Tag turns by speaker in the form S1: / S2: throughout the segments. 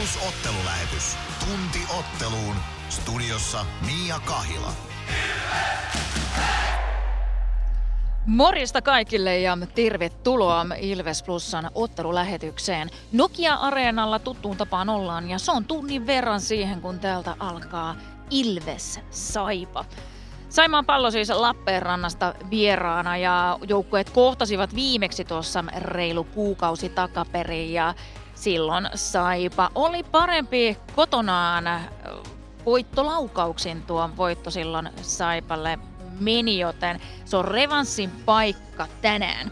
S1: Plus ottelulähetys. Tunti otteluun. Studiossa Mia Kahila.
S2: Morjesta kaikille ja tervetuloa Ilves Plusan ottelulähetykseen. Nokia-areenalla tuttuun tapaan ollaan ja se on tunnin verran siihen, kun täältä alkaa Ilves Saipa. Saimaan pallo siis Lappeenrannasta vieraana ja joukkueet kohtasivat viimeksi tuossa reilu kuukausi takaperin ja silloin Saipa. Oli parempi kotonaan voittolaukauksin tuo voitto silloin Saipalle meni, joten se on revanssin paikka tänään.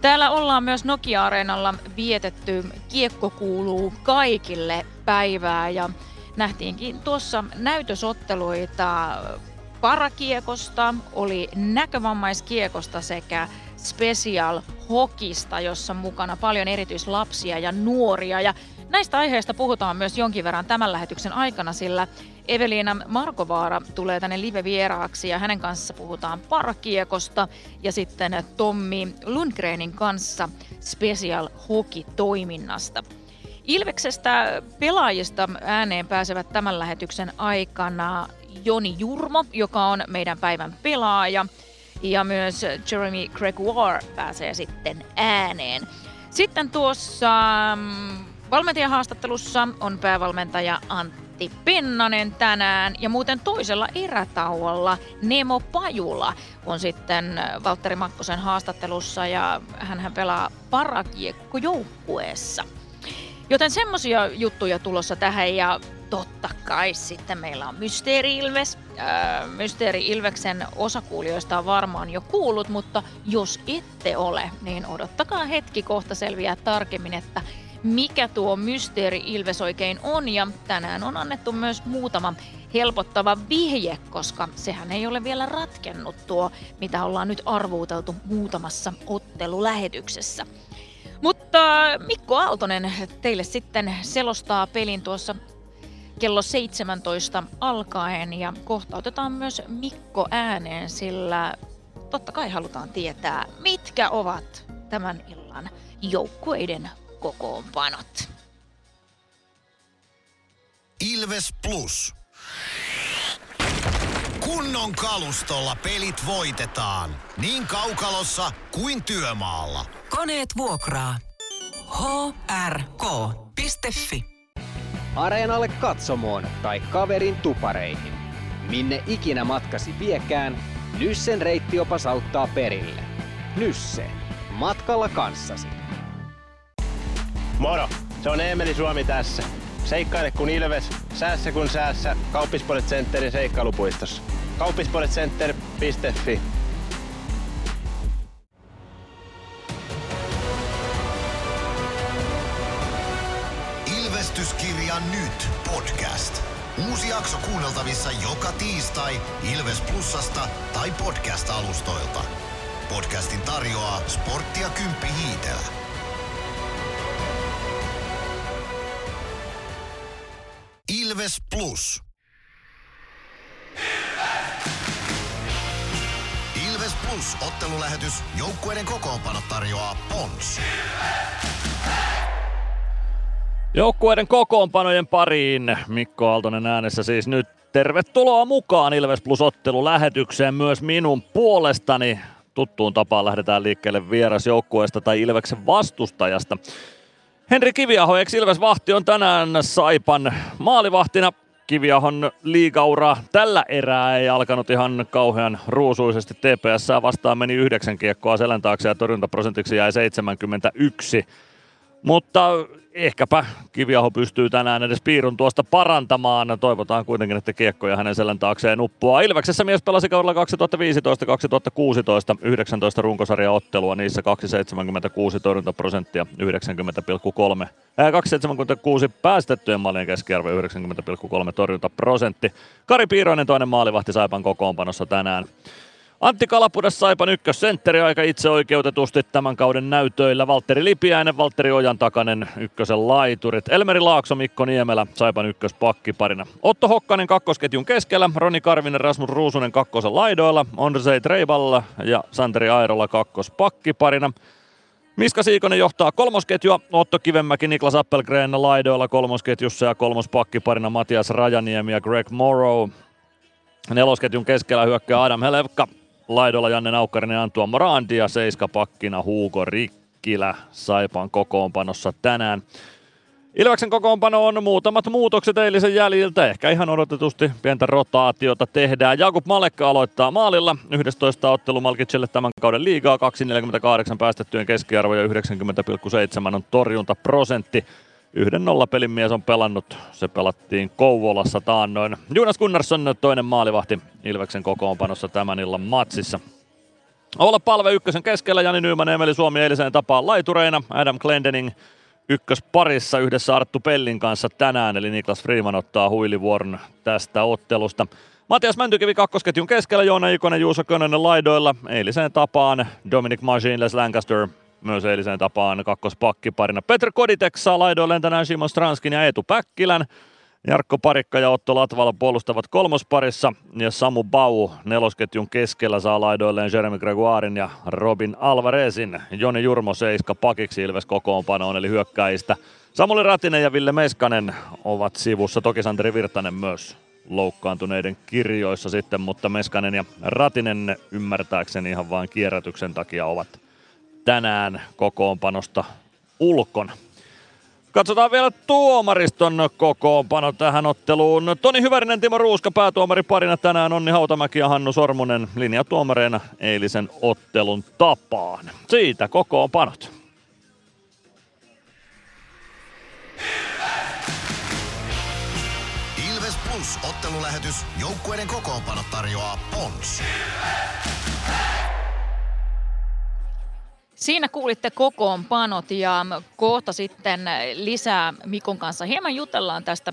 S2: Täällä ollaan myös Nokia-areenalla vietetty. Kiekko kuuluu kaikille päivää ja nähtiinkin tuossa näytösotteluita. Parakiekosta, oli näkövammaiskiekosta sekä special hokista, jossa mukana paljon erityislapsia ja nuoria. Ja näistä aiheista puhutaan myös jonkin verran tämän lähetyksen aikana, sillä Eveliina Markovaara tulee tänne live-vieraaksi ja hänen kanssa puhutaan parakiekosta ja sitten Tommi Lundgrenin kanssa special hockey-toiminnasta. Ilveksestä pelaajista ääneen pääsevät tämän lähetyksen aikana Joni Jurmo, joka on meidän päivän pelaaja, ja myös Jeremy Gregoire pääsee sitten ääneen. Sitten tuossa mm, valmentajahaastattelussa on päävalmentaja Antti Pennanen tänään ja muuten toisella erätauolla Nemo Pajula on sitten Valtteri Makkosen haastattelussa ja hän pelaa parakiekkojoukkueessa. Joten semmosia juttuja tulossa tähän ja totta kai sitten meillä on Mysteeri Ilves. Öö, Mysteeri Ilveksen osakuulijoista on varmaan jo kuullut, mutta jos ette ole, niin odottakaa hetki kohta selviää tarkemmin, että mikä tuo Mysteeri Ilves oikein on. Ja tänään on annettu myös muutama helpottava vihje, koska sehän ei ole vielä ratkennut tuo, mitä ollaan nyt arvuuteltu muutamassa ottelulähetyksessä. Mutta Mikko Aaltonen teille sitten selostaa pelin tuossa kello 17 alkaen ja kohta otetaan myös Mikko ääneen, sillä totta kai halutaan tietää, mitkä ovat tämän illan joukkueiden kokoonpanot.
S1: Ilves Plus. Kunnon kalustolla pelit voitetaan. Niin kaukalossa kuin työmaalla.
S3: Koneet vuokraa. hrk.fi
S4: Areenalle katsomoon tai kaverin tupareihin. Minne ikinä matkasi viekään, Nyssen reittiopas auttaa perille. Nysse. Matkalla kanssasi.
S5: Moro! Se on Eemeli Suomi tässä. Seikkaile kun ilves, säässä kun säässä. Kauppispoilet Centerin seikkailupuistossa. Kauppispoiletcenter.fi
S1: Ilvestyskirja nyt podcast. Uusi jakso kuunneltavissa joka tiistai Ilves Plusasta tai podcast-alustoilta. Podcastin tarjoaa Sporttia Kymppi Hiitellä. Ilves Plus. Ilves Plus ottelulähetys. Joukkueiden kokoonpano tarjoaa Pons.
S6: Joukkueiden kokoonpanojen pariin. Mikko Aaltonen äänessä siis nyt. Tervetuloa mukaan Ilves Plus ottelulähetykseen myös minun puolestani. Tuttuun tapaan lähdetään liikkeelle vierasjoukkueesta tai Ilveksen vastustajasta. Henri Kiviaho, ex Ilves Vahti on tänään Saipan maalivahtina. Kiviahon liigaura tällä erää ei alkanut ihan kauhean ruusuisesti. TPS vastaan meni yhdeksän kiekkoa selän taakse ja torjuntaprosentiksi jäi 71. Mutta ehkäpä Kiviaho pystyy tänään edes piirun tuosta parantamaan. Toivotaan kuitenkin, että kiekkoja hänen selän taakseen uppua. Ilveksessä mies pelasi kaudella 2015-2016 19 runkosarjaottelua, niissä 2,76 torjuntaprosenttia, 90,3 2,76 päästettyjen maalien keskiarvo 90,3 torjuntaprosentti. Kari Piiroinen toinen maalivahti Saipan kokoonpanossa tänään. Antti Kalapudas Saipan ykkössentteri aika itseoikeutetusti tämän kauden näytöillä. Valtteri Lipiäinen, Valtteri Ojan takanen ykkösen laiturit. Elmeri Laakso, Mikko Niemelä Saipan ykköspakkiparina. Otto Hokkanen kakkosketjun keskellä, Roni Karvinen, Rasmus Ruusunen kakkosen laidoilla, Ondrzej Treiballa ja Santeri Airola kakkospakkiparina. Miska Siikonen johtaa kolmosketjua, Otto Kivemäki, Niklas Appelgren laidoilla kolmosketjussa ja kolmospakkiparina Matias Rajaniemi ja Greg Morrow. Nelosketjun keskellä hyökkää Adam Helevka, laidoilla Janne Naukkarinen ja Antuan Morandi ja seiska pakkina Huuko Rikkilä Saipan kokoonpanossa tänään. Ilveksen kokoonpano on muutamat muutokset eilisen jäljiltä. Ehkä ihan odotetusti pientä rotaatiota tehdään. Jakub Malekka aloittaa maalilla. 11 ottelu Malkicelle tämän kauden liigaa. 2,48 päästettyjen keskiarvo ja 90,7 on torjuntaprosentti. Yhden nolla pelin mies on pelannut. Se pelattiin Kouvolassa taannoin. Jonas Gunnarsson toinen maalivahti Ilveksen kokoonpanossa tämän illan matsissa. Olla palve ykkösen keskellä Jani Nyyman Emeli Suomi eiliseen tapaan laitureina. Adam Glendening ykkösparissa yhdessä Arttu Pellin kanssa tänään, eli Niklas Freeman ottaa huilivuoron tästä ottelusta. Matias Mäntykivi kakkosketjun keskellä, Joona Ikonen, Juuso Könönen laidoilla. Eiliseen tapaan Dominic Machine, Les Lancaster myös eiliseen tapaan kakkospakkiparina. Petr Koditek saa laidoilleen tänään Simon Stranskin ja Eetu Päkkilän. Jarkko Parikka ja Otto Latvala puolustavat kolmosparissa ja Samu Bau nelosketjun keskellä saa laidoilleen Jeremy Gregoirin ja Robin Alvarezin. Joni Jurmo seiska pakiksi Ilves kokoonpanoon eli hyökkäistä. Samuli Ratinen ja Ville Meskanen ovat sivussa. Toki Santeri Virtanen myös loukkaantuneiden kirjoissa sitten, mutta Meskanen ja Ratinen ymmärtääkseni ihan vain kierrätyksen takia ovat tänään kokoonpanosta ulkona. Katsotaan vielä tuomariston kokoonpano tähän otteluun. Toni Hyvärinen, Timo Ruuska päätuomari parina tänään, Onni Hautamäki ja Hannu Sormunen linjatuomareina eilisen ottelun tapaan. Siitä kokoonpanot.
S1: Ilves Plus ottelulähetys. Joukkueiden kokoonpano tarjoaa Pons.
S2: Siinä kuulitte kokoonpanot ja kohta sitten lisää Mikon kanssa. Hieman jutellaan tästä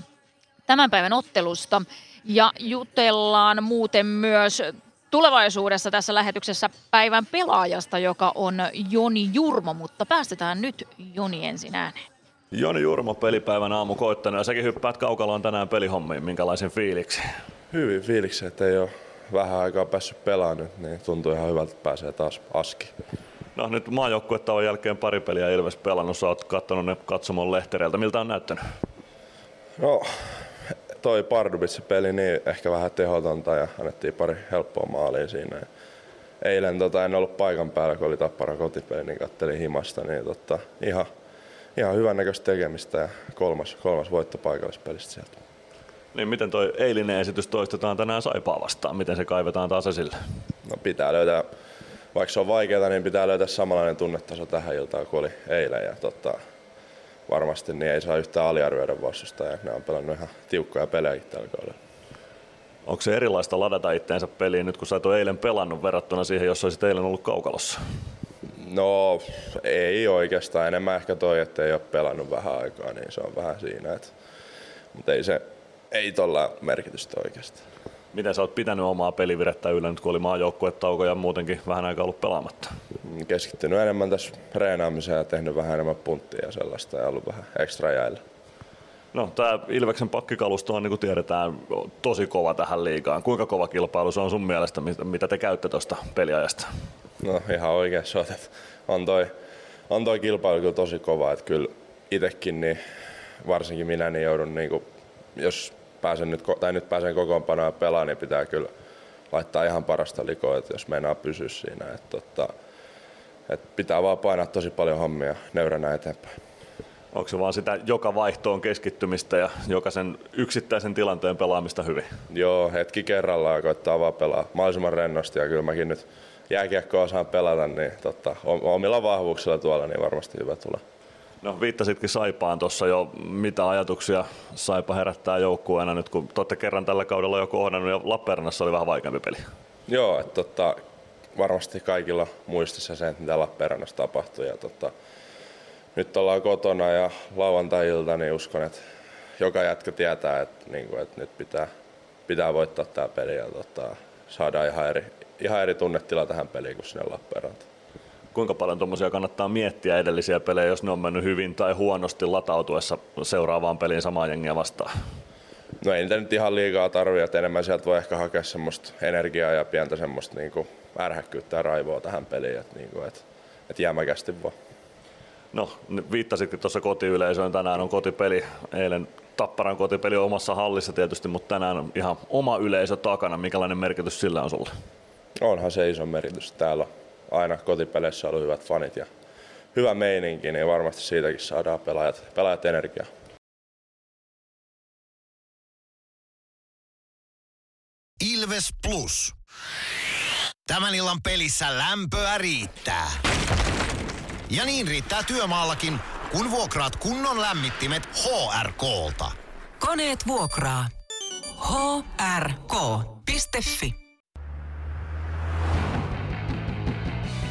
S2: tämän päivän ottelusta ja jutellaan muuten myös tulevaisuudessa tässä lähetyksessä päivän pelaajasta, joka on Joni Jurmo, mutta päästetään nyt Joni ensin ääneen.
S6: Joni Jurmo pelipäivän aamu koittanut ja säkin hyppäät kaukaloon tänään pelihommiin. Minkälaisen fiiliksi?
S7: Hyvin fiiliksi, että ei ole vähän aikaa päässyt pelaamaan nyt, niin tuntuu ihan hyvältä, että pääsee taas aski.
S6: No nyt maajoukkuetauon jälkeen pari peliä Ilves pelannut, sä oot katsonut ne katsomon lehtereiltä. Miltä on näyttänyt?
S7: No, toi Pardubitsin peli niin ehkä vähän tehotonta ja annettiin pari helppoa maalia siinä. Eilen tota, en ollut paikan päällä, kun oli Tappara kotipeli, niin kattelin himasta, niin tota, ihan, ihan hyvän näköistä tekemistä ja kolmas, kolmas voitto paikallispelistä sieltä.
S6: Niin miten toi eilinen esitys toistetaan tänään Saipaa vastaan? Miten se kaivetaan taas esille?
S7: No pitää löytää vaikka se on vaikeaa, niin pitää löytää samanlainen tunnetaso tähän iltaan kuin oli eilen. Ja tota, varmasti niin ei saa yhtään aliarvioida vastustajaa. Ne on pelannut ihan tiukkoja pelejä tällä kaudella.
S6: Onko se erilaista ladata itteensä peliin nyt, kun sä et ole eilen pelannut verrattuna siihen, jos olisit eilen ollut kaukalossa?
S7: No ei oikeastaan. Enemmän ehkä toi, että ei ole pelannut vähän aikaa, niin se on vähän siinä. Että, mutta ei se, ei tuolla merkitystä oikeastaan.
S6: Miten sä oot pitänyt omaa pelivirettä yllä nyt, kun oli maajoukkuetauko ja muutenkin vähän aikaa ollut pelaamatta?
S7: Keskittynyt enemmän tässä reenaamiseen ja tehnyt vähän enemmän punttia ja sellaista ja ollut vähän ekstra jäillä.
S6: No, tämä Ilveksen pakkikalusto on, niin kuin tiedetään, tosi kova tähän liigaan. Kuinka kova kilpailu se on sun mielestä, mitä te käytte tuosta peliajasta?
S7: No ihan oikein olet. On toi, on toi kilpailu kyllä tosi kova, että kyllä itsekin, niin varsinkin minä, niin joudun, niin kuin, jos pääsen nyt, tai nyt pääsen kokoonpanoa ja pelaan, niin pitää kyllä laittaa ihan parasta likoa, että jos meinaa pysyä siinä. Että, että, että pitää vaan painaa tosi paljon hommia neuränä eteenpäin.
S6: Onko se vaan sitä joka vaihtoon keskittymistä ja jokaisen yksittäisen tilanteen pelaamista hyvin?
S7: Joo, hetki kerrallaan koittaa vaan pelaa mahdollisimman rennosti ja kyllä mäkin nyt jääkiekkoa osaan pelata, niin totta, omilla vahvuuksilla tuolla niin varmasti hyvä tulee.
S6: No viittasitkin Saipaan tuossa jo, mitä ajatuksia Saipa herättää joukkueena nyt, kun te kerran tällä kaudella jo kohdannut ja Lappeenrannassa oli vähän vaikeampi peli.
S7: Joo, että totta, varmasti kaikilla muistissa se, mitä Lappeenrannassa tapahtui. Ja totta, nyt ollaan kotona ja lauantai-ilta, niin uskon, että joka jätkä tietää, että, niin kuin, että nyt pitää, pitää voittaa tämä peli ja totta, saadaan ihan eri, ihan eri tunnetila tähän peliin kuin sinne Lappeenrantaan
S6: kuinka paljon tuommoisia kannattaa miettiä edellisiä pelejä, jos ne on mennyt hyvin tai huonosti latautuessa seuraavaan peliin samaa jengiä vastaan?
S7: No ei niitä nyt ihan liikaa tarvitse, että enemmän sieltä voi ehkä hakea semmoista energiaa ja pientä semmoista niin kuin ärhäkkyyttä ja raivoa tähän peliin, että, niin kuin, että, että jämäkästi vaan.
S6: No, viittasitkin tuossa kotiyleisöön. Tänään on kotipeli. Eilen Tapparan kotipeli on omassa hallissa tietysti, mutta tänään on ihan oma yleisö takana. Mikälainen merkitys sillä on sulle?
S7: Onhan se iso merkitys. Täällä on aina kotipeleissä ollut hyvät fanit ja hyvä meininki, niin varmasti siitäkin saadaan pelaajat, pelaajat energiaa.
S1: Ilves Plus. Tämän illan pelissä lämpöä riittää. Ja niin riittää työmaallakin, kun vuokraat kunnon lämmittimet HRK-lta.
S3: Koneet vuokraa. hrk.fi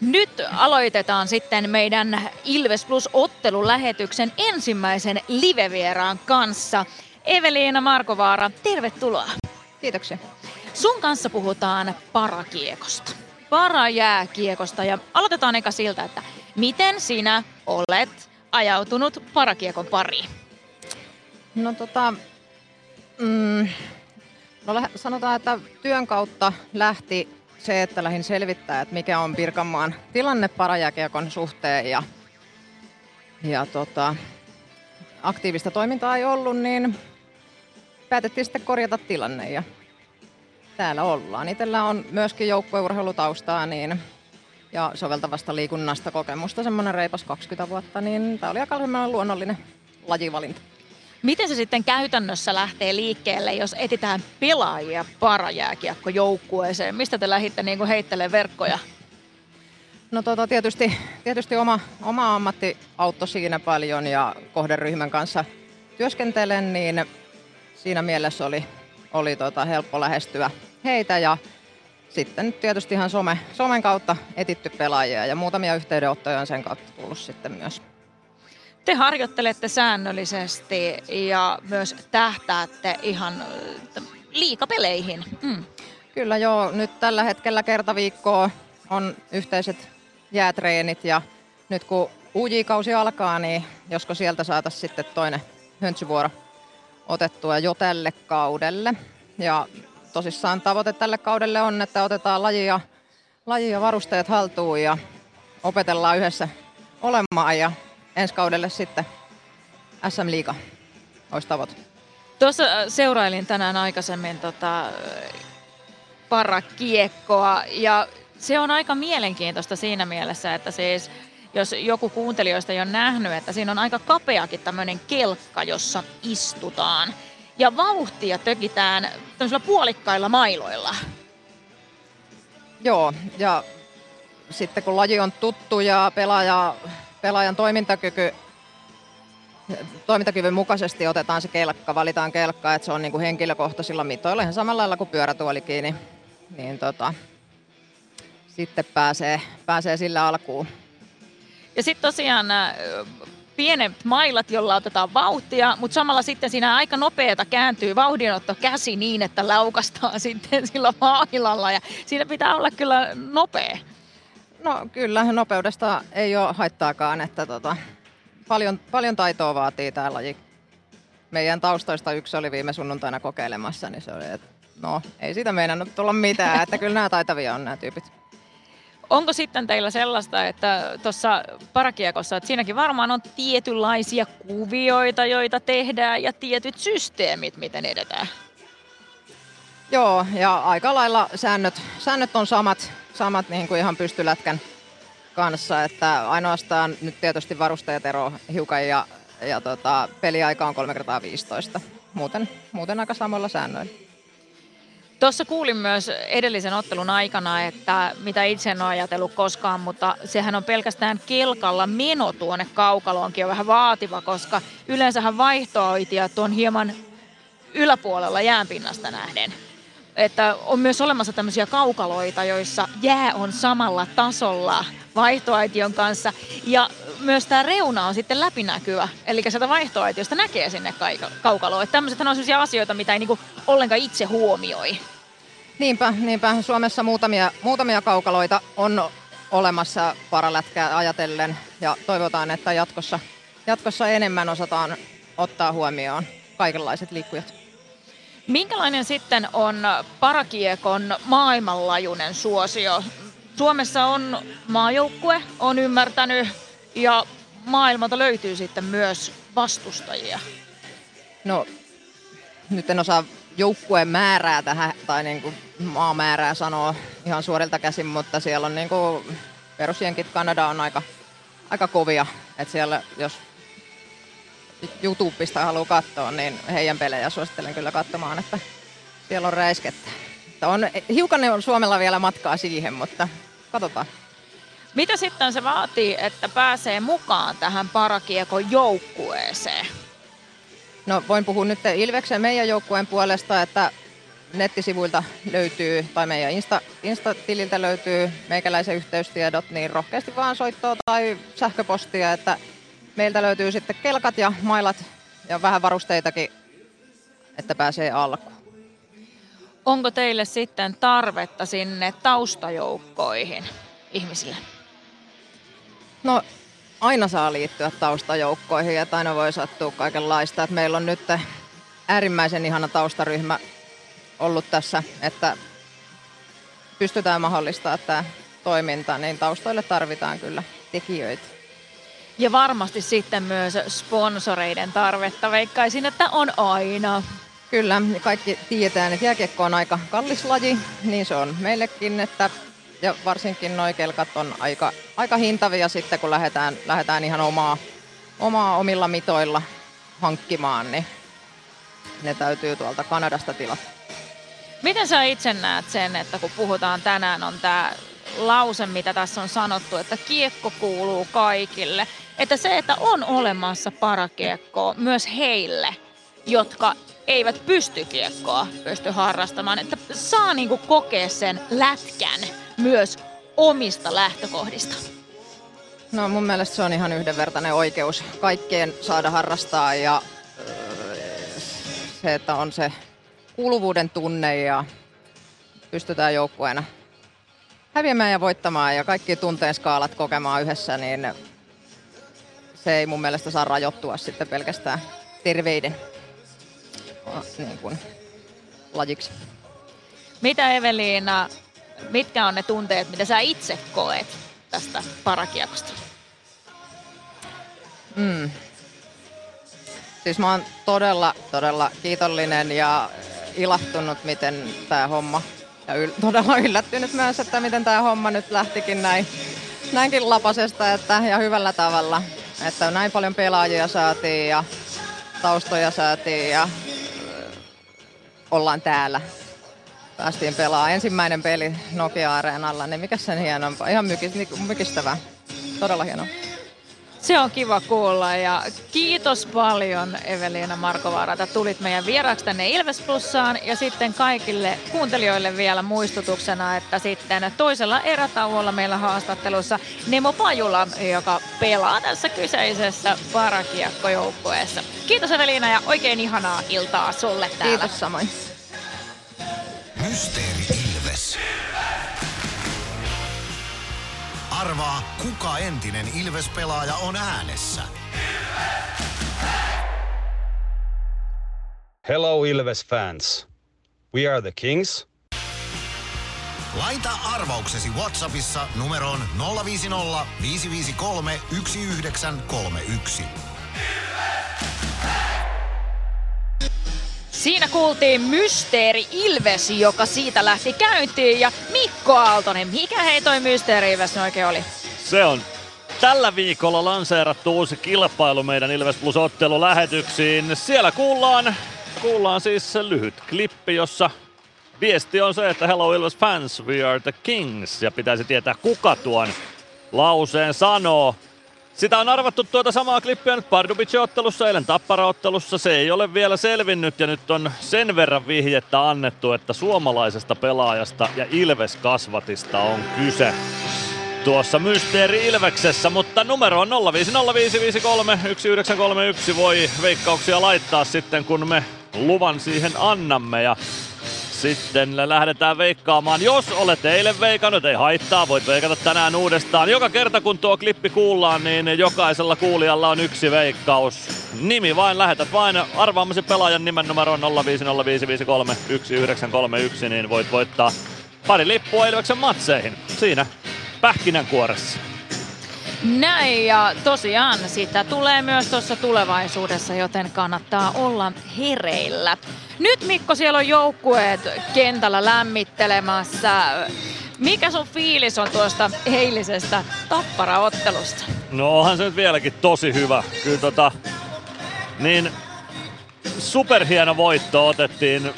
S2: Nyt aloitetaan sitten meidän Ilves Plus ottelulähetyksen ensimmäisen livevieraan kanssa. Eveliina Markovaara, tervetuloa.
S8: Kiitoksia.
S2: Sun kanssa puhutaan parakiekosta. Parajääkiekosta ja aloitetaan eka siltä, että miten sinä olet ajautunut parakiekon pariin?
S8: No tota, mm, no sanotaan, että työn kautta lähti se, että lähdin selvittää, että mikä on Pirkanmaan tilanne parajääkiekon suhteen ja, ja tota, aktiivista toimintaa ei ollut, niin päätettiin sitten korjata tilanne ja täällä ollaan. Itellä on myöskin joukkueurheilutaustaa niin, ja soveltavasta liikunnasta kokemusta semmoinen reipas 20 vuotta, niin tämä oli aika luonnollinen lajivalinta.
S2: Miten se sitten käytännössä lähtee liikkeelle, jos etitään pelaajia parajääkiekkojoukkueeseen? Mistä te lähditte niin heittelee verkkoja?
S8: No tota, tietysti, tietysti oma, oma ammatti auttoi siinä paljon ja kohderyhmän kanssa työskentelen, niin siinä mielessä oli, oli tota helppo lähestyä heitä ja sitten tietysti ihan some, somen kautta etitty pelaajia ja muutamia yhteydenottoja on sen kautta tullut sitten myös.
S2: Te harjoittelette säännöllisesti ja myös tähtäätte ihan äh, liikapeleihin. Mm.
S8: Kyllä joo, nyt tällä hetkellä kerta viikkoa on yhteiset jäätreenit ja nyt kun UJ-kausi alkaa, niin josko sieltä saataisiin sitten toinen höntsyvuoro otettua jo tälle kaudelle. Ja tosissaan tavoite tälle kaudelle on, että otetaan laji ja, laji ja varusteet haltuun ja opetellaan yhdessä olemaan ja ensi kaudelle sitten SM Liiga olisi tavoite.
S2: Tuossa äh, seurailin tänään aikaisemmin tota, parakiekkoa ja se on aika mielenkiintoista siinä mielessä, että siis jos joku kuuntelijoista ei ole nähnyt, että siinä on aika kapeakin tämmöinen kelkka, jossa istutaan. Ja vauhtia tökitään tämmöisillä puolikkailla mailoilla.
S8: Joo, ja sitten kun laji on tuttu ja pelaaja, pelaajan toimintakyky, toimintakyvyn mukaisesti otetaan se kelkka, valitaan kelkka, että se on niin kuin henkilökohtaisilla mitoilla ihan samalla lailla kuin pyörätuolikin, niin, niin tota, sitten pääsee, pääsee sillä alkuun.
S2: Ja sitten tosiaan äh, pienet mailat, jolla otetaan vauhtia, mutta samalla sitten siinä aika nopeeta kääntyy vauhdinotto käsi niin, että laukastaan sitten sillä mailalla ja siinä pitää olla kyllä nopea.
S8: No kyllä, nopeudesta ei ole haittaakaan, että tota, paljon, paljon taitoa vaatii tämä laji. Meidän taustoista yksi oli viime sunnuntaina kokeilemassa, niin se oli, että no ei siitä meinannut tulla mitään, että kyllä nämä taitavia on nämä tyypit.
S2: Onko sitten teillä sellaista, että tuossa parakiekossa, että siinäkin varmaan on tietynlaisia kuvioita, joita tehdään ja tietyt systeemit, miten edetään?
S8: Joo, ja aika lailla säännöt, säännöt on samat, samat niin kuin ihan pystylätkän kanssa, että ainoastaan nyt tietysti varustajat ero hiukan ja, ja tota, peliaika on 3 kertaa 15. Muuten, muuten aika samoilla säännöillä.
S2: Tuossa kuulin myös edellisen ottelun aikana, että mitä itse en ole ajatellut koskaan, mutta sehän on pelkästään kelkalla meno tuonne kaukaloonkin on vähän vaativa, koska yleensähän vaihtoaitiat on hieman yläpuolella jäänpinnasta nähden. Että on myös olemassa tämmöisiä kaukaloita, joissa jää on samalla tasolla vaihtoaition kanssa. Ja myös tämä reuna on sitten läpinäkyvä. Eli sieltä vaihtoehtoista näkee sinne kaukaloon. Että tämmöiset on sellaisia asioita, mitä ei niinku ollenkaan itse huomioi.
S8: Niinpä, niinpä. Suomessa muutamia, muutamia kaukaloita on olemassa paralätkää ajatellen ja toivotaan, että jatkossa, jatkossa enemmän osataan ottaa huomioon kaikenlaiset liikkujat.
S2: Minkälainen sitten on parakiekon maailmanlaajuinen suosio? Suomessa on maajoukkue, on ymmärtänyt, ja maailmalta löytyy sitten myös vastustajia.
S8: No, nyt en osaa joukkueen määrää tähän, tai niin kuin maamäärää sanoa ihan suorilta käsin, mutta siellä on niin kuin perusjenkit, Kanada on aika, aika kovia. Että siellä, jos YouTubesta haluaa katsoa, niin heidän pelejä suosittelen kyllä katsomaan, että siellä on räiskettä. On, hiukan on Suomella vielä matkaa siihen, mutta katsotaan.
S2: Mitä sitten se vaatii, että pääsee mukaan tähän parakiekon joukkueeseen?
S8: No voin puhua nyt Ilveksen meidän joukkueen puolesta, että nettisivuilta löytyy, tai meidän Insta, Insta-tililtä löytyy meikäläisen yhteystiedot, niin rohkeasti vaan soittoa tai sähköpostia, että meiltä löytyy sitten kelkat ja mailat ja vähän varusteitakin, että pääsee alkuun.
S2: Onko teille sitten tarvetta sinne taustajoukkoihin ihmisille?
S8: No aina saa liittyä taustajoukkoihin ja aina voi sattua kaikenlaista. Että meillä on nyt äärimmäisen ihana taustaryhmä ollut tässä, että pystytään mahdollistamaan tämä toiminta, niin taustoille tarvitaan kyllä tekijöitä.
S2: Ja varmasti sitten myös sponsoreiden tarvetta. Veikkaisin, että on aina.
S8: Kyllä, kaikki tiedetään, että jääkiekko on aika kallis laji, niin se on meillekin, että ja varsinkin nuo kelkat on aika, aika hintavia sitten, kun lähdetään, lähdetään ihan omaa, omaa omilla mitoilla hankkimaan, niin ne täytyy tuolta Kanadasta tilata.
S2: Miten sä itse näet sen, että kun puhutaan tänään, on tämä lause, mitä tässä on sanottu, että kiekko kuuluu kaikille. Että se, että on olemassa parakiekkoa myös heille, jotka eivät pysty kiekkoa pysty harrastamaan, että saa niinku kokea sen lätkän myös omista lähtökohdista.
S8: No mun mielestä se on ihan yhdenvertainen oikeus kaikkeen saada harrastaa ja se, että on se kuuluvuuden tunne ja pystytään joukkueena häviämään ja voittamaan ja kaikki tunteen skaalat kokemaan yhdessä, niin se ei mun mielestä saa rajoittua sitten pelkästään terveiden niin kuin, lajiksi.
S2: Mitä Eveliina, mitkä on ne tunteet, mitä sä itse koet tästä parakiekosta?
S8: Mm. Siis mä oon todella, todella kiitollinen ja ilahtunut, miten tämä homma, ja yl- todella yllättynyt myös, että miten tämä homma nyt lähtikin näin, näinkin lapasesta että, ja hyvällä tavalla. Että näin paljon pelaajia saatiin ja taustoja saatiin ja ollaan täällä. Päästiin pelaamaan ensimmäinen peli Nokia-areenalla, niin mikä sen hienompaa. Ihan mykistävää. Todella hienoa.
S2: Se on kiva kuulla ja kiitos paljon Eveliina Markovaara, että tulit meidän vieraaksi tänne Ilves Plussaan ja sitten kaikille kuuntelijoille vielä muistutuksena, että sitten toisella erätauolla meillä haastattelussa Nemo Pajula, joka pelaa tässä kyseisessä parakiekkojoukkueessa. Kiitos Eveliina ja oikein ihanaa iltaa sulle täällä.
S8: Kiitos samoin.
S1: Mysteeri Arvaa, kuka entinen Ilves-pelaaja on äänessä.
S9: Hello Ilves fans. We are the Kings.
S1: Laita arvauksesi Whatsappissa numeroon 050 553 1931.
S2: Siinä kuultiin Mysteeri Ilves, joka siitä lähti käyntiin. Ja Mikko Aaltonen, mikä hei toi Mysteeri Ilves oikein oli?
S6: Se on tällä viikolla lanseerattu uusi kilpailu meidän Ilves Plus ottelulähetyksiin. Siellä kuullaan, kuullaan siis lyhyt klippi, jossa viesti on se, että Hello Ilves fans, we are the kings. Ja pitäisi tietää kuka tuon lauseen sanoo. Sitä on arvattu tuota samaa klippiä nyt Pardubicin-ottelussa, eilen Tappara-ottelussa. Se ei ole vielä selvinnyt ja nyt on sen verran vihjettä annettu, että suomalaisesta pelaajasta ja Ilves-kasvatista on kyse. tuossa Mysteeri Ilveksessä, mutta numero on 0505531931 voi veikkauksia laittaa sitten kun me luvan siihen annamme ja sitten lähdetään veikkaamaan. Jos olet eilen veikannut, ei haittaa, voit veikata tänään uudestaan. Joka kerta kun tuo klippi kuullaan, niin jokaisella kuulijalla on yksi veikkaus. Nimi vain, lähetät vain arvaamasi pelaajan nimen numero 0505531931, niin voit voittaa pari lippua Ilveksen matseihin. Siinä pähkinänkuoressa.
S2: Näin ja tosiaan sitä tulee myös tuossa tulevaisuudessa, joten kannattaa olla hereillä. Nyt Mikko, siellä on joukkueet kentällä lämmittelemässä. Mikä sun fiilis on tuosta eilisestä tapparaottelusta?
S6: No onhan se nyt vieläkin tosi hyvä. Kyllä tota, niin superhieno voitto otettiin.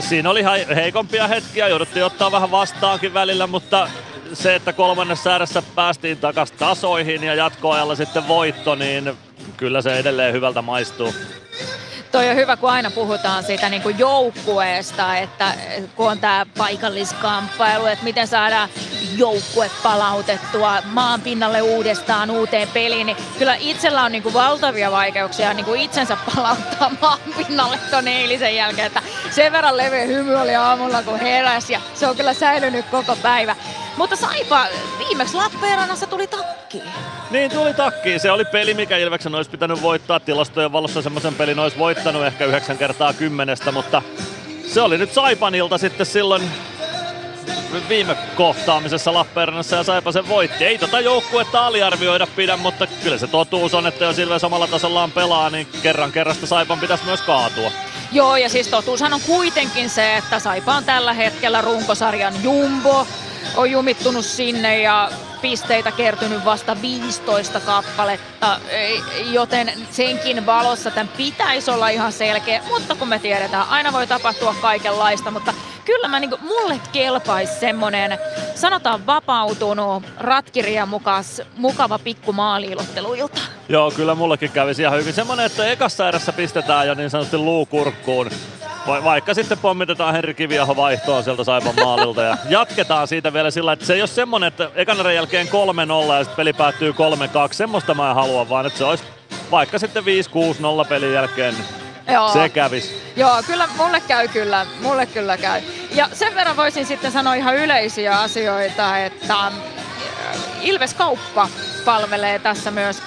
S6: Siinä oli heikompia hetkiä, jouduttiin ottaa vähän vastaankin välillä, mutta se, että kolmannessa ääressä päästiin takas tasoihin ja jatkoajalla sitten voitto, niin kyllä se edelleen hyvältä maistuu.
S2: Toi on hyvä, kun aina puhutaan siitä niin kuin joukkueesta, että kun on tämä paikalliskamppailu, että miten saadaan joukkue palautettua maan pinnalle uudestaan uuteen peliin, niin kyllä itsellä on niin kuin valtavia vaikeuksia niin kuin itsensä palauttaa maan pinnalle ton eilisen jälkeen, että sen verran leveä hymy oli aamulla kun heräsi ja se on kyllä säilynyt koko päivä. Mutta Saipa viimeksi Lappeenrannassa tuli takki.
S6: Niin tuli takki. Se oli peli, mikä Ilveksen olisi pitänyt voittaa. Tilastojen valossa semmoisen pelin olisi voittanut ehkä yhdeksän kertaa kymmenestä, mutta se oli nyt Saipanilta sitten silloin viime kohtaamisessa Lappeenrannassa ja Saipa sen voitti. Ei tota joukkuetta aliarvioida pidä, mutta kyllä se totuus on, että jos Ilves samalla tasollaan pelaa, niin kerran kerrasta Saipan pitäisi myös kaatua.
S2: Joo, ja siis totuushan on kuitenkin se, että Saipa on tällä hetkellä runkosarjan jumbo on jumittunut sinne ja pisteitä kertynyt vasta 15 kappaletta, joten senkin valossa tämän pitäisi olla ihan selkeä, mutta kun me tiedetään, aina voi tapahtua kaikenlaista, mutta kyllä mä niinku, mulle kelpaisi semmonen, sanotaan vapautunut, ratkirja mukas, mukava pikku maaliilotteluilta.
S6: Joo, kyllä mullekin kävisi ihan hyvin. Semmonen, että ekassa erässä pistetään jo niin sanotusti luukurkkuun Va- vaikka sitten pommitetaan Henri Kiviaho vaihtoon sieltä Saipan maalilta ja jatketaan siitä vielä sillä, että se ei ole semmonen, että ekan jälkeen 3-0 ja sitten peli päättyy 3-2. Semmoista mä en halua, vaan että se olisi vaikka sitten 5-6-0 pelin jälkeen Joo. Se kävis.
S2: Joo, kyllä mulle käy kyllä, mulle kyllä käy. Ja sen verran voisin sitten sanoa ihan yleisiä asioita, että Ilves Kauppa palvelee tässä myös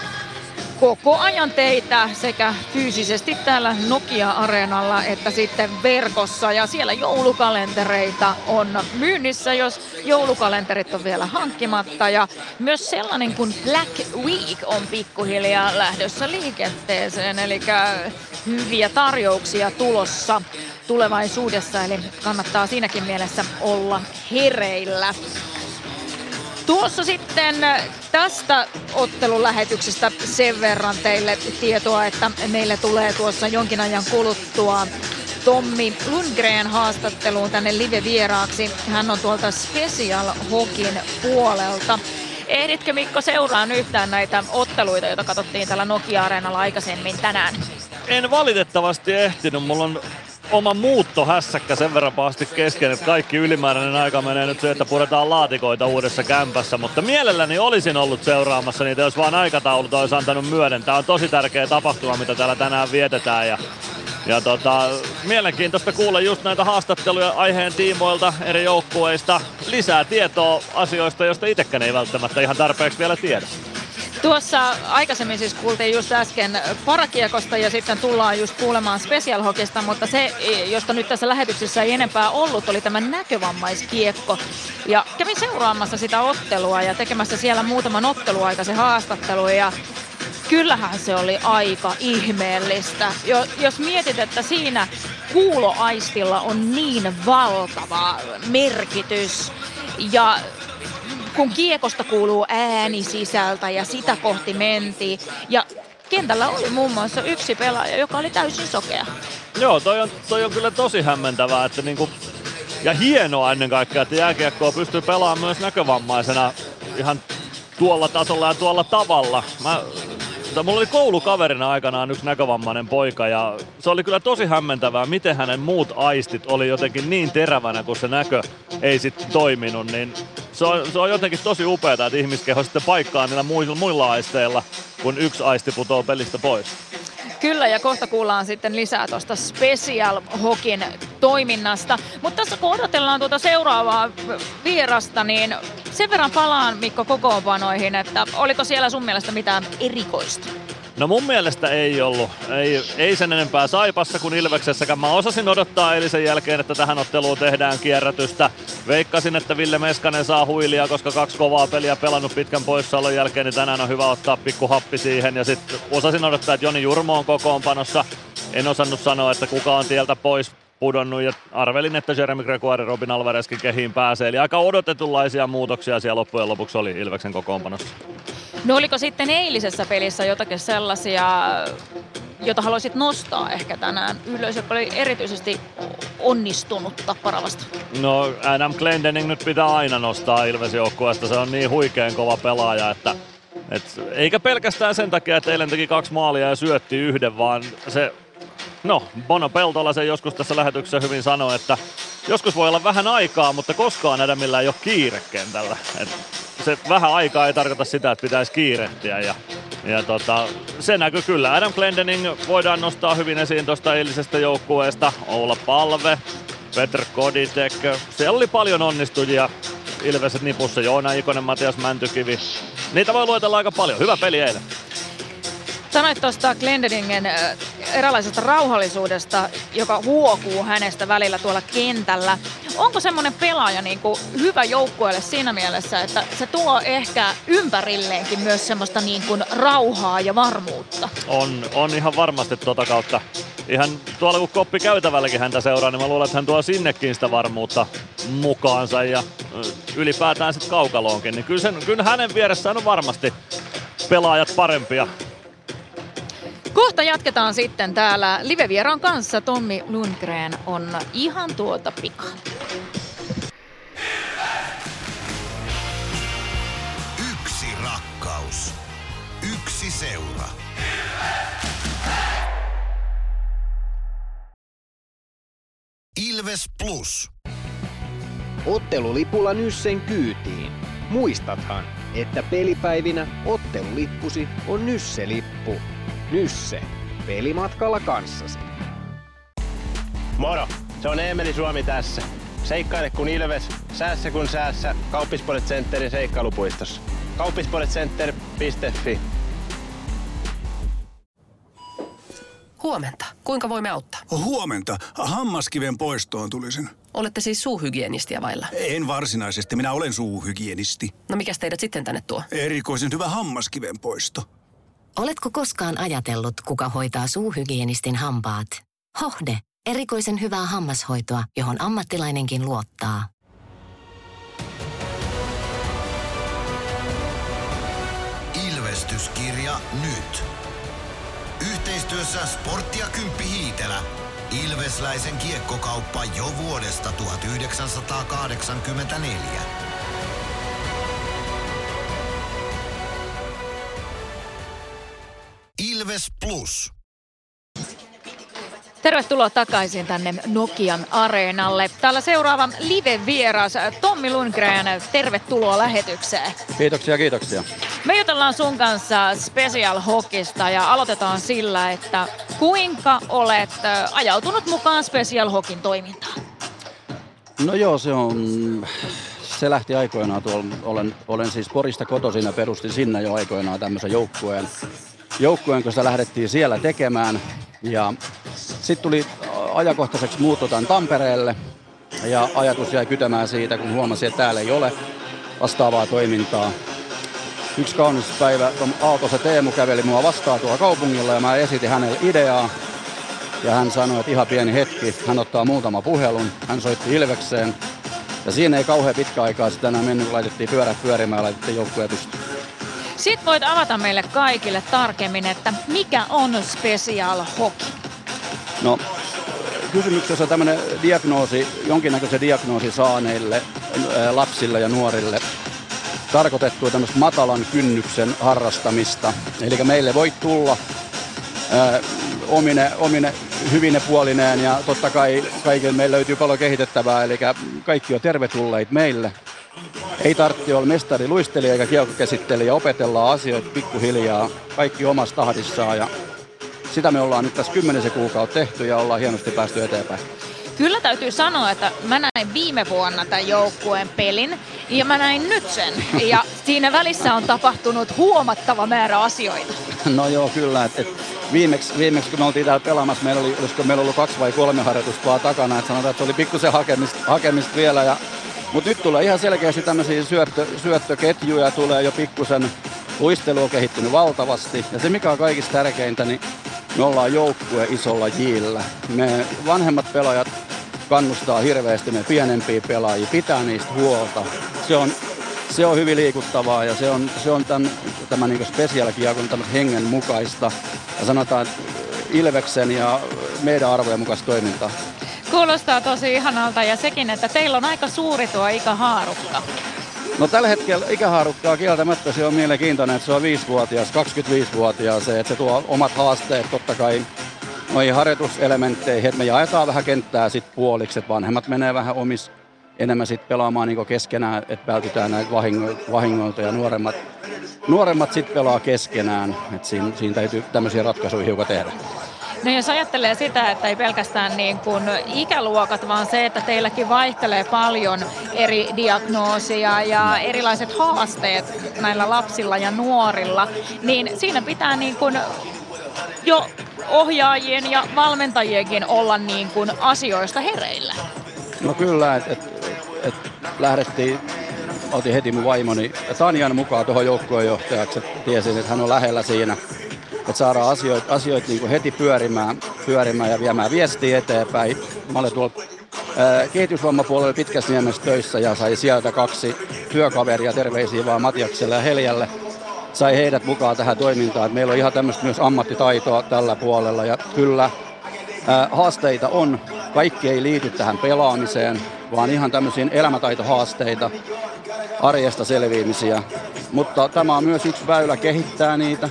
S2: koko ajan teitä sekä fyysisesti täällä Nokia-areenalla että sitten verkossa. Ja siellä joulukalentereita on myynnissä, jos joulukalenterit on vielä hankkimatta. Ja myös sellainen kuin Black Week on pikkuhiljaa lähdössä liikenteeseen, eli hyviä tarjouksia tulossa tulevaisuudessa, eli kannattaa siinäkin mielessä olla hereillä. Tuossa sitten tästä ottelulähetyksestä sen verran teille tietoa, että meille tulee tuossa jonkin ajan kuluttua Tommi Lundgren haastatteluun tänne live-vieraaksi. Hän on tuolta Special Hokin puolelta. Ehditkö Mikko seuraan yhtään näitä otteluita, joita katsottiin täällä Nokia-areenalla aikaisemmin tänään?
S6: En valitettavasti ehtinyt. Mulla on oma muuttohässäkkä sen verran pahasti kesken, että kaikki ylimääräinen aika menee nyt se, että puretaan laatikoita uudessa kämpässä, mutta mielelläni olisin ollut seuraamassa niitä, jos vaan aikataulut olisi antanut myöden. Tämä on tosi tärkeä tapahtuma, mitä täällä tänään vietetään ja ja tota, mielenkiintoista kuulla just näitä haastatteluja aiheen tiimoilta eri joukkueista. Lisää tietoa asioista, joista itsekään ei välttämättä ihan tarpeeksi vielä tiedä.
S2: Tuossa aikaisemmin siis kuultiin just äsken parakiekosta ja sitten tullaan just kuulemaan Special Hockeysta, mutta se, josta nyt tässä lähetyksessä ei enempää ollut, oli tämä näkövammaiskiekko. Ja kävin seuraamassa sitä ottelua ja tekemässä siellä muutaman otteluaikaisen haastattelu ja kyllähän se oli aika ihmeellistä. Jo, jos mietit, että siinä kuuloaistilla on niin valtava merkitys ja kun kiekosta kuuluu ääni sisältä ja sitä kohti mentiin. Ja kentällä oli muun muassa yksi pelaaja, joka oli täysin sokea.
S6: Joo, toi on, toi on kyllä tosi hämmentävää, että niinku, ja hienoa ennen kaikkea, että jääkiekkoa pystyy pelaamaan myös näkövammaisena ihan tuolla tasolla ja tuolla tavalla. Mä mutta mulla oli koulukaverina aikanaan yksi näkövammainen poika ja se oli kyllä tosi hämmentävää, miten hänen muut aistit oli jotenkin niin terävänä, kun se näkö ei sitten toiminut. Niin se on, se on jotenkin tosi upeaa, että ihmiskeho sitten paikkaa niillä muilla, muilla aisteilla, kun yksi aisti putoo pelistä pois.
S2: Kyllä, ja kohta kuullaan sitten lisää tuosta Special Hokin toiminnasta. Mutta tässä kun odotellaan tuota seuraavaa vierasta, niin sen verran palaan Mikko kokoonpanoihin, että oliko siellä sun mielestä mitään erikoista?
S6: No mun mielestä ei ollut. Ei, ei sen enempää Saipassa kuin Ilveksessäkään. Mä osasin odottaa eilisen jälkeen, että tähän otteluun tehdään kierrätystä. Veikkasin, että Ville Meskanen saa huilia, koska kaksi kovaa peliä pelannut pitkän poissaolon jälkeen, niin tänään on hyvä ottaa pikku happi siihen. Ja sitten osasin odottaa, että Joni Jurmo on kokoonpanossa. En osannut sanoa, että kuka on tieltä pois pudonnut ja arvelin, että Jeremy Gregoire Robin Alvarezkin kehiin pääsee. Eli aika odotetunlaisia muutoksia siellä loppujen lopuksi oli Ilveksen kokoonpanossa.
S2: No oliko sitten eilisessä pelissä jotakin sellaisia, jota haluaisit nostaa ehkä tänään ylös, joka oli erityisesti onnistunutta Paravasta?
S6: No Adam Glendening nyt pitää aina nostaa Ilves joukkueesta. Se on niin huikean kova pelaaja, että et, eikä pelkästään sen takia, että eilen teki kaksi maalia ja syötti yhden, vaan se No, Bono Peltola sen joskus tässä lähetyksessä hyvin sanoi, että joskus voi olla vähän aikaa, mutta koskaan Adamilla ei ole kiire kentällä. Et se vähän aikaa ei tarkoita sitä, että pitäisi kiirehtiä. Ja, ja tota, se näkyy kyllä. Adam Glendening voidaan nostaa hyvin esiin tuosta eilisestä joukkueesta. Olla Palve, Petr Koditek. Siellä oli paljon onnistujia. Ilveset nipussa, Joona Ikonen, Matias Mäntykivi. Niitä voi luetella aika paljon. Hyvä peli eilen.
S2: Sanoit tuosta Glendeningen eräänlaisesta rauhallisuudesta, joka huokuu hänestä välillä tuolla kentällä. Onko semmoinen pelaaja niin kuin hyvä joukkueelle siinä mielessä, että se tuo ehkä ympärilleenkin myös semmoista niin kuin rauhaa ja varmuutta?
S6: On, on ihan varmasti tuota kautta. Ihan tuolla kun koppi käytävälläkin häntä seuraa, niin mä luulen, että hän tuo sinnekin sitä varmuutta mukaansa ja ylipäätään sitten kaukaloonkin. Niin kyllä, sen, kyllä hänen vieressään on varmasti pelaajat parempia
S2: Kohta jatketaan sitten täällä live-vieraan kanssa. Tommi Lundgren on ihan tuota pikaa.
S1: Yksi rakkaus. Yksi seura. Ilves Plus.
S4: Ottelulipulla Nyssen kyytiin. Muistathan, että pelipäivinä ottelulippusi on Nysse-lippu. Nysse. Pelimatkalla kanssasi.
S5: Moro! Se on Eemeli Suomi tässä. Seikkaile kun ilves, säässä kun säässä. Kauppispoilet Centerin seikkailupuistossa. Kauppispoiletcenter.fi
S3: Huomenta. Kuinka voimme auttaa?
S10: Huomenta. Hammaskiven poistoon tulisin.
S3: Olette siis suuhygienistiä vailla?
S10: En varsinaisesti. Minä olen suuhygienisti.
S3: No mikä teidät sitten tänne tuo?
S10: Erikoisen hyvä hammaskiven poisto.
S11: Oletko koskaan ajatellut, kuka hoitaa suuhygienistin hampaat? Hohde. Erikoisen hyvää hammashoitoa, johon ammattilainenkin luottaa.
S1: Ilvestyskirja nyt. Yhteistyössä Sporttia Kymppi Hiitelä. Ilvesläisen kiekkokauppa jo vuodesta 1984. Ilves Plus.
S2: Tervetuloa takaisin tänne Nokian areenalle. Täällä seuraava live-vieras Tommi Lundgren, tervetuloa lähetykseen.
S12: Kiitoksia, kiitoksia.
S2: Me jutellaan sun kanssa Special Hockeysta ja aloitetaan sillä, että kuinka olet ajautunut mukaan Special Hockeyn toimintaan?
S12: No joo, se on, se lähti aikoinaan tuolla, olen, olen siis Porista kotoisin ja perustin sinne jo aikoinaan tämmöisen joukkueen joukkueen, sitä lähdettiin siellä tekemään. Ja sitten tuli ajakohtaiseksi muutto tämän Tampereelle ja ajatus jäi kytämään siitä, kun huomasin, että täällä ei ole vastaavaa toimintaa. Yksi kaunis päivä Aalto se Teemu käveli mua vastaan tuolla kaupungilla ja mä esitin hänelle ideaa. Ja hän sanoi, että ihan pieni hetki, hän ottaa muutama puhelun, hän soitti Ilvekseen. Ja siinä ei kauhean pitkä aikaa sitten enää mennyt, laitettiin pyörät pyörimään ja laitettiin joukkueen pystyyn.
S2: Sitten voit avata meille kaikille tarkemmin, että mikä on Special Hockey?
S12: No, kysymyksessä on tämmöinen diagnoosi, jonkinnäköisen diagnoosi saaneille lapsille ja nuorille tarkoitettu tämmöistä matalan kynnyksen harrastamista. Eli meille voi tulla ää, omine, omine hyvine puolineen ja totta kai kaikille meillä löytyy paljon kehitettävää, eli kaikki on tervetulleita meille. Ei tarvitse olla mestari luistelija eikä kiekkokäsittelijä, opetellaan asioita pikkuhiljaa, kaikki omassa tahdissaan ja sitä me ollaan nyt tässä kymmenisen kuukautta tehty ja ollaan hienosti päästy eteenpäin.
S2: Kyllä täytyy sanoa, että mä näin viime vuonna tämän joukkueen pelin ja mä näin nyt sen. Ja siinä välissä on tapahtunut huomattava määrä asioita.
S12: No joo, kyllä. Et, et viimeksi, viimeksi, kun me oltiin täällä pelaamassa, meillä oli, olisiko meillä ollut kaksi vai kolme harjoitusta vaan takana. Et sanotaan, että se oli pikkusen hakemista, hakemista vielä. Ja, mutta nyt tulee ihan selkeästi tämmöisiä syöttö, syöttöketjuja, tulee jo pikkusen luistelu on kehittynyt valtavasti. Ja se mikä on kaikista tärkeintä, niin me ollaan joukkue isolla jillä. Me vanhemmat pelaajat kannustaa hirveästi me pienempiä pelaajia, pitää niistä huolta. Se on, se on hyvin liikuttavaa ja se on, se on tämän, tämän niin spesiaalikiekon hengen mukaista. Ja sanotaan, Ilveksen ja meidän arvojen mukaista toimintaa.
S2: Kuulostaa tosi ihanalta ja sekin, että teillä on aika suuri tuo ikähaarukka.
S12: No tällä hetkellä ikähaarukkaa kieltämättä se on mielenkiintoinen, että se on 5-vuotias, 25-vuotias, se, että se tuo omat haasteet totta kai noihin harjoituselementteihin, että me jaetaan vähän kenttää sit puoliksi, että vanhemmat menee vähän omis enemmän sit pelaamaan niin keskenään, että vältytään näitä vahingoilta ja nuoremmat, nuoremmat sitten pelaa keskenään, että siinä, siinä täytyy tämmöisiä ratkaisuja hiukan tehdä.
S2: No jos ajattelee sitä, että ei pelkästään niin kuin ikäluokat, vaan se, että teilläkin vaihtelee paljon eri diagnoosia ja erilaiset haasteet näillä lapsilla ja nuorilla, niin siinä pitää niin kuin jo ohjaajien ja valmentajienkin olla niin kuin asioista hereillä.
S12: No kyllä, että et, et lähdettiin, otin heti mun vaimoni Tanjan mukaan tuohon joukkueenjohtajaksi, tiesin, että hän on lähellä siinä että saadaan asioita, asioita niin heti pyörimään, pyörimään ja viemään viestiä eteenpäin. Mä olen tuolla kehitysvammapuolella Pitkäsniemessä töissä ja sai sieltä kaksi työkaveria, terveisiä vaan Matiakselle ja Heljälle. Sai heidät mukaan tähän toimintaan. meillä on ihan tämmöistä myös ammattitaitoa tällä puolella ja kyllä haasteita on. Kaikki ei liity tähän pelaamiseen, vaan ihan tämmöisiin elämätaitohaasteita, arjesta selviämisiä. Mutta tämä on myös yksi väylä kehittää niitä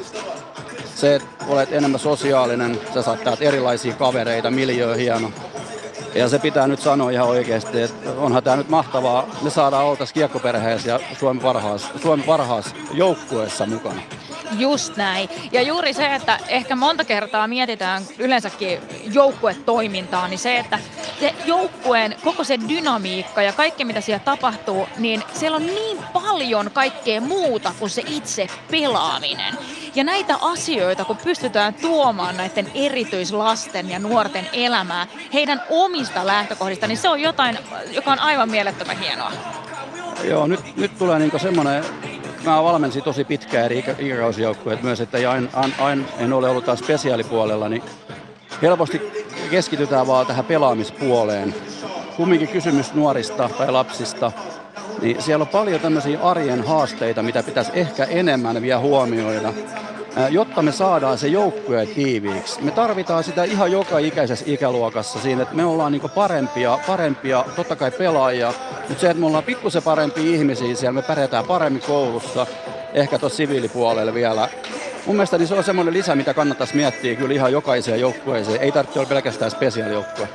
S12: se, että olet enemmän sosiaalinen, sä saat erilaisia kavereita, miljöö hieno. Ja se pitää nyt sanoa ihan oikeasti, että onhan tämä nyt mahtavaa. Me saadaan oltaisiin kiekkoperheessä ja Suomen parhaassa, Suomen parhaassa joukkueessa mukana.
S2: Just näin. Ja juuri se, että ehkä monta kertaa mietitään yleensäkin joukkuetoimintaa, niin se, että se joukkueen koko se dynamiikka ja kaikki mitä siellä tapahtuu, niin siellä on niin paljon kaikkea muuta kuin se itse pelaaminen. Ja näitä asioita, kun pystytään tuomaan näiden erityislasten ja nuorten elämää heidän omista lähtökohdista, niin se on jotain, joka on aivan mielettömän hienoa.
S12: Joo, nyt, nyt tulee niinku semmoinen mä valmensin tosi pitkään eri ikäkausjoukkueet myös, että aina, aina en ole ollut taas spesiaalipuolella, niin helposti keskitytään vaan tähän pelaamispuoleen. Kumminkin kysymys nuorista tai lapsista, niin siellä on paljon tämmöisiä arjen haasteita, mitä pitäisi ehkä enemmän vielä huomioida jotta me saadaan se joukkue tiiviiksi. Me tarvitaan sitä ihan joka ikäisessä ikäluokassa siinä, että me ollaan niin parempia, parempia, totta kai pelaajia, mutta se, että me ollaan pikkusen parempia ihmisiä siellä, me pärjätään paremmin koulussa, ehkä tuossa siviilipuolella vielä. Mun mielestä niin se on semmoinen lisä, mitä kannattaisi miettiä kyllä ihan jokaiseen joukkueeseen. Ei tarvitse olla pelkästään spesiaalijoukkue.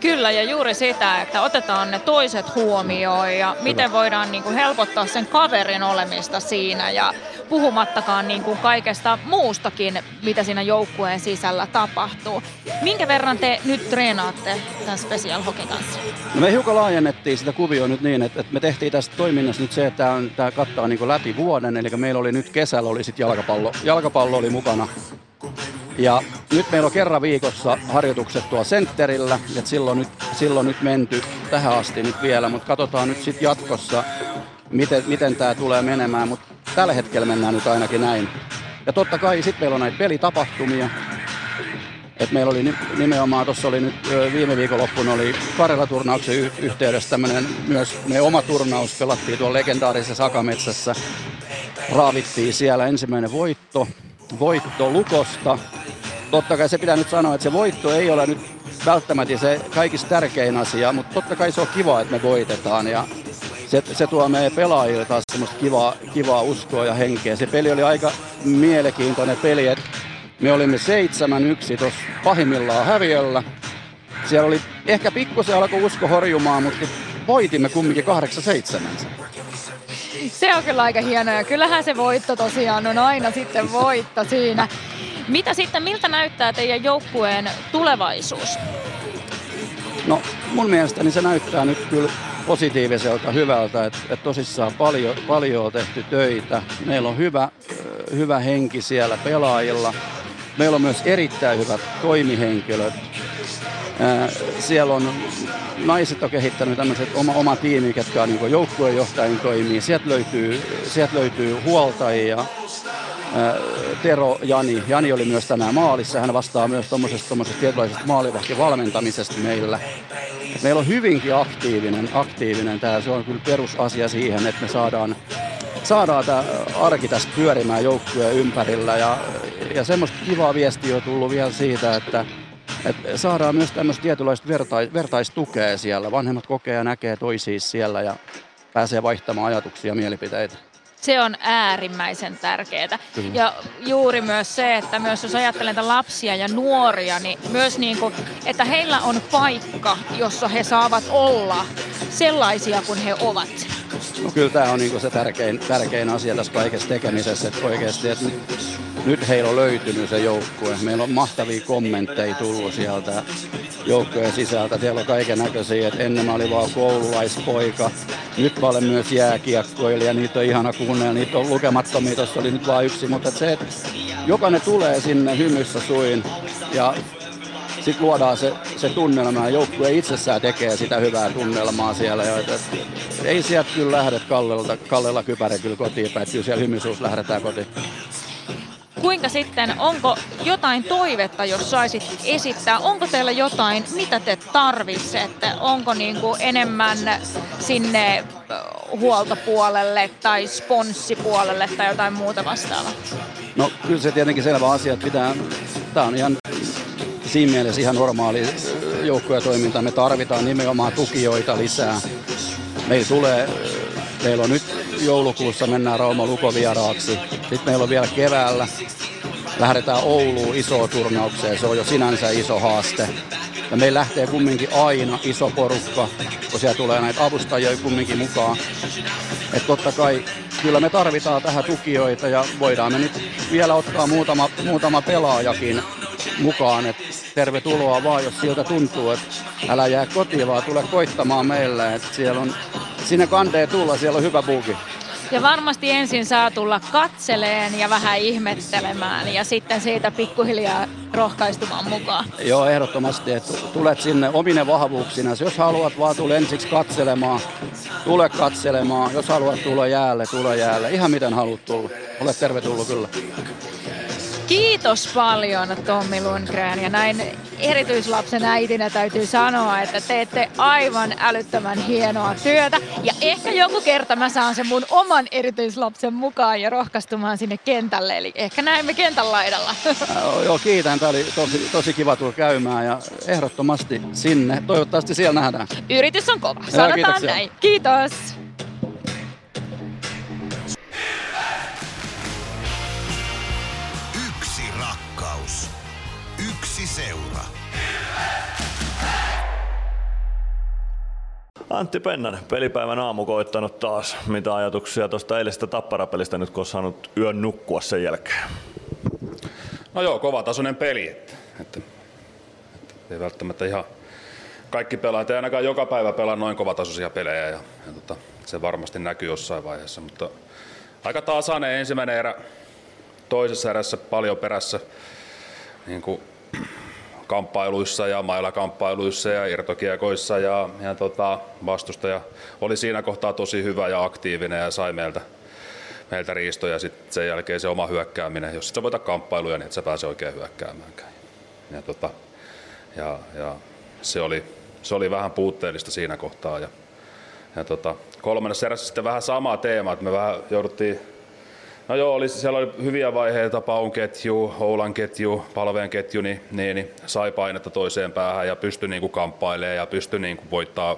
S2: Kyllä, ja juuri sitä, että otetaan ne toiset huomioon ja miten voidaan niin kuin helpottaa sen kaverin olemista siinä ja puhumattakaan niin kuin kaikesta muustakin, mitä siinä joukkueen sisällä tapahtuu. Minkä verran te nyt treenaatte tämän Special Hockey kanssa?
S12: No me hiukan laajennettiin sitä kuvioa nyt niin, että, että me tehtiin tästä toiminnasta nyt se, että tämä, on, tämä kattaa niin kuin läpi vuoden, eli meillä oli nyt kesällä oli sitten jalkapallo, jalkapallo oli mukana ja nyt meillä on kerran viikossa harjoitukset tuolla sentterillä, että silloin nyt, silloin nyt menty tähän asti nyt vielä, mutta katsotaan nyt sitten jatkossa, miten, miten tämä tulee menemään, mutta tällä hetkellä mennään nyt ainakin näin. Ja totta kai sitten meillä on näitä pelitapahtumia, et meillä oli nimenomaan, tuossa oli nyt viime viikonloppuna oli Karjala-turnauksen yhteydessä tämmöinen myös me oma turnaus, pelattiin tuolla legendaarisessa Akametsässä. Raavittiin siellä ensimmäinen voitto, voitto Lukosta. Totta kai se pitää nyt sanoa, että se voitto ei ole nyt välttämättä se kaikista tärkein asia, mutta totta kai se on kiva, että me voitetaan ja se, se tuo meidän pelaajille taas semmoista kivaa, kivaa uskoa ja henkeä. Se peli oli aika mielenkiintoinen peli, että me olimme 7-1 tuossa pahimmillaan häviöllä. Siellä oli ehkä pikkusen alkoi usko horjumaan, mutta voitimme kumminkin 8-7.
S2: Se on kyllä aika hienoa ja kyllähän se voitto tosiaan on aina sitten voitto siinä. Mitä sitten, miltä näyttää teidän joukkueen tulevaisuus?
S12: No mun mielestäni se näyttää nyt kyllä positiiviselta, hyvältä, että, että tosissaan paljon, paljon on tehty töitä. Meillä on hyvä, hyvä henki siellä pelaajilla. Meillä on myös erittäin hyvät toimihenkilöt. Siellä on naiset on kehittänyt tämmöiset oma, oma tiimi, ketkä on niin joukkueenjohtajien toimii. Sieltä löytyy, sieltä löytyy huoltajia. Tero Jani. Jani oli myös tänään maalissa. Hän vastaa myös tuommoisesta tietynlaisesta maalivahtivalmentamisesta meillä. Meillä on hyvinkin aktiivinen, aktiivinen tämä. Se on kyllä perusasia siihen, että me saadaan, saadaan tämä arki tästä pyörimään joukkueen ympärillä. Ja, ja semmoista kivaa viestiä on tullut vielä siitä, että, että saadaan myös tämmöistä tietynlaista vertais, vertaistukea siellä. Vanhemmat kokee ja näkee toisiin siellä ja pääsee vaihtamaan ajatuksia ja mielipiteitä.
S2: Se on äärimmäisen tärkeää. Ja juuri myös se, että myös jos ajattelen lapsia ja nuoria, niin myös niin kuin, että heillä on paikka, jossa he saavat olla sellaisia kuin he ovat.
S12: No kyllä tämä on niin se tärkein, tärkein asia tässä kaikessa tekemisessä, että oikeasti että nyt heillä on löytynyt se joukkue. Meillä on mahtavia kommentteja tullut sieltä joukkueen sisältä. Siellä on kaiken näköisiä, että ennen mä olin vaan koululaispoika. Nyt mä olen myös jääkiekkoilija, niitä on ihana kuunnella, niitä on lukemattomia, tuossa oli nyt vain yksi. Mutta se, että jokainen tulee sinne hymyssä suin ja sitten luodaan se, se tunnelma ja joukkue itsessään tekee sitä hyvää tunnelmaa siellä. Ja, että, ei sieltä kyllä lähde Kallelta, Kallella kypärä kyllä kotiin päin, kyllä siellä hymysuus lähdetään kotiin
S2: kuinka sitten, onko jotain toivetta, jos saisit esittää? Onko teillä jotain, mitä te tarvitsette? Onko niin kuin enemmän sinne huoltopuolelle tai sponssipuolelle tai jotain muuta vastaavaa?
S12: No kyllä se tietenkin selvä asia, että pitää, tämä on ihan siinä mielessä ihan normaali joukkuetoiminta. Me tarvitaan nimenomaan tukijoita lisää. Meillä tulee, meillä on nyt joulukuussa mennään Rauma Lukovieraaksi. Sitten meillä on vielä keväällä lähdetään Ouluun isoon turnaukseen. Se on jo sinänsä iso haaste. Ja meillä lähtee kumminkin aina iso porukka, kun siellä tulee näitä avustajia kumminkin mukaan. Että totta kai kyllä me tarvitaan tähän tukijoita ja voidaan me nyt vielä ottaa muutama, muutama pelaajakin mukaan. Et tervetuloa vaan, jos siltä tuntuu, että älä jää kotiin, vaan tule koittamaan meille. Et siellä on, sinne kantee tulla, siellä on hyvä bugi.
S2: Ja varmasti ensin saa tulla katseleen ja vähän ihmettelemään ja sitten siitä pikkuhiljaa rohkaistumaan mukaan.
S12: Joo, ehdottomasti, että tulet sinne omine vahvuuksina. Jos haluat vaan tulla ensiksi katselemaan, tule katselemaan. Jos haluat tulla jäälle, tule jäälle. Ihan miten haluat tulla. Olet tervetullut kyllä.
S2: Kiitos paljon Tommi Lundgren ja näin erityislapsen äitinä täytyy sanoa, että teette aivan älyttömän hienoa työtä ja ehkä joku kerta mä saan sen mun oman erityislapsen mukaan ja rohkaistumaan sinne kentälle, eli ehkä näemme kentän laidalla.
S12: Joo, kiitän. Tämä oli tosi, tosi kiva tulla käymään ja ehdottomasti sinne. Toivottavasti siellä nähdään.
S2: Yritys on kova, sanotaan Joo, näin. Kiitos.
S6: Antti Pennanen, pelipäivän aamu koittanut taas. Mitä ajatuksia tuosta eilisestä tapparapelistä nyt, kun saanut yön nukkua sen jälkeen?
S13: No joo, kova tasoinen peli. Että, että, että ei välttämättä ihan kaikki pelaajat, ei ainakaan joka päivä pelaa noin kovatasoisia pelejä ja, ja tota, se varmasti näkyy jossain vaiheessa, mutta aika tasainen ensimmäinen erä, toisessa erässä paljon perässä niin kuin kamppailuissa ja mailakamppailuissa ja irtokiekoissa ja, ja tota, vastustaja oli siinä kohtaa tosi hyvä ja aktiivinen ja sai meiltä, meiltä riistoja sitten sen jälkeen se oma hyökkääminen. Jos et sä voita kamppailuja, niin et sä pääse oikein hyökkäämäänkään. Ja, tota, ja, ja se, oli, se oli vähän puutteellista siinä kohtaa. Ja, ja tota, kolmannessa erässä sitten vähän sama teema, että me vähän jouduttiin No joo, oli, siellä oli hyviä vaiheita, Paun ketju, Oulan ketju, Palveen ketju, niin, niin, niin sai painetta toiseen päähän ja pystyi niin kamppailemaan ja pystyi niin kuin voittaa,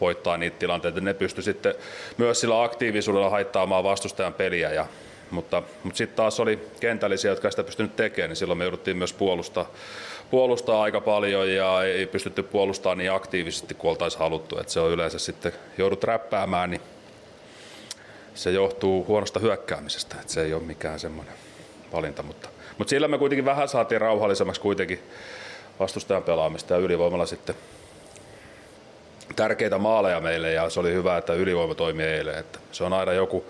S13: voittaa niitä tilanteita. Ne pystyi sitten myös sillä aktiivisuudella haittaamaan vastustajan peliä. Ja, mutta, mutta sitten taas oli kentällisiä, jotka sitä pystynyt tekemään, niin silloin me jouduttiin myös puolustaa, puolustaa aika paljon ja ei pystytty puolustamaan niin aktiivisesti kuin oltaisiin haluttu. Et se on yleensä sitten joudut räppäämään, niin se johtuu huonosta hyökkäämisestä, että se ei ole mikään semmoinen valinta, mutta, mutta sillä me kuitenkin vähän saatiin rauhallisemmaksi kuitenkin vastustajan pelaamista ja ylivoimalla sitten tärkeitä maaleja meille ja se oli hyvä, että ylivoima toimi eilen. Että se on aina joku,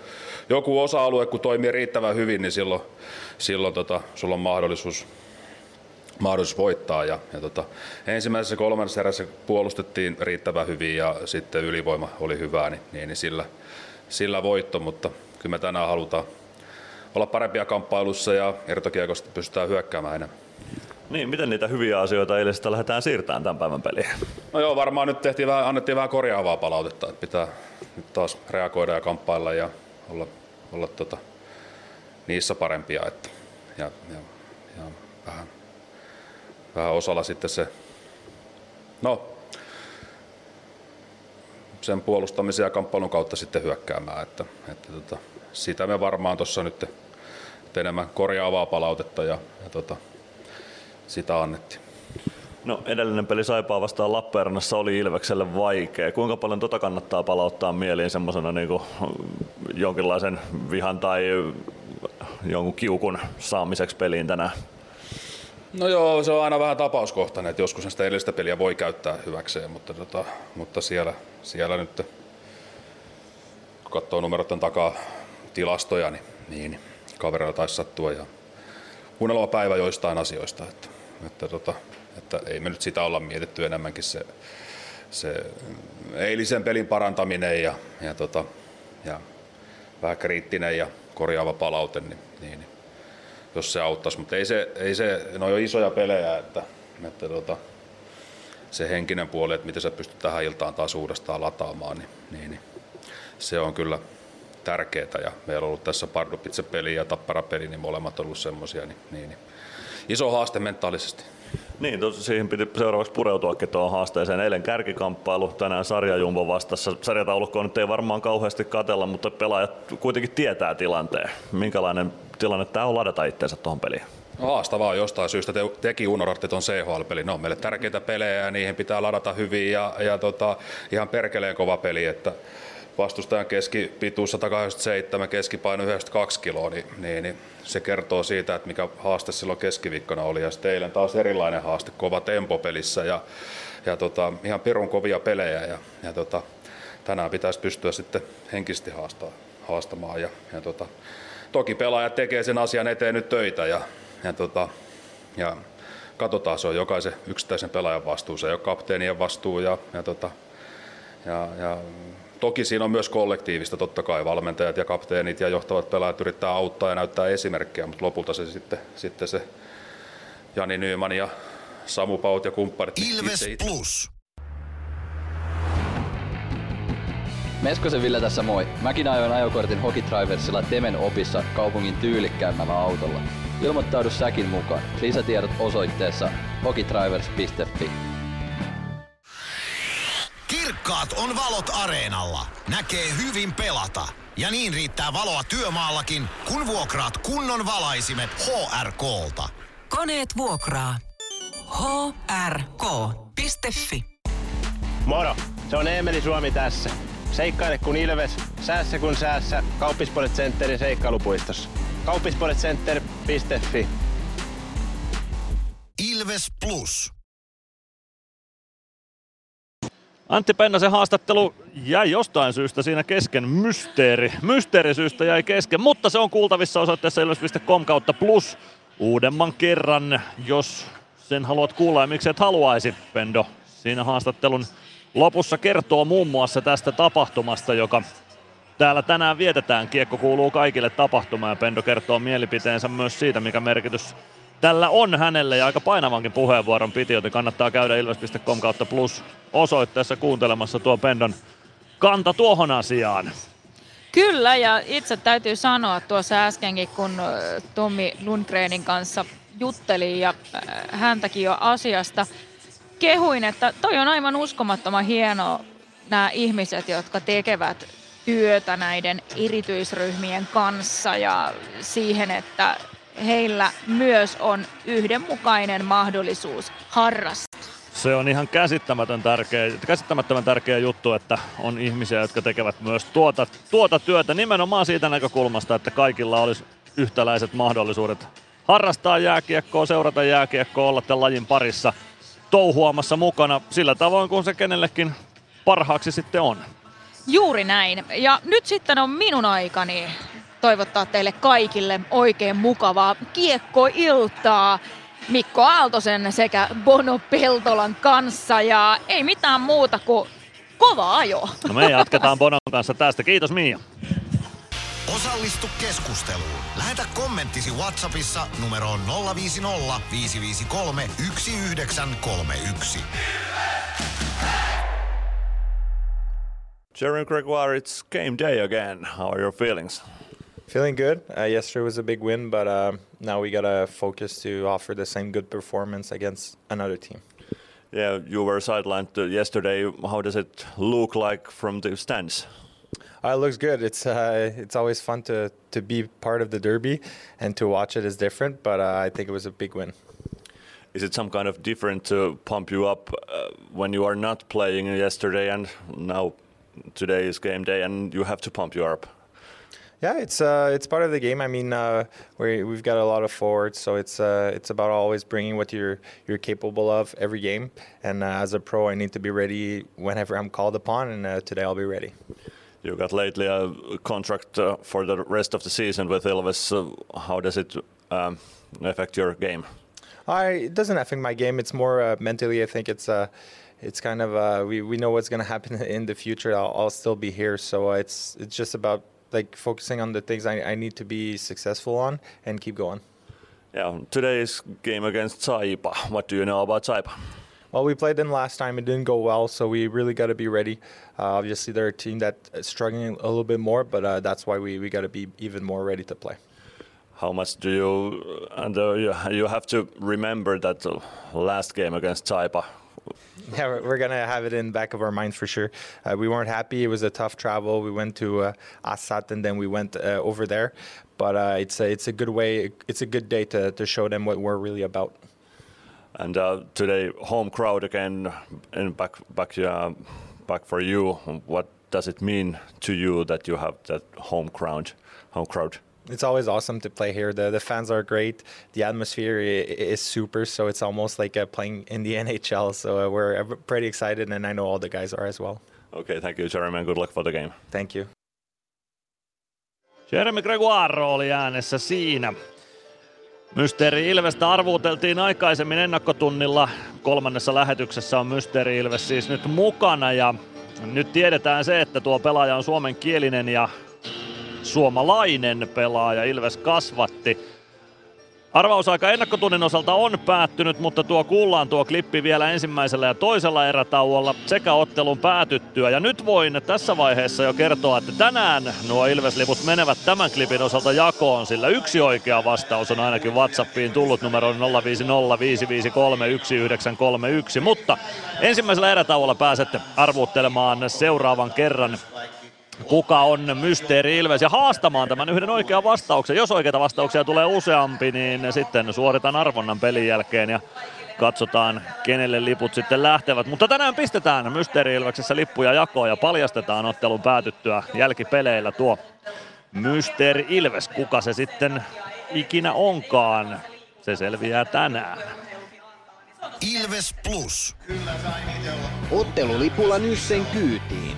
S13: joku osa-alue, kun toimii riittävän hyvin, niin silloin, silloin tota, sulla on mahdollisuus, mahdollisuus voittaa. Ja, ja tota, ensimmäisessä kolmannessa erässä puolustettiin riittävän hyvin ja sitten ylivoima oli hyvää, niin, niin, niin sillä, sillä voitto, mutta kyllä me tänään halutaan olla parempia kamppailussa ja irtokiekosta pystytään hyökkäämään enemmän.
S6: Niin, miten niitä hyviä asioita eilestä lähdetään siirtämään tämän päivän peliin?
S13: No joo, varmaan nyt tehtiin vähän, annettiin vähän korjaavaa palautetta, että pitää nyt taas reagoida ja kamppailla ja olla, olla tota, niissä parempia. Että, ja, ja, ja vähän, vähän osalla sitten se, no, sen puolustamisen ja kamppailun kautta sitten hyökkäämään. Että, että tota, sitä me varmaan tuossa nyt enemmän korjaavaa palautetta ja, ja tota, sitä annettiin.
S6: No edellinen peli Saipaa vastaan Lappeenrannassa oli Ilvekselle vaikea. Kuinka paljon tota kannattaa palauttaa mieliin semmoisena niin jonkinlaisen vihan tai jonkun kiukun saamiseksi peliin tänään?
S13: No joo, se on aina vähän tapauskohtainen, että joskus sitä edellistä peliä voi käyttää hyväkseen, mutta, tota, mutta siellä, siellä nyt, kun katsoo numeroiden takaa tilastoja, niin, niin kavereilla taisi sattua ja kuunnella päivä joistain asioista. Että, että, tota, että ei me nyt sitä olla mietitty enemmänkin se, se eilisen pelin parantaminen ja, ja, tota, ja vähän kriittinen ja korjaava palaute, niin, niin jos se auttaisi. Mutta ei se, ei se, ne on jo isoja pelejä, että, että tota, se henkinen puoli, että miten sä pystyt tähän iltaan taas uudestaan lataamaan, niin, niin, niin se on kyllä tärkeää. Ja meillä on ollut tässä Pardupitse-peli ja Tappara-peli, niin molemmat on ollut semmoisia, niin, niin, niin iso haaste mentaalisesti.
S6: Niin, tos, siihen piti seuraavaksi pureutuakin tuohon haasteeseen. Eilen kärkikamppailu, tänään sarjajumbo vastassa. Sarjataulukkoa nyt ei varmaan kauheasti katella, mutta pelaajat kuitenkin tietää tilanteen. Minkälainen tilanne tämä on ladata itseensä tuohon peliin?
S13: No, haastavaa jostain syystä. Te, teki unohdatte tuon CHL-peli. Ne on meille tärkeitä pelejä ja niihin pitää ladata hyvin ja, ja tota, ihan perkeleen kova peli. Että vastustajan keskipituus 187, keskipaino 92 kiloa, niin, niin, niin se kertoo siitä, että mikä haaste silloin keskiviikkona oli. Ja sitten eilen taas erilainen haaste, kova tempo pelissä ja, ja tota, ihan pirun kovia pelejä. Ja, ja tota, tänään pitäisi pystyä sitten henkisesti haastaa, haastamaan. Ja, ja tota, toki pelaajat tekee sen asian eteen nyt töitä ja, ja, tota, ja katsotaan, se on jokaisen yksittäisen pelaajan vastuu, se ole kapteenien vastuu ja, ja, tota, ja, ja Toki siinä on myös kollektiivista, totta kai valmentajat ja kapteenit ja johtavat pelaajat yrittää auttaa ja näyttää esimerkkiä, mutta lopulta se sitten, sitten se Jani Nyman ja Samu Paut ja kumppanit.
S1: Ilves itse, Plus.
S14: Meskosen Ville tässä moi. Mäkin ajoin ajokortin Hokitriversilla Temen opissa kaupungin tyylikkäämmällä autolla. Ilmoittaudu säkin mukaan. Lisätiedot osoitteessa hokitrivers.fi.
S1: Kirkkaat on valot areenalla. Näkee hyvin pelata. Ja niin riittää valoa työmaallakin, kun vuokraat kunnon valaisimet HRKlta.
S15: Koneet vuokraa. hrk.fi
S5: Moro, se on Eemeli Suomi tässä. Seikkaile kun ilves, säässä kun säässä. Kauppispoilet Centerin seikkailupuistossa. Kauppispoiletcenter.fi
S1: Ilves Plus.
S6: Antti Pennasen haastattelu jäi jostain syystä siinä kesken. Mysteeri. Mysteerisyystä jäi kesken, mutta se on kuultavissa osoitteessa ilves.com kautta plus uudemman kerran, jos sen haluat kuulla ja miksi et haluaisi. Pendo siinä haastattelun lopussa kertoo muun muassa tästä tapahtumasta, joka täällä tänään vietetään. Kiekko kuuluu kaikille tapahtuma ja Pendo kertoo mielipiteensä myös siitä, mikä merkitys tällä on hänelle ja aika painavankin puheenvuoron piti, joten kannattaa käydä ilves.com kautta plus osoitteessa kuuntelemassa tuo Pendon kanta tuohon asiaan.
S2: Kyllä, ja itse täytyy sanoa tuossa äskenkin, kun Tommi Lundgrenin kanssa juttelin ja häntäkin jo asiasta kehuin, että toi on aivan uskomattoman hienoa nämä ihmiset, jotka tekevät työtä näiden erityisryhmien kanssa ja siihen, että heillä myös on yhdenmukainen mahdollisuus harrastaa.
S6: Se on ihan käsittämätön tärkeä, käsittämättömän tärkeä juttu, että on ihmisiä, jotka tekevät myös tuota, tuota työtä nimenomaan siitä näkökulmasta, että kaikilla olisi yhtäläiset mahdollisuudet harrastaa jääkiekkoa, seurata jääkiekkoa, olla tämän lajin parissa touhuamassa mukana sillä tavoin, kun se kenellekin parhaaksi sitten on.
S2: Juuri näin. Ja nyt sitten on minun aikani toivottaa teille kaikille oikein mukavaa kiekkoiltaa. Mikko Aaltosen sekä Bono Peltolan kanssa ja ei mitään muuta kuin kova ajo.
S6: No me jatketaan Bonon kanssa tästä. Kiitos Mia.
S1: Osallistu keskusteluun. Lähetä kommenttisi Whatsappissa numeroon 050 553 1931.
S6: Jeremy Gregoire, it's game day again. How are your feelings?
S16: Feeling good. Uh, yesterday was a big win, but uh, now we gotta focus to offer the same good performance against another team.
S6: Yeah, you were sidelined uh, yesterday. How does it look like from the stands?
S16: Uh, it looks good. It's uh, it's always fun to to be part of the derby, and to watch it is different. But uh, I think it was a big win.
S6: Is it some kind of different to pump you up uh, when you are not playing yesterday and now today is game day and you have to pump you up?
S16: Yeah, it's uh, it's part of the game. I mean, uh, we we've got a lot of forwards, so it's uh, it's about always bringing what you're you're capable of every game. And uh, as a pro, I need to be ready whenever I'm called upon, and uh, today I'll be ready.
S6: You got lately a contract uh, for the rest of the season with Ilves. how does it um, affect your game?
S16: I, it doesn't affect my game. It's more uh, mentally. I think it's uh, it's kind of uh, we we know what's going to happen in the future. I'll, I'll still be here, so it's it's just about like focusing on the things I, I need to be successful on and keep going.
S6: Yeah, today's game against Saipa. What do you know about Saipa?
S16: Well, we played them last time. It didn't go well, so we really got to be ready. Uh, obviously, they're a team that's struggling a little bit more, but uh, that's why we, we got to be even more ready to play.
S6: How much do you and uh, you, you have to remember that uh, last game against Saipa?
S16: Yeah, we're, gonna have it in the back of our minds for sure. Uh, we weren't happy. It was a tough travel. We went to uh, Assat and then we went uh, over there. But uh, it's a, it's a good way. It's a good day to, to show them what we're really about.
S6: And uh, today, home crowd again, and back back uh, back for you. What does it mean to you that you have that home crowd? Home crowd.
S16: It's always awesome to play here. The the fans are great. The atmosphere i- is super. So it's almost like uh, playing in the NHL. So uh, we're pretty excited, and I know all the guys are as well.
S6: Okay, thank you, Jeremy, and good luck for the game.
S16: Thank you.
S6: Jeremy Gregoire oli äänessä siinä. Mysteeri Ilvestä arvuuteltiin aikaisemmin ennakkotunnilla. Kolmannessa lähetyksessä on Mysteeri Ilves siis nyt mukana ja nyt tiedetään se, että tuo pelaaja on suomenkielinen ja suomalainen pelaaja. Ilves kasvatti. Arvausaika ennakkotunnin osalta on päättynyt, mutta tuo kuullaan tuo klippi vielä ensimmäisellä ja toisella erätauolla sekä ottelun päätyttyä. Ja nyt voin tässä vaiheessa jo kertoa, että tänään nuo Ilvesliput menevät tämän klipin osalta jakoon, sillä yksi oikea vastaus on ainakin WhatsAppiin tullut numero 050 Mutta ensimmäisellä erätauolla pääsette arvuuttelemaan seuraavan kerran kuka on Mysteeri Ilves ja haastamaan tämän yhden oikean vastauksen. Jos oikeita vastauksia tulee useampi, niin sitten suoritan arvonnan pelin jälkeen ja katsotaan, kenelle liput sitten lähtevät. Mutta tänään pistetään Mysteeri Ilveksessä lippuja jakoon ja paljastetaan ottelun päätyttyä jälkipeleillä tuo Mysteeri Ilves. Kuka se sitten ikinä onkaan, se selviää tänään.
S1: Ilves Plus.
S4: Ottelulipulla Nyssen kyytiin.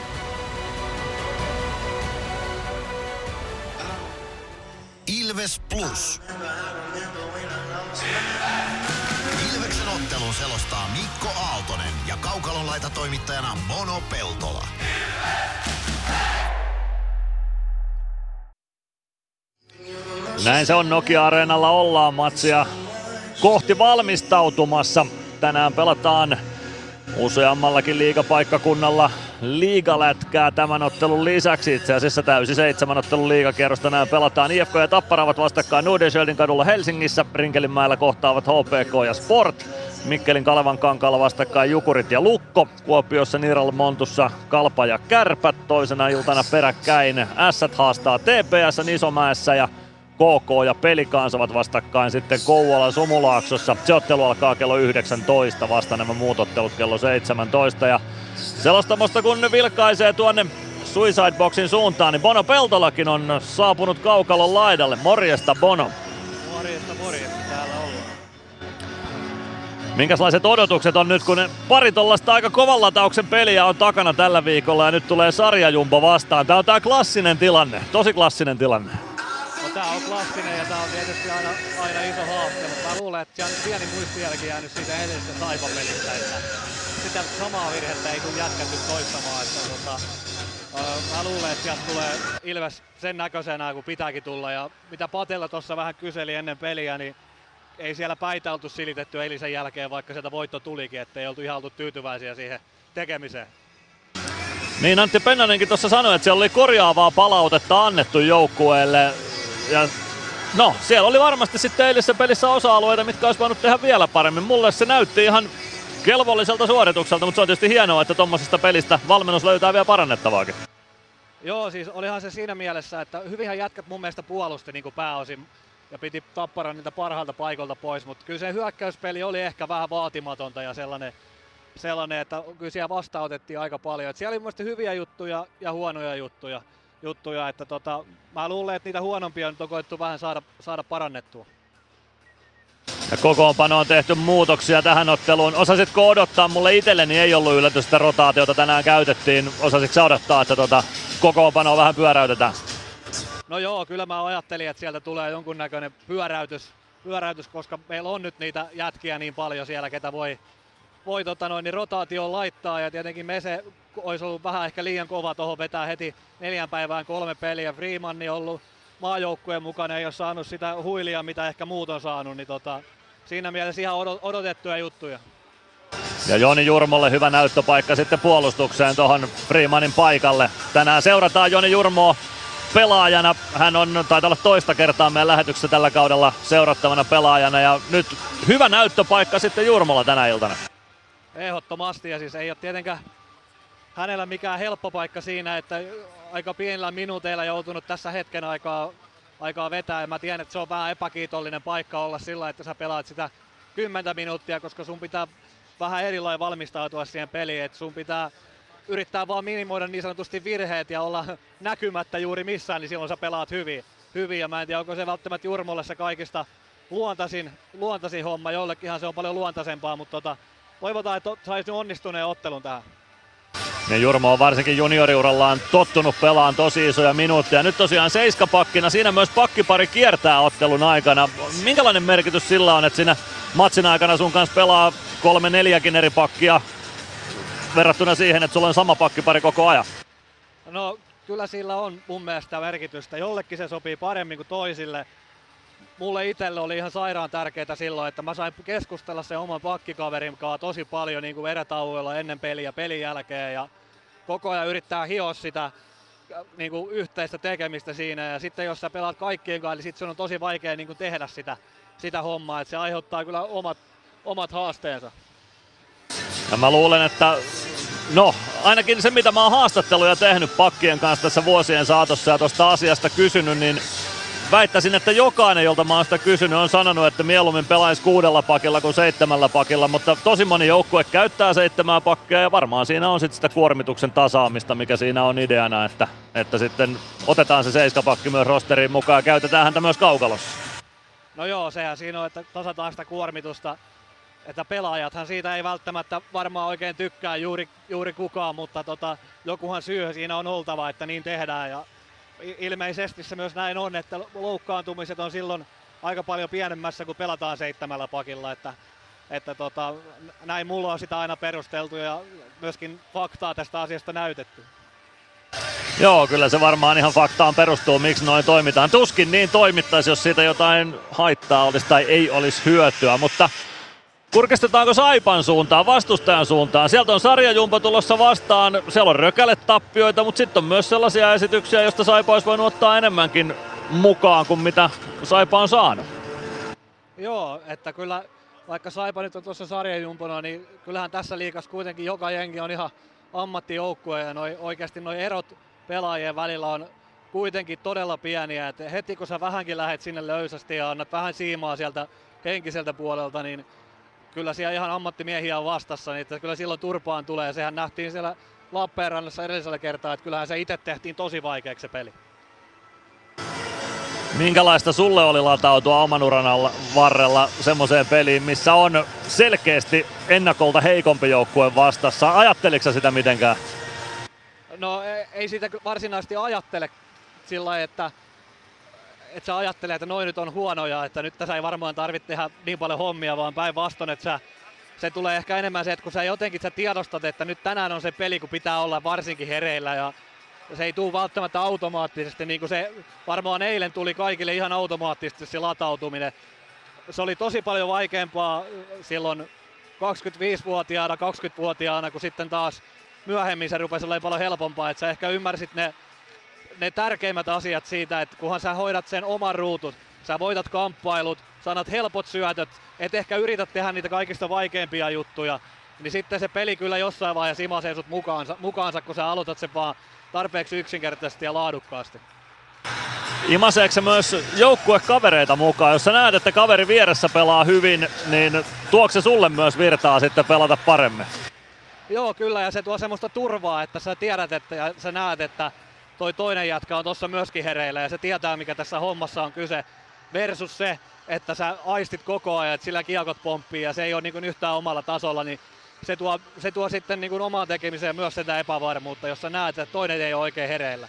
S1: Ilves Plus. Ilveksen ottelun selostaa Mikko Aaltonen ja Kaukalon laita toimittajana Mono Peltola.
S6: Näin se on Nokia-areenalla ollaan matsia kohti valmistautumassa. Tänään pelataan useammallakin liigapaikkakunnalla liigalätkää tämän ottelun lisäksi. Itse asiassa täysi seitsemän ottelun liigakierros tänään pelataan. IFK ja Tappara ovat vastakkain Nordenskjöldin kadulla Helsingissä. Rinkelinmäellä kohtaavat HPK ja Sport. Mikkelin Kalevan kankaalla vastakkain Jukurit ja Lukko. Kuopiossa Niral Montussa Kalpa ja Kärpät. Toisena iltana peräkkäin S haastaa TPS Isomäessä ja KK ja Pelikans ovat vastakkain sitten Kouvolan Sumulaaksossa. Se ottelu alkaa kello 19, vasta nämä muut ottelut kello 17. Ja selostamosta kun ne vilkaisee tuonne Suicide Boxin suuntaan, niin Bono Peltolakin on saapunut kaukalon laidalle. Morjesta Bono.
S17: Morjesta, morjesta. Täällä ollaan.
S6: Minkälaiset odotukset on nyt, kun pari tollasta aika kovan latauksen peliä on takana tällä viikolla ja nyt tulee sarjajumbo vastaan. Tää on tää klassinen tilanne, tosi klassinen tilanne.
S17: Tää on klassinen ja tää on tietysti aina, aina iso haaste, mutta mä luulen, että on pieni muistijälki jäänyt siitä edellisestä Saipa-pelistä, että sitä samaa virhettä ei tule jätkätty toistamaan, että tota, mä luulen, että sieltä tulee Ilves sen näköisenä, kun pitääkin tulla ja mitä Patella tuossa vähän kyseli ennen peliä, niin ei siellä päitä oltu silitetty eilisen jälkeen, vaikka sieltä voitto tulikin, että ei oltu ihan oltu tyytyväisiä siihen tekemiseen.
S6: Niin Antti Pennanenkin tuossa sanoi, että siellä oli korjaavaa palautetta annettu joukkueelle. Ja no, siellä oli varmasti sitten eilisessä pelissä osa-alueita, mitkä olisi voinut tehdä vielä paremmin. Mulle se näytti ihan kelvolliselta suoritukselta, mutta se on tietysti hienoa, että tuommoisesta pelistä valmennus löytää vielä parannettavaakin.
S17: Joo, siis olihan se siinä mielessä, että hyvinhän jätkät mun mielestä puolusti niin kuin pääosin ja piti Tapparan niitä parhaalta paikolta pois, mutta kyllä se hyökkäyspeli oli ehkä vähän vaatimatonta ja sellainen, sellainen että kyllä siellä vastaanotettiin aika paljon. Et siellä oli mun hyviä juttuja ja huonoja juttuja, juttuja että tota, mä luulen, että niitä huonompia nyt on koettu vähän saada, saada parannettua.
S6: Ja kokoonpano on tehty muutoksia tähän otteluun. Osasitko odottaa? Mulle itselleni ei ollut yllätys, että rotaatiota tänään käytettiin. Osasitko odottaa, että tota kokoonpanoa vähän pyöräytetään?
S17: No joo, kyllä mä ajattelin, että sieltä tulee jonkunnäköinen pyöräytys, pyöräytys koska meillä on nyt niitä jätkiä niin paljon siellä, ketä voi, voi tota noin, niin rotaatioon laittaa. Ja tietenkin Mese olisi ollut vähän ehkä liian kova tuohon vetää heti neljän päivään kolme peliä. Freemanni on ollut maajoukkueen mukana, ei ole saanut sitä huilia, mitä ehkä muut on saanut, niin tota, siinä mielessä ihan odotettuja juttuja.
S6: Ja Joni Jurmolle hyvä näyttöpaikka sitten puolustukseen tuohon Freemanin paikalle. Tänään seurataan Joni Jurmoa pelaajana. Hän on, taitaa olla toista kertaa meidän lähetyksessä tällä kaudella seurattavana pelaajana ja nyt hyvä näyttöpaikka sitten Jurmolla tänä iltana.
S17: Ehdottomasti ja siis ei ole tietenkään hänellä mikään helppo paikka siinä, että aika pienillä minuuteilla joutunut tässä hetken aikaa, aikaa vetää. Ja mä tiedän, että se on vähän epäkiitollinen paikka olla sillä, että sä pelaat sitä 10 minuuttia, koska sun pitää vähän erilainen valmistautua siihen peliin. Että sun pitää yrittää vaan minimoida niin sanotusti virheet ja olla näkymättä juuri missään, niin silloin sä pelaat hyvin. hyvin. Ja mä en tiedä, onko se välttämättä Jurmolle se kaikista luontaisin, luontaisin homma. Jollekinhan se on paljon luontaisempaa, mutta tota, toivotaan, että saisi onnistuneen ottelun tähän.
S6: Ja Jurmo on varsinkin junioriurallaan tottunut pelaan tosi isoja minuutteja. Nyt tosiaan seiskapakkina, siinä myös pakkipari kiertää ottelun aikana. Minkälainen merkitys sillä on, että siinä matsin aikana sun kanssa pelaa kolme neljäkin eri pakkia verrattuna siihen, että sulla on sama pakkipari koko ajan?
S17: No kyllä sillä on mun mielestä merkitystä. Jollekin se sopii paremmin kuin toisille. Mulle itselle oli ihan sairaan tärkeää silloin, että mä sain keskustella sen oman pakkikaverin kanssa tosi paljon niin kuin erätauoilla ennen peliä pelin jälkeen. Ja koko ajan yrittää hioa sitä niin kuin yhteistä tekemistä siinä. Ja sitten jos sä pelaat kaikkien kanssa, niin sitten on tosi vaikea niin kuin tehdä sitä, sitä hommaa. Että se aiheuttaa kyllä omat, omat haasteensa.
S6: Ja mä luulen, että no, ainakin se mitä mä oon haastatteluja tehnyt pakkien kanssa tässä vuosien saatossa ja tuosta asiasta kysynyt, niin väittäisin, että jokainen, jolta mä oon sitä kysynyt, on sanonut, että mieluummin pelaisi kuudella pakilla kuin seitsemällä pakilla, mutta tosi moni joukkue käyttää seitsemää pakkia ja varmaan siinä on sitten sitä kuormituksen tasaamista, mikä siinä on ideana, että, että sitten otetaan se seiskapakki myös rosteriin mukaan ja käytetään häntä myös kaukalossa.
S17: No joo, sehän siinä on, että tasataan sitä kuormitusta että pelaajathan siitä ei välttämättä varmaan oikein tykkää juuri, juuri kukaan, mutta tota, jokuhan syy siinä on oltava, että niin tehdään. Ja ilmeisesti se myös näin on, että loukkaantumiset on silloin aika paljon pienemmässä, kun pelataan seitsemällä pakilla, että, että tota, näin mulla on sitä aina perusteltu ja myöskin faktaa tästä asiasta näytetty.
S6: Joo, kyllä se varmaan ihan faktaan perustuu, miksi noin toimitaan. Tuskin niin toimittaisi, jos siitä jotain haittaa olisi tai ei olisi hyötyä, mutta kurkistetaanko Saipan suuntaan, vastustajan suuntaan? Sieltä on sarjajumpa tulossa vastaan, siellä on rökälet-tappioita, mutta sitten on myös sellaisia esityksiä, joista Saipa olisi voinut ottaa enemmänkin mukaan kuin mitä Saipa on saanut.
S17: Joo, että kyllä vaikka Saipa nyt on tuossa sarjajumpona, niin kyllähän tässä liikassa kuitenkin joka jengi on ihan ammattijoukkue ja noi, oikeasti nuo erot pelaajien välillä on kuitenkin todella pieniä. Et heti kun sä vähänkin lähet sinne löysästi ja annat vähän siimaa sieltä henkiseltä puolelta, niin kyllä siellä ihan ammattimiehiä on vastassa, niin että kyllä silloin turpaan tulee. Sehän nähtiin siellä Lappeenrannassa edellisellä kertaa, että kyllähän se itse tehtiin tosi vaikeaksi se peli.
S6: Minkälaista sulle oli latautua oman uran varrella semmoiseen peliin, missä on selkeästi ennakolta heikompi joukkue vastassa? Ajatteliko sä sitä mitenkään?
S17: No ei- ei siitä kyllä varsinaisesti ajattele sillä lailla, että, että sä ajattelee, että noin nyt on huonoja, että nyt tässä ei varmaan tarvitse tehdä niin paljon hommia, vaan päinvastoin, että sä, se tulee ehkä enemmän se, että kun sä jotenkin sä tiedostat, että nyt tänään on se peli, kun pitää olla varsinkin hereillä ja se ei tule välttämättä automaattisesti, niin kuin se varmaan eilen tuli kaikille ihan automaattisesti se latautuminen. Se oli tosi paljon vaikeampaa silloin 25-vuotiaana, 20-vuotiaana, kun sitten taas myöhemmin se rupesi olemaan paljon helpompaa, että sä ehkä ymmärsit ne, ne tärkeimmät asiat siitä, että kunhan sä hoidat sen oman ruutut, sä voitat kamppailut, sanat helpot syötöt, et ehkä yritä tehdä niitä kaikista vaikeimpia juttuja, niin sitten se peli kyllä jossain vaiheessa imasee sut mukaansa, mukaansa kun sä aloitat sen vaan tarpeeksi yksinkertaisesti ja laadukkaasti.
S6: Imaseeko se myös joukkuekavereita mukaan? Jos sä näet, että kaveri vieressä pelaa hyvin, niin tuokse se sulle myös virtaa sitten pelata paremmin?
S17: Joo, kyllä, ja se tuo semmoista turvaa, että sä tiedät, että ja sä näet, että toi toinen jätkä on tuossa myöskin hereillä, ja se tietää, mikä tässä hommassa on kyse, versus se, että sä aistit koko ajan, että sillä kiekot pomppii, ja se ei ole niin yhtään omalla tasolla, niin se tuo, se tuo sitten niin omaan tekemiseen myös sitä epävarmuutta, jos sä näet, että toinen ei ole oikein hereillä.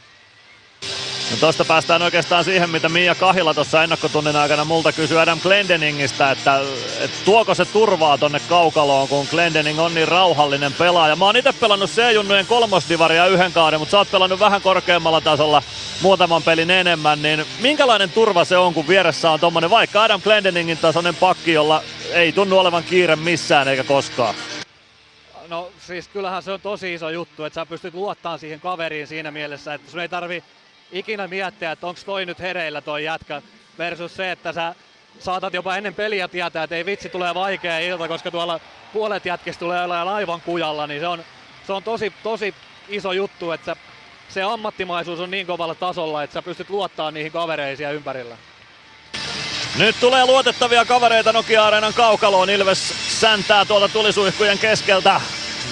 S6: No tosta päästään oikeastaan siihen, mitä Mia Kahila tuossa ennakkotunnin aikana multa kysyi Adam Glendeningistä, että, että tuoko se turvaa tonne kaukaloon, kun Glendening on niin rauhallinen pelaaja. Mä oon itse pelannut C-junnujen kolmosdivaria yhden kauden, mutta sä oot pelannut vähän korkeammalla tasolla muutaman pelin enemmän, niin minkälainen turva se on, kun vieressä on tommonen vaikka Adam Glendeningin tasoinen pakki, jolla ei tunnu olevan kiire missään eikä koskaan?
S17: No siis kyllähän se on tosi iso juttu, että sä pystyt luottamaan siihen kaveriin siinä mielessä, että sun ei tarvi ikinä miettiä, että onko toi nyt hereillä toi jätkä, versus se, että sä saatat jopa ennen peliä tietää, että ei vitsi tulee vaikea ilta, koska tuolla puolet jätkistä tulee olemaan aivan kujalla, niin se on, se on tosi, tosi iso juttu, että sä, se ammattimaisuus on niin kovalla tasolla, että sä pystyt luottamaan niihin kavereisiin ympärillä.
S6: Nyt tulee luotettavia kavereita Nokia-areenan kaukaloon. Ilves säntää tuolta tulisuihkujen keskeltä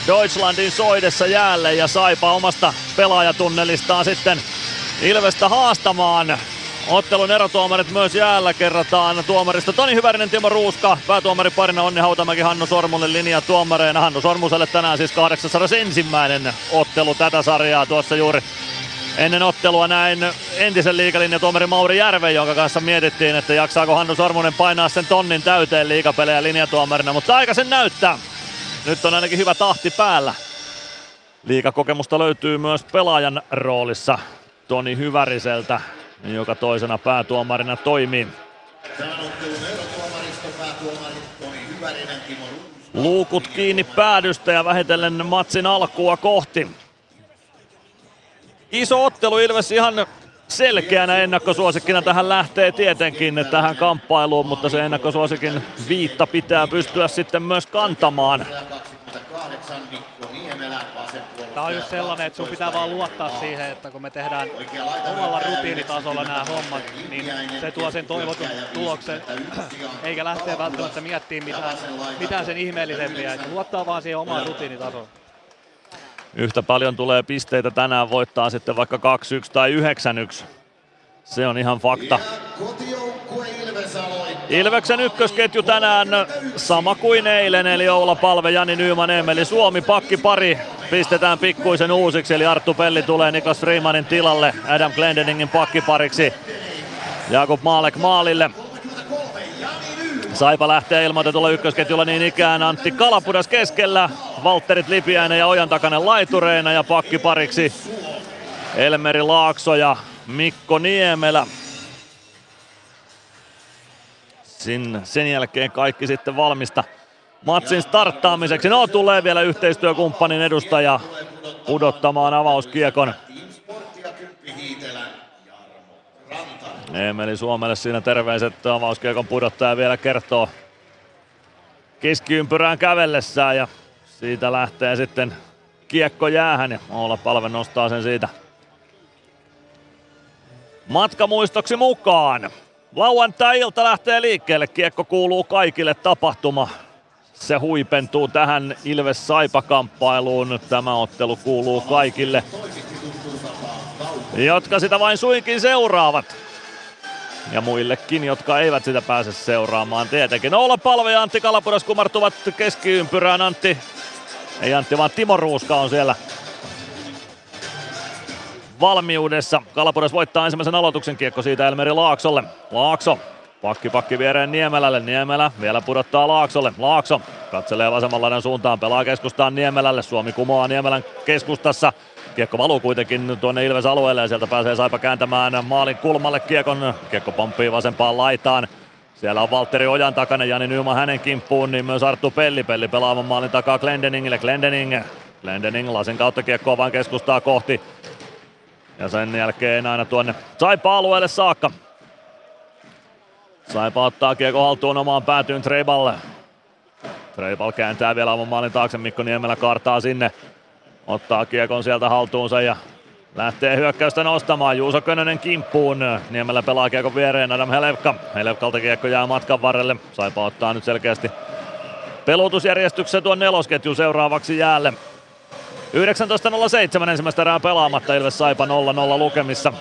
S6: Deutschlandin soidessa jäälle ja Saipa omasta pelaajatunnelistaan sitten Ilvestä haastamaan. Ottelun erotuomarit myös jäällä kerrotaan tuomarista Toni Hyvärinen, Timo Ruuska, päätuomari parina Onni Hautamäki, Hannu Sormunen linja tuomareina. Hannu Sormuselle tänään siis 801 ottelu tätä sarjaa tuossa juuri Ennen ottelua näin entisen liikalinjatuomari Mauri Järven, jonka kanssa mietittiin, että jaksaako Hannu Sormunen painaa sen tonnin täyteen liikapelejä linjatuomarina, mutta aika sen näyttää. Nyt on ainakin hyvä tahti päällä. Liikakokemusta löytyy myös pelaajan roolissa Toni Hyväriseltä, joka toisena päätuomarina toimii. Luukut kiinni päädystä ja vähitellen matsin alkua kohti. Iso ottelu Ilves ihan selkeänä ennakkosuosikkina tähän lähtee tietenkin tähän kamppailuun, mutta se ennakkosuosikin viitta pitää pystyä sitten myös kantamaan.
S17: Tämä on just sellainen, että sun pitää vaan luottaa siihen, että kun me tehdään omalla rutiinitasolla nämä hommat, niin se tuo sen toivotun tuloksen, eikä lähteä välttämättä miettimään mitään, mitään sen ihmeellisempiä. Että luottaa vaan siihen omaan rutiinitasoon.
S6: Yhtä paljon tulee pisteitä tänään voittaa sitten vaikka 2-1 tai 9-1. Se on ihan fakta. Ilveksen ykkösketju tänään sama kuin eilen, eli Oula Palve, Jani Nyyman, Emeli Suomi, pakki pari pistetään pikkuisen uusiksi, eli Arttu Pelli tulee Niklas Freemanin tilalle Adam Glendeningin pakkipariksi. Jakub Maalek maalille. Saipa lähtee ilmoitetulla ykkösketjulla niin ikään Antti Kalapudas keskellä. Valtterit Lipiäinen ja Ojan takainen laitureina ja pakkipariksi Elmeri Laakso ja Mikko Niemelä. Sin, sen jälkeen kaikki sitten valmista matsin starttaamiseksi. No tulee vielä yhteistyökumppanin edustaja pudottamaan avauskiekon. Emeli Suomelle siinä terveiset avauskiekon pudottaja vielä kertoo keskiympyrään kävellessään ja siitä lähtee sitten kiekko jäähän ja Oola Palve nostaa sen siitä matkamuistoksi mukaan. Lauantai-ilta lähtee liikkeelle, kiekko kuuluu kaikille tapahtuma. Se huipentuu tähän Ilves-Saipa-kamppailuun. Tämä ottelu kuuluu kaikille, jotka sitä vain suinkin seuraavat. Ja muillekin, jotka eivät sitä pääse seuraamaan tietenkin. Olla Palve ja Antti Kalapudas kumartuvat keskiympyrään. Antti, ei Antti vaan Timo Ruuska on siellä valmiudessa. Kalapudas voittaa ensimmäisen aloituksen kiekko siitä Elmeri Laaksolle. Laakso Pakki pakki viereen Niemelälle. Niemelä vielä pudottaa Laaksolle. Laakso katselee vasemman suuntaan, pelaa keskustaan Niemelälle. Suomi kumoaa Niemelän keskustassa. Kiekko valuu kuitenkin tuonne Ilves alueelle ja sieltä pääsee Saipa kääntämään maalin kulmalle kiekon. Kiekko pomppii vasempaan laitaan. Siellä on Valtteri Ojan takana, Jani Nyman hänen kimppuun, niin myös Arttu Pelli. Pelli pelaavan maalin takaa Glendeningille. Glendening, Glendening lasin kautta kiekkoa vaan keskustaa kohti. Ja sen jälkeen aina tuonne Saipa-alueelle saakka. Saipa ottaa kiekko haltuun omaan päätyyn Treiballe. Treibal kääntää vielä oman maalin taakse, Mikko Niemelä kartaa sinne. Ottaa kiekon sieltä haltuunsa ja lähtee hyökkäystä nostamaan. Juuso Könönen kimppuun. Niemelä pelaa kiekon viereen Adam Helevka. Helevkalta kiekko jää matkan varrelle. Saipa ottaa nyt selkeästi pelutusjärjestyksessä tuon nelosketju seuraavaksi jäälle. 19.07 ensimmäistä erää pelaamatta Ilves Saipa 0-0 lukemissa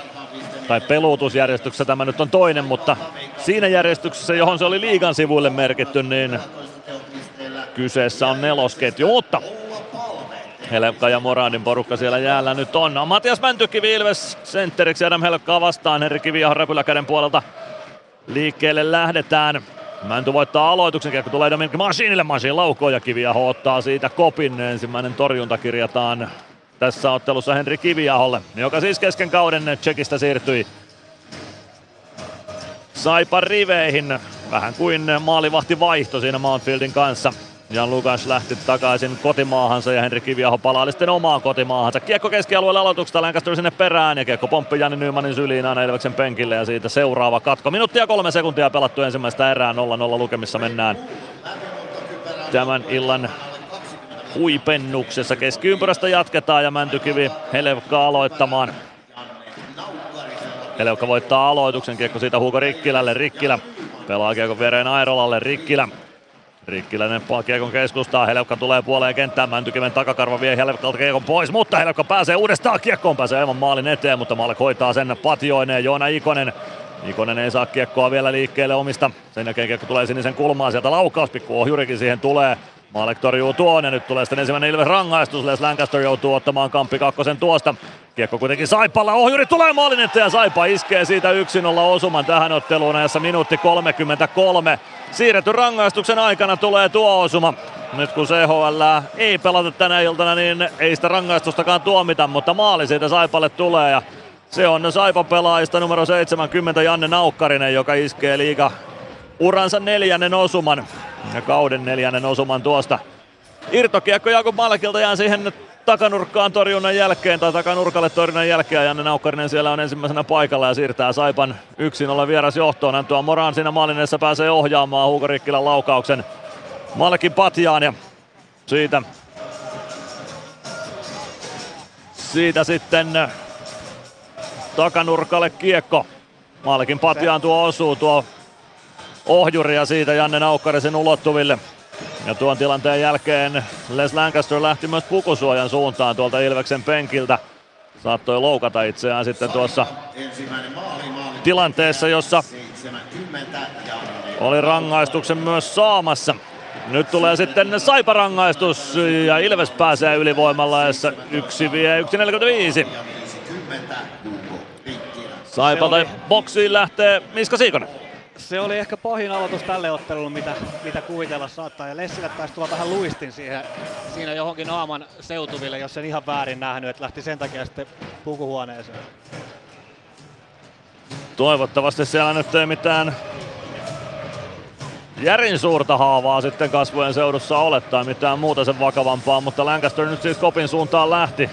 S6: tai peluutusjärjestyksessä tämä nyt on toinen, mutta siinä järjestyksessä, johon se oli liigan sivuille merkitty, niin kyseessä on nelosketju, mutta Helpka ja Moradin porukka siellä jäällä nyt on. Matias Mäntykivi Ilves sentteriksi Adam Helpkaa vastaan. Henri Kiviaho räpyläkäden puolelta liikkeelle lähdetään. Mänty voittaa aloituksen, kiekko tulee Dominic Masiinille, Masiin laukoo ja Kiviaho ottaa siitä kopin. Ensimmäinen torjunta kirjataan tässä ottelussa Henri Kiviaholle, joka siis kesken kauden Tsekistä siirtyi Saipan riveihin. Vähän kuin maalivahti vaihto siinä Mountfieldin kanssa. Jan Lukas lähti takaisin kotimaahansa ja Henri Kiviaho palaa sitten omaan kotimaahansa. Kiekko keskialueelle aloituksesta Lancaster sinne perään ja kiekko pomppi Jani Nymanin syliin aina Ilveksen penkille ja siitä seuraava katko. Minuuttia kolme sekuntia pelattu ensimmäistä erää 0-0 lukemissa mennään tämän illan huipennuksessa. Keskiympyrästä jatketaan ja Mäntykivi Helevka aloittamaan. Helevka voittaa aloituksen, kiekko siitä Hugo Rikkilälle, Rikkilä pelaa kiekko viereen Airolalle, Rikkilä Rikkiläinen kiekon keskustaa, Helevka tulee puoleen kenttään, Mäntykiven takakarva vie Helevkalta kiekon pois, mutta Helevka pääsee uudestaan kiekkoon, pääsee aivan maalin eteen, mutta Malek hoitaa sen patioineen, Joona Ikonen. Ikonen ei saa kiekkoa vielä liikkeelle omista. Sen jälkeen kiekko tulee sinisen kulmaan, sieltä laukaus, pikku ohjurikin siihen tulee. Malek torjuu tuon ja nyt tulee sitten ensimmäinen Ilves rangaistus. Les Lancaster joutuu ottamaan kamppi kakkosen tuosta. Kiekko kuitenkin Saipalla, ohjuri tulee maalin ja Saipa iskee siitä 1-0 osuman tähän otteluun ajassa minuutti 33. Siirretty rangaistuksen aikana tulee tuo osuma. Nyt kun CHL ei pelata tänä iltana, niin ei sitä rangaistustakaan tuomita, mutta maali siitä Saipalle tulee ja se on Saipa pelaajista numero 70 Janne Naukkarinen, joka iskee liiga uransa neljännen osuman ja kauden neljännen osuman tuosta. Irtokiekko Jakub Malkilta jää siihen takanurkkaan torjunnan jälkeen tai takanurkalle torjunnan jälkeen. Janne Naukkarinen siellä on ensimmäisenä paikalla ja siirtää Saipan yksin olla vieras johtoon. Antoa Moran siinä maalineessa pääsee ohjaamaan Hugo Rikkilän laukauksen Malkin patjaan ja siitä, siitä sitten takanurkalle kiekko. Malkin patjaan tuo osuu tuo ohjuri ja siitä Janne Naukkarisen ulottuville. Ja tuon tilanteen jälkeen Les Lancaster lähti myös pukusuojan suuntaan tuolta Ilveksen penkiltä. Saattoi loukata itseään sitten tuossa tilanteessa, jossa oli rangaistuksen myös saamassa. Nyt tulee sitten Saipa-rangaistus ja Ilves pääsee ylivoimalla, jossa yksi vie 1.45. Saipa tai boksiin lähtee Miska Siikonen.
S17: Se oli ehkä pahin aloitus tälle ottelulle, mitä, mitä kuvitella saattaa. Ja Lessille taisi tulla vähän luistin siihen, siinä johonkin naaman seutuville, jos en ihan väärin nähnyt, että lähti sen takia sitten pukuhuoneeseen.
S6: Toivottavasti siellä nyt ei mitään järin suurta haavaa sitten kasvojen seudussa ole tai mitään muuta sen vakavampaa, mutta Lancaster nyt siis kopin suuntaan lähti.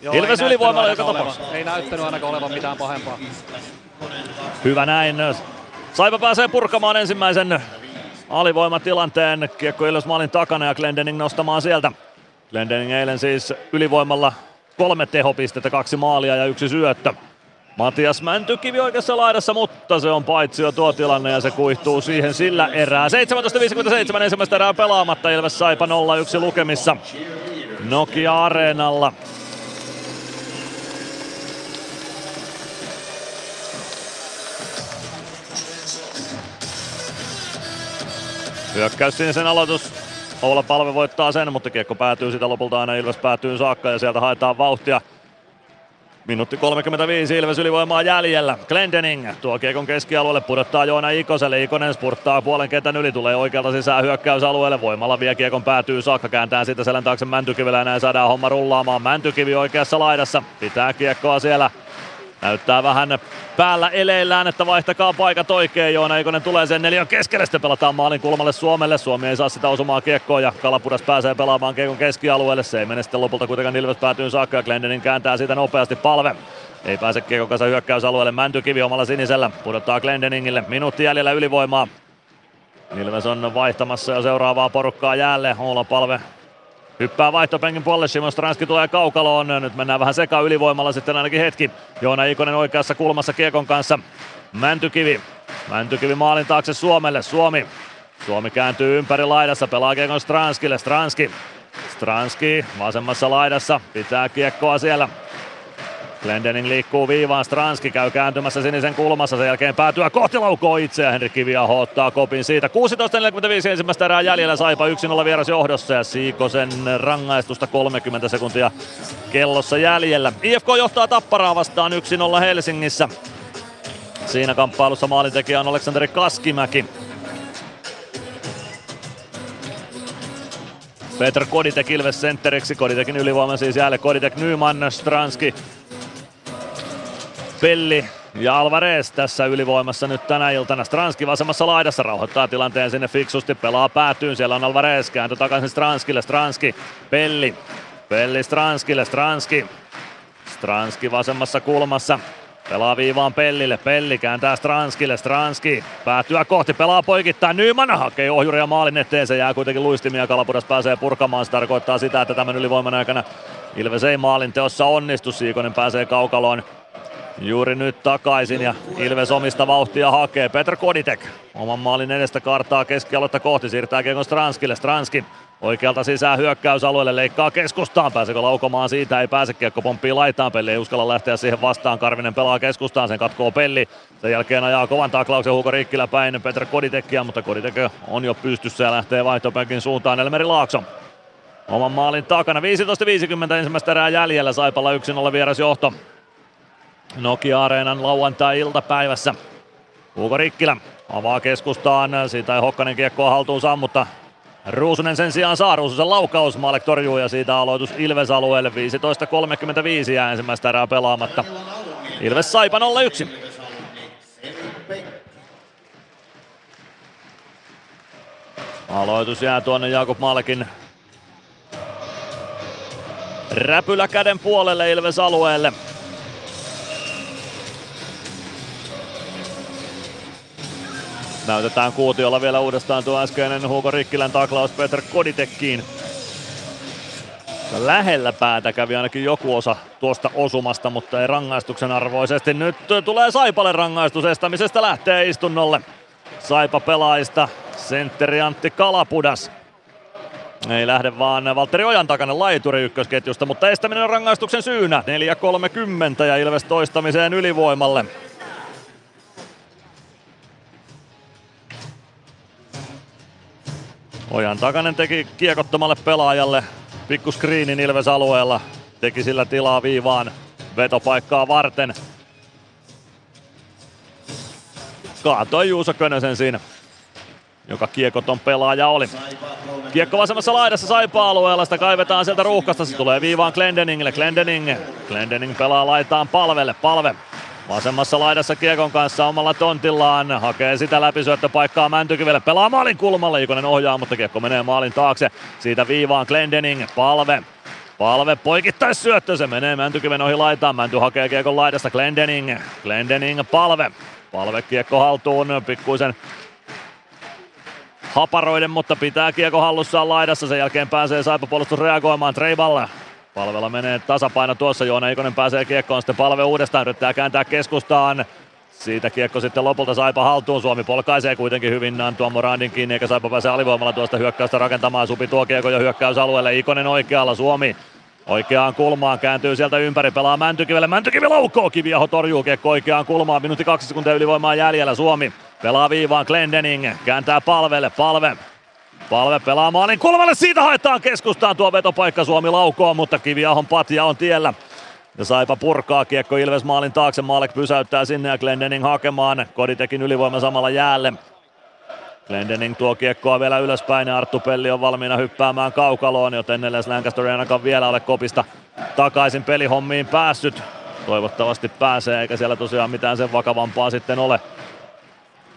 S17: Joo,
S6: Ilves ylivoimalla joka tapauksessa.
S17: Ei näyttänyt ainakaan olevan mitään pahempaa.
S6: Hyvä näin. Saipa pääsee purkamaan ensimmäisen alivoimatilanteen. Kiekko Ilves maalin takana ja Glendening nostamaan sieltä. Glendening eilen siis ylivoimalla kolme tehopistettä, kaksi maalia ja yksi syöttö. Matias Mäntykivi oikeassa laidassa, mutta se on paitsi jo tuo tilanne ja se kuihtuu siihen sillä erää. 17.57 ensimmäistä erää pelaamatta, Ilves Saipa 0-1 lukemissa Nokia Areenalla. Hyökkäys sinisen aloitus. Oula Palve voittaa sen, mutta kiekko päätyy sitä lopulta aina Ilves päätyy saakka ja sieltä haetaan vauhtia. Minuutti 35 Ilves ylivoimaa jäljellä. Glendening tuo kiekon keskialueelle pudottaa Joona Ikoselle. Ikonen spurttaa puolen kentän yli, tulee oikealta sisään hyökkäysalueelle. Voimalla vie kiekon päätyy saakka, kääntää siitä selän taakse Mäntykivellä ja näin saadaan homma rullaamaan. Mäntykivi oikeassa laidassa, pitää kiekkoa siellä. Näyttää vähän päällä eleillään, että vaihtakaa paikat oikein. Joona Ikonen tulee sen neljän keskelle, sitten pelataan maalin kulmalle Suomelle. Suomi ei saa sitä osumaa kiekkoa ja Kalapudas pääsee pelaamaan kiekon keskialueelle. Se ei mene sitten lopulta kuitenkaan Ilves päätyy saakka ja Glendening kääntää siitä nopeasti palve. Ei pääse kiekon kanssa hyökkäysalueelle. Mäntykivi omalla sinisellä pudottaa Glendeningille. Minuutti jäljellä ylivoimaa. Ilves on vaihtamassa jo seuraavaa porukkaa jälleen. Oula palve Hyppää vaihtopenkin puolelle, Simon Stranski tulee kaukaloon. Nyt mennään vähän seka ylivoimalla sitten ainakin hetki. Joona Ikonen oikeassa kulmassa Kiekon kanssa. Mäntykivi. Mäntykivi maalin taakse Suomelle. Suomi. Suomi kääntyy ympäri laidassa, pelaa Kiekon Stranskille. Stranski. Stranski vasemmassa laidassa, pitää kiekkoa siellä. Glendening liikkuu viivaan, Stranski käy kääntymässä sinisen kulmassa, sen jälkeen päätyä kohti laukoa itse ja Henrik Kiviaho ottaa kopin siitä. 16.45 ensimmäistä erää jäljellä, Saipa 1-0 vieras johdossa ja Siikosen rangaistusta 30 sekuntia kellossa jäljellä. IFK johtaa Tapparaa vastaan 1-0 Helsingissä. Siinä kamppailussa maalintekijä on Aleksanteri Kaskimäki. Petr Koditek Ilves sentteriksi, Koditekin ylivoima siis jäälle, Koditek Nyman, Stranski, Pelli ja Alvarez tässä ylivoimassa nyt tänä iltana. Stranski vasemmassa laidassa rauhoittaa tilanteen sinne fiksusti, pelaa päätyyn, siellä on Alvarez, kääntö takaisin Stranskille, Stranski, Pelli, Pelli Stranskille, Stranski, Stranski vasemmassa kulmassa, Pelaa viivaan Pellille, Pelli kääntää Stranskille, Stranski päätyä kohti, pelaa poikittain, Nyman hakee ohjuria maalin eteen, se jää kuitenkin luistimia, Kalapudas pääsee purkamaan, se tarkoittaa sitä, että tämän ylivoiman aikana Ilves ei maalin teossa onnistu, Siikonen pääsee kaukaloon juuri nyt takaisin ja Ilves omista vauhtia hakee. Petr Koditek oman maalin edestä kartaa keskialuetta kohti, siirtää kiekon Stranskille, Stranski Oikealta sisään hyökkäysalueelle, leikkaa keskustaan, pääsekö laukomaan? Siitä, ei pääse, kiekko pomppii laitaan, Pelli ei uskalla lähteä siihen vastaan, Karvinen pelaa keskustaan, sen katkoo Pelli, sen jälkeen ajaa kovan taklauksen Hugo Rikkilä päin Petr Koditekkiä, mutta Koditek on jo pystyssä ja lähtee vaihtopenkin suuntaan, Elmeri Laakso oman maalin takana, 15.50 ensimmäistä erää jäljellä, Saipalla 1-0 vierasjohto. Nokia-areenan lauantai-iltapäivässä. Hugo Rikkilä avaa keskustaan, siitä ei Hokkanen kiekkoa haltuun saa, mutta Ruusunen sen sijaan saa Ruususen laukaus, Maalek torjuu ja siitä aloitus Ilves alueelle. 15.35 jää ensimmäistä erää pelaamatta. Ilves Saipa 0-1. Aloitus jää tuonne Jakub Malkin räpylä käden puolelle Ilves alueelle. Näytetään kuutiolla vielä uudestaan tuo äskeinen Hugo Rikkilän taklaus Peter Koditekkiin. Lähellä päätä kävi ainakin joku osa tuosta osumasta, mutta ei rangaistuksen arvoisesti. Nyt tulee Saipalle rangaistus estämisestä lähtee istunnolle. Saipa pelaajista sentteri Antti Kalapudas. Ei lähde vaan Valtteri Ojan takana laituri ykkösketjusta, mutta estäminen on rangaistuksen syynä. 4.30 ja Ilves toistamiseen ylivoimalle. Ojan takanen teki kiekottomalle pelaajalle pikku screenin Ilves alueella. Teki sillä tilaa viivaan vetopaikkaa varten. Kaatoi Juuso Könösen siinä, joka kiekoton pelaaja oli. Kiekko vasemmassa laidassa Saipa-alueella, sitä kaivetaan sieltä ruuhkasta, se tulee viivaan Glendeningille, Glendening, Glendening pelaa laitaan palvelle, palve Vasemmassa laidassa Kiekon kanssa omalla tontillaan. Hakee sitä läpisyöttöpaikkaa Mäntykivelle. Pelaa maalin kulmalle. Ikonen ohjaa, mutta Kiekko menee maalin taakse. Siitä viivaan Glendening. Palve. Palve poikittais syöttö. Se menee Mäntykiven ohi laitaan. Mänty hakee Kiekon laidasta. Glendening. Glendening. Palve. Palve Kiekko haltuun. Pikkuisen haparoiden, mutta pitää kiekko hallussaan laidassa. Sen jälkeen pääsee Saipa puolustus reagoimaan. Treiballa Palvella menee tasapaino tuossa, Joona Ikonen pääsee kiekkoon, sitten palve uudestaan, yrittää kääntää keskustaan. Siitä kiekko sitten lopulta Saipa haltuun. Suomi polkaisee kuitenkin hyvin tuon Morandin kiinni, eikä Saipa pääse alivoimalla tuosta hyökkäystä rakentamaan. Supi tuo kiekko jo hyökkäysalueelle. Ikonen oikealla, Suomi Oikeaan kulmaan kääntyy sieltä ympäri, pelaa Mäntykivelle. Mäntykivi laukoo, Kiviaho torjuu kiekko oikeaan kulmaan. Minuutti kaksi sekuntia ylivoimaa jäljellä. Suomi pelaa viivaan Glendening, kääntää palvelle, palve Palve pelaa maalin kulmalle, siitä haetaan keskustaan tuo vetopaikka Suomi laukoo, mutta Kiviahon patja on tiellä. Ja Saipa purkaa kiekko Ilves maalin taakse, Maalek pysäyttää sinne ja Glendening hakemaan. Koditekin ylivoima samalla jäälle. Glendening tuo kiekkoa vielä ylöspäin ja Arttu Pelli on valmiina hyppäämään kaukaloon, joten Neles Lancaster ei ainakaan vielä ole kopista takaisin pelihommiin päässyt. Toivottavasti pääsee, eikä siellä tosiaan mitään sen vakavampaa sitten ole.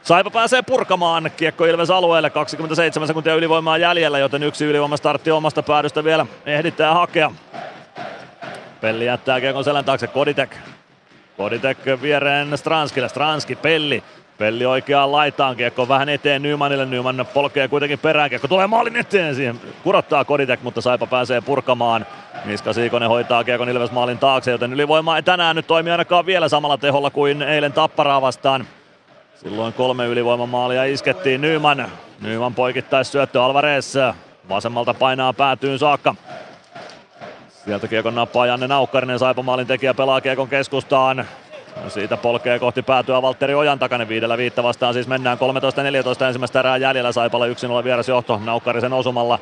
S6: Saipa pääsee purkamaan kiekko Ilves alueelle, 27 sekuntia ylivoimaa jäljellä, joten yksi ylivoimastartti omasta päädystä vielä ehditään hakea. Pelli jättää kiekon selän taakse Koditek. Koditek viereen Stranskille, Stranski, Pelli. Pelli oikeaan laitaan, kiekko vähän eteen Nymanille, Nyman polkee kuitenkin perään, kiekko tulee maalin eteen, siihen kurottaa Koditek, mutta Saipa pääsee purkamaan. Miska Siikonen hoitaa kiekon Ilves maalin taakse, joten ylivoima ei tänään nyt toimi ainakaan vielä samalla teholla kuin eilen Tapparaa vastaan. Silloin kolme ylivoimamaalia iskettiin Nyman. Nyman poikittais syöttö Alvarez. Vasemmalta painaa päätyyn saakka. Sieltä kiekon nappaa Janne Naukkarinen, Saipamaalin tekijä pelaa kiekon keskustaan. Siitä polkee kohti päätyä Valtteri Ojan takana viidellä viittä vastaan. Siis mennään 13-14 ensimmäistä erää jäljellä. Saipalla yksin ole vieras johto Naukkarisen osumalla.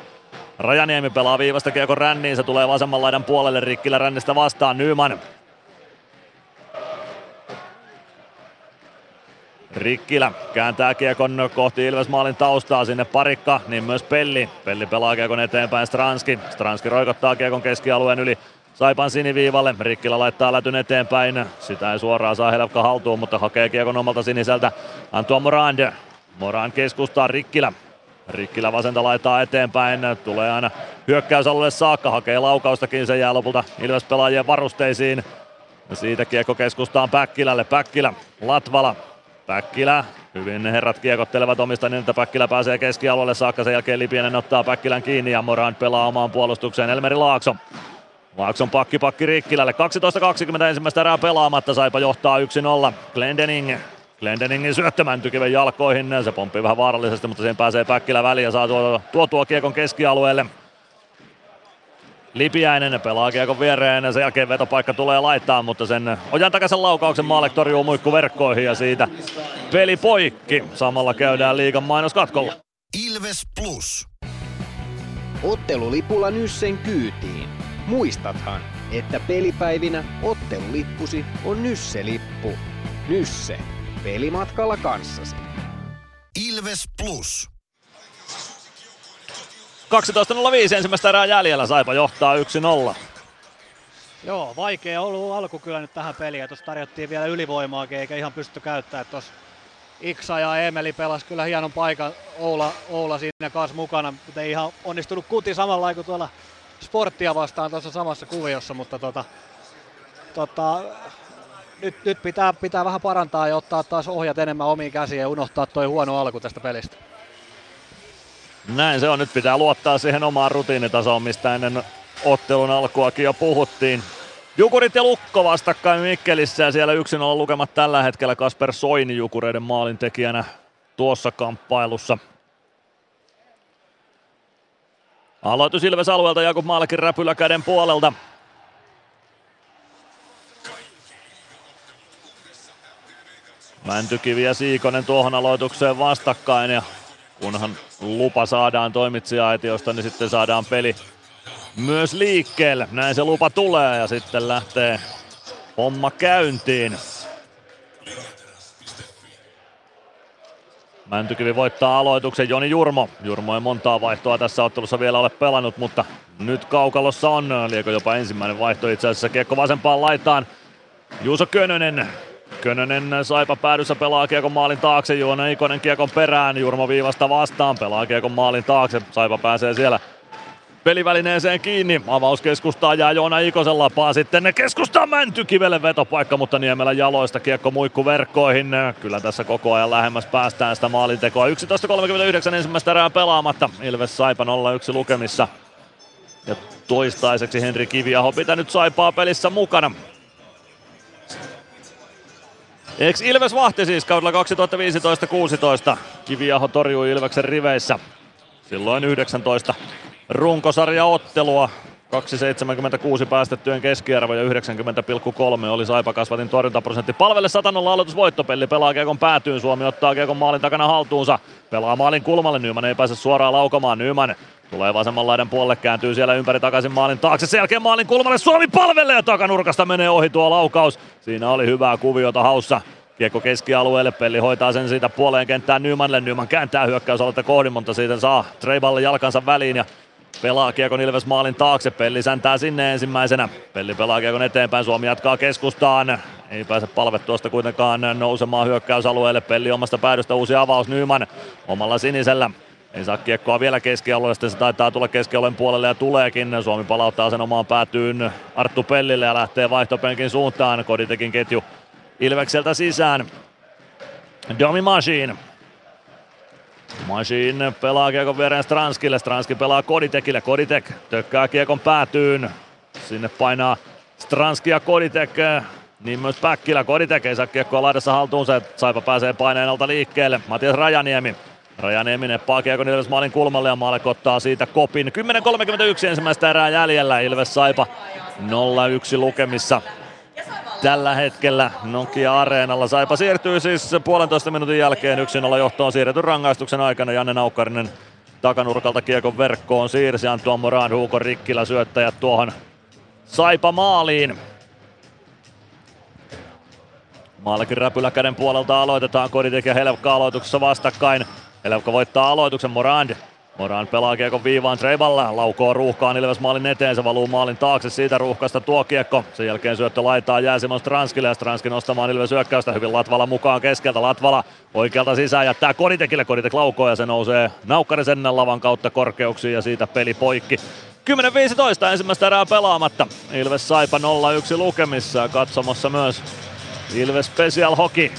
S6: Rajaniemi pelaa viivasta kiekon ränniin. Se tulee vasemman laidan puolelle. Rikkilä rännistä vastaan. Nyman Rikkilä kääntää kiekon kohti Ilves maalin taustaa sinne parikka, niin myös Pelli. Pelli pelaa kiekon eteenpäin Stranski. Stranski roikottaa kiekon keskialueen yli Saipan siniviivalle. Rikkilä laittaa lätyn eteenpäin. Sitä ei suoraan saa Helpka haltuun, mutta hakee kiekon omalta siniseltä. Antua Morand. Morand keskustaa Rikkilä. Rikkilä vasenta laittaa eteenpäin. Tulee aina hyökkäysalueelle saakka. Hakee laukaustakin. Se jää lopulta Ilves pelaajien varusteisiin. Ja siitä kiekko keskustaan Päkkilälle. Päkkilä, Latvala, Päkkilä, hyvin herrat kiekottelevat omista niin, että Päkkilä pääsee keskialueelle saakka. Sen jälkeen Lipienen ottaa Päkkilän kiinni ja Moran pelaa omaan puolustukseen. Elmeri Laakso. Laakson pakki pakki Rikkilälle. 12.20 ensimmäistä erää pelaamatta. Saipa johtaa 1-0. Glendening Glendeningin syöttämän tykiven jalkoihin. Se pomppii vähän vaarallisesti, mutta siihen pääsee Päkkilä väliin ja saa tuo, tuo, tuo kiekon keskialueelle. Lipiäinen pelaa kiekon viereen, sen jälkeen vetopaikka tulee laittaa, mutta sen ojan takaisen laukauksen Maalek torjuu muikku verkkoihin ja siitä peli poikki. Samalla käydään liigan mainoskatkolla.
S1: Ilves Plus.
S4: Ottelulipulla Nyssen kyytiin. Muistathan, että pelipäivinä ottelulippusi on Nysse-lippu. Nysse. Pelimatkalla kanssasi.
S1: Ilves Plus.
S6: 12.05 ensimmäistä erää jäljellä, Saipa johtaa 1-0.
S17: Joo, vaikea ollut alku kyllä nyt tähän peliin. Tuossa tarjottiin vielä ylivoimaakin, eikä ihan pysty käyttämään. Tuossa Iksa ja Emeli pelas kyllä hienon paikan Oula, Oula siinä kanssa mukana, mutta ei ihan onnistunut kuti samalla kuin tuolla sporttia vastaan tuossa samassa kuviossa, mutta tota, tota, nyt, nyt pitää, pitää vähän parantaa ja ottaa taas ohjat enemmän omiin käsiin ja unohtaa toi huono alku tästä pelistä.
S6: Näin se on. Nyt pitää luottaa siihen omaan rutiinitasoon, mistä ennen ottelun alkuakin jo puhuttiin. Jukurit ja Lukko vastakkain Mikkelissä ja siellä yksin on lukemat tällä hetkellä Kasper Soini Jukureiden maalintekijänä tuossa kamppailussa. Aloitus Ilves alueelta Jakub Maalekin räpylä käden puolelta. Mäntykivi ja Siikonen tuohon aloitukseen vastakkain ja kunhan lupa saadaan toimitsija-aitiosta, niin sitten saadaan peli myös liikkeelle. Näin se lupa tulee ja sitten lähtee homma käyntiin. Mäntykivi voittaa aloituksen Joni Jurmo. Jurmo ei montaa vaihtoa tässä ottelussa vielä ole pelannut, mutta nyt kaukalossa on. Liekö jopa ensimmäinen vaihto itse asiassa. Kiekko vasempaan laitaan. Juuso Könönen. Könönen saipa päädyssä pelaa Kiekon maalin taakse. Juona Ikonen Kiekon perään. Jurmo viivasta vastaan. Pelaa Kiekon maalin taakse. Saipa pääsee siellä pelivälineeseen kiinni. Avauskeskustaa jää Joona Ikosen lapaa sitten keskustaa Mäntykivelle vetopaikka, mutta Niemelän jaloista kiekko muikku verkkoihin. Kyllä tässä koko ajan lähemmäs päästään sitä maalintekoa. 11.39 ensimmäistä erää pelaamatta. Ilves Saipa 0-1 lukemissa. Ja toistaiseksi Henri Kiviaho pitänyt Saipaa pelissä mukana. Eks Ilves vahti siis kaudella 2015-16. Kiviaho torjui Ilveksen riveissä. Silloin 19 runkosarjaottelua. 2,76 päästettyjen keskiarvo ja 90,3 oli Saipa Kasvatin torjuntaprosentti. Palvelle 100 aloitusvoittopeli, pelaa Kiekon päätyyn, Suomi ottaa Kiekon maalin takana haltuunsa. Pelaa maalin kulmalle, Nyman ei pääse suoraan laukomaan, Nyman Tulee vasemman laidan puolelle, kääntyy siellä ympäri takaisin maalin taakse. Sen jälkeen maalin kulmalle Suomi palvelee ja takanurkasta menee ohi tuo laukaus. Siinä oli hyvää kuviota haussa. Kiekko keskialueelle, Pelli hoitaa sen siitä puoleen kenttään Nymanille. Nyman kääntää hyökkäysaluetta kohdin, mutta siitä saa Treiballe jalkansa väliin ja pelaa Kiekon Ilves maalin taakse. Pelli säntää sinne ensimmäisenä. Pelli pelaa Kiekon eteenpäin. Suomi jatkaa keskustaan. Ei pääse palvet tuosta kuitenkaan nousemaan hyökkäysalueelle. Pelli omasta päädystä uusi avaus Nyman omalla sinisellä. Ei saa kiekkoa vielä keskialueelle, sitten se taitaa tulla keskialueen puolelle ja tuleekin. Suomi palauttaa sen omaan päätyyn Arttu Pellille ja lähtee vaihtopenkin suuntaan. Koditekin ketju Ilvekseltä sisään. Domi Machine. Machine pelaa kiekon viereen Stranskille. Stranski pelaa Koditekille. Koditek tökkää kiekon päätyyn. Sinne painaa Stranski ja Koditek. Niin myös Päkkilä. Koditek ei saa kiekkoa laidassa haltuun. Se Saipa pääsee paineen alta liikkeelle. Matias Rajaniemi. Rajaniemi neppaa kiekon Ilves maalin kulmalle ja Maalek ottaa siitä kopin. 10.31 ensimmäistä erää jäljellä. Ilves Saipa 0-1 lukemissa tällä hetkellä Nokia-areenalla. Saipa siirtyy siis puolentoista minuutin jälkeen 1-0 johtoon siirretyn rangaistuksen aikana. Janne Naukkarinen takanurkalta kiekon verkkoon siirsi. Antuan Moran, Huuko Rikkilä syöttäjät tuohon Saipa maaliin. Maalikin räpylä käden puolelta aloitetaan. Koditek ja Helvka aloituksessa vastakkain. Helvka voittaa aloituksen Morand Moran pelaa kiekon viivaan Treiballa, laukoo ruuhkaan Ilves maalin eteen, se valuu maalin taakse, siitä ruuhkasta tuo kiekko. Sen jälkeen syöttö laitaa jää Simon Stranskille ja Stranski nostamaan Ilves hyökkäystä hyvin Latvala mukaan keskeltä. Latvala oikealta sisään jättää Koditekille, Koditek laukoo ja se nousee Naukkarisen lavan kautta korkeuksiin ja siitä peli poikki. 10-15 ensimmäistä erää pelaamatta. Ilves Saipa 0-1 lukemissa katsomassa myös Ilves Special Hockey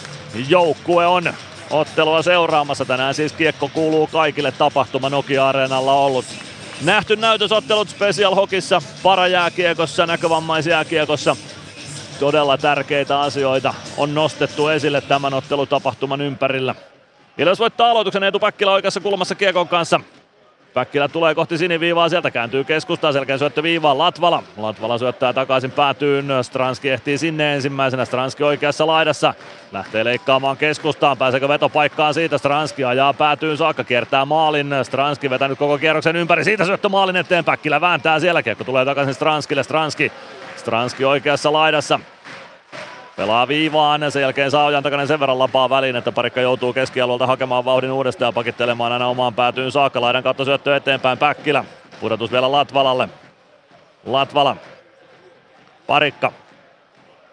S6: joukkue on ottelua seuraamassa. Tänään siis kiekko kuuluu kaikille tapahtuma Nokia-areenalla ollut. Nähty näytösottelut Special Hokissa, parajääkiekossa, näkövammaisjääkiekossa. Todella tärkeitä asioita on nostettu esille tämän ottelutapahtuman ympärillä. Ilves voittaa aloituksen Eetu Päkkilä oikeassa kulmassa kiekon kanssa. Päkkilä tulee kohti siniviivaa, sieltä kääntyy keskustaan, selkeä syöttö viivaan Latvala. Latvala syöttää takaisin päätyyn, Stranski ehtii sinne ensimmäisenä, Stranski oikeassa laidassa. Lähtee leikkaamaan keskustaan, pääseekö vetopaikkaan siitä, Stranski ajaa päätyyn saakka, kiertää maalin. Stranski vetänyt koko kierroksen ympäri, siitä syöttö maalin eteen, Päkkilä vääntää siellä, kiekko tulee takaisin Stranskille, Stranski. Stranski oikeassa laidassa, Pelaa viivaan, sen jälkeen saa ojan takana sen verran lapaa väliin, että parikka joutuu keskialueelta hakemaan vauhdin uudestaan ja pakittelemaan aina omaan päätyyn saakka. Laidan kautta syöttö eteenpäin Päkkilä. Pudotus vielä Latvalalle. Latvala. Parikka.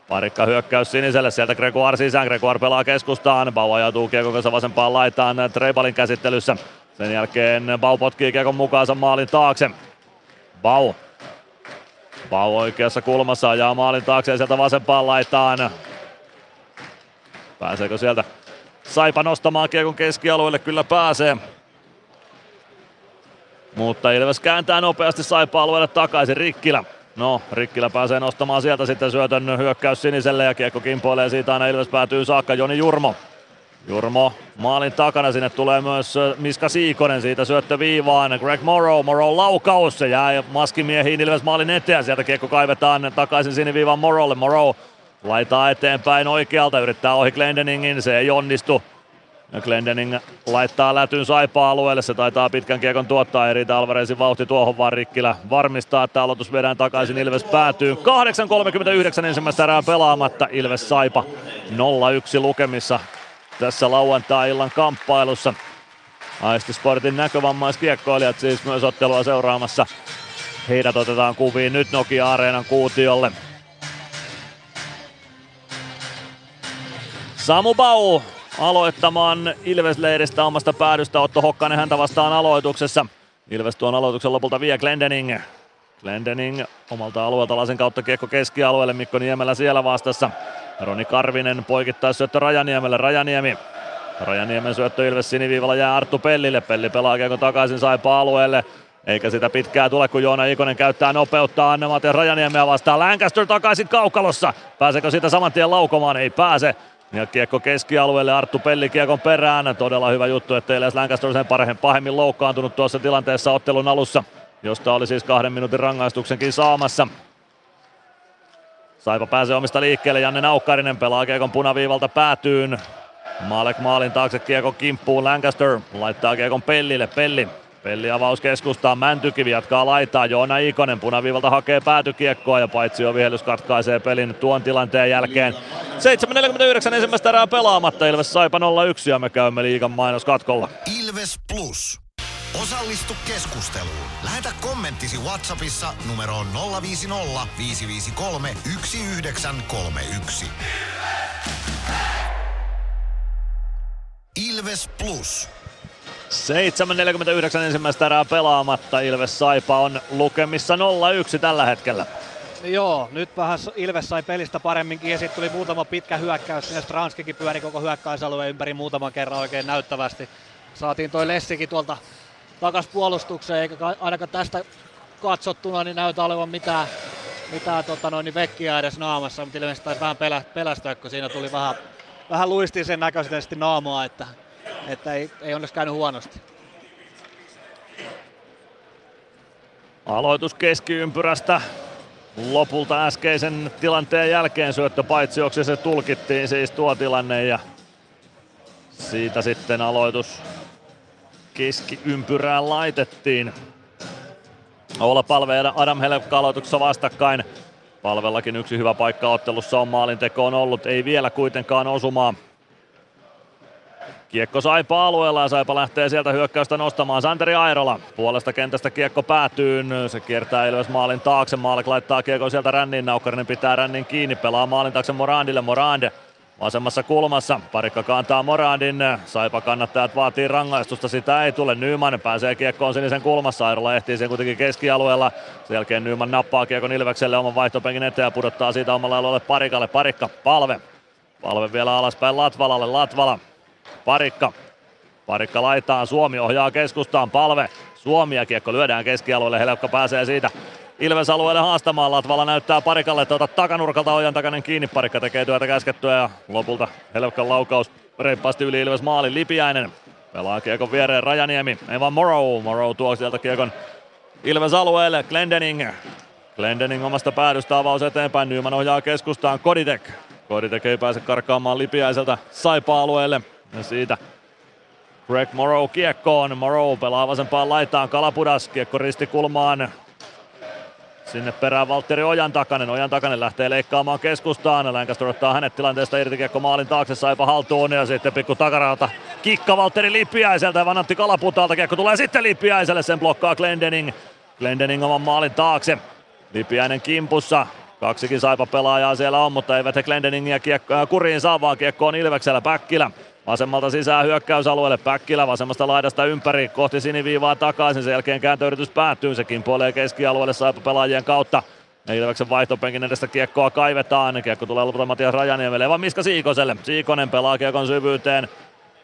S6: Parikka hyökkäys siniselle, sieltä Gregoire sisään, Gregoire pelaa keskustaan, Bau ajautuu kiekon kanssa vasempaan laitaan Treibalin käsittelyssä. Sen jälkeen Bau potkii kiekon mukaansa maalin taakse. Bau Pau oikeassa kulmassa ajaa maalin taakse ja sieltä vasempaan laitaan. Pääseekö sieltä Saipa nostamaan kiekon keskialueelle? Kyllä pääsee. Mutta Ilves kääntää nopeasti Saipa-alueelle takaisin. Rikkilä. No, Rikkilä pääsee nostamaan sieltä sitten syötön hyökkäys siniselle ja kiekko kimpoilee siitä aina Ilves päätyy saakka. Joni Jurmo Jurmo maalin takana, sinne tulee myös Miska Siikonen siitä syöttö viivaan. Greg Morrow, Morrow laukaus, se jää maskimiehiin Ilves maalin eteen. Sieltä kiekko kaivetaan takaisin siniviivaan Morrowlle. Morrow laitaa eteenpäin oikealta, yrittää ohi Glendeningin, se ei onnistu. Glendening laittaa lätyn saipa alueelle. Se taitaa pitkän kiekon tuottaa. Eri Alvarezin vauhti tuohon vaan Rikkilä varmistaa, että aloitus vedään takaisin. Ilves päätyy 8.39 ensimmäistä erää pelaamatta. Ilves Saipa 0-1 lukemissa tässä lauantai-illan kamppailussa. Aistisportin näkövammaiskiekkoilijat siis myös ottelua seuraamassa. Heidät otetaan kuviin nyt Nokia-areenan kuutiolle. Samu Bau aloittamaan Ilves-leiristä omasta päädystä. Otto Hokkanen häntä vastaan aloituksessa. Ilves tuon aloituksen lopulta vie Glendening. Glendening omalta alueelta lasen kautta kiekko keskialueelle. Mikko Niemelä siellä vastassa. Roni Karvinen poikittaa syöttö Rajaniemelle. Rajaniemi. Rajaniemen syöttö Ilves siniviivalla jää Arttu Pellille. Pelli pelaa kiekko takaisin saipa alueelle. Eikä sitä pitkää tule, kun Joona Ikonen käyttää nopeutta Anne-Matias Rajaniemeä vastaan. Lancaster takaisin kaukalossa. Pääseekö siitä saman tien laukomaan? Ei pääse. Ja kiekko keskialueelle, Arttu Pelli kiekon perään. Todella hyvä juttu, ettei Elias Lancaster sen paremmin, pahemmin loukkaantunut tuossa tilanteessa ottelun alussa, josta oli siis kahden minuutin rangaistuksenkin saamassa. Saipa pääsee omista liikkeelle, Janne Naukkarinen pelaa kiekon punaviivalta päätyyn. Maalek maalin taakse kiekon kimppuun, Lancaster laittaa kiekon Pellille, Pelli Pelli avaus keskustaan, Mäntykivi jatkaa laitaa, Joona Ikonen punaviivalta hakee päätykiekkoa ja paitsi jo vihellys katkaisee pelin tuon tilanteen jälkeen. 7.49 ensimmäistä erää pelaamatta, Ilves Saipa 0-1 ja me käymme liigan mainoskatkolla.
S1: Ilves Plus. Osallistu keskusteluun. Lähetä kommenttisi Whatsappissa numeroon 050 553 1931. Ilves Plus.
S6: 7.49 ensimmäistä erää pelaamatta. Ilves Saipa on lukemissa 0-1 tällä hetkellä.
S17: Joo, nyt vähän Ilves sai pelistä paremminkin ja sitten tuli muutama pitkä hyökkäys. Sinne Stranskikin pyöri koko hyökkäysalueen ympäri muutaman kerran oikein näyttävästi. Saatiin toi Lessikin tuolta takas puolustukseen, eikä ainakaan tästä katsottuna niin näytä olevan mitään, mitään tota noin, niin vekkiä edes naamassa, mutta ilmeisesti taisi vähän pelä, pelästyä, kun siinä tuli vähän, vähän luistisen näköisesti naamaa, että että ei, ei onneksi käynyt huonosti.
S6: Aloitus keskiympyrästä. Lopulta äskeisen tilanteen jälkeen syöttö paitsioksi se tulkittiin siis tuo tilanne ja siitä sitten aloitus keskiympyrään laitettiin. Olla Palve ja Adam Helpka aloituksessa vastakkain. Palvellakin yksi hyvä paikka ottelussa on maalintekoon ollut, ei vielä kuitenkaan osumaa. Kiekko Saipa alueella ja Saipa lähtee sieltä hyökkäystä nostamaan. Santeri Airola puolesta kentästä kiekko päätyy. Se kiertää Ilves maalin taakse. Maalek laittaa kiekko sieltä rännin. Naukkarinen pitää rännin kiinni. Pelaa maalin taakse Morandille. Morande vasemmassa kulmassa. Parikka kantaa Morandin. Saipa kannattajat vaatii rangaistusta. Sitä ei tule. Nyman pääsee kiekkoon sinisen kulmassa. Airola ehtii sen kuitenkin keskialueella. Sen jälkeen Nyman nappaa kiekon Ilvekselle oman vaihtopenkin eteen ja pudottaa siitä omalle alueelle Parikalle. Parikka palve. Palve vielä alaspäin Latvalalle. Latvala Parikka. Parikka laittaa, Suomi ohjaa keskustaan, palve. Suomi ja kiekko lyödään keskialueelle, Helekka pääsee siitä Ilves alueelle haastamaan. Latvala näyttää Parikalle, että ota takanurkalta ojan takainen kiinni. Parikka tekee työtä käskettyä ja lopulta Helekkan laukaus reippaasti yli Ilves maalin Lipiäinen. Pelaa kiekon viereen Rajaniemi, ei Morrow. Morrow tuo sieltä kiekon Ilves alueelle, Glendening. Glendening omasta päädystä avaus eteenpäin, Nyman ohjaa keskustaan, Koditek. Koditek ei pääse karkaamaan Lipiäiseltä Saipa-alueelle. Ja siitä Greg Morrow kiekkoon. Morrow pelaa vasempaan laitaan. Kalapudas kiekko ristikulmaan. Sinne perään Valtteri Ojan takanen. Ojan takanen lähtee leikkaamaan keskustaan. Lancaster ottaa hänet tilanteesta irti kiekko maalin taakse. Saipa haltuun ja sitten pikku takaralta kikka Valtteri Lipiäiseltä Vanatti Kalaputaalta. Kiekko tulee sitten Lipiäiselle. Sen blokkaa Glendening. Glendening oman maalin taakse. Lipiäinen kimpussa. Kaksikin Saipa pelaajaa siellä on, mutta eivät he Glendeningia kiekko, äh, kuriin saa, vaan kiekko on Ilveksellä Päkkilä. Vasemmalta sisään hyökkäysalueelle Päkkilä vasemmasta laidasta ympäri kohti siniviivaa takaisin. Sen jälkeen kääntöyritys päättyy. Se kimpoilee keskialueelle Saipa pelaajien kautta. Ilveksen vaihtopenkin edestä kiekkoa kaivetaan. Kiekko tulee lopulta Matias Rajaniemelle vaan Miska Siikoselle. Siikonen pelaa kiekon syvyyteen.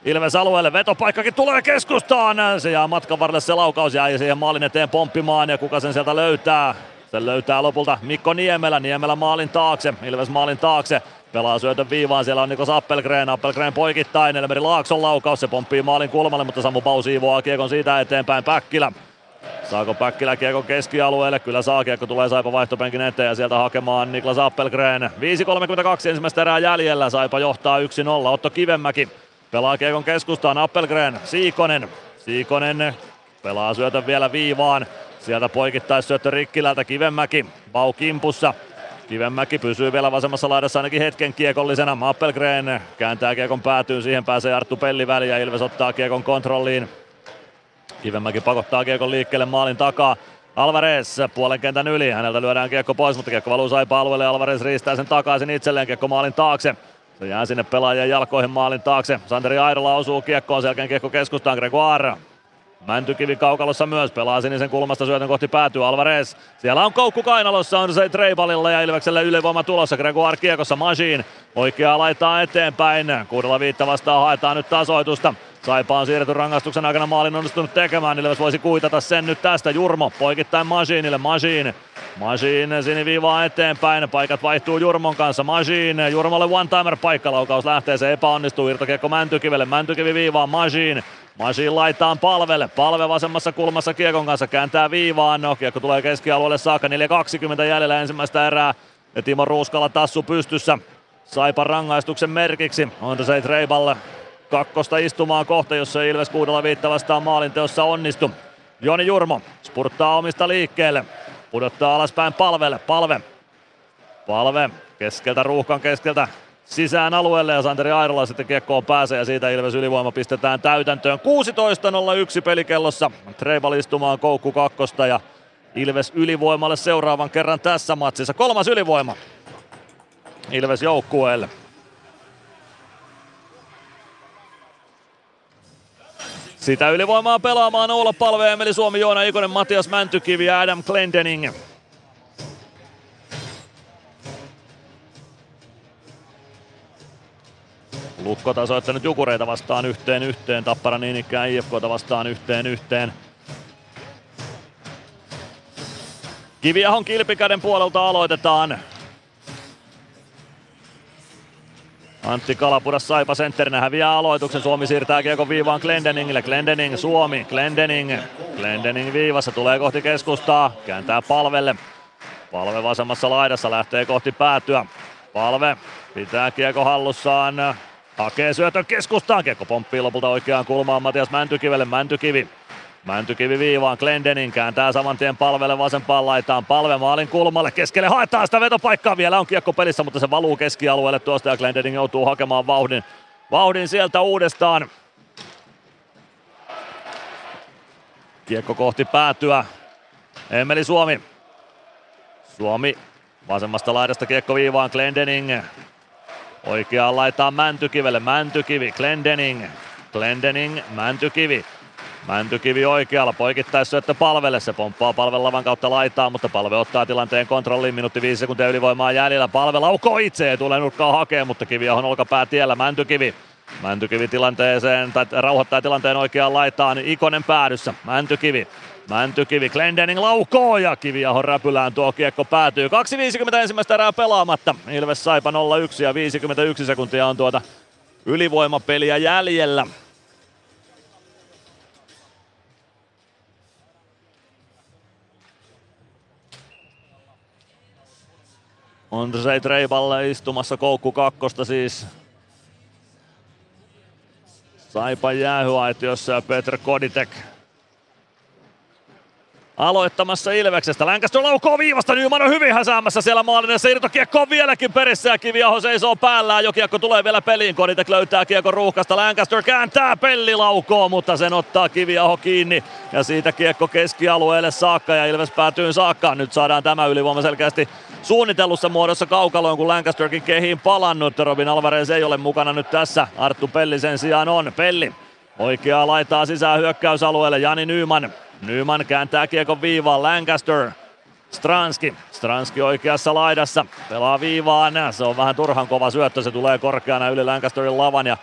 S6: Ilves alueelle, vetopaikkakin tulee keskustaan. Se jää matkan varrelle se laukaus ja siihen maalin eteen pomppimaan ja kuka sen sieltä löytää. Sen löytää lopulta Mikko Niemelä, Niemelä maalin taakse, Ilves maalin taakse. Pelaa syötön viivaan, siellä on Nikos Appelgren, Appelgren poikittain, Elmeri Laakson laukaus, se pomppii maalin kulmalle, mutta Samu Pau siivoaa kiekon siitä eteenpäin Päkkilä. Saako Päkkilä kiekon keskialueelle? Kyllä saa, kiekko tulee Saipa vaihtopenkin eteen ja sieltä hakemaan Niklas Appelgren. 5.32 ensimmäistä erää jäljellä, Saipa johtaa 1-0, Otto Kivemäki pelaa kiekon keskustaan, Appelgren, Siikonen. Siikonen pelaa syötön vielä viivaan. Sieltä poikittais syöttö Rikkilältä Kivenmäki, Bau kimpussa. Kivenmäki pysyy vielä vasemmassa laidassa ainakin hetken kiekollisena. Appelgren kääntää kiekon päätyyn, siihen pääsee Arttu Pelli väliin ja Ilves ottaa kiekon kontrolliin. Kivenmäki pakottaa kiekon liikkeelle maalin takaa. Alvarez puolen kentän yli, häneltä lyödään kiekko pois, mutta kiekko valuu saipa alueelle Alvarez riistää sen takaisin itselleen, kiekko maalin taakse. Se jää sinne pelaajien jalkoihin maalin taakse. Santeri Aidola osuu kiekkoon, sen jälkeen kiekko keskustaan Gregoire. Mäntykivi kaukalossa myös, pelaa sinisen kulmasta syötön kohti päätyy Alvarez. Siellä on koukku kainalossa, on se Treibalilla ja Ilvekselle ylivoima tulossa. Gregoire kiekossa Machine. Oikeaa laittaa eteenpäin. Kuudella viitta vastaan haetaan nyt tasoitusta. Saipa on siirretty rangaistuksen aikana maalin onnistunut tekemään. Ilves voisi kuitata sen nyt tästä. Jurmo poikittain Masinille. Masin. Masin siniviivaa eteenpäin. Paikat vaihtuu Jurmon kanssa. Masin. Jurmolle one-timer paikkalaukaus lähtee. Se epäonnistuu. Irtokiekko Mäntykivelle. Mäntykivi viivaa Masin. Masin laitaan palvelle. Palve vasemmassa kulmassa Kiekon kanssa kääntää viivaan. No, kiekko tulee keskialueelle saakka. 4.20 jäljellä ensimmäistä erää. Ja Timo Ruuskala tassu pystyssä. Saipa rangaistuksen merkiksi. On se Reiballe kakkosta istumaan kohta, jos ei Ilves kuudella viitta maalinteossa onnistu. Joni Jurmo spurttaa omista liikkeelle. Pudottaa alaspäin palvelle. Palve. Palve keskeltä ruuhkan keskeltä sisään alueelle ja Santeri Airola sitten kiekkoon pääsee ja siitä Ilves ylivoima pistetään täytäntöön. 16.01 pelikellossa. Treibal istumaan koukku kakkosta ja Ilves ylivoimalle seuraavan kerran tässä matsissa. Kolmas ylivoima Ilves joukkueelle. Sitä ylivoimaa pelaamaan Oula Palve, Emeli Suomi, Joona Ikonen, Matias Mäntykivi ja Adam Glendening. Lukko tasoittanut Jukureita vastaan yhteen yhteen, Tappara niin ikään IFKta vastaan yhteen yhteen. Kiviahon kilpikäden puolelta aloitetaan. Antti Kalapudas Saipa sentterinä häviää aloituksen. Suomi siirtää kiekon viivaan Glendeningille. Glendening, Suomi, Glendening. Glendening viivassa tulee kohti keskustaa. Kääntää palvelle. Palve vasemmassa laidassa lähtee kohti päätyä. Palve pitää kiekko hallussaan. Hakee syötön keskustaan. Kiekko pomppii lopulta oikeaan kulmaan Matias Mäntykivelle. Mäntykivi Mäntykivi viivaan, Glendening kääntää saman tien palvelle vasempaan laitaan, palve maalin kulmalle, keskelle haetaan sitä vetopaikkaa, vielä on kiekko pelissä, mutta se valuu keskialueelle tuosta ja Glendening joutuu hakemaan vauhdin, vauhdin sieltä uudestaan. Kiekko kohti päätyä, Emeli Suomi. Suomi vasemmasta laidasta kiekko viivaan, Glendening. Oikeaan laitaan Mäntykivelle, Mäntykivi, Glendening. Glendening, Mäntykivi. Mäntykivi oikealla, poikittaissyöttö palvelle, se pomppaa palvelavan kautta laitaan, mutta palve ottaa tilanteen kontrolliin, minuutti viisi sekuntia ylivoimaa jäljellä, palve laukoo itse ja tulee nurkkaa hakee, mutta kivi on olkapää tiellä, Mäntykivi. Mäntykivi tilanteeseen, tai rauhoittaa tilanteen oikeaan laitaan, Ikonen päädyssä, Mäntykivi. Mäntykivi, Glendening laukoo ja Kiviahon räpylään tuo kiekko päätyy. 2.50 ensimmäistä erää pelaamatta. Ilves Saipa 0-1 ja 51 sekuntia on tuota ylivoimapeliä jäljellä. Andrzej Treiballe istumassa koukku kakkosta siis. Saipa jäähyaitiossa ja Petr Koditek aloittamassa Ilveksestä. Lancaster laukoo viivasta, Nyman on hyvin häsäämässä siellä maalinessa. Irtokiekko on vieläkin perissä ja Kiviaho seisoo päällään. Jo kiekko tulee vielä peliin, Koditek löytää kiekko ruuhkasta. Lancaster kääntää, Pelli laukoo, mutta sen ottaa Kiviaho kiinni. Ja siitä kiekko keskialueelle saakka ja Ilves päätyy saakka. Nyt saadaan tämä ylivoima selkeästi suunnitellussa muodossa kaukaloon, kun Lancasterkin kehiin palannut. Robin Alvarez ei ole mukana nyt tässä. Arttu Pelli sen sijaan on. Pelli Oikeaa laitaa sisään hyökkäysalueelle Jani Nyman. Nyman kääntää kiekon viivaan Lancaster. Stranski. Stranski oikeassa laidassa. Pelaa viivaan. Se on vähän turhan kova syöttö. Se tulee korkeana yli Lancasterin lavan ja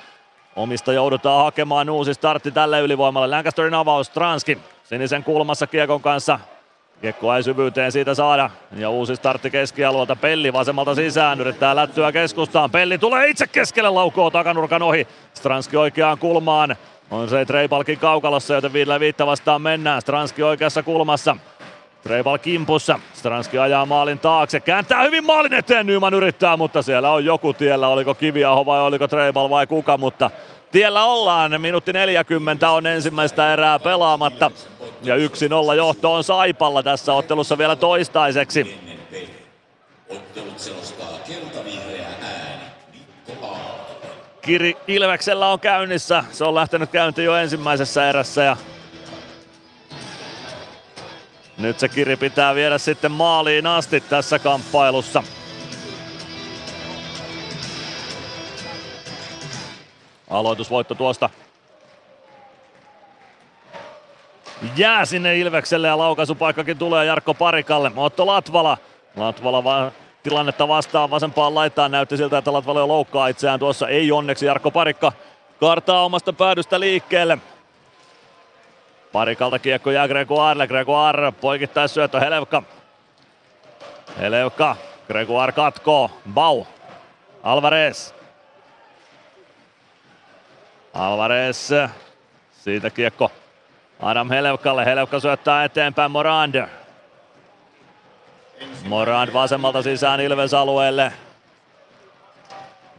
S6: omista joudutaan hakemaan uusi startti tälle ylivoimalle. Lancasterin avaus Stranski. Sinisen kulmassa kiekon kanssa. Kiekko ei syvyyteen siitä saada. Ja uusi startti keskialueelta. Pelli vasemmalta sisään. Yrittää lättyä keskustaan. Pelli tulee itse keskelle laukoo takanurkan ohi. Stranski oikeaan kulmaan. On se Treipalkin kaukalossa, joten viidellä viitta vastaan mennään. Stranski oikeassa kulmassa. Treibal kimpussa. Stranski ajaa maalin taakse. Kääntää hyvin maalin eteen. Nyman yrittää, mutta siellä on joku tiellä. Oliko Kiviaho vai oliko Treibal vai kuka, mutta tiellä ollaan. Minuutti 40 on ensimmäistä erää pelaamatta. Ja 1-0 johto on Saipalla tässä ottelussa vielä toistaiseksi. Kiri Ilveksellä on käynnissä. Se on lähtenyt käyntiin jo ensimmäisessä erässä ja nyt se kiri pitää viedä sitten maaliin asti tässä kamppailussa. Aloitusvoitto tuosta jää sinne Ilvekselle ja laukaisupaikkakin tulee Jarkko Parikalle. Otto Latvala. Latvala va- tilannetta vastaan vasempaan laitaan. Näytti siltä, että Latvala jo loukkaa itseään tuossa. Ei onneksi Jarkko Parikka kartaa omasta päädystä liikkeelle. Parikalta kiekko jää Gregoirelle. Gregoire poikittais syöttö Helevka. Helevka. Gregoire katkoo. Bau. Alvarez. Alvarez. Siitä kiekko Adam Helevkalle. Helevka syöttää eteenpäin Morand. Morand vasemmalta sisään Ilves alueelle.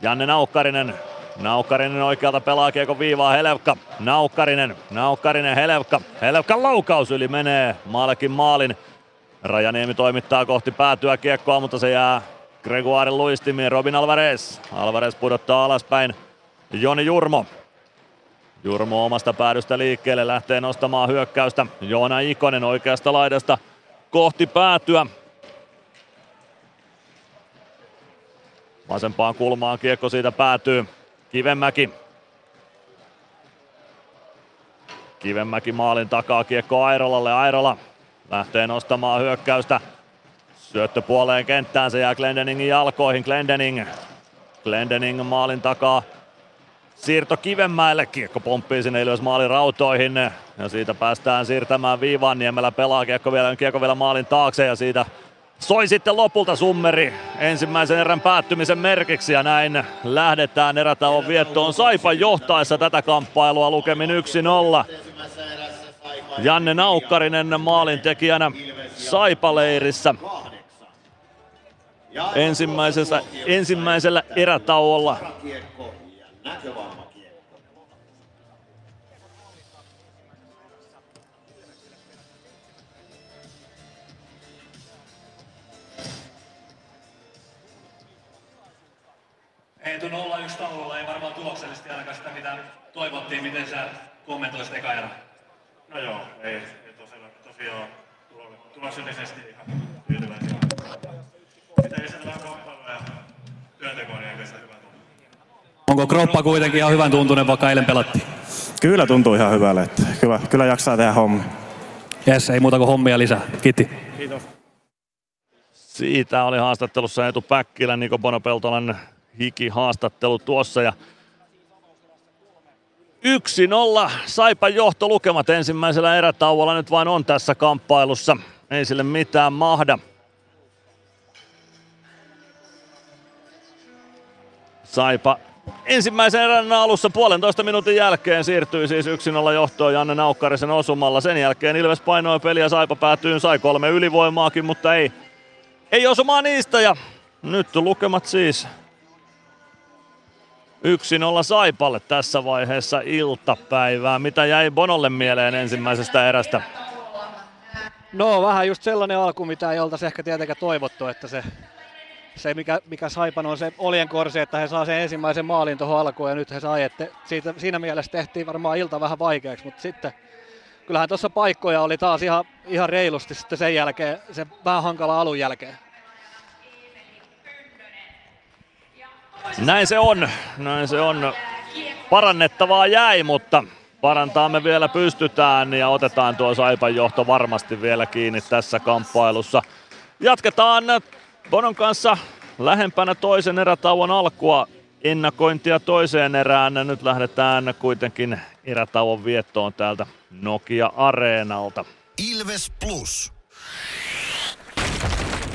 S6: Janne Naukkarinen. Naukkarinen oikealta pelaa kiekko viivaa Helevka. Naukkarinen. Naukkarinen Helevka. Helevkan laukaus yli menee Maalekin maalin. Rajaniemi toimittaa kohti päätyä kiekkoa, mutta se jää Gregoirin luistimiin. Robin Alvarez. Alvarez pudottaa alaspäin. Joni Jurmo. Jurmo omasta päädystä liikkeelle lähtee nostamaan hyökkäystä. Joona Ikonen oikeasta laidasta kohti päätyä. Vasempaan kulmaan kiekko siitä päätyy. Kivemäki. Kivemäki maalin takaa kiekko Airolalle. Airola lähtee nostamaan hyökkäystä. Syöttö puoleen kenttään, se jää Glendeningin jalkoihin. Glendening. Glendening maalin takaa. Siirto Kivenmäelle, kiekko pomppii sinne ylös maalin rautoihin ja siitä päästään siirtämään viivaan. Niemelä pelaa kiekko vielä, kiekko vielä maalin taakse ja siitä soi sitten lopulta summeri ensimmäisen erän päättymisen merkiksi ja näin lähdetään erätauon viettoon Saipan johtaessa tätä kamppailua lukemin 1-0. Janne Naukkarinen maalintekijänä Saipaleirissä ensimmäisessä, ensimmäisellä erätauolla.
S17: Eetu 0-1 taululla ei varmaan tuloksellisesti ainakaan sitä mitä toivottiin. Miten sä kommentoisit eka erä?
S18: No joo, ei, ei tosiaan, tosiaan tulo- tuloksellisesti ihan tyytyväisiä. Mitä ei vähän kamppailua ja työntekoa, niin ei hyvä tunne.
S17: Onko kroppa kuitenkin ihan hyvän tuntunen, vaikka eilen pelattiin?
S19: Kyllä tuntuu ihan hyvälle, että kyllä, kyllä jaksaa tehdä hommi.
S17: Jes, ei muuta kuin hommia lisää. Kiitti.
S18: Kiitos.
S6: Siitä oli haastattelussa Eetu Päkkilä, Niko Bonopeltolan hiki haastattelu tuossa ja 1-0 Saipan johto lukemat ensimmäisellä erätauolla nyt vain on tässä kamppailussa. Ei sille mitään mahda. Saipa ensimmäisen erän alussa puolentoista minuutin jälkeen siirtyi siis 1-0 johtoon Janne Naukkarisen osumalla. Sen jälkeen Ilves painoi peliä Saipa päätyyn, sai kolme ylivoimaakin, mutta ei, ei osumaa niistä ja nyt lukemat siis 1-0 Saipalle tässä vaiheessa iltapäivää. Mitä jäi Bonolle mieleen ensimmäisestä erästä?
S17: No vähän just sellainen alku, mitä ei oltaisi ehkä tietenkään toivottu, että se, se mikä, mikä Saipan on se oljenkorsi, että he saa sen ensimmäisen maalin tuohon alkuun ja nyt he sai, että siitä, siinä mielessä tehtiin varmaan ilta vähän vaikeaksi, mutta sitten kyllähän tuossa paikkoja oli taas ihan, ihan reilusti sitten sen jälkeen, sen vähän hankala alun jälkeen.
S6: Näin se on, näin se on. Parannettavaa jäi, mutta parantaa me vielä pystytään ja otetaan tuo Saipan johto varmasti vielä kiinni tässä kamppailussa. Jatketaan Bonon kanssa lähempänä toisen erätauon alkua ennakointia toiseen erään. Nyt lähdetään kuitenkin erätauon viettoon täältä Nokia Areenalta.
S1: Ilves Plus.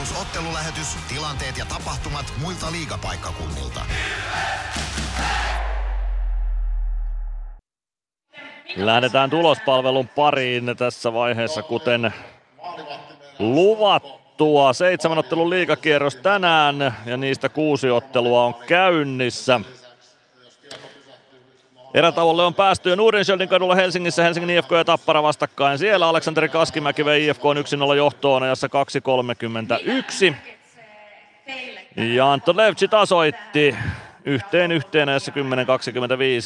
S1: Plus ottelulähetys, tilanteet ja tapahtumat muilta liigapaikkakunnilta.
S6: Lähdetään tulospalvelun pariin tässä vaiheessa, kuten luvattua. Seitsemän ottelun liigakierros tänään ja niistä kuusi ottelua on käynnissä. Erätauolle on päästy jo Nordenskjöldin kadulla Helsingissä Helsingin IFK ja Tappara vastakkain. Siellä Aleksanteri Kaskimäki vei IFK 1-0 johtoon ajassa 2.31. Ja Anton Levci tasoitti yhteen yhteen ajassa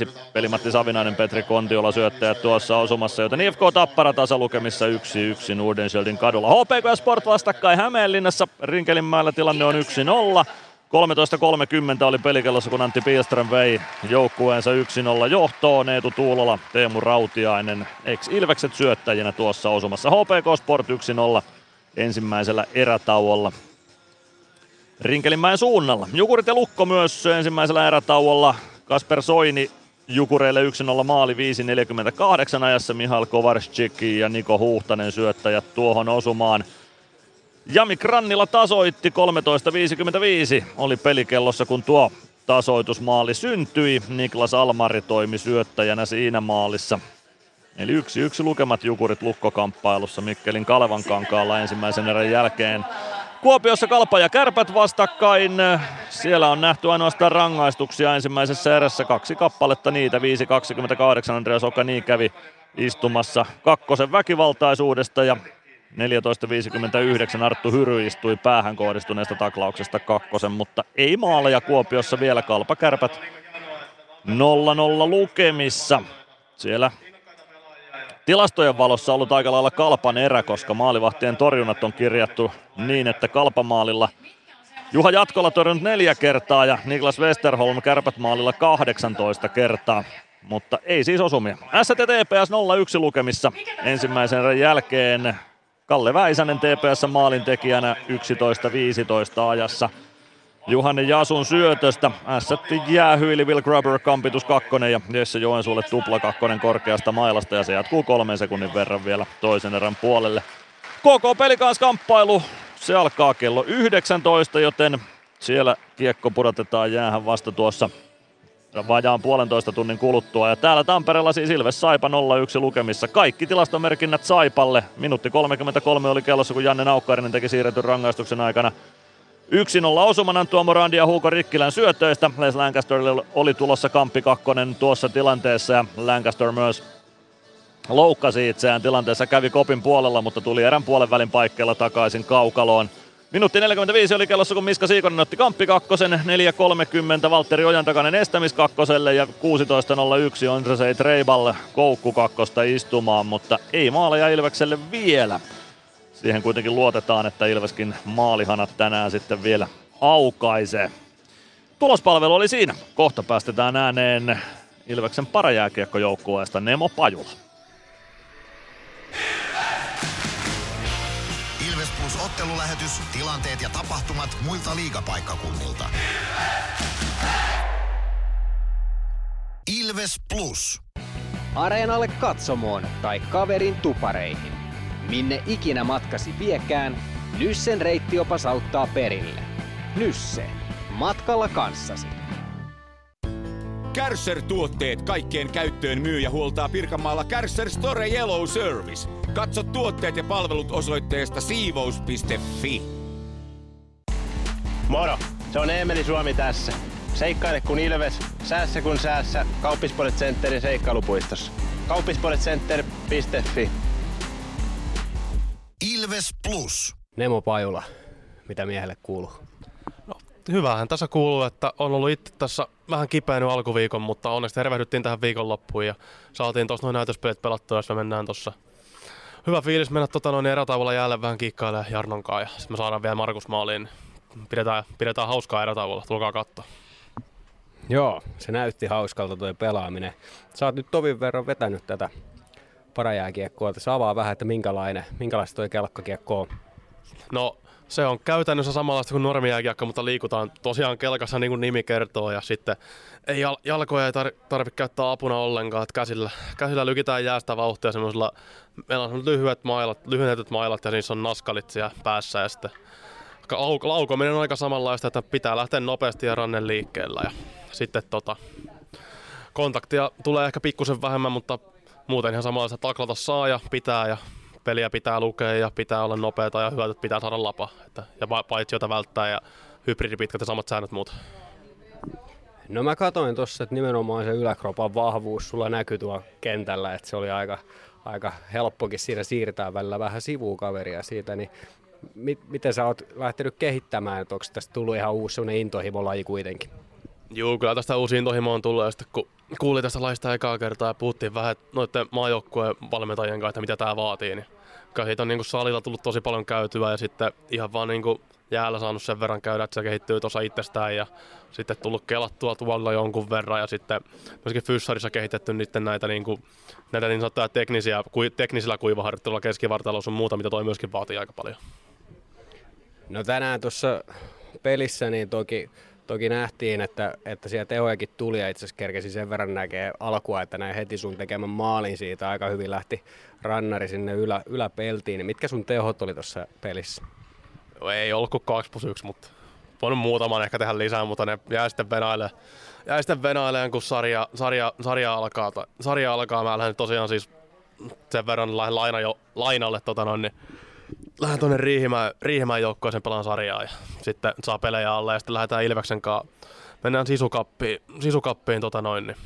S6: 10.25. Pelimatti Savinainen, Petri Kontiola syöttäjät tuossa osumassa, joten IFK Tappara tasalukemissa 1-1 Nordenskjöldin kadulla. HPK ja Sport vastakkain Hämeenlinnassa. Rinkelinmäellä tilanne on 1-0. 13.30 oli pelikellossa, kun Antti Pilström vei joukkueensa 1-0 johtoon. Eetu Tuulola, Teemu Rautiainen, ex-Ilvekset syöttäjinä tuossa osumassa. HPK Sport 1-0 ensimmäisellä erätauolla. Rinkelinmäen suunnalla. Jukurit ja Lukko myös ensimmäisellä erätauolla. Kasper Soini Jukureille 1-0 maali 5.48 ajassa. Mihal Kovarsczyk ja Niko Huhtanen syöttäjät tuohon osumaan. Jami Krannila tasoitti 13.55 oli pelikellossa, kun tuo tasoitusmaali syntyi. Niklas Almari toimi syöttäjänä siinä maalissa. Eli yksi yksi lukemat Jukurit lukkokamppailussa Mikkelin Kalevan kankaalla ensimmäisen erän jälkeen. Kuopiossa Kalpa ja Kärpät vastakkain. Siellä on nähty ainoastaan rangaistuksia ensimmäisessä erässä. Kaksi kappaletta niitä. 5.28 Andreas Okani kävi istumassa kakkosen väkivaltaisuudesta ja 14.59 Arttu Hyry istui päähän kohdistuneesta taklauksesta kakkosen, mutta ei maaleja Kuopiossa vielä kalpakärpät 0-0 lukemissa. Siellä tilastojen valossa ollut aika lailla kalpan erä, koska maalivahtien torjunnat on kirjattu niin, että kalpamaalilla Juha Jatkola torjunut neljä kertaa ja Niklas Westerholm kärpät maalilla 18 kertaa. Mutta ei siis osumia. STTPS 0-1 lukemissa ensimmäisen jälkeen Kalle Väisänen TPS maalintekijänä 11-15 ajassa. Juhanne Jasun syötöstä. Ässät jäähyili Will Grubber kampitus kakkonen ja Jesse Joensuulle tupla kakkonen korkeasta mailasta ja se jatkuu kolmen sekunnin verran vielä toisen erän puolelle. KK pelikanskamppailu, se alkaa kello 19, joten siellä kiekko pudotetaan jäähän vasta tuossa vajaan puolentoista tunnin kuluttua. Ja täällä Tampereella siis Ilves Saipa 0-1 lukemissa. Kaikki tilastomerkinnät Saipalle. Minuutti 33 oli kellossa, kun Janne Naukkarinen teki siirretyn rangaistuksen aikana 1-0 osumanan Tuomo Randi ja Huuko Rikkilän syötöistä. Les Lancasterille oli tulossa kamppi kakkonen tuossa tilanteessa ja Lancaster myös loukkasi itseään tilanteessa, kävi kopin puolella, mutta tuli erän puolen välin paikkeilla takaisin kaukaloon. Minuutti 45 oli kellossa, kun Miska Siikonen otti kamppi kakkosen, 4.30 Valtteri Ojan takainen estämis kakkoselle ja 16.01 Andresei Treiballe koukku kakkosta istumaan, mutta ei maaleja Ilvekselle vielä. Siihen kuitenkin luotetaan, että Ilveskin maalihanat tänään sitten vielä aukaisee. Tulospalvelu oli siinä. Kohta päästetään ääneen Ilveksen parajääkiekkojoukkueesta Nemo Pajula.
S1: Ottelulähetys, tilanteet ja tapahtumat muilta liigapaikkakunnilta. Ilves Plus.
S4: Areenalle katsomoon tai kaverin tupareihin. Minne ikinä matkasi viekään, Nyssen reittiopas auttaa perille. Nysse. Matkalla kanssasi.
S20: Kärsser-tuotteet kaikkeen käyttöön myy ja huoltaa Pirkanmaalla Kärsser Store Yellow Service. Katso tuotteet ja palvelut osoitteesta siivous.fi.
S5: Moro! Se on Eemeli Suomi tässä. Seikkaile kun ilves, säässä kun säässä. Kauppispoilet Centerin seikkailupuistossa. Kauppispoiletcenter.fi
S1: Ilves Plus.
S21: Nemo Pajula, mitä miehelle kuuluu?
S22: Hyvähän tässä kuuluu, että on ollut itse tässä vähän kipeä alkuviikon, mutta onneksi tervehdyttiin tähän viikonloppuun ja saatiin tuossa noin näytöspelit pelattua, jos me mennään tuossa hyvä fiilis mennä tota noin erätauolla jälleen vähän kikkailemaan Jarnon kanssa ja sitten me saadaan vielä Markus maaliin. Niin pidetään, pidetään hauskaa erätauolla, tulkaa katsoa.
S21: Joo, se näytti hauskalta tuo pelaaminen. Sä oot nyt tovin verran vetänyt tätä parajääkiekkoa. Tässä avaa vähän, että minkälainen, minkälaista toi kelkkakiekko on.
S22: No se on käytännössä samanlaista kuin normijääkiekko, mutta liikutaan tosiaan kelkassa niin kuin nimi kertoo ja sitten ei jal- jalkoja ei tar- tarvitse käyttää apuna ollenkaan, että käsillä, käsillä lykitään jäästä vauhtia semmoisilla, meillä on lyhyet mailat, lyhennetyt mailat ja niissä on naskalit siellä päässä ja sitten lauk- laukominen on aika samanlaista, että pitää lähteä nopeasti ja rannen liikkeellä ja sitten tota, kontaktia tulee ehkä pikkusen vähemmän, mutta muuten ihan samanlaista taklata saa ja pitää ja peliä pitää lukea ja pitää olla nopeata ja hyötyt pitää saada lapa. Että, ja paitsi jota välttää ja hybridipitkät ja samat säännöt muut.
S21: No mä katsoin tuossa, että nimenomaan se yläkropan vahvuus sulla näkyy tuolla kentällä, että se oli aika, aika helppokin siinä siirtää välillä vähän sivukaveria siitä, niin mit, miten sä oot lähtenyt kehittämään, että onko tästä tullut ihan uusi sellainen intohimolaji kuitenkin?
S22: Joo, kyllä tästä uusi intohimo on tullut ja sitten kun kuulin tästä laista ekaa kertaa ja puhuttiin vähän noiden maajoukkueen valmentajien kanssa, että mitä tämä vaatii, niin kyllä siitä on niin kuin salilla tullut tosi paljon käytyä ja sitten ihan vaan niin kuin jäällä saanut sen verran käydä, että se kehittyy tuossa itsestään ja sitten tullut kelattua tuolla jonkun verran ja sitten myöskin Fyssarissa kehitetty näitä, niin kuin, näitä niin sanottuja teknisiä, kui, teknisillä kuivaharjoittelulla keskivartalossa on muuta, mitä toi myöskin vaatii aika paljon.
S21: No tänään tuossa pelissä niin toki Toki nähtiin, että, että siellä tehojakin tuli ja itse asiassa kerkesi sen verran näkee alkua, että näin heti sun tekemän maalin siitä aika hyvin lähti rannari sinne ylä, yläpeltiin. Mitkä sun tehot oli tuossa pelissä?
S22: No ei ollut kuin 2 plus 1, mutta voinut muutaman ehkä tehdä lisää, mutta ne jäi sitten venailemaan, jäi sitten venailemaan kun sarja, sarja, sarja, alkaa. Tai, sarja alkaa. Mä lähden tosiaan siis sen verran laina jo, lainalle tota noin, niin lähden tuonne Riihimäen, Riihimäen joukkoeseen pelaan sarjaa ja sitten saa pelejä alle ja sitten lähdetään Ilveksen kanssa. Mennään sisukappiin, sisukappiin tota noin, niin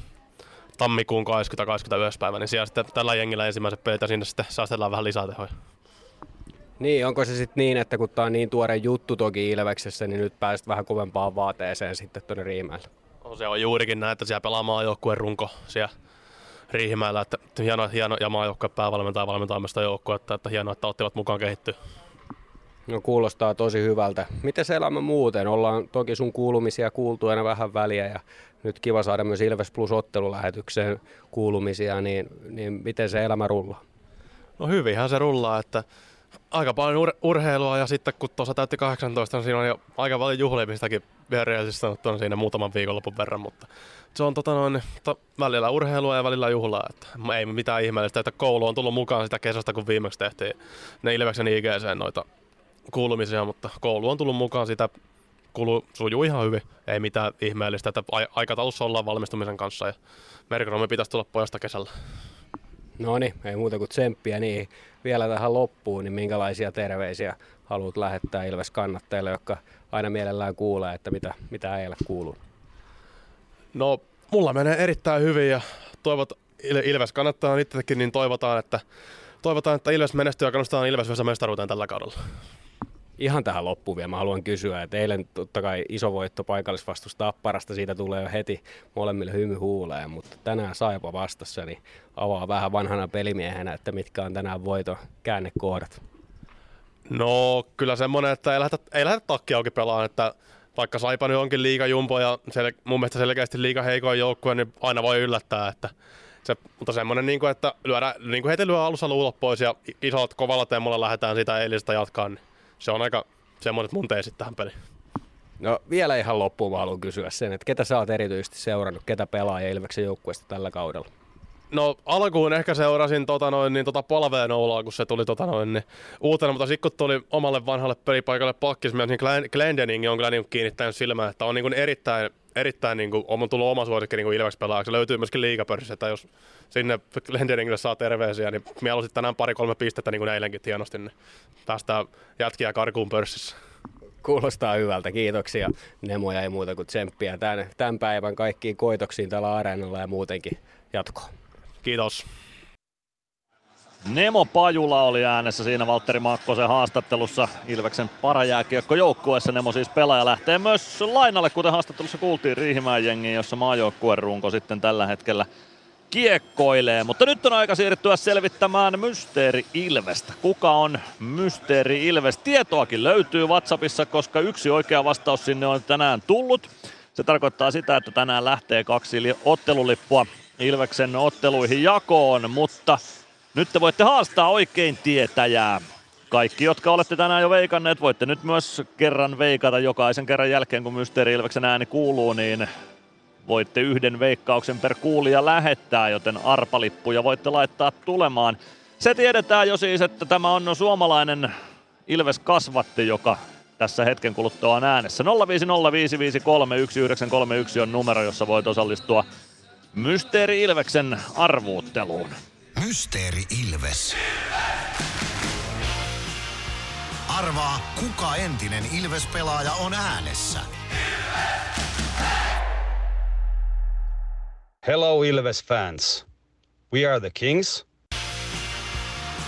S22: tammikuun 20-21 päivä, niin siellä sitten tällä jengillä ensimmäiset pelit ja sinne sitten säästellään vähän lisää tehoja.
S21: Niin, onko se sitten niin, että kun tämä on niin tuore juttu toki Ilveksessä, niin nyt pääset vähän kovempaan vaateeseen sitten tuonne Riimäelle?
S22: No, se on juurikin näin, että siellä pelaa joukkueen runko siellä Riihimäellä, että hieno, hieno ja maajoukkojen päävalmentaja valmentaa myös joukkoa, että, että hienoa, että ottivat mukaan kehittyä.
S21: No kuulostaa tosi hyvältä. Miten se elämä muuten? Ollaan toki sun kuulumisia kuultu aina vähän väliä ja nyt kiva saada myös Ilves Plus ottelulähetykseen kuulumisia, niin, niin miten se elämä rullaa?
S22: No hyvinhän se rullaa, että aika paljon ur- urheilua ja sitten kun tuossa täytti 18, niin siinä on jo aika paljon juhlimistakin vielä sanottuna siinä muutaman viikonlopun verran, mutta se on tota noin, to, välillä urheilua ja välillä juhlaa. Että ei mitään ihmeellistä, että koulu on tullut mukaan sitä kesästä, kun viimeksi tehtiin ne Ilveksen IGC noita kuulumisia, mutta koulu on tullut mukaan sitä kulu sujuu ihan hyvin. Ei mitään ihmeellistä, että aikataulussa ollaan valmistumisen kanssa ja merkinomi pitäisi tulla pojasta kesällä.
S21: No niin, ei muuta kuin tsemppiä. Niin vielä tähän loppuun, niin minkälaisia terveisiä haluat lähettää Ilves kannattajille, jotka aina mielellään kuulee, että mitä, mitä eilen kuuluu?
S22: No, mulla menee erittäin hyvin ja toivot, Ilves kannattaa itsekin, niin toivotaan, että, toivotaan, että Ilves menestyy ja kannustaa Ilves mestaruuteen tällä kaudella.
S21: Ihan tähän loppuun vielä mä haluan kysyä, että eilen totta kai iso voitto paikallisvastus Tapparasta, siitä tulee jo heti molemmille hymy huuleen, mutta tänään Saipa vastassa, niin avaa vähän vanhana pelimiehenä, että mitkä on tänään voiton käännekohdat.
S22: No kyllä semmoinen, että ei lähdetä, ei lähdetä takki auki pelaan, että vaikka Saipa nyt onkin liiga jumpo ja sel- mun mielestä selkeästi liiga heikoin joukkue, niin aina voi yllättää, että se, mutta semmoinen, niin kuin, että lyödä, niin kuin heti lyö alussa luulot pois ja isot kovalla temmolla lähdetään sitä eilistä jatkaa, niin se on aika semmoinen mun teesit tähän peliin.
S21: No vielä ihan loppuun mä haluan kysyä sen, että ketä sä oot erityisesti seurannut, ketä pelaa Ilveksen joukkueesta tällä kaudella?
S22: No alkuun ehkä seurasin tota noin, niin tota polveen Oulaa, kun se tuli tota noin, niin uutena, mutta sitten kun tuli omalle vanhalle pelipaikalle pakkis, niin Glendening on kyllä niin kiinnittänyt silmään, että on niin erittäin, erittäin niin kuin, on tullut oma suosikki niin Ilves pelaajaksi. Löytyy myöskin liigapörssissä, että jos sinne Glendeningille saa terveisiä, niin mieluusti tänään pari-kolme pistettä niin kuin eilenkin hienosti, niin päästään jätkiä karkuun pörssissä.
S21: Kuulostaa hyvältä, kiitoksia. Nemoja ei muuta kuin tsemppiä tämän, tämän päivän kaikkiin koitoksiin tällä areenalla ja muutenkin jatkoa.
S22: Kiitos.
S6: Nemo Pajula oli äänessä siinä Valtteri Makkosen haastattelussa Ilveksen parajääkiekko joukkueessa. Nemo siis pelaaja lähtee myös lainalle, kuten haastattelussa kuultiin Riihimäen jengiin, jossa maajoukkueen runko sitten tällä hetkellä kiekkoilee. Mutta nyt on aika siirtyä selvittämään Mysteeri Ilvestä. Kuka on Mysteeri Ilves? Tietoakin löytyy WhatsAppissa, koska yksi oikea vastaus sinne on tänään tullut. Se tarkoittaa sitä, että tänään lähtee kaksi ottelulippua Ilveksen otteluihin jakoon, mutta Nyt te voitte haastaa oikein tietäjää. Kaikki, jotka olette tänään jo veikanneet, voitte nyt myös kerran veikata jokaisen kerran jälkeen, kun Mysteeri Ilveksen ääni kuuluu, niin voitte yhden veikkauksen per kuulija lähettää, joten arpalippuja voitte laittaa tulemaan. Se tiedetään jo siis, että tämä on suomalainen Ilves kasvatti, joka tässä hetken kuluttua on äänessä. 0505531 on numero, jossa voit osallistua Mysteeri Ilveksen arvuutteluun.
S1: Mysteeri Ilves. Arvaa, kuka entinen Ilves-pelaaja on äänessä.
S23: Hello Ilves fans. We are the Kings.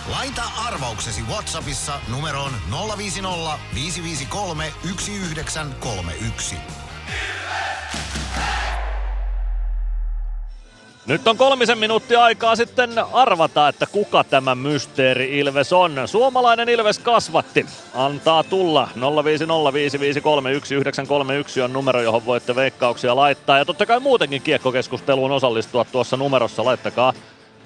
S1: Laita arvauksesi Whatsappissa numeroon 050 553 1931.
S6: Nyt on kolmisen minuuttia aikaa sitten arvata, että kuka tämä mysteeri Ilves on. Suomalainen Ilves kasvatti. Antaa tulla 0505531 on numero, johon voitte veikkauksia laittaa. Ja totta kai muutenkin kiekkokeskusteluun osallistua tuossa numerossa. Laittakaa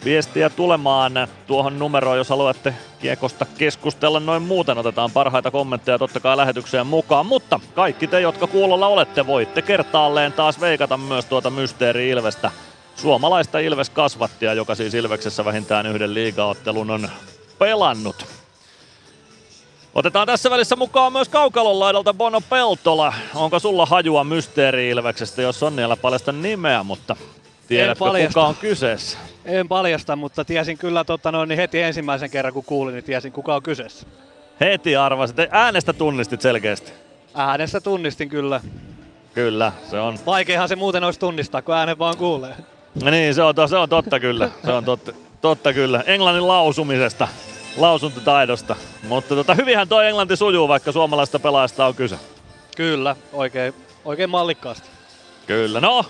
S6: viestiä tulemaan tuohon numeroon, jos haluatte kiekosta keskustella noin muuten. Otetaan parhaita kommentteja totta kai lähetykseen mukaan. Mutta kaikki te, jotka kuulolla olette, voitte kertaalleen taas veikata myös tuota mysteeri Ilvestä suomalaista Ilves-kasvattia, joka siis Ilveksessä vähintään yhden liigaottelun on pelannut. Otetaan tässä välissä mukaan myös kaukalon laidalta Bono Peltola. Onko sulla hajua mysteeri Ilveksestä, jos on niillä paljasta nimeä, mutta tiedätkö kuka on kyseessä?
S17: En paljasta, mutta tiesin kyllä tota noin, niin heti ensimmäisen kerran kun kuulin, niin tiesin kuka on kyseessä.
S6: Heti arvasit. Äänestä tunnistit selkeästi.
S17: Äänestä tunnistin kyllä.
S6: Kyllä, se on.
S17: Vaikeahan se muuten olisi tunnistaa, kun äänen vaan kuulee.
S6: No niin, se on, se on totta kyllä. Se on totta, totta kyllä. Englannin lausumisesta, lausuntotaidosta. Mutta tota, hyvinhän toi englanti sujuu, vaikka suomalaista pelaajasta on kyse.
S17: Kyllä, oikein, oikein mallikkaasti.
S6: Kyllä, no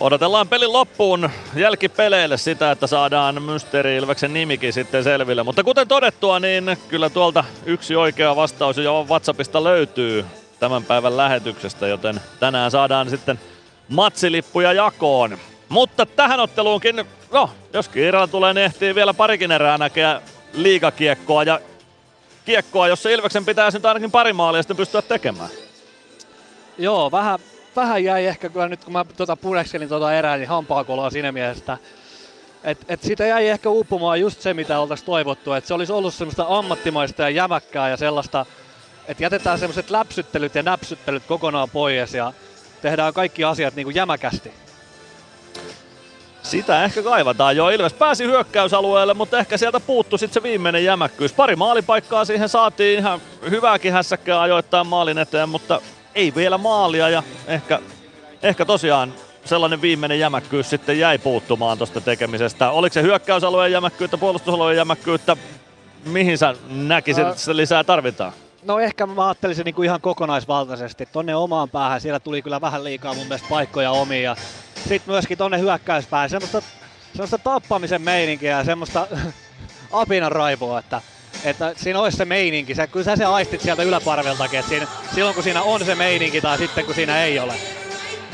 S6: Odotellaan pelin loppuun jälkipeleille sitä, että saadaan Mysteeri Ilveksen nimikin sitten selville. Mutta kuten todettua, niin kyllä tuolta yksi oikea vastaus jo WhatsAppista löytyy tämän päivän lähetyksestä, joten tänään saadaan sitten matsilippuja jakoon. Mutta tähän otteluunkin, no, jos kiireellä tulee, niin ehtii vielä parikin erää näkeä liigakiekkoa ja kiekkoa, jossa Ilveksen pitäisi nyt ainakin pari maalia sitten pystyä tekemään.
S17: Joo, vähän, vähän jäi ehkä kyllä nyt, kun mä tuota pureskelin tuota erää, niin hampaakoloa siinä mielessä, et, et siitä jäi ehkä uupumaan just se, mitä oltaisiin toivottu. Että se olisi ollut semmoista ammattimaista ja jämäkkää ja sellaista, että jätetään semmoiset läpsyttelyt ja näpsyttelyt kokonaan pois ja tehdään kaikki asiat niin kuin jämäkästi.
S6: Sitä ehkä kaivataan jo. Ilves pääsi hyökkäysalueelle, mutta ehkä sieltä puuttu sitten se viimeinen jämäkkyys. Pari maalipaikkaa siihen saatiin ihan hyvääkin hässäkkää ajoittaa maalin eteen, mutta ei vielä maalia ja ehkä, ehkä tosiaan sellainen viimeinen jämäkkyys sitten jäi puuttumaan tuosta tekemisestä. Oliko se hyökkäysalueen jämäkkyyttä, puolustusalueen jämäkkyyttä? Mihin sä näkisit, että lisää tarvitaan?
S17: No ehkä mä ajattelisin niin kuin ihan kokonaisvaltaisesti. Tonne omaan päähän siellä tuli kyllä vähän liikaa mun mielestä paikkoja omia. Sitten myöskin tonne hyökkäyspäähän semmoista, semmoista tappamisen meininkiä ja semmoista apinan raivoa, että, että siinä olisi se meininki. Sä, kyllä sä se aistit sieltä yläparveltakin, että siinä, silloin kun siinä on se meininki tai sitten kun siinä ei ole.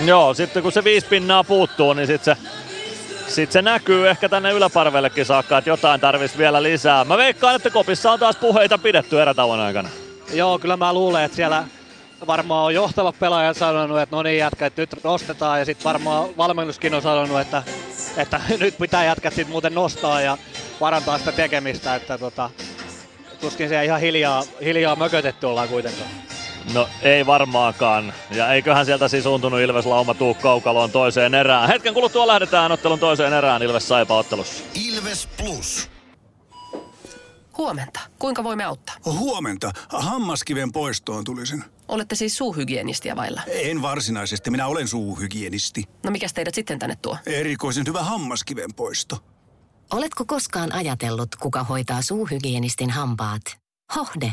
S6: Joo, sitten kun se viisi pinnaa puuttuu, niin sitten se, sit se näkyy ehkä tänne yläparvellekin saakka, että jotain tarvitsisi vielä lisää. Mä veikkaan, että kopissa on taas puheita pidetty erätauon aikana.
S17: Joo, kyllä mä luulen, että siellä varmaan on johtavat pelaajat sanonut, että no niin jätkä, että nyt nostetaan ja sitten varmaan valmennuskin on sanonut, että, että nyt pitää jätkät sitten muuten nostaa ja parantaa sitä tekemistä, että tota, tuskin se ihan hiljaa, hiljaa mökötetty ollaan kuitenkaan.
S6: No ei varmaankaan. Ja eiköhän sieltä siis suuntunut Ilves Lauma tuu kaukaloon toiseen erään. Hetken kuluttua lähdetään ottelun toiseen erään Ilves Saipa ottelussa.
S1: Ilves Plus.
S24: Huomenta. Kuinka voimme auttaa?
S25: Huomenta. Hammaskiven poistoon tulisin.
S24: Olette siis suuhygienistiä vailla?
S25: En varsinaisesti. Minä olen suuhygienisti.
S24: No mikä teidät sitten tänne tuo?
S25: Erikoisen hyvä hammaskiven poisto.
S11: Oletko koskaan ajatellut, kuka hoitaa suuhygienistin hampaat? Hohde.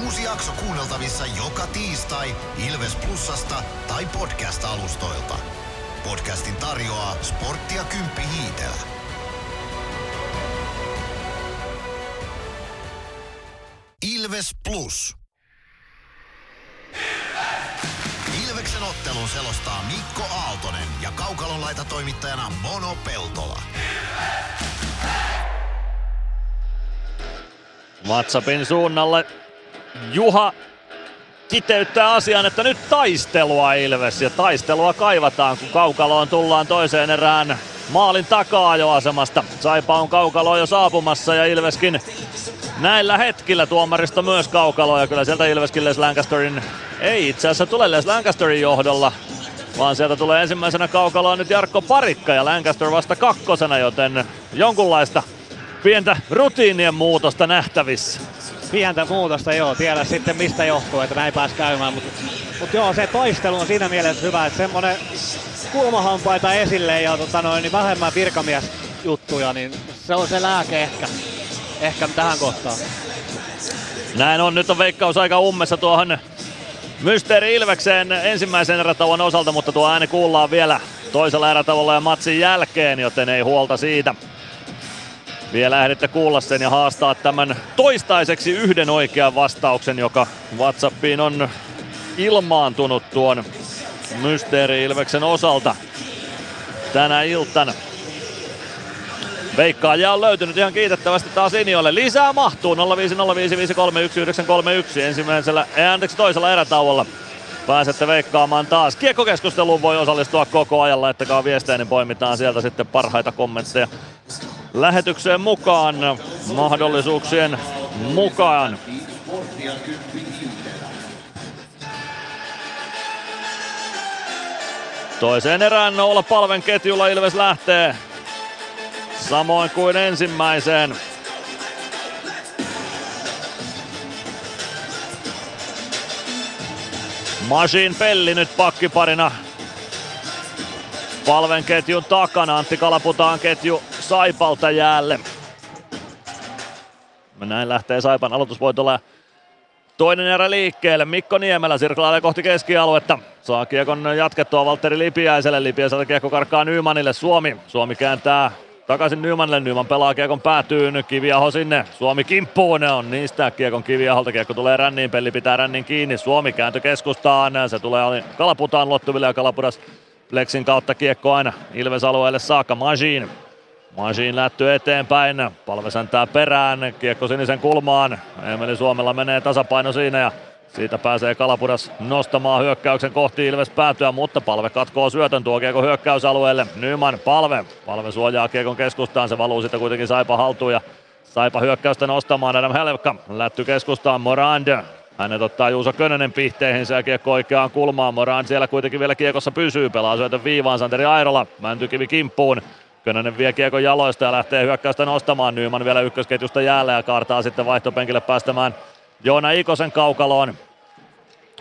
S1: Uusi jakso kuunneltavissa joka tiistai Ilves Plusasta tai podcast-alustoilta. Podcastin tarjoaa Sporttia Kymppi Hiitellä. Ilves Plus. Ilveksen ottelun selostaa Mikko Aaltonen ja Kaukalon laita toimittajana Mono Peltola.
S6: WhatsAppin suunnalle Juha kiteyttää asian, että nyt taistelua Ilves ja taistelua kaivataan, kun Kaukaloon tullaan toiseen erään maalin takaa jo asemasta. Saipa on Kaukaloon jo saapumassa ja Ilveskin näillä hetkillä tuomarista myös Kaukalo ja kyllä sieltä Ilveskin Les Lancasterin, ei itse asiassa tule Les Lancasterin johdolla, vaan sieltä tulee ensimmäisenä Kaukaloon nyt Jarkko Parikka ja Lancaster vasta kakkosena, joten jonkunlaista pientä rutiinien muutosta nähtävissä.
S17: Pientä muutosta joo, tiedä sitten mistä johtuu, että näin pääsi käymään, mutta mut joo se taistelu on siinä mielessä hyvä, että semmonen kulmahampaita esille ja tota noin, niin vähemmän virkamiesjuttuja, niin se on se lääke ehkä, ehkä tähän kohtaan.
S6: Näin on, nyt on veikkaus aika ummessa tuohon Mysteeri Ilvekseen ensimmäisen erätauon osalta, mutta tuo ääni kuullaan vielä toisella erätauolla ja matsin jälkeen, joten ei huolta siitä. Vielä ehditte kuulla sen ja haastaa tämän toistaiseksi yhden oikean vastauksen, joka Whatsappiin on ilmaantunut tuon Mysteeri Ilveksen osalta tänä iltana. Veikkaaja on löytynyt ihan kiitettävästi taas linjoille. Lisää mahtuu 0505531931 ensimmäisellä, ei, anteeksi toisella erätauolla. Pääsette veikkaamaan taas. Kiekkokeskusteluun voi osallistua koko ajan. Laittakaa viestejä, niin poimitaan sieltä sitten parhaita kommentteja lähetykseen mukaan mahdollisuuksien mukaan. Toiseen erään olla palven ketjulla Ilves lähtee. Samoin kuin ensimmäiseen. Masin Pelli nyt pakkiparina palven ketjun takana. Antti Kalaputaan ketju Saipalta jäälle. Näin lähtee Saipan aloitusvoitolla toinen erä liikkeelle. Mikko Niemelä sirklailee kohti keskialuetta. Saa kiekon jatkettua Valtteri Lipiäiselle. Lipiäiseltä kiekko karkkaa Nymanille. Suomi. Suomi kääntää takaisin Nymanille. Nyman pelaa kiekon päätyyn. Kiviaho sinne. Suomi kimppuun. On niistä kiekon Kiviaholta. Kiekko tulee ränniin. Pelli pitää rännin kiinni. Suomi kääntö keskustaan. Se tulee Kalaputaan lottuville ja Kalapudas Plexin kautta kiekko aina Ilves alueelle saakka. Majin Masiin lätty eteenpäin, palve säntää perään, kiekko sinisen kulmaan, Emeli Suomella menee tasapaino siinä ja siitä pääsee Kalapudas nostamaan hyökkäyksen kohti Ilves päätyä, mutta palve katkoo syötön tuo kiekko hyökkäysalueelle. Nyman palve, palve suojaa kiekon keskustaan, se valuu sitten kuitenkin Saipa haltuun ja Saipa hyökkäystä nostamaan Adam Helvka, lätty keskustaan Morand, hänet ottaa Juuso Könönen pihteihin, se kiekko oikeaan kulmaan. Morand siellä kuitenkin vielä kiekossa pysyy, pelaa syötön viivaan Santeri Airola, Mäntykivi kimppuun. Könönen vie kiekon jaloista ja lähtee hyökkäystä nostamaan. Nyman vielä ykkösketjusta jäällä ja kaartaa sitten vaihtopenkille päästämään Joona Ikosen kaukaloon.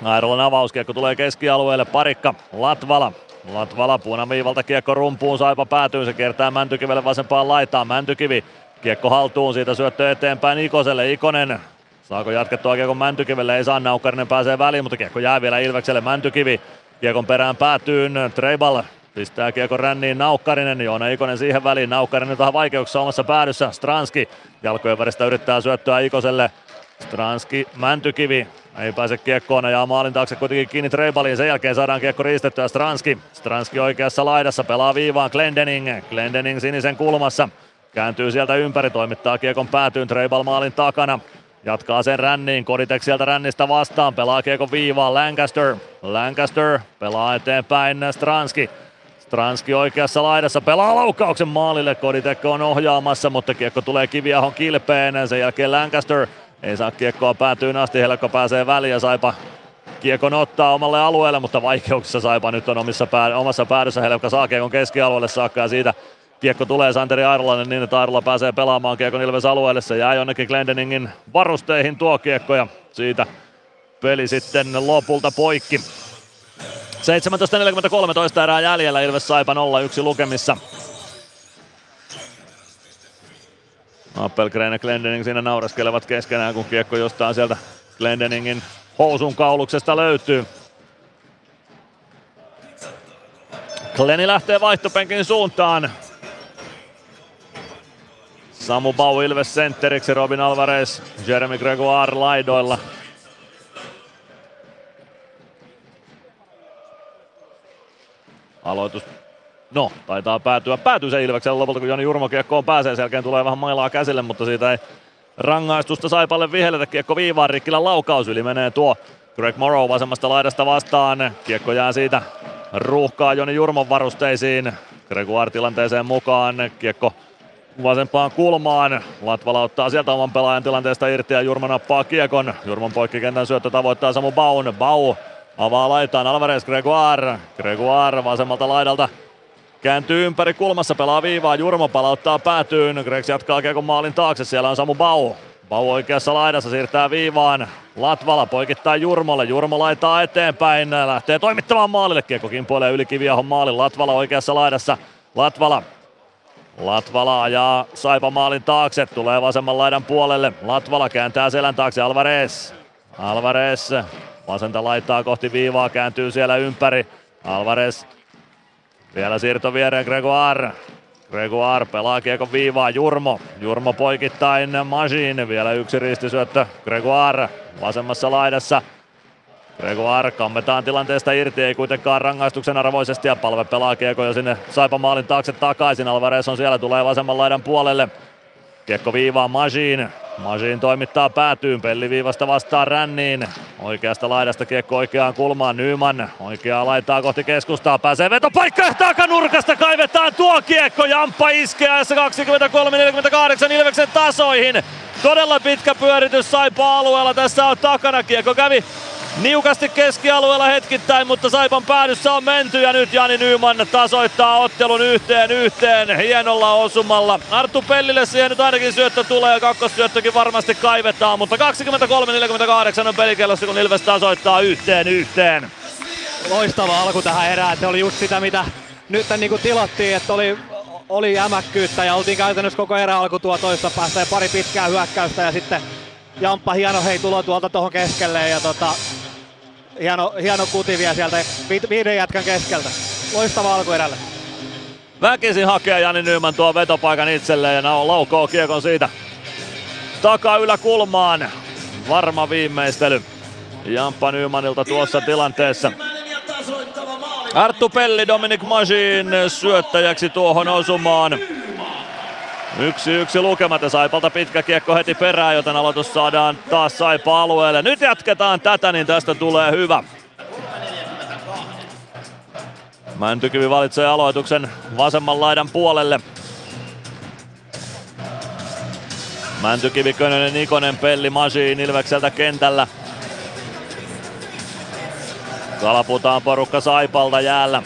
S6: Airolan avauskiekko tulee keskialueelle. Parikka, Latvala. Latvala punaviivalta kiekko rumpuun, Saipa päätyy, se kiertää Mäntykivelle vasempaan laitaan. Mäntykivi, kiekko haltuun, siitä syöttö eteenpäin Ikoselle. Ikonen Saako jatkettua kiekon Mäntykivelle? Ei saa, Naukkarinen pääsee väliin, mutta kiekko jää vielä Ilvekselle. Mäntykivi kiekon perään päätyyn. Treibal Pistää kiekko ränniin Naukkarinen, Joona Ikonen siihen väliin. Naukkarinen tähän vaikeuksissa omassa päädyssä. Stranski jalkojen väristä yrittää syöttöä Ikoselle. Stranski, Mäntykivi, ei pääse kiekkoon ja maalin taakse kuitenkin kiinni Treibaliin. Sen jälkeen saadaan kiekko riistettyä Stranski. Stranski oikeassa laidassa pelaa viivaan Glendening. Glendening sinisen kulmassa. Kääntyy sieltä ympäri, toimittaa kiekon päätyyn Treibal maalin takana. Jatkaa sen ränniin, Koditek sieltä rännistä vastaan, pelaa kiekon viivaan Lancaster. Lancaster pelaa eteenpäin Stranski. Stranski oikeassa laidassa pelaa laukauksen maalille. Koditekko on ohjaamassa, mutta kiekko tulee Kiviahon kilpeen. Sen jälkeen Lancaster ei saa kiekkoa päätyyn asti. Helkko pääsee väliin ja Saipa kiekon ottaa omalle alueelle, mutta vaikeuksissa Saipa nyt on omissa pää, omassa päädyssä. Helkka saa kiekon keskialueelle saakka ja siitä kiekko tulee Santeri Airolainen niin, että Airola pääsee pelaamaan kiekon Ilves alueelle. Se jää jonnekin Glendeningin varusteihin tuo kiekko ja siitä peli sitten lopulta poikki. 17.43 erää jäljellä Ilves Saipa 0-1 lukemissa. Appelgren ja Glendening siinä nauraskelevat keskenään, kun kiekko jostain sieltä Glendeningin housun kauluksesta löytyy. Kleni lähtee vaihtopenkin suuntaan. Samu Bau Ilves sentteriksi, Robin Alvarez, Jeremy Gregoire laidoilla. Aloitus No, taitaa päätyä. Päätyy se Ilveksellä lopulta, kun Joni Jurmo kiekkoon pääsee. Sen jälkeen tulee vähän mailaa käsille, mutta siitä ei rangaistusta Saipalle vihelletä. Kiekko viivaan, Rikkilän laukaus yli menee tuo Greg Morrow vasemmasta laidasta vastaan. Kiekko jää siitä ruuhkaa Joni Jurmon varusteisiin. Gregoire tilanteeseen mukaan. Kiekko vasempaan kulmaan. Latvala ottaa sieltä oman pelaajan tilanteesta irti ja Jurmo nappaa kiekon. Jurmon poikkikentän syöttö tavoittaa Samu Baun. Bau avaa laitaan Alvarez Gregoire. Gregoire vasemmalta laidalta Kääntyy ympäri kulmassa, pelaa viivaa, Jurmo palauttaa päätyyn, Gregs jatkaa kiekon maalin taakse, siellä on Samu Bau. Bau oikeassa laidassa siirtää viivaan, Latvala poikittaa Jurmolle, Jurmo laittaa eteenpäin, lähtee toimittamaan maalille, kiekko kimpoilee yli Kiviahon maalin, Latvala oikeassa laidassa, Latvala Latvala ajaa Saipa maalin taakse, tulee vasemman laidan puolelle. Latvala kääntää selän taakse Alvarez. Alvarez vasenta laittaa kohti viivaa, kääntyy siellä ympäri. Alvarez vielä siirto viereen Gregoire. Gregoire pelaa kiekon viivaa Jurmo. Jurmo poikittain Majin. Vielä yksi ristisyöttö Gregoire vasemmassa laidassa. Gregoire kammetaan tilanteesta irti, ei kuitenkaan rangaistuksen arvoisesti ja palve pelaa kiekko jo sinne Saipa maalin taakse takaisin. Alvarez on siellä, tulee vasemman laidan puolelle. Kiekko viivaa Majin. Majin toimittaa päätyyn, pelliviivasta vastaan ränniin. Oikeasta laidasta kiekko oikeaan kulmaan, Nyman oikeaa laitaa kohti keskustaa, pääsee vetopaikka. Takanurkasta kaivetaan tuo kiekko, Jamppa iskee ajassa 23-48 Ilveksen tasoihin. Todella pitkä pyöritys Saipa alueella, tässä on takana kiekko. Kävi niukasti keskialueella hetkittäin, mutta Saipan päädyssä on menty ja nyt Jani Nyman tasoittaa ottelun yhteen yhteen hienolla osumalla. Arttu Pellille siihen nyt ainakin syöttö tulee ja kakkossyöttökin varmasti kaivetaan, mutta 23-48 on pelikellossa kun Ilves tasoittaa yhteen yhteen.
S17: Loistava alku tähän erään, se oli just sitä mitä nyt niin kuin tilattiin, että oli oli jämäkkyyttä ja oltiin käytännössä koko erä alku tuo toista päästä ja pari pitkää hyökkäystä ja sitten Jamppa hieno hei tulo tuolta tuohon keskelle ja tota, hieno, hieno kuti vielä sieltä viiden jätkän keskeltä. Loistava alkuerällä.
S6: Väkisin hakee Jani Nyman tuo vetopaikan itselleen ja Nao laukoo kiekon siitä takaa yläkulmaan. Varma viimeistely Jamppa Nymanilta tuossa tilanteessa. Arttu Pelli, Dominic Majin syöttäjäksi tuohon osumaan. Yksi yksi lukemat ja Saipalta pitkä kiekko heti perään, joten aloitus saadaan taas Saipa alueelle. Nyt jatketaan tätä, niin tästä tulee hyvä. Mäntykivi valitsee aloituksen vasemman laidan puolelle. Mäntykivi, Könönen, Nikonen, Pelli, Masiin Ilvekseltä kentällä. Kalaputaan porukka Saipalta jäällä.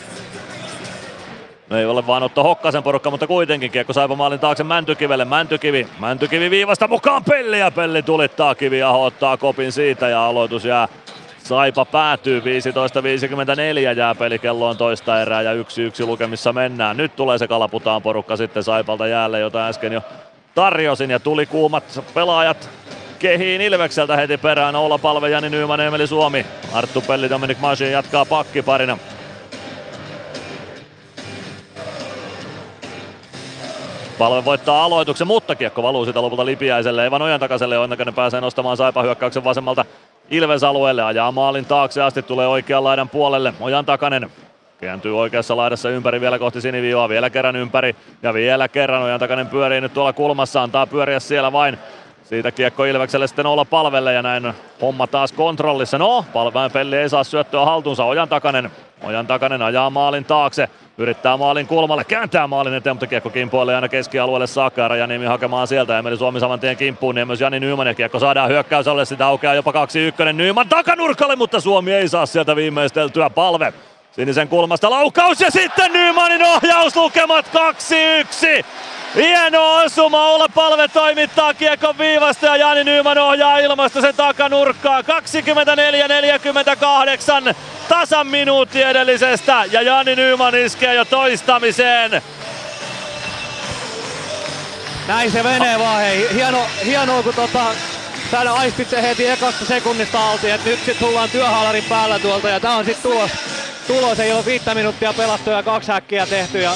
S6: No ei ole vaan Otto Hokkasen porukka, mutta kuitenkin kiekko Saipa maalin taakse Mäntykivelle. Mäntykivi, Mäntykivi viivasta mukaan Pelli ja Pelli tulittaa kivi ja ottaa kopin siitä ja aloitus jää Saipa päätyy 15.54 jää pelikelloon toista erää ja yksi yksi lukemissa mennään. Nyt tulee se kalaputaan porukka sitten Saipalta jäälle, jota äsken jo tarjosin ja tuli kuumat pelaajat kehiin Ilvekseltä heti perään. Oula Palve, Jani Nyyman, Emeli Suomi. Arttu Pelli, Dominik Masin jatkaa pakkiparina. Palve voittaa aloituksen, mutta kiekko valuu sitä lopulta Lipiäiselle. Evan Ojan takaiselle Onnekainen pääsee nostamaan Saipa hyökkäyksen vasemmalta Ilves-alueelle. Ajaa maalin taakse asti, tulee oikean laidan puolelle. Ojan takainen kääntyy oikeassa laidassa ympäri vielä kohti siniviivaa, vielä kerran ympäri ja vielä kerran Ojan takainen pyörii nyt tuolla kulmassa, antaa pyöriä siellä vain. Siitä kiekko Ilvekselle sitten olla palvelle ja näin homma taas kontrollissa. No, palveen pelli ei saa syöttöä haltuunsa. Ojan takainen, Ojan takainen ajaa maalin taakse. Yrittää maalin kulmalle, kääntää maalin eteen, mutta kiekko kimpoilee aina keskialueelle saakka ja Rajaniemi hakemaan sieltä. Emeli Suomi saman tien kimppuun, niin myös Jani Nyman ja kiekko saadaan hyökkäysalle, sitä aukeaa jopa 2-1. Nyman takanurkalle, mutta Suomi ei saa sieltä viimeisteltyä palve. Sinisen kulmasta laukaus ja sitten Nymanin ohjaus lukemat 2-1. Hieno osuma, Ola Palve toimittaa kiekon viivasta ja Jani Nyman ohjaa ilmasta sen takanurkkaa. 24-48 tasan minuutti edellisestä ja Jani Nyman iskee jo toistamiseen.
S17: Näin se menee vaan hei. Hieno, hienoa kun tota, sä aistit se heti ekasta sekunnista alti, että nyt sit tullaan työhaalarin päällä tuolta ja tää on sit tulos. Tulos ei ole viittä minuuttia pelattu ja kaksi häkkiä tehty ja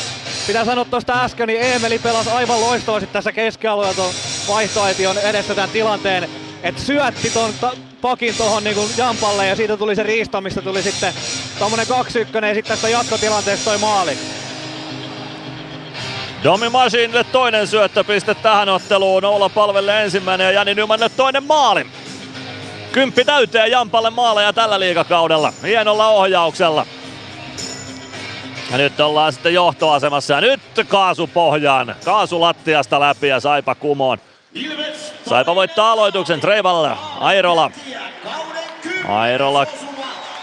S17: pitää sanoa tuosta äsken, niin Eemeli pelasi aivan loistavasti tässä keskialueella tuon vaihtoaition edessä tämän tilanteen. Että syötti ton ta- pakin tuohon niin Jampalle ja siitä tuli se riisto, mistä tuli sitten tommonen 2-1 ja sitten tästä jatkotilanteesta toi maali.
S6: Domi Masinille toinen syöttöpiste tähän otteluun. Oula palvelle ensimmäinen ja Jani Nymanille toinen maali. Kymppi täyteen Jampalle maaleja tällä liigakaudella. Hienolla ohjauksella. Ja nyt ollaan sitten johtoasemassa ja nyt kaasu pohjaan. Kaasu lattiasta läpi ja Saipa kumoon. Saipa voittaa aloituksen Treval Airola. Airola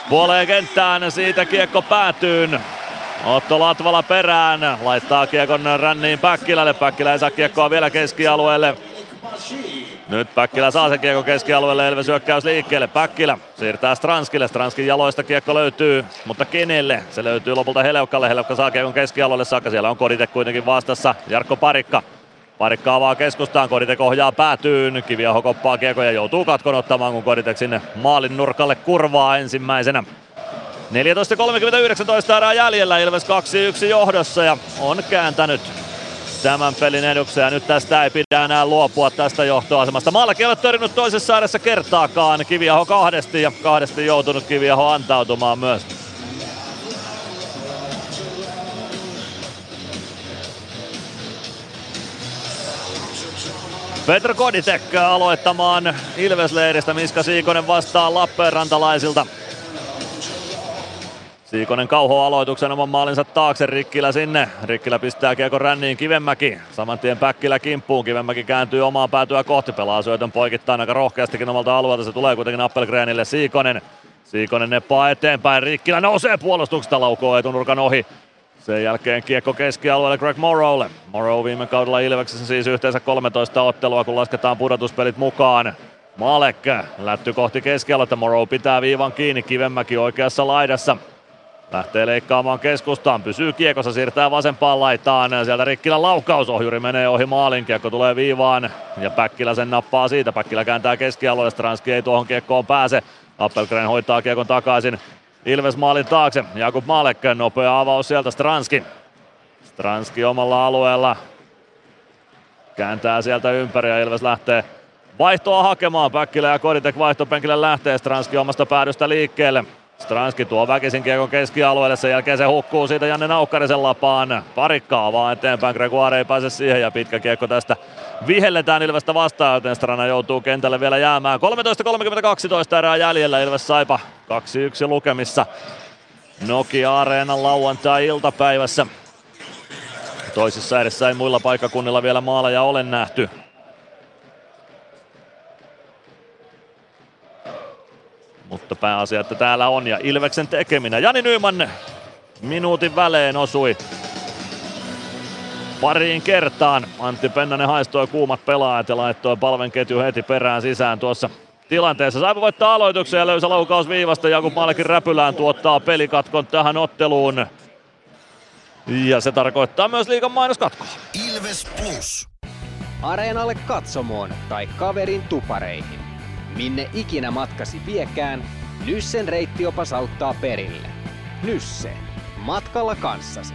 S6: puoleen kenttään, siitä kiekko päätyyn. Otto Latvala perään, laittaa kiekon ränniin Päkkilälle. Päkkilä ei saa kiekkoa vielä keskialueelle. Nyt Päkkilä saa sen kiekko keskialueelle, Elves hyökkäys liikkeelle. Päkkilä siirtää Stranskille, Stranskin jaloista kiekko löytyy, mutta kenelle? Se löytyy lopulta Heleukalle, Heleukka saa kiekon keskialueelle saakka, siellä on Kodite kuitenkin vastassa. Jarkko Parikka Parikka avaa keskustaan, Koditek ohjaa päätyyn, Kiviaho koppaa kiekko ja joutuu katkon ottamaan, kun Koditek sinne maalin nurkalle kurvaa ensimmäisenä. 14.39 erää jäljellä, Ilves 2-1 johdossa ja on kääntänyt tämän pelin eduksi ja nyt tästä ei pidä enää luopua tästä johtoasemasta. Maallakin ei ole törnyt toisessa edessä kertaakaan, Kiviaho kahdesti ja kahdesti joutunut Kiviaho antautumaan myös. Petro Koditek aloittamaan Ilvesleiristä, Miska Siikonen vastaa Lappeenrantalaisilta. Siikonen kauho aloituksen oman maalinsa taakse, Rikkilä sinne. Rikkilä pistää kiekon ränniin Kivenmäki. Saman tien Päkkilä kimppuun, Kivenmäki kääntyy omaan päätyä kohti, pelaa syötön poikittain aika rohkeastikin omalta alueelta. Se tulee kuitenkin Appelgrenille Siikonen. Siikonen neppaa eteenpäin, Rikkilä nousee puolustuksesta, laukoo etunurkan ohi. Sen jälkeen kiekko keskialueelle Greg Morrowlle. Morrow viime kaudella Ilveksessä siis yhteensä 13 ottelua, kun lasketaan pudotuspelit mukaan. Malek lätty kohti keskialuetta, Morrow pitää viivan kiinni, Kivenmäki oikeassa laidassa. Lähtee leikkaamaan keskustaan, pysyy kiekossa, siirtää vasempaan laitaan. Sieltä Rikkilän laukkausohjuri menee ohi maalin, kiekko tulee viivaan ja Päkkilä sen nappaa siitä. Päkkilä kääntää keskialueelle, Stranski ei tuohon kiekkoon pääse. Appelgren hoitaa kiekon takaisin Ilves maalin taakse. Jakub Malek, nopea avaus sieltä Stranski. Stranski omalla alueella. Kääntää sieltä ympäri ja Ilves lähtee vaihtoa hakemaan. Päkkilä ja Koditek vaihtopenkille lähtee. Stranski omasta päädystä liikkeelle. Stranski tuo väkisin kiekon keskialueelle, sen jälkeen se hukkuu siitä Janne Naukkarisen lapaan. Parikkaa vaan eteenpäin, Gregoire ei pääse siihen ja pitkä kiekko tästä vihelletään Ilvestä vastaan, joten Strana joutuu kentälle vielä jäämään. 13.30-12 erää jäljellä, Ilves Saipa 2-1 lukemissa. Nokia Areenan lauantai-iltapäivässä. Toisissa edessä ei muilla paikkakunnilla vielä maaleja ole nähty. Mutta pääasia, että täällä on ja Ilveksen tekeminen. Jani Nyman minuutin välein osui pariin kertaan. Antti Pennanen haistoi kuumat pelaajat ja laittoi palven ketju heti perään sisään tuossa tilanteessa. Saipa voittaa aloituksen ja löysä laukaus viivasta. Jakub Malkin räpylään tuottaa pelikatkon tähän otteluun. Ja se tarkoittaa myös liikan mainoskatkoa.
S1: Ilves Plus.
S4: Areenalle katsomoon tai kaverin tupareihin. Minne ikinä matkasi viekään, Nyssen reittiopas auttaa perille. Nysse. Matkalla kanssasi.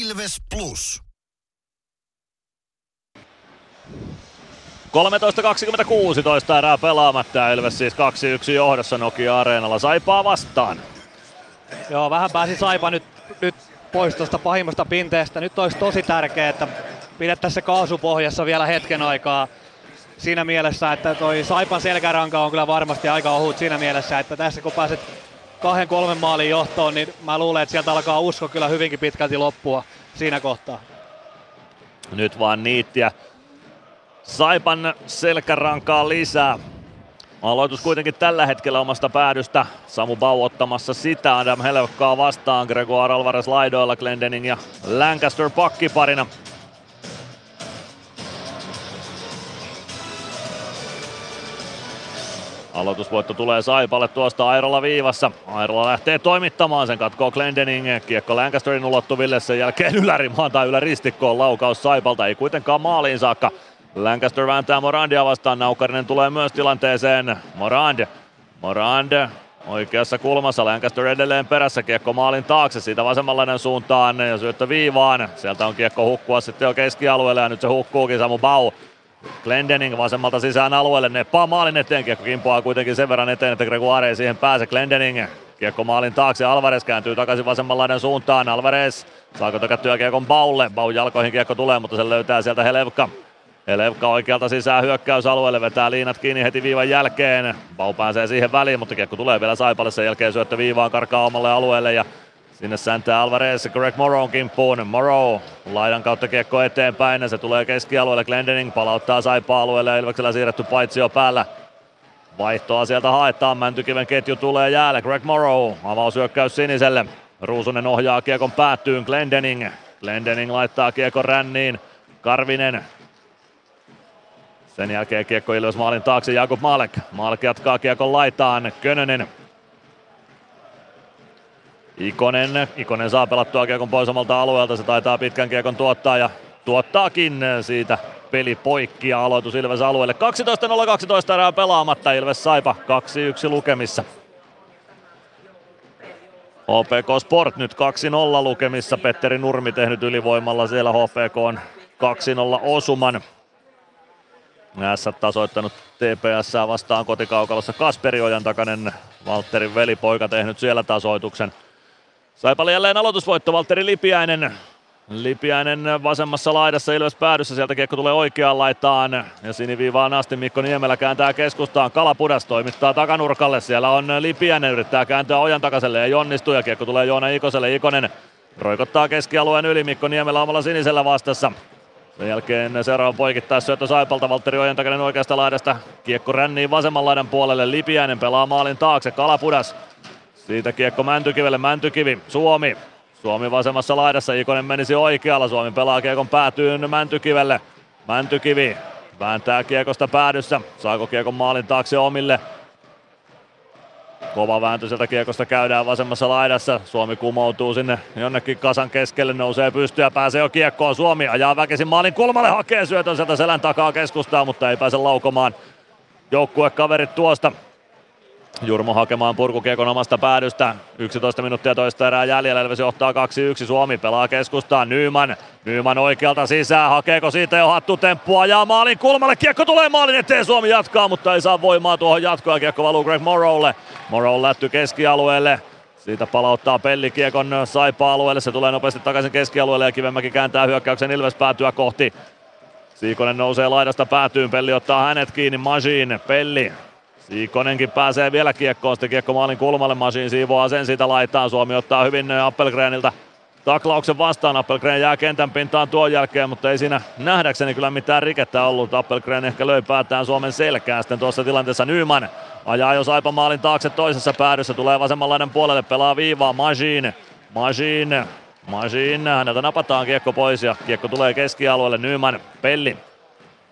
S1: Ilves Plus.
S6: 13.26 erää pelaamatta ja Ilves siis 2-1 johdossa Nokia Areenalla Saipaa vastaan.
S17: Joo, vähän pääsi Saipa nyt, nyt pois tuosta pahimmasta pinteestä. Nyt olisi tosi tärkeää, että pidettäisiin se kaasupohjassa vielä hetken aikaa siinä mielessä, että toi Saipan selkäranka on kyllä varmasti aika ohut siinä mielessä, että tässä kun pääset kahden kolmen maalin johtoon, niin mä luulen, että sieltä alkaa usko kyllä hyvinkin pitkälti loppua siinä kohtaa.
S6: Nyt vaan niittiä Saipan selkärankaa lisää. Aloitus kuitenkin tällä hetkellä omasta päädystä. Samu Bau ottamassa sitä. Adam Helvekkaa vastaan. Gregor Alvarez laidoilla. Glendening ja Lancaster pakkiparina. Aloitusvoitto tulee Saipalle tuosta Airola viivassa. Airola lähtee toimittamaan, sen katkoo Glendening. Kiekko Lancasterin ulottuville, sen jälkeen ylärimaan tai yläristikkoon laukaus Saipalta, ei kuitenkaan maaliin saakka. Lancaster vääntää Morandia vastaan, Naukarinen tulee myös tilanteeseen. Morand, Morand oikeassa kulmassa, Lancaster edelleen perässä, kiekko maalin taakse, siitä vasemmanlainen suuntaan ja syöttö viivaan. Sieltä on kiekko hukkua sitten jo keskialueelle ja nyt se hukkuukin Samu Bau. Glendening vasemmalta sisään alueelle, neppaa maalin eteen, kiekko kimpoaa kuitenkin sen verran eteen, että Gregoire ei siihen pääse. Glendening, kiekko maalin taakse, Alvarez kääntyy takaisin vasemmanlainen suuntaan, Alvarez saako takattua kiekon Baulle, Bau jalkoihin kiekko tulee, mutta se löytää sieltä Helevka. Helevka oikealta sisään hyökkäysalueelle, vetää liinat kiinni heti viivan jälkeen. Bau pääsee siihen väliin, mutta kiekko tulee vielä Saipalle, sen jälkeen syöttö viivaan, karkaa omalle alueelle ja Sinne säntää Alvarez Greg Morrow kimppuun. Morrow laidan kautta kiekko eteenpäin. Se tulee keskialueelle. Glendening palauttaa Saipa alueelle. Ilveksellä siirretty paitsio päällä. Vaihtoa sieltä haetaan. Mäntykiven ketju tulee jäälle. Greg Morrow avausyökkäys siniselle. Ruusunen ohjaa kiekon päättyyn. Glendening. Glendening laittaa kiekon ränniin. Karvinen sen jälkeen kiekko Ilves maalin taakse Jakub Malek. Malek jatkaa kiekon laitaan. Könönen Ikonen, Ikonen saa pelattua kiekon pois omalta alueelta, se taitaa pitkän kiekon tuottaa ja tuottaakin siitä peli poikki ja aloitus Ilves alueelle. 12.012 erää pelaamatta, Ilves Saipa 2-1 lukemissa. HPK Sport nyt 2-0 lukemissa, Petteri Nurmi tehnyt ylivoimalla siellä HPK on 2-0 osuman. S tasoittanut TPS vastaan kotikaukalossa Kasperi Ojan takainen Valtterin velipoika tehnyt siellä tasoituksen. Saipalle jälleen aloitusvoitto Valtteri Lipiäinen. Lipiäinen vasemmassa laidassa Ilves päädyssä, sieltä kiekko tulee oikeaan laitaan ja siniviivaan asti Mikko Niemelä kääntää keskustaan. Kalapudas toimittaa takanurkalle, siellä on Lipiäinen, yrittää kääntää ojan takaselle, ei onnistu ja kiekko tulee Joona Ikoselle. Ikonen roikottaa keskialueen yli, Mikko Niemelä omalla sinisellä vastassa. Sen jälkeen seuraava poikittaa syöttö Saipalta, Valtteri Ojantakainen oikeasta laidasta. Kiekko rännii vasemman laidan puolelle, Lipiäinen pelaa maalin taakse, Kalapudas siitä kiekko Mäntykivelle, Mäntykivi, Suomi. Suomi vasemmassa laidassa, Ikonen menisi oikealla, Suomi pelaa kiekon päätyyn Mäntykivelle. Mäntykivi vääntää kiekosta päädyssä, saako kiekon maalin taakse omille. Kova vääntö sieltä kiekosta käydään vasemmassa laidassa. Suomi kumoutuu sinne jonnekin kasan keskelle, nousee pystyä, pääsee jo kiekkoon. Suomi ajaa väkisin maalin kulmalle, hakee syötön sieltä selän takaa keskustaa, mutta ei pääse laukomaan joukkuekaverit tuosta. Jurmo hakemaan purkukiekon omasta päädystä. 11 minuuttia toista erää jäljellä. Elves johtaa 2-1. Suomi pelaa keskustaan. Nyman. Nyman oikealta sisään. Hakeeko siitä jo hattutemppua? Ja maalin kulmalle. Kiekko tulee maalin eteen. Suomi jatkaa, mutta ei saa voimaa tuohon jatkoa. Kiekko valuu Greg Morrowlle. Morrow lätty keskialueelle. Siitä palauttaa pellikiekon Saipa-alueelle. Se tulee nopeasti takaisin keskialueelle ja Kivemäki kääntää hyökkäyksen Ilves päätyä kohti. Siikonen nousee laidasta päätyyn. Pelli ottaa hänet kiinni. Majin. Pelli Siikonenkin pääsee vielä kiekkoon, sitten kiekko maalin kulmalle, Masin siivoaa sen siitä laittaa. Suomi ottaa hyvin Appelgreniltä taklauksen vastaan. Appelgren jää kentän pintaan tuon jälkeen, mutta ei siinä nähdäkseni kyllä mitään rikettä ollut. Appelgren ehkä löi päätään Suomen selkään sitten tuossa tilanteessa Nyman. Ajaa jo Saipa maalin taakse toisessa päädyssä, tulee vasemmanlainen puolelle, pelaa viivaa Majin. Majin, Majin, häneltä napataan kiekko pois ja kiekko tulee keskialueelle. Nyman, Pelli.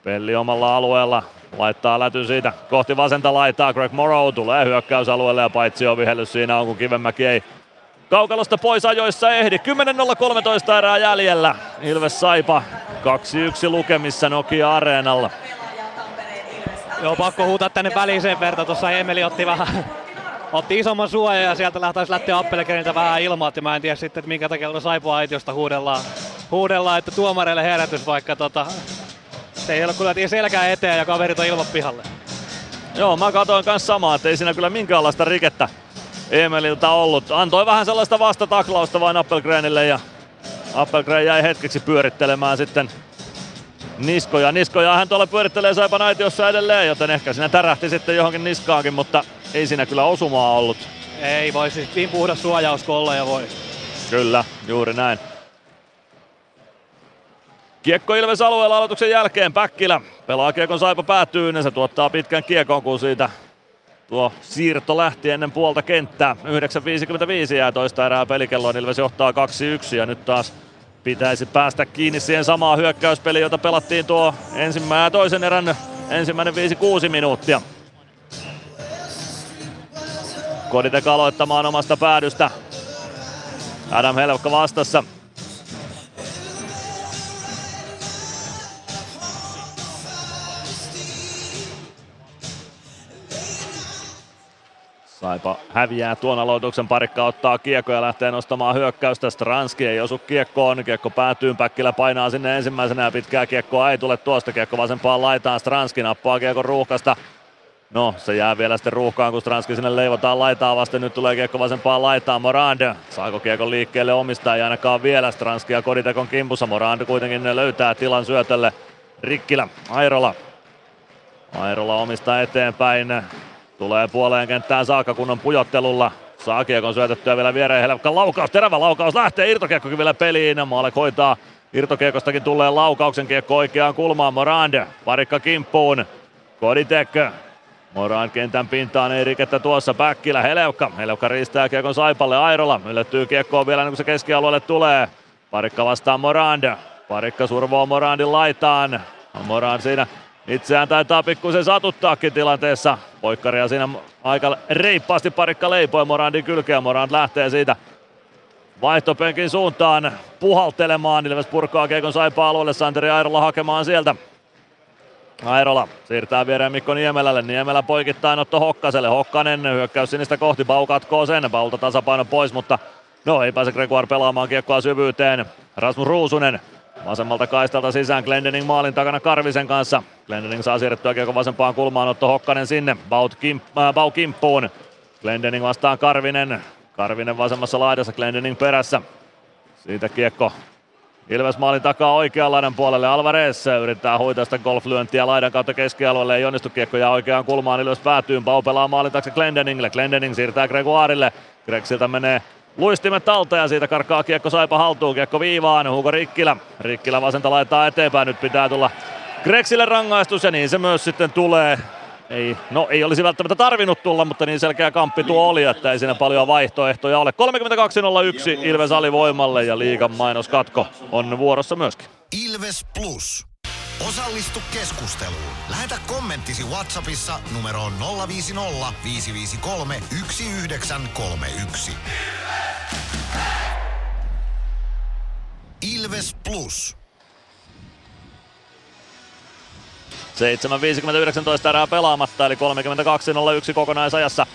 S6: Pelli omalla alueella Laittaa läty siitä kohti vasenta laitaa. Greg Morrow tulee hyökkäysalueelle ja paitsi on vihellys siinä on, kun Kivenmäki ei kaukalosta pois ajoissa ehdi. 10.013 erää jäljellä. Ilves Saipa 2-1 lukemissa Nokia Areenalla.
S17: Joo, pakko huutaa tänne väliin sen verran. Tuossa Emeli otti vähän otti isomman suojan ja sieltä lähtäisi lähteä Appelgreniltä vähän ilmaat. Ja mä en tiedä sitten, että minkä takia Saipa aitiosta huudellaan, huudellaan, että tuomareille herätys, vaikka tota, se ei ole kyllä selkää eteen ja kaverit on ilman pihalle.
S6: Joo, mä katsoin kanssa samaa, että ei siinä kyllä minkäänlaista rikettä Emeliltä ollut. Antoi vähän sellaista vastataklausta vain Appelgrenille ja Appelgren jäi hetkeksi pyörittelemään sitten niskoja. Niskoja hän tuolla pyörittelee Saipan aitiossa edelleen, joten ehkä siinä tärähti sitten johonkin niskaankin, mutta ei siinä kyllä osumaa ollut.
S17: Ei voi siis niin puhdas suojaus kuin ja voi.
S6: Kyllä, juuri näin. Kiekko Ilves alueella aloituksen jälkeen. Päkkilä pelaa kiekon saipa päätyyn ja se tuottaa pitkän kiekon, kun siitä tuo siirto lähti ennen puolta kenttää. 9.55 jää toista erää pelikelloon. Ilves johtaa 2-1 ja nyt taas pitäisi päästä kiinni siihen samaan hyökkäyspeliin, jota pelattiin tuo ensimmäinen toisen erän ensimmäinen 5-6 minuuttia. Koditek aloittamaan omasta päädystä. Adam Helvka vastassa. Saipa häviää tuon aloituksen, parikka ottaa kiekko ja lähtee nostamaan hyökkäystä. Stranski ei osu kiekkoon, kiekko päätyy, Päkkilä painaa sinne ensimmäisenä ja pitkää kiekkoa ei tule tuosta. Kiekko vasempaan laitaan, Stranski nappaa kiekko ruuhkasta. No, se jää vielä sitten ruuhkaan, kun Stranski sinne leivotaan laitaa vasten. Nyt tulee kiekko vasempaan laitaan. Morand saako kiekko liikkeelle omista? Ei ainakaan vielä. Stranski ja Koditekon kimpussa. Morand kuitenkin löytää tilan syötölle. Rikkilä, Airola. Airola omista eteenpäin. Tulee puoleen kenttään saakka kunnon pujottelulla. Saa kiekon syötettyä vielä viereen. Helpka laukaus, terävä laukaus lähtee. Irtokiekkokin vielä peliin. Maalek hoitaa irtokiekostakin tulleen laukauksen kiekko oikeaan kulmaan. Morand, parikka kimppuun. Koditek Moran kentän pintaan ei rikettä tuossa Päkkilä, Helevka. Helevka riistää kiekon Saipalle, Airola yllättyy kiekkoon vielä kun se keskialueelle tulee. Parikka vastaan Morand. Parikka survoo Morandin laitaan. Morand siinä itseään taitaa pikkusen satuttaakin tilanteessa. Poikkaria siinä aika reippaasti parikka leipoi Morandin kylkeä. Morand lähtee siitä vaihtopenkin suuntaan puhaltelemaan. Ilves purkaa kiekon Saipa alueelle. Santeri Airola hakemaan sieltä Airola siirtää viereen Mikko Niemelälle. Niemelä poikittain Otto Hokkaselle. Hokkanen hyökkäys sinistä kohti. Bau katkoo sen. Baulta tasapaino pois, mutta no ei pääse Gregoire pelaamaan kiekkoa syvyyteen. Rasmus Ruusunen vasemmalta kaistalta sisään. Glendening maalin takana Karvisen kanssa. Glendening saa siirrettyä kiekko vasempaan kulmaan. Otto Hokkanen sinne. Baut kimp, äh, Bau kimppuun. Glendening vastaan Karvinen. Karvinen vasemmassa laidassa. Glendening perässä. Siitä kiekko Ilves maalin takaa oikean laidan puolelle. Alvarez yrittää hoitaa sitä golflyöntiä laidan kautta keskialueelle. Ei onnistu kiekko ja oikeaan kulmaan. Ilves päätyy. Pau pelaa maalin taakse Glendeningille. Glendening siirtää Gregoirille. Greksiltä menee luistimet alta ja siitä karkaa kiekko Saipa haltuun. Kiekko viivaan. Hugo Rikkilä. Rikkilä vasenta laittaa eteenpäin. Nyt pitää tulla Greksille rangaistus ja niin se myös sitten tulee. Ei, no ei olisi välttämättä tarvinnut tulla, mutta niin selkeä kamppi tuo oli, että ei siinä paljon vaihtoehtoja ole. 32.01 Ilves alivoimalle ja liigan mainoskatko on vuorossa myöskin.
S1: Ilves Plus. Osallistu keskusteluun. Lähetä kommenttisi Whatsappissa numeroon 050 553 1931. Ilves Plus.
S6: 7.59 erää pelaamatta, eli 32.01 kokonaisajassa.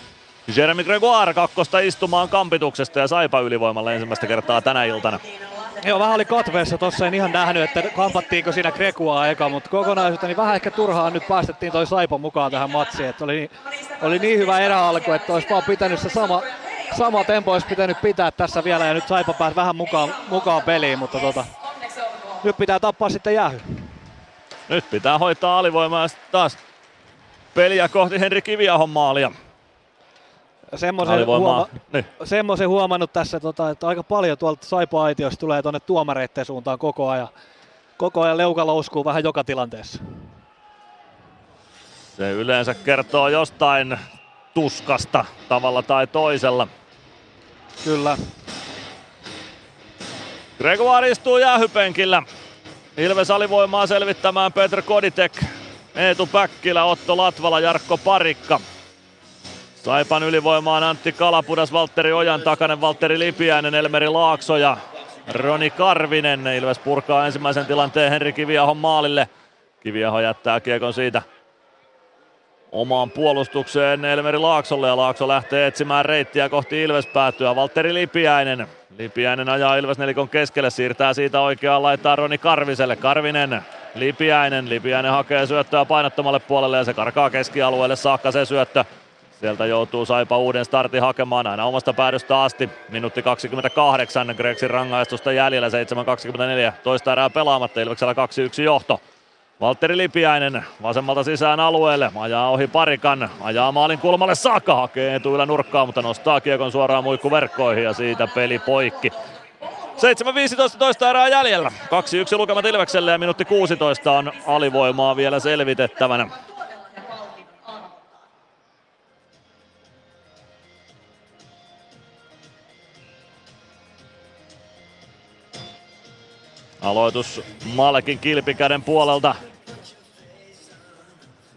S6: Jeremy Gregoire kakkosta istumaan kampituksesta ja saipa ylivoimalla ensimmäistä kertaa tänä iltana.
S17: Joo, vähän oli katveessa tossa, en ihan nähnyt, että kampattiinko siinä Gregoire eka, mutta kokonaisuutta niin vähän ehkä turhaan nyt päästettiin toi Saipa mukaan tähän matsiin. Että oli, oli niin hyvä eräalku, että olisi vaan pitänyt se sama, sama tempo olisi pitänyt pitää tässä vielä ja nyt Saipa pääsi vähän mukaan, mukaan peliin, mutta tota, nyt pitää tappaa sitten jäähy.
S6: Nyt pitää hoitaa alivoimaa taas peliä kohti Henri Kiviahon maalia.
S17: Semmoisen, huoma- niin. semmoisen huomannut tässä, tota, että aika paljon tuolta Saipa-aitiosta tulee tuonne tuomareitten suuntaan koko ajan. Koko ajan leuka louskuu vähän joka tilanteessa.
S6: Se yleensä kertoo jostain tuskasta tavalla tai toisella.
S17: Kyllä.
S6: Gregoire istuu jäähypenkillä. Ilves alivoimaa selvittämään Petr Koditek, Eetu Päkkilä, Otto Latvala, Jarkko Parikka. Saipan ylivoimaan Antti Kalapudas, Valtteri Ojan takainen, Valtteri Lipiäinen, Elmeri Laakso ja Roni Karvinen. Ilves purkaa ensimmäisen tilanteen Henri Kiviahon maalille. Kiviaho jättää kiekon siitä omaan puolustukseen Elmeri Laaksolle ja Laakso lähtee etsimään reittiä kohti Ilves päätyä. Valtteri Lipiäinen. Lipiäinen ajaa Ilves nelikon keskelle, siirtää siitä oikeaan laittaa Roni Karviselle. Karvinen, Lipiäinen, Lipiäinen hakee syöttöä painottomalle puolelle ja se karkaa keskialueelle saakka se syöttö. Sieltä joutuu Saipa uuden startin hakemaan aina omasta päädystä asti. Minuutti 28, Greksin rangaistusta jäljellä, 7.24. Toista erää pelaamatta, Ilveksellä 2-1 johto. Valtteri Lipiäinen vasemmalta sisään alueelle, ajaa ohi parikan, ajaa maalin kulmalle saakka, hakee etuilla nurkkaa, mutta nostaa kiekon suoraan muikkuverkkoihin ja siitä peli poikki. 7.15 toista erää jäljellä. 2-1 lukemat Ilvekselle ja minuutti 16 on alivoimaa vielä selvitettävänä. Aloitus Malekin kilpikäden puolelta.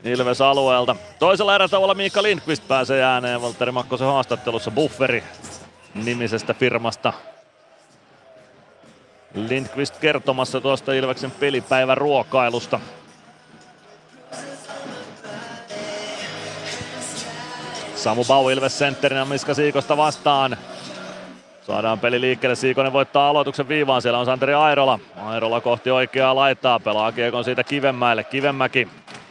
S6: Ilves alueelta. Toisella erätauolla Miikka Lindqvist pääsee ääneen Valtteri Makkosen haastattelussa Bufferi nimisestä firmasta. Lindqvist kertomassa tuosta Ilveksen pelipäivän ruokailusta. Samu Bau Ilves sentterinä Miska Siikosta vastaan. Saadaan peli liikkeelle, Siikonen voittaa aloituksen viivaan, siellä on Santeri Airola. Airola kohti oikeaa laittaa, pelaa kiekon siitä Kivenmäelle, Kivenmäki.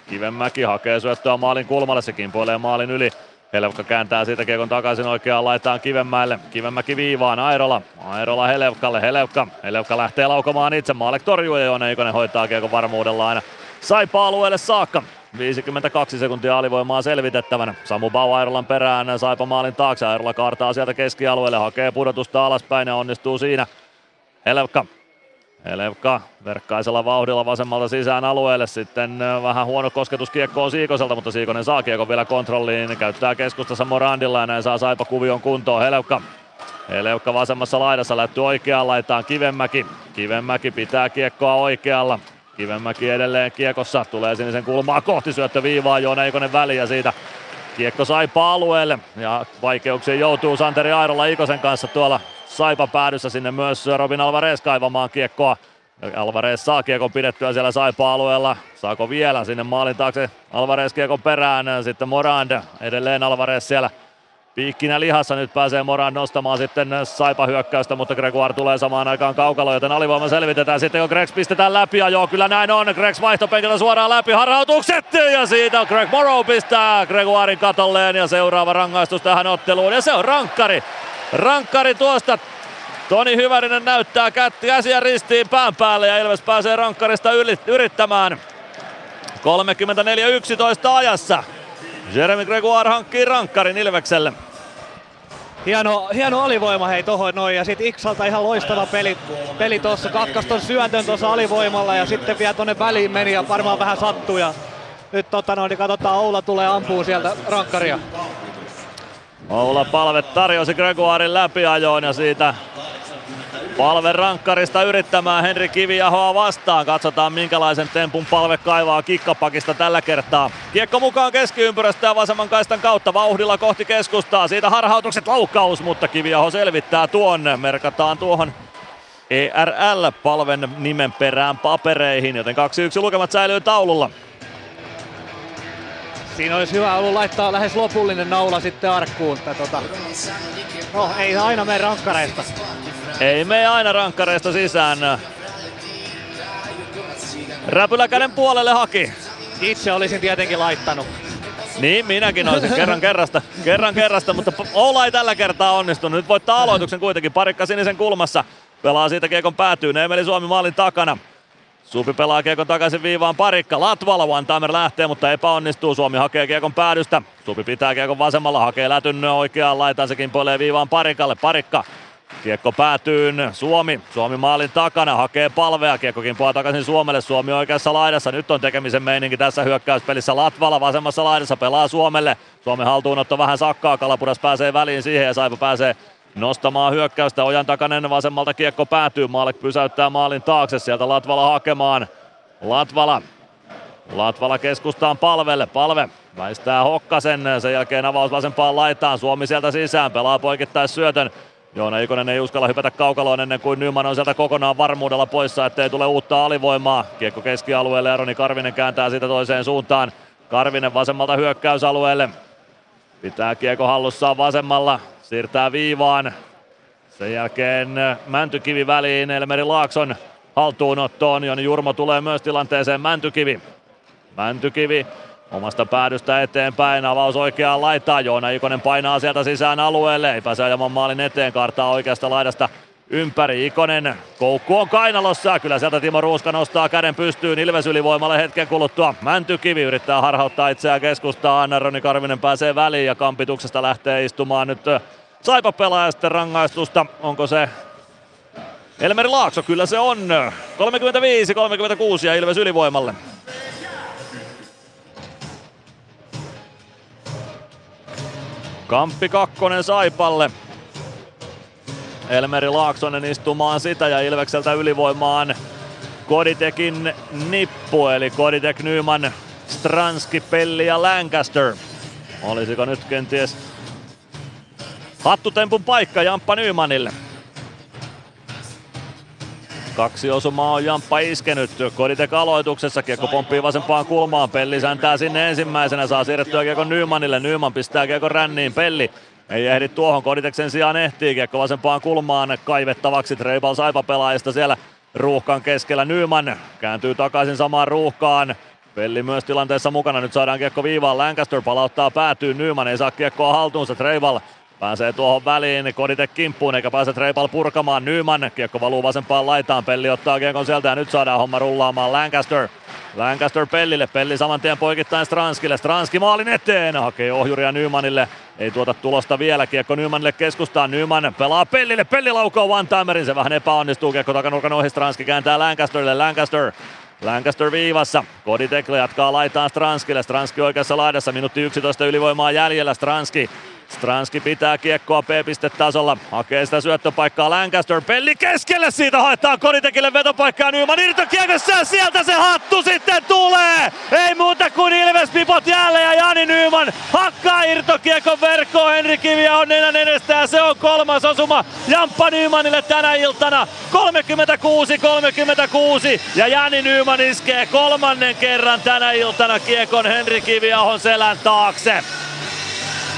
S6: Kivenmäki hakee syöttöä maalin kulmalle, se kimpoilee maalin yli. Helevka kääntää siitä kiekon takaisin oikeaan laitaan Kivenmäelle. Kivenmäki viivaan, Airola. Airola Helevkalle, Helevka. Helevka lähtee laukomaan itse, Maalek torjuu ja Joone Ikonen hoitaa kiekon varmuudella aina Saipa-alueelle saakka. 52 sekuntia alivoimaa selvitettävänä. Samu Bau Airolan perään Saipa maalin taakse. Airola kaartaa sieltä keskialueelle, hakee pudotusta alaspäin ja onnistuu siinä. Helevka. Helevka verkkaisella vauhdilla vasemmalta sisään alueelle. Sitten vähän huono kosketus kiekkoon Siikoselta, mutta Siikonen saa kiekon vielä kontrolliin. Käyttää keskustassa Morandilla ja näin saa Saipa kuvion kuntoon. Helevka Helevka vasemmassa laidassa lätty oikeaan laitaan Kivenmäki. Kivenmäki pitää kiekkoa oikealla. Kivenmäki edelleen kiekossa, tulee sinisen kulmaa kohti syöttö viivaa, Joona Ikonen väliin ja siitä kiekko Saipa alueelle ja vaikeuksiin joutuu Santeri Airola Ikosen kanssa tuolla Saipa päädyssä sinne myös Robin Alvarez kaivamaan kiekkoa. Alvarez saa kiekon pidettyä siellä Saipa-alueella. Saako vielä sinne maalin taakse Alvarez kiekon perään. Sitten Morand edelleen Alvarez siellä Piikkinä lihassa nyt pääsee Moran nostamaan sitten Saipa hyökkäystä, mutta Gregoire tulee samaan aikaan kaukalo, joten alivoima selvitetään sitten, kun Gregs pistetään läpi ja joo, kyllä näin on. Gregs vaihtopenkiltä suoraan läpi, harhautukset ja siitä Greg Morrow pistää Gregoirin katolleen ja seuraava rangaistus tähän otteluun ja se on rankkari. Rankkari tuosta Toni Hyvärinen näyttää käsiä ristiin pään päälle ja Ilves pääsee rankkarista yrittämään. 34-11 ajassa. Jeremy Gregoire hankkii rankkarin Ilvekselle.
S17: Hieno, hieno alivoima hei tohon noin ja sitten Iksalta ihan loistava peli, peli tuossa, katkas ton syötön tuossa alivoimalla ja sitten vielä tonne väliin meni ja varmaan vähän sattui ja nyt tota noin, niin katsotaan Oula tulee ampuu sieltä rankkaria.
S6: Oula palve tarjosi Gregoirin läpiajoon ja siitä Palve rankkarista yrittämään Henri Kiviahoa vastaan. Katsotaan minkälaisen tempun palve kaivaa kikkapakista tällä kertaa. Kiekko mukaan keskiympyrästä ja vasemman kaistan kautta vauhdilla kohti keskustaa. Siitä harhautukset laukaus, mutta Kiviaho selvittää tuon. Merkataan tuohon ERL-palven nimen perään papereihin, joten 2-1 lukemat säilyy taululla.
S17: Siinä olisi hyvä ollut laittaa lähes lopullinen naula sitten arkkuun. Tota, no, ei aina mene rankkareista.
S6: Ei mene aina rankkareista sisään. Räpyläkäden puolelle haki.
S17: Itse olisin tietenkin laittanut.
S6: Niin, minäkin olisin kerran kerrasta, kerran kerrasta, mutta Oula ei tällä kertaa onnistunut. Nyt voittaa aloituksen kuitenkin. Parikka sinisen kulmassa. Pelaa siitä kiekon päätyy. Neemeli Suomi maalin takana. Supi pelaa kiekon takaisin viivaan parikka. Latvala one timer lähtee, mutta epäonnistuu. Suomi hakee kiekon päädystä. Supi pitää kiekon vasemmalla, hakee lätyn oikeaan laitaan. Sekin poilee viivaan parikalle. Parikka Kiekko päätyy Suomi. Suomi maalin takana hakee palvea. Kiekko kimpoaa takaisin Suomelle. Suomi oikeassa laidassa. Nyt on tekemisen meininki tässä hyökkäyspelissä. Latvala vasemmassa laidassa pelaa Suomelle. Suomen haltuunotto vähän sakkaa. Kalapudas pääsee väliin siihen ja Saipa pääsee nostamaan hyökkäystä. Ojan takainen vasemmalta kiekko päätyy. Maalek pysäyttää maalin taakse. Sieltä Latvala hakemaan. Latvala. Latvala keskustaan palvelle. Palve väistää Hokkasen. Sen jälkeen avaus vasempaan laitaan. Suomi sieltä sisään. Pelaa poikittais syötön. Joona Ikonen ei uskalla hypätä kaukaloon ennen kuin Nyman on sieltä kokonaan varmuudella poissa, ettei tule uutta alivoimaa. Kiekko keskialueelle ja Roni Karvinen kääntää sitä toiseen suuntaan. Karvinen vasemmalta hyökkäysalueelle. Pitää kiekko hallussaan vasemmalla. Siirtää viivaan. Sen jälkeen Mäntykivi väliin Elmeri Laakson haltuunottoon. Joni Jurmo tulee myös tilanteeseen Mäntykivi. Mäntykivi Omasta päädystä eteenpäin, avaus oikeaan laittaa, Joona Ikonen painaa sieltä sisään alueelle, ei pääse ajamaan maalin eteen, kartaa oikeasta laidasta ympäri Ikonen. Koukku on kainalossa, kyllä sieltä Timo Ruuska nostaa käden pystyyn Ilves ylivoimalle hetken kuluttua. Mäntykivi yrittää harhauttaa itseään keskustaan, Roni Karvinen pääsee väliin ja kampituksesta lähtee istumaan nyt Saipa pelaaja sitten rangaistusta. Onko se Elmeri Laakso? Kyllä se on. 35-36 ja Ilves ylivoimalle. Kamppi kakkonen Saipalle. Elmeri Laaksonen istumaan sitä ja Ilvekseltä ylivoimaan Koditekin nippu, eli Koditek Nyman Stranski, Pelli ja Lancaster. Olisiko nyt kenties hattutempun paikka Jamppa Nymanille? Kaksi osumaa on Jamppa iskenyt. Koditek aloituksessa. Kiekko pomppii vasempaan kulmaan. Pelli säntää sinne ensimmäisenä. Saa siirrettyä kiekko Nymanille. Nyman pistää kiekko ränniin. Pelli ei ehdi tuohon. Koditeksen sijaan ehtii. Kiekko vasempaan kulmaan kaivettavaksi. Treibal Saipa pelaajista siellä ruuhkan keskellä. Nyman kääntyy takaisin samaan ruuhkaan. Pelli myös tilanteessa mukana. Nyt saadaan kiekko viivaan. Lancaster palauttaa päätyy. Nyman ei saa kiekkoa haltuunsa. Treibal Pääsee tuohon väliin, Kodite kimppuun eikä pääse Treipal purkamaan. Nyman, kiekko valuu vasempaan laitaan, Pelli ottaa kiekon sieltä ja nyt saadaan homma rullaamaan. Lancaster. Lancaster Pellille, Pelli saman tien poikittain Stranskille, Stranski maalin eteen, hakee ohjuria Nymanille, ei tuota tulosta vielä, kiekko Nymanille keskustaan, Nyman pelaa Pellille, Pelli laukoo one-timerin, se vähän epäonnistuu, kiekko takanurkan ohi, Stranski kääntää Lancasterille, Lancaster. Lancaster viivassa. Kodi Tekle jatkaa laitaan Stranskille. Stranski oikeassa laidassa. Minuutti 11 ylivoimaa jäljellä. Stranski Stranski pitää kiekkoa P-pistetasolla, hakee sitä syöttöpaikkaa Lancaster, pelli keskelle, siitä haetaan Koditekille vetopaikkaa. Nyman irtokiekossa sieltä se hattu sitten tulee! Ei muuta kuin Ilves Pipot jälleen ja Jani Nyman hakkaa irtokiekon verkkoon. Henri Kiviä on nenän edestä ja se on kolmas osuma Jamppa Nymanille tänä iltana. 36-36 ja Jani Nyman iskee kolmannen kerran tänä iltana kiekon Henri Kiviahon selän taakse.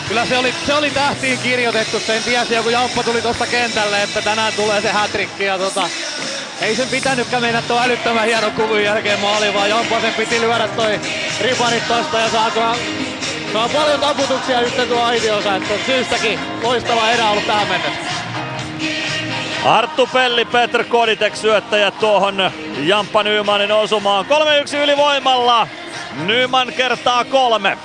S17: Kyllä se oli, se oli tähtiin kirjoitettu, sen tiesi joku Jamppa tuli tuosta kentälle, että tänään tulee se hätrikki ja tota, ei sen pitänytkään mennä tuo älyttömän hieno kuvun jälkeen maali, vaan Jamppa sen piti lyödä toi ripanit tosta ja saa, saa paljon taputuksia nyt tuo aitiosa, että syystäkin loistava erä ollut tähän mennessä.
S6: Arttu Pelli, Petr Koditek syöttäjät tuohon Jamppa Nymanin osumaan. 3-1 ylivoimalla. Nyman kertaa kolme.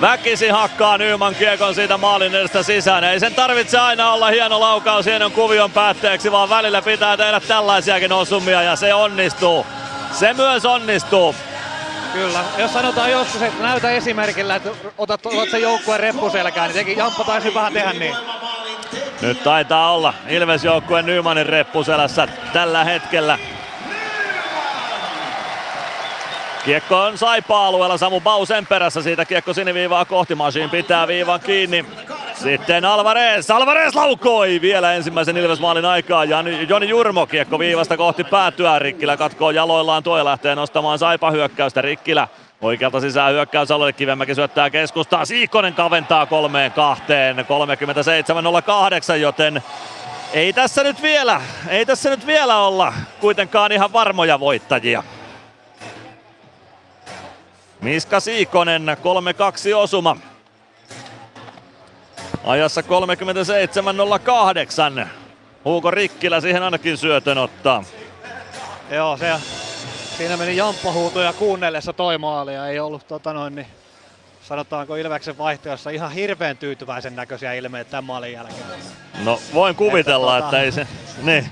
S6: Väkisi hakkaa Nyman kiekon siitä maalin edestä sisään. Ei sen tarvitse aina olla hieno laukaus hienon kuvion päätteeksi, vaan välillä pitää tehdä tällaisiakin osumia ja se onnistuu. Se myös onnistuu.
S17: Kyllä, jos sanotaan joskus, että näytä esimerkillä, että otat, otat sen joukkueen reppuselkään, niin Jamppa taisi vähän tehdä niin.
S6: Nyt taitaa olla Ilves joukkueen Nymanin reppuselässä tällä hetkellä. Kiekko on Saipa-alueella, Samu Bausen perässä, siitä kiekko siniviivaa kohti, Masiin pitää viivan kiinni. Sitten Alvarez, Alvarez laukoi vielä ensimmäisen Ilves-maalin aikaa. Jani, Joni Jurmo kiekko viivasta kohti päätyä. Rikkilä katkoo jaloillaan tuo ja lähtee nostamaan Saipa-hyökkäystä. Rikkilä oikealta sisään hyökkäysalueelle. Kivemäki syöttää keskustaa. Siikkonen kaventaa kolmeen kahteen. 37.08, joten ei tässä nyt vielä, ei tässä nyt vielä olla kuitenkaan ihan varmoja voittajia. Miska Siikonen 3-2 osuma. Ajassa 37.08. Huuko Rikkilä siihen ainakin syötön ottaa.
S17: Joo, se, siinä meni jamppahuutoja kuunnellessa toi maali ja ei ollut tota noin, niin, sanotaanko Ilveksen vaihtoehdossa ihan hirveän tyytyväisen näköisiä ilmeitä tämän maalin jälkeen.
S6: No voin kuvitella, että, tota, että ei se... Niin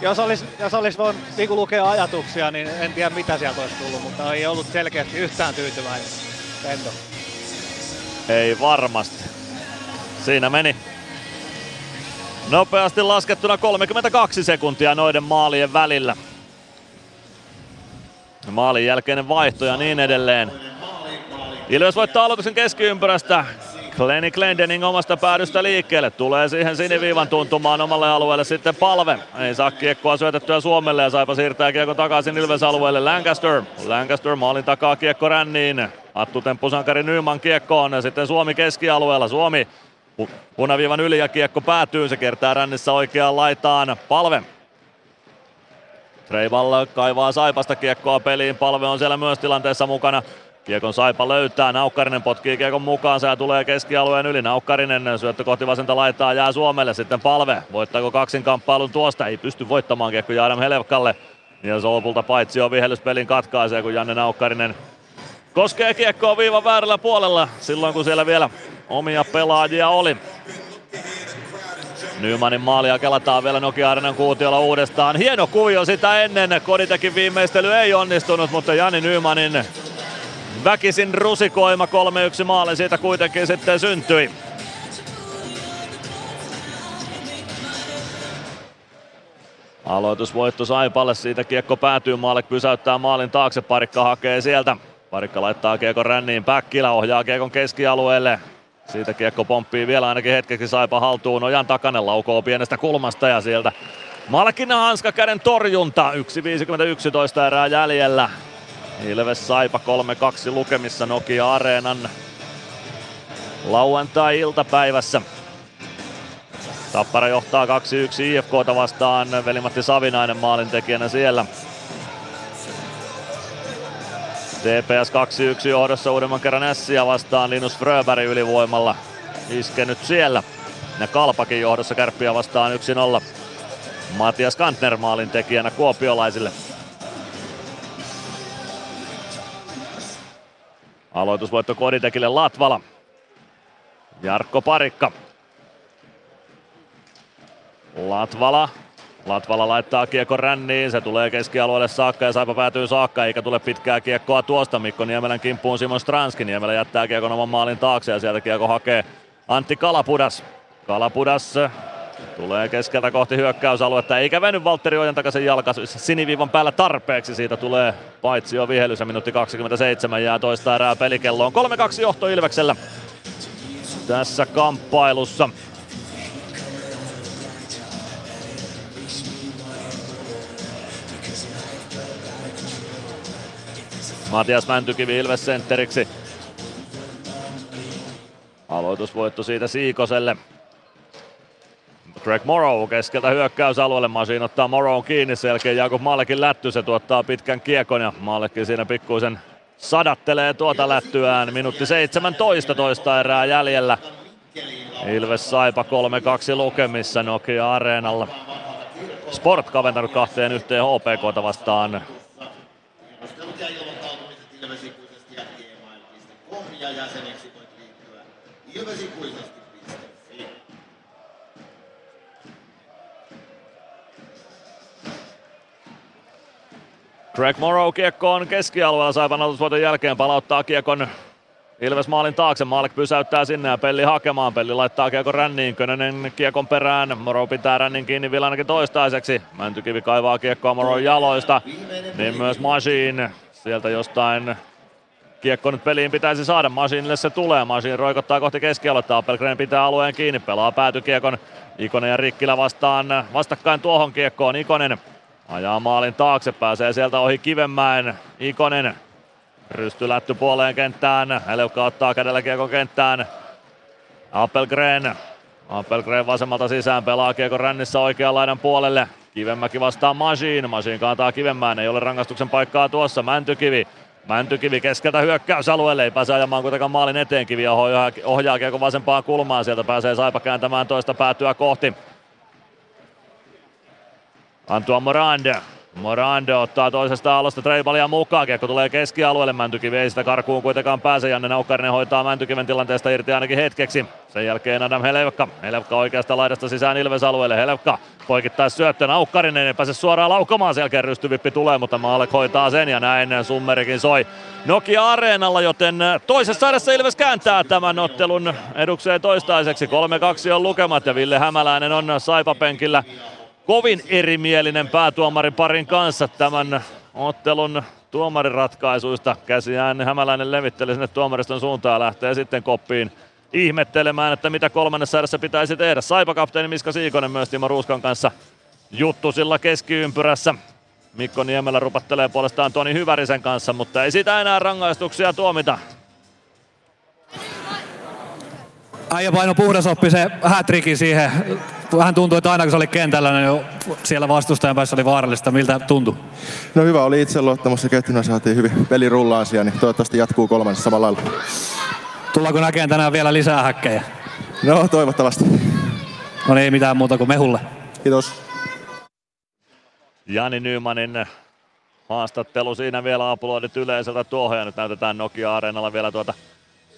S17: jos olisi, jos olisi voinut niin lukea ajatuksia, niin en tiedä mitä sieltä olisi tullut, mutta ei ollut selkeästi yhtään tyytyväinen Pento.
S6: Ei varmasti. Siinä meni. Nopeasti laskettuna 32 sekuntia noiden maalien välillä. Maalin jälkeinen vaihto ja niin edelleen. Ilves voittaa aloituksen keskiympyrästä. Glenny Glendening omasta päädystä liikkeelle. Tulee siihen siniviivan tuntumaan omalle alueelle sitten palve. Ei saa kiekkoa syötettyä Suomelle ja Saipa siirtää kiekko takaisin Ilves alueelle. Lancaster. Lancaster maalin takaa kiekko ränniin. Attu Temppusankari Nyman kiekkoon ja sitten Suomi keskialueella. Suomi punaviivan yli ja kiekko päätyy. Se kertaa rännissä oikeaan laitaan. Palve Treivall kaivaa Saipasta kiekkoa peliin. Palve on siellä myös tilanteessa mukana. Kiekon Saipa löytää, Naukkarinen potkii Kiekon mukaan, ja tulee keskialueen yli. Naukkarinen syöttö kohti vasenta laittaa, jää Suomelle, sitten palve. Voittaako kaksin kamppailun tuosta? Ei pysty voittamaan Kiekko Jaadam Helevkalle. Ja se lopulta paitsi on vihellyspelin katkaisee, kun Janne Naukkarinen koskee kiekkoa viivan väärällä puolella silloin, kun siellä vielä omia pelaajia oli. Nymanin maalia kelataan vielä Nokia Arenan kuutiolla uudestaan. Hieno kuvio sitä ennen. Koditekin viimeistely ei onnistunut, mutta Jani Nymanin väkisin rusikoima 3-1 maali siitä kuitenkin sitten syntyi. Aloitusvoitto Saipalle, siitä kiekko päätyy maalle, pysäyttää maalin taakse, parikka hakee sieltä. Parikka laittaa kiekon ränniin, Päkkilä ohjaa kiekon keskialueelle. Siitä kiekko pomppii vielä ainakin hetkeksi Saipa haltuun, Ojan takanen laukoo pienestä kulmasta ja sieltä Malkinen hanska käden torjunta, 1.51 erää jäljellä. Ilves Saipa 3-2 lukemissa Nokia Areenan lauantai-iltapäivässä. Tappara johtaa 2-1 IFKta vastaan, Velimatti Savinainen maalintekijänä siellä. TPS 2-1 johdossa uudemman kerran Ässiä vastaan Linus Fröberg ylivoimalla iskenyt siellä. Ja Kalpakin johdossa kärppiä vastaan 1-0. Matias Kantner maalintekijänä kuopiolaisille. Aloitusvoitto Koditekille Latvala. Jarkko Parikka. Latvala. Latvala laittaa kiekko ränniin, se tulee keskialueelle saakka ja Saipa päätyy saakka, eikä tule pitkää kiekkoa tuosta. Mikko Niemelän kimppuun Simon Stranski. Niemelä jättää kiekon oman maalin taakse ja sieltä kiekko hakee Antti Kalapudas. Kalapudas Tulee keskeltä kohti hyökkäysaluetta, eikä venny Valtteri Ojan takaisin jalka siniviivan päällä tarpeeksi. Siitä tulee paitsi jo vihellys ja minuutti 27 jää toista erää pelikelloon. 3-2 johto Ilveksellä tässä kamppailussa. Matias Mäntykivi Ilves sentteriksi. Aloitusvoitto siitä Siikoselle. Greg Morrow keskeltä hyökkäysalueelle. Masiin ottaa Morrow kiinni. Sen jälkeen Jakub Mallekin lätty. Se tuottaa pitkän kiekon ja Mallekin siinä pikkuisen sadattelee tuota lättyään. Minuutti 17 toista erää jäljellä. Ilves Saipa 3-2 lukemissa Nokia Areenalla. Sport kaventanut kahteen yhteen HPKta vastaan. Ja Greg Morrow kiekko on keskialueella Saipan aloitusvuoton jälkeen palauttaa kiekon Ilves maalin taakse, Maalek pysäyttää sinne ja Pelli hakemaan. Pelli laittaa kiekon ränniin, Könönen kiekon perään. Moro pitää rännin kiinni vielä ainakin toistaiseksi. Mäntykivi kaivaa kiekkoa Moron jaloista. Niin myös Machine sieltä jostain kiekko nyt peliin pitäisi saada. Masinille se tulee. Masin roikottaa kohti keskialuetta. Appelgren pitää alueen kiinni. Pelaa päätykiekon. Ikonen ja Rikkilä vastaan vastakkain tuohon kiekkoon. Ikonen Ajaa maalin taakse, pääsee sieltä ohi Kivenmäen. Ikonen rystylätty puoleen kenttään. Helukka ottaa kädellä kiekko kenttään. Appelgren. Appelgren vasemmalta sisään pelaa kiekko rännissä oikean laidan puolelle. Kivenmäki vastaa Masiin. Masiin kantaa Kivenmäen. Ei ole rangaistuksen paikkaa tuossa. Mäntykivi. Mäntykivi keskeltä hyökkäysalueelle, ei pääse ajamaan kuitenkaan maalin eteen. Kivi ohjaa, ohjaa kiekko vasempaan kulmaan, sieltä pääsee Saipa kääntämään toista päätyä kohti. Antoine Morande. Morande ottaa toisesta alosta Treibalia mukaan. Kiekko tulee keskialueelle. Mäntykivi ei sitä karkuun kuitenkaan pääse. Janne Naukkarinen hoitaa Mäntykiven tilanteesta irti ainakin hetkeksi. Sen jälkeen Adam Helevka. Helevka oikeasta laidasta sisään Ilves-alueelle. Helevka poikittaa syöttö. Naukkarinen ei pääse suoraan laukomaan. Sen jälkeen rystyvippi tulee, mutta Maalek hoitaa sen ja näin Summerikin soi Nokia Areenalla, joten toisessa edessä Ilves kääntää tämän ottelun edukseen toistaiseksi. 3-2 on lukemat ja Ville Hämäläinen on Saipa-penkillä kovin erimielinen päätuomarin parin kanssa tämän ottelun tuomariratkaisuista. Käsiään Hämäläinen levitteli sinne tuomariston suuntaan lähtee sitten koppiin ihmettelemään, että mitä kolmannessa erässä pitäisi tehdä. Saipa-kapteeni Miska Siikonen myös Timo Ruuskan kanssa juttu sillä keskiympyrässä. Mikko Niemelä rupattelee puolestaan Toni Hyvärisen kanssa, mutta ei sitä enää rangaistuksia tuomita.
S26: Äijä paino puhdasoppi se hätrikin siihen vähän tuntui, että aina kun se oli kentällä, niin siellä vastustajan päässä oli vaarallista. Miltä tuntui?
S27: No hyvä oli itseluottamus ja ketjuna saatiin hyvin peli rullaan siellä, niin toivottavasti jatkuu kolmannessa samalla lailla.
S26: Tullaanko näkemään tänään vielä lisää häkkejä?
S27: No toivottavasti.
S26: No niin, mitään muuta kuin mehulle.
S27: Kiitos.
S6: Jani Nymanin haastattelu siinä vielä apuloidit yleisöltä tuohon ja nyt näytetään Nokia Areenalla vielä tuota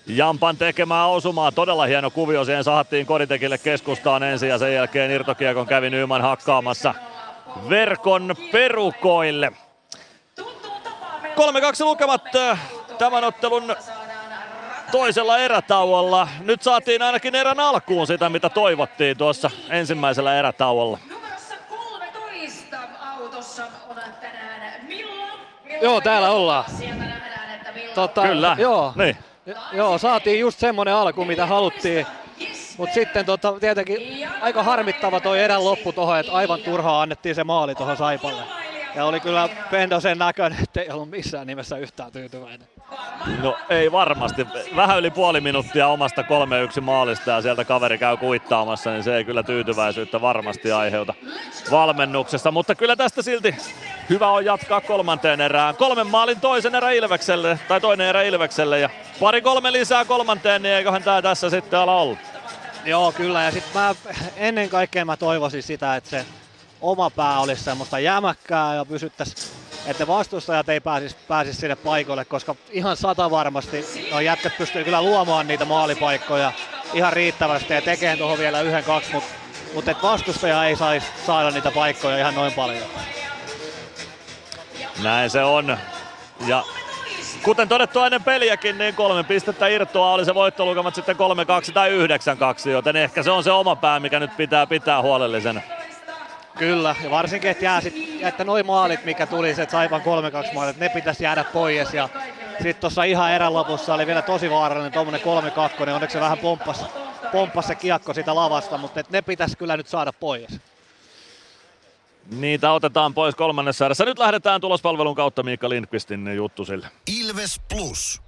S6: Jampan tekemää osumaa. Todella hieno kuvio. Siihen sahattiin Koditekille keskustaan ensin ja sen jälkeen irtokiekon kävi Nyman hakkaamassa verkon perukoille. 3-2 lukemat äh, tämän ottelun toisella erätauolla. Nyt saatiin ainakin erän alkuun sitä, mitä toivottiin tuossa ensimmäisellä erätauolla.
S17: Joo, täällä ollaan. Tota,
S6: Kyllä,
S17: Joo,
S6: niin.
S17: Joo, saatiin just semmonen alku, mitä haluttiin. Mutta sitten tota, tietenkin aika harmittava toi erän loppu tohon, että aivan turhaa annettiin se maali tuohon Saipalle. Ja oli kyllä Pendosen näköinen, ettei ollut missään nimessä yhtään tyytyväinen.
S6: No ei varmasti. Vähän yli puoli minuuttia omasta 3-1 maalista ja sieltä kaveri käy kuittaamassa, niin se ei kyllä tyytyväisyyttä varmasti aiheuta valmennuksesta. Mutta kyllä tästä silti hyvä on jatkaa kolmanteen erään. Kolmen maalin toisen erä Ilvekselle, tai toinen erä Ilvekselle ja pari kolme lisää kolmanteen, niin eiköhän tää tässä sitten ala olla.
S17: Joo, kyllä. Ja sitten mä ennen kaikkea mä toivoisin sitä, että se oma pää olisi semmoista jämäkkää ja pysyttäisiin, että vastustajat ei pääsisi, pääsisi sinne paikoille, koska ihan sata varmasti no jätkät pystyy kyllä luomaan niitä maalipaikkoja ihan riittävästi ja tekee tuohon vielä yhden, kaksi, mutta mutta et vastustaja ei saisi saada niitä paikkoja ihan noin paljon.
S6: Näin se on. Ja kuten todettu ennen peliäkin, niin kolme pistettä irtoa oli se voittolukemat sitten 3-2 tai 9-2, joten ehkä se on se oma pää, mikä nyt pitää pitää huolellisena.
S17: Kyllä, ja varsinkin, että, jää sit, että noi maalit, mikä tuli, se Saipan 3-2 maalit, ne pitäisi jäädä pois. Ja sitten tuossa ihan erän lopussa oli vielä tosi vaarallinen tuommoinen 3-2, niin onneksi se vähän pomppasi, pomppas se kiekko sitä lavasta, mutta et ne pitäisi kyllä nyt saada pois.
S6: Niitä otetaan pois kolmannessa erässä. Nyt lähdetään tulospalvelun kautta Miikka Lindqvistin juttu sille.
S1: Ilves Plus.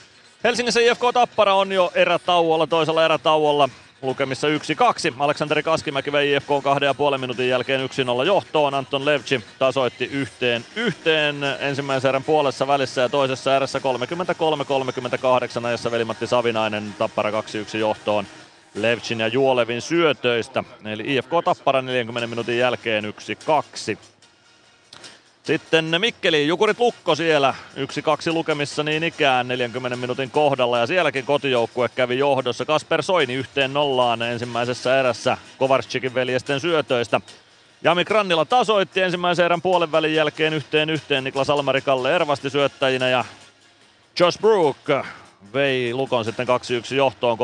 S6: Helsingissä IFK Tappara on jo erätauolla, toisella erätauolla lukemissa 1-2. Aleksanteri Kaskimäki vei IFK kahden ja puolen minuutin jälkeen 1-0 johtoon. Anton Levci tasoitti yhteen yhteen ensimmäisen erän puolessa välissä ja toisessa erässä 33-38 ajassa Veli-Matti Savinainen Tappara 2-1 johtoon. Levcin ja Juolevin syötöistä. Eli IFK Tappara 40 minuutin jälkeen 1-2. Sitten Mikkeli, Jukurit Lukko siellä, yksi kaksi lukemissa niin ikään 40 minuutin kohdalla. Ja sielläkin kotijoukkue kävi johdossa. Kasper Soini yhteen nollaan ensimmäisessä erässä Kovarschikin veljesten syötöistä. Jami Krannila tasoitti ensimmäisen erän puolen välin jälkeen yhteen yhteen. Niklas Almari Kalle Ervasti syöttäjinä ja Josh Brook vei Lukon sitten 2-1 johtoon 31-19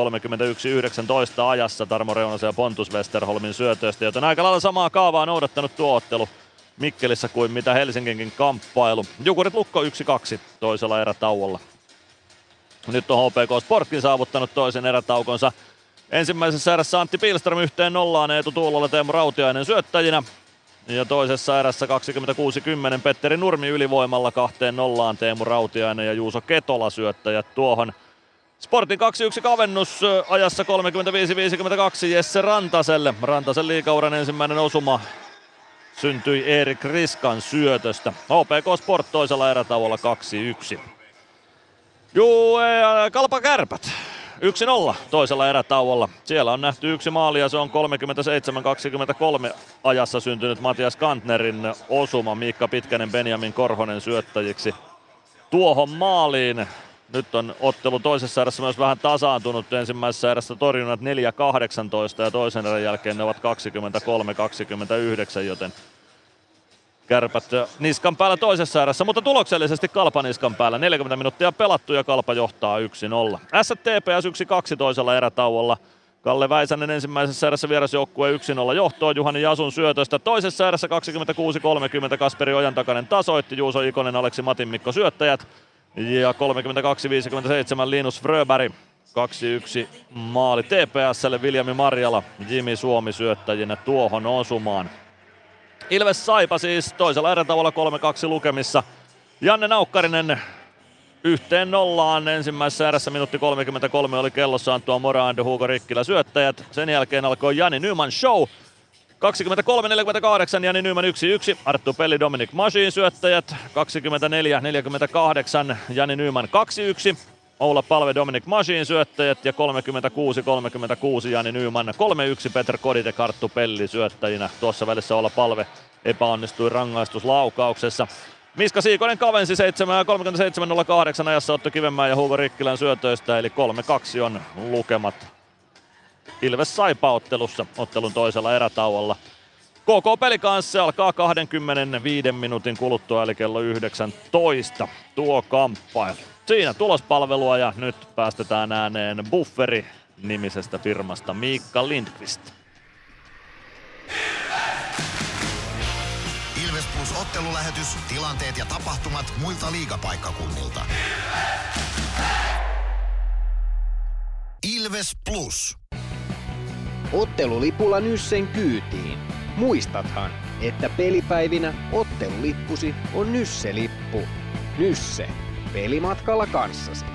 S6: ajassa. Tarmo Reunasen ja Pontus Westerholmin syötöistä, joten aika lailla samaa kaavaa noudattanut tuo ottelu Mikkelissä kuin mitä Helsinginkin kamppailu. Jukurit Lukko 1-2 toisella erätauolla. Nyt on HPK Sportkin saavuttanut toisen erätaukonsa. Ensimmäisessä erässä Antti Pilström yhteen nollaan, Eetu Tuulola, Teemu Rautiainen syöttäjinä. Ja toisessa erässä 26-10 Petteri Nurmi ylivoimalla kahteen nollaan Teemu Rautiainen ja Juuso Ketola syöttäjät tuohon. Sportin 2-1 kavennus ajassa 35-52 Jesse Rantaselle. Rantasen liikauran ensimmäinen osuma syntyi Erik Riskan syötöstä. HPK Sport toisella erätauolla 2-1. Juu, Kalpa Kärpät. 1-0 toisella erätauolla. Siellä on nähty yksi maali ja se on 37-23 ajassa syntynyt Matias Kantnerin osuma. Miikka Pitkänen, Benjamin Korhonen syöttäjiksi tuohon maaliin. Nyt on ottelu toisessa erässä myös vähän tasaantunut. Ensimmäisessä erässä torjunnat 4-18 ja toisen erän jälkeen ne ovat 23-29, joten kärpät niskan päällä toisessa erässä, mutta tuloksellisesti Kalpa niskan päällä. 40 minuuttia pelattu ja Kalpa johtaa 1-0. STPS 1-2 toisella erätauolla. Kalle Väisänen ensimmäisessä erässä vierasjoukkue 1-0 johtoon Juhani Jasun syötöstä. Toisessa erässä 26-30 Kasperi Ojantakainen tasoitti Juuso Ikonen, Aleksi Matin Mikko syöttäjät. Ja 32-57 Linus Fröberg 2-1 maali TPSlle Viljami Marjala, Jimi Suomi syöttäjinä tuohon osumaan. Ilves Saipa siis toisella erätavalla 3-2 lukemissa. Janne Naukkarinen yhteen nollaan. Ensimmäisessä erässä minuutti 33 oli kellossa tuo Morand Hugo Rikkilä syöttäjät. Sen jälkeen alkoi Jani Nyman show. 23-48 Jani Nyman 1-1, Arttu Pelli Dominic Masin syöttäjät, 24-48 Jani Nyman 2-1, Oula Palve Dominic Masin syöttäjät ja 36-36 Jani Nyman 3-1 Peter Koditek Arttu Pelli syöttäjinä. Tuossa välissä Oula Palve epäonnistui rangaistuslaukauksessa. Miska Siikonen kavensi 37.08 ajassa Otto Kivenmäen ja Hugo Rikkilän syötöistä, eli 3-2 on lukemat Ilves Saipa-ottelussa ottelun toisella erätauolla. KK-peli kanssa alkaa 25 minuutin kuluttua, eli kello 19 tuo kamppailu. Siinä tulospalvelua ja nyt päästetään ääneen Bufferi nimisestä firmasta Miikka Lindqvist.
S1: Ilves Plus ottelulähetys, tilanteet ja tapahtumat muilta liigapaikkakunnilta. Ilves Plus.
S4: Ottelulipulla Nyssen kyytiin. Muistathan, että pelipäivinä ottelulippusi on Nysse-lippu. Nysse. Pelimatkalla kanssasi.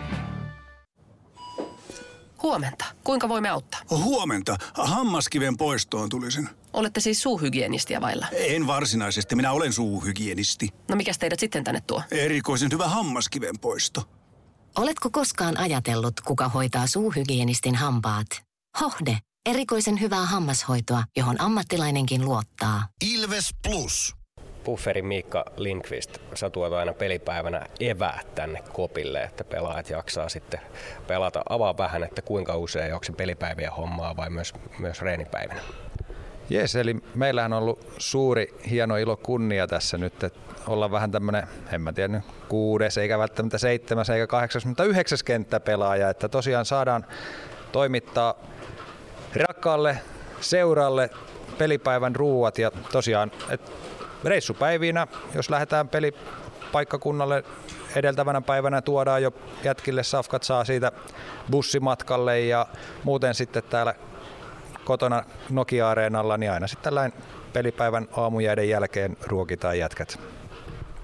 S24: Huomenta. Kuinka voimme auttaa?
S25: Huomenta. Hammaskiven poistoon tulisin.
S24: Olette siis suuhygienistiä vailla?
S25: En varsinaisesti. Minä olen suuhygienisti.
S24: No mikä teidät sitten tänne tuo?
S25: Erikoisen hyvä hammaskiven poisto.
S11: Oletko koskaan ajatellut, kuka hoitaa suuhygienistin hampaat? Hohde. Erikoisen hyvää hammashoitoa, johon ammattilainenkin luottaa.
S1: Ilves Plus.
S21: Bufferi Miikka Lindqvist, sä tuot aina pelipäivänä eväät tänne kopille, että pelaajat jaksaa sitten pelata. Avaa vähän, että kuinka usein, onko se pelipäiviä hommaa vai myös, myös reenipäivinä?
S28: Jes, eli meillähän on ollut suuri, hieno ilo, kunnia tässä nyt, että ollaan vähän tämmöinen, en mä tiedä nyt, kuudes, eikä välttämättä seitsemäs eikä kahdeksas, mutta yhdeksäs kenttäpelaaja, että tosiaan saadaan toimittaa rakkaalle seuralle pelipäivän ruuat ja tosiaan, että reissupäivinä, jos lähdetään pelipaikkakunnalle edeltävänä päivänä tuodaan jo jätkille safkat saa siitä bussimatkalle ja muuten sitten täällä kotona Nokia-areenalla, niin aina sitten tällainen pelipäivän aamujäiden jälkeen ruokitaan jätkät.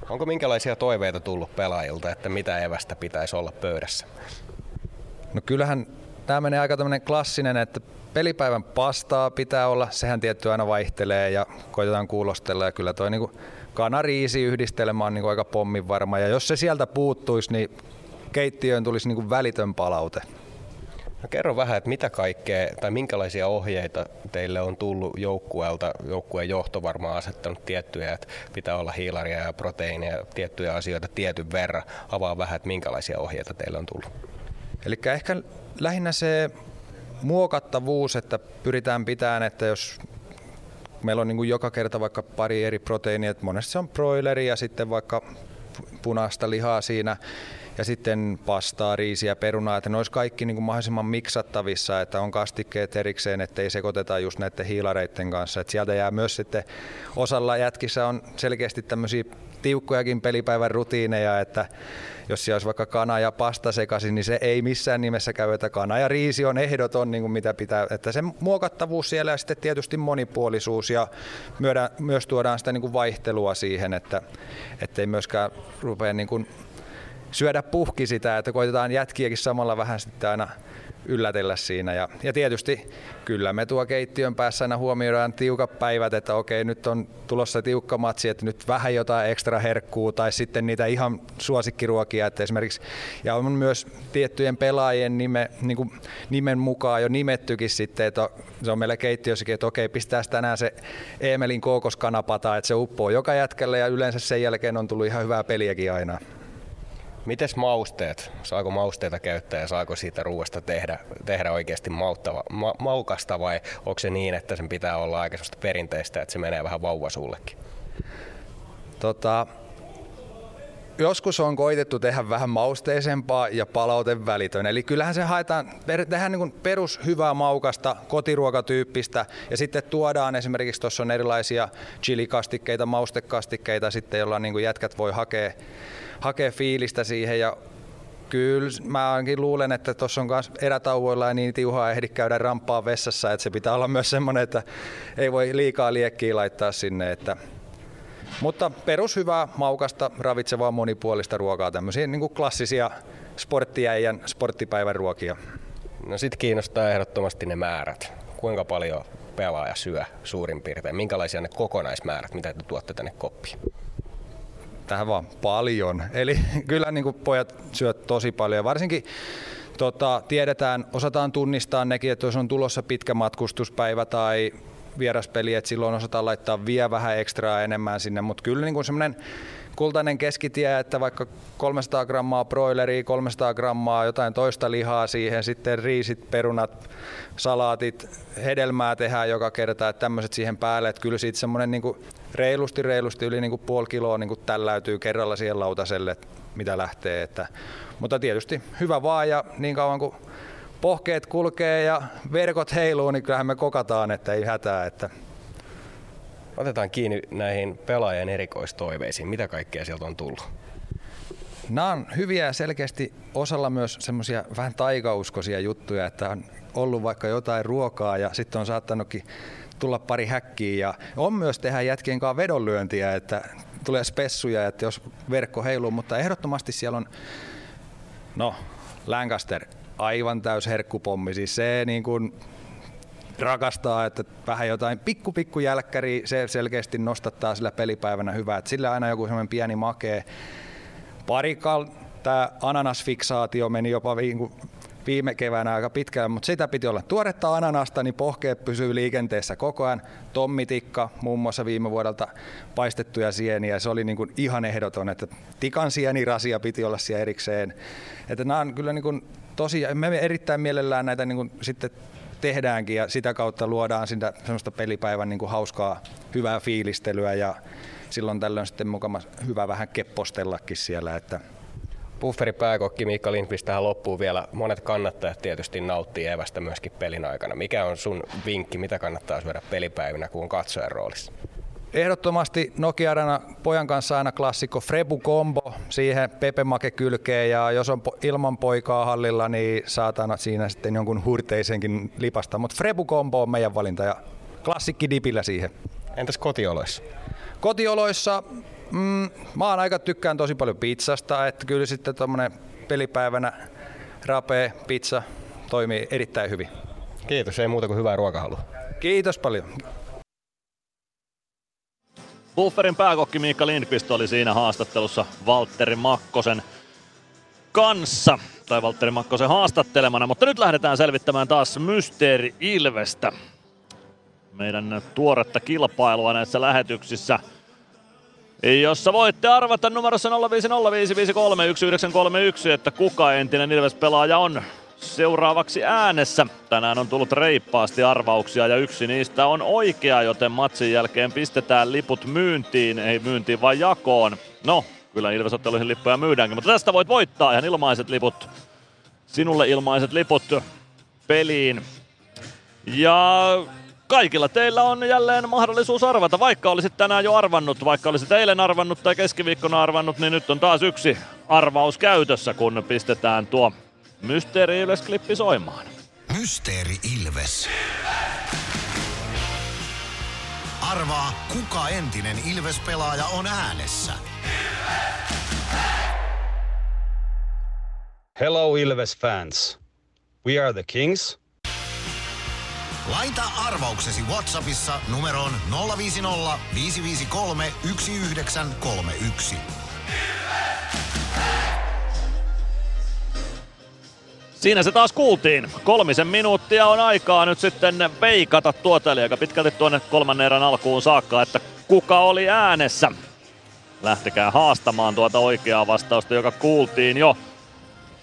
S21: Onko minkälaisia toiveita tullut pelaajilta, että mitä evästä pitäisi olla pöydässä?
S28: No kyllähän tämä menee aika tämmöinen klassinen, että pelipäivän pastaa pitää olla, sehän tietty aina vaihtelee ja koitetaan kuulostella ja kyllä toi niinku kanariisi yhdistelmä on niinku aika pommin varma ja jos se sieltä puuttuisi, niin keittiöön tulisi niinku välitön palaute.
S21: No kerro vähän, että mitä kaikkea tai minkälaisia ohjeita teille on tullut joukkueelta. Joukkueen johto varmaan asettanut tiettyjä, että pitää olla hiilaria ja proteiineja, tiettyjä asioita tietyn verran. Avaa vähän, että minkälaisia ohjeita teille on tullut.
S28: Eli ehkä lähinnä se muokattavuus, että pyritään pitämään, että jos meillä on niin kuin joka kerta vaikka pari eri proteiinia, että monesti se on broileri ja sitten vaikka punaista lihaa siinä ja sitten pastaa, riisiä, perunaa, että ne olisi kaikki niin kuin mahdollisimman miksattavissa, että on kastikkeet erikseen, ettei sekoiteta just näiden hiilareiden kanssa. Että sieltä jää myös sitten osalla jätkissä on selkeästi tämmöisiä tiukkojakin pelipäivän rutiineja, että jos siellä olisi vaikka kana ja pasta sekaisin, niin se ei missään nimessä käy, että kana ja riisi on ehdoton, niin kuin mitä pitää, että se muokattavuus siellä ja sitten tietysti monipuolisuus ja myös tuodaan sitä niin kuin vaihtelua siihen, että ettei myöskään rupea niin kuin syödä puhki sitä, että koitetaan jätkiäkin samalla vähän sitten aina yllätellä siinä. Ja, ja tietysti kyllä me tuo keittiön päässä aina huomioidaan tiukat päivät, että okei nyt on tulossa tiukka matsi, että nyt vähän jotain ekstra herkkuu tai sitten niitä ihan suosikkiruokia, että esimerkiksi ja on myös tiettyjen pelaajien nime, niin kuin nimen mukaan jo nimettykin sitten, että se on meillä keittiössäkin, että okei pistää tänään se Emelin kookoskanapata, että se uppoo joka jätkälle ja yleensä sen jälkeen on tullut ihan hyvää peliäkin aina.
S21: Mites mausteet? Saako mausteita käyttää ja saako siitä ruoasta tehdä, tehdä oikeasti mauttava, ma, maukasta vai onko se niin, että sen pitää olla aika perinteistä, että se menee vähän vauvasuullekin?
S28: Tota, joskus on koitettu tehdä vähän mausteisempaa ja palaute välitön. Eli kyllähän se haetaan, tehdään niin perus hyvää maukasta, kotiruokatyyppistä ja sitten tuodaan esimerkiksi tuossa on erilaisia chilikastikkeita, maustekastikkeita sitten, joilla niin jätkät voi hakea hakea fiilistä siihen ja Kyllä, mä ainakin luulen, että tuossa on myös erätauoilla ja niin tiuhaa ehdi käydä rampaa vessassa, että se pitää olla myös semmoinen, että ei voi liikaa liekkiä laittaa sinne, että Mutta perushyvää, maukasta, ravitsevaa, monipuolista ruokaa, tämmöisiä niin kuin klassisia sporttijäijän sporttipäivän ruokia.
S21: No sit kiinnostaa ehdottomasti ne määrät. Kuinka paljon pelaaja syö suurin piirtein? Minkälaisia ne kokonaismäärät, mitä te tuotte tänne koppiin?
S28: Tähän vaan paljon. Eli kyllä niin kuin pojat syöt tosi paljon. Varsinkin tota, tiedetään, osataan tunnistaa nekin, että jos on tulossa pitkä matkustuspäivä tai vieraspeli, että silloin osataan laittaa vielä vähän ekstraa enemmän sinne, mutta kyllä niin semmoinen kultainen keskitie, että vaikka 300 grammaa broileria, 300 grammaa jotain toista lihaa siihen, sitten riisit, perunat, salaatit, hedelmää tehdään joka kerta, että tämmöiset siihen päälle, että kyllä siitä semmoinen niin reilusti, reilusti yli niin kuin puoli kiloa niin kuin tälläytyy kerralla siihen lautaselle, mitä lähtee. Että, mutta tietysti hyvä vaan ja niin kauan kuin pohkeet kulkee ja verkot heiluu, niin kyllähän me kokataan, että ei hätää. Että
S21: Otetaan kiinni näihin pelaajien erikoistoiveisiin. Mitä kaikkea sieltä on tullut?
S28: Nämä on hyviä ja selkeästi osalla myös semmoisia vähän taikauskoisia juttuja, että on ollut vaikka jotain ruokaa ja sitten on saattanutkin tulla pari häkkiä ja on myös tehdä jätkien kanssa vedonlyöntiä, että tulee spessuja, että jos verkko heiluu, mutta ehdottomasti siellä on, no Lancaster, aivan täys herkkupommi, siis se niin kuin rakastaa, että vähän jotain pikku pikku jälkkäri, se selkeästi nostattaa sillä pelipäivänä hyvää, sillä aina joku semmoinen pieni makee. Parikal, tämä ananasfiksaatio meni jopa viime keväänä aika pitkälle, mutta sitä piti olla tuoretta ananasta, niin pohkeet pysyy liikenteessä koko ajan. Tommitikka muun muassa viime vuodelta paistettuja sieniä, se oli niin kuin ihan ehdoton, että tikan sienirasia piti olla siellä erikseen. Että nämä on kyllä niin kuin tosi, me erittäin mielellään näitä niin kuin sitten tehdäänkin ja sitä kautta luodaan sitä semmoista pelipäivän niin kuin hauskaa, hyvää fiilistelyä ja silloin tällöin sitten mukama hyvä vähän keppostellakin siellä. Että
S21: Bufferi pääkokki Miikka Lindqvist tähän loppuu vielä. Monet kannattajat tietysti nauttii evästä myöskin pelin aikana. Mikä on sun vinkki, mitä kannattaa syödä pelipäivinä, kun on katsojan roolissa?
S28: Ehdottomasti Nokia Arena pojan kanssa aina klassikko Frebu Combo, siihen Pepe Make kylkeen ja jos on ilman poikaa hallilla, niin saatana siinä sitten jonkun hurteisenkin lipasta. Mutta Frebu Combo on meidän valinta ja klassikki dipillä siihen.
S21: Entäs kotioloissa?
S28: Kotioloissa mm, mä oon aika tykkään tosi paljon pizzasta, että kyllä sitten tuommoinen pelipäivänä rapee pizza toimii erittäin hyvin.
S21: Kiitos, ei muuta kuin hyvää ruokahalua.
S28: Kiitos paljon.
S6: Bufferin pääkokki Miikka Lindqvist oli siinä haastattelussa Valtteri Makkosen kanssa, tai Valtteri Makkosen haastattelemana, mutta nyt lähdetään selvittämään taas Mysteeri Ilvestä. Meidän tuoretta kilpailua näissä lähetyksissä, jossa voitte arvata numerossa 0505531931, että kuka entinen Ilves-pelaaja on seuraavaksi äänessä. Tänään on tullut reippaasti arvauksia ja yksi niistä on oikea, joten matsin jälkeen pistetään liput myyntiin, ei myyntiin vaan jakoon. No, kyllä Ilvesotteluihin lippuja myydäänkin, mutta tästä voit voittaa ihan ilmaiset liput. Sinulle ilmaiset liput peliin. Ja kaikilla teillä on jälleen mahdollisuus arvata, vaikka olisit tänään jo arvannut, vaikka olisit eilen arvannut tai keskiviikkona arvannut, niin nyt on taas yksi arvaus käytössä, kun pistetään tuo Mysteeri Ilves-klippi soimaan.
S1: Mysteeri Ilves. Arvaa, kuka entinen Ilves-pelaaja on äänessä.
S23: Hello Ilves fans. We are the Kings.
S1: Laita arvauksesi Whatsappissa numeroon 050 553 1931.
S6: Siinä se taas kuultiin. Kolmisen minuuttia on aikaa nyt sitten veikata tuota, eli aika pitkälti tuonne kolmannen erän alkuun saakka, että kuka oli äänessä. Lähtekää haastamaan tuota oikeaa vastausta, joka kuultiin jo.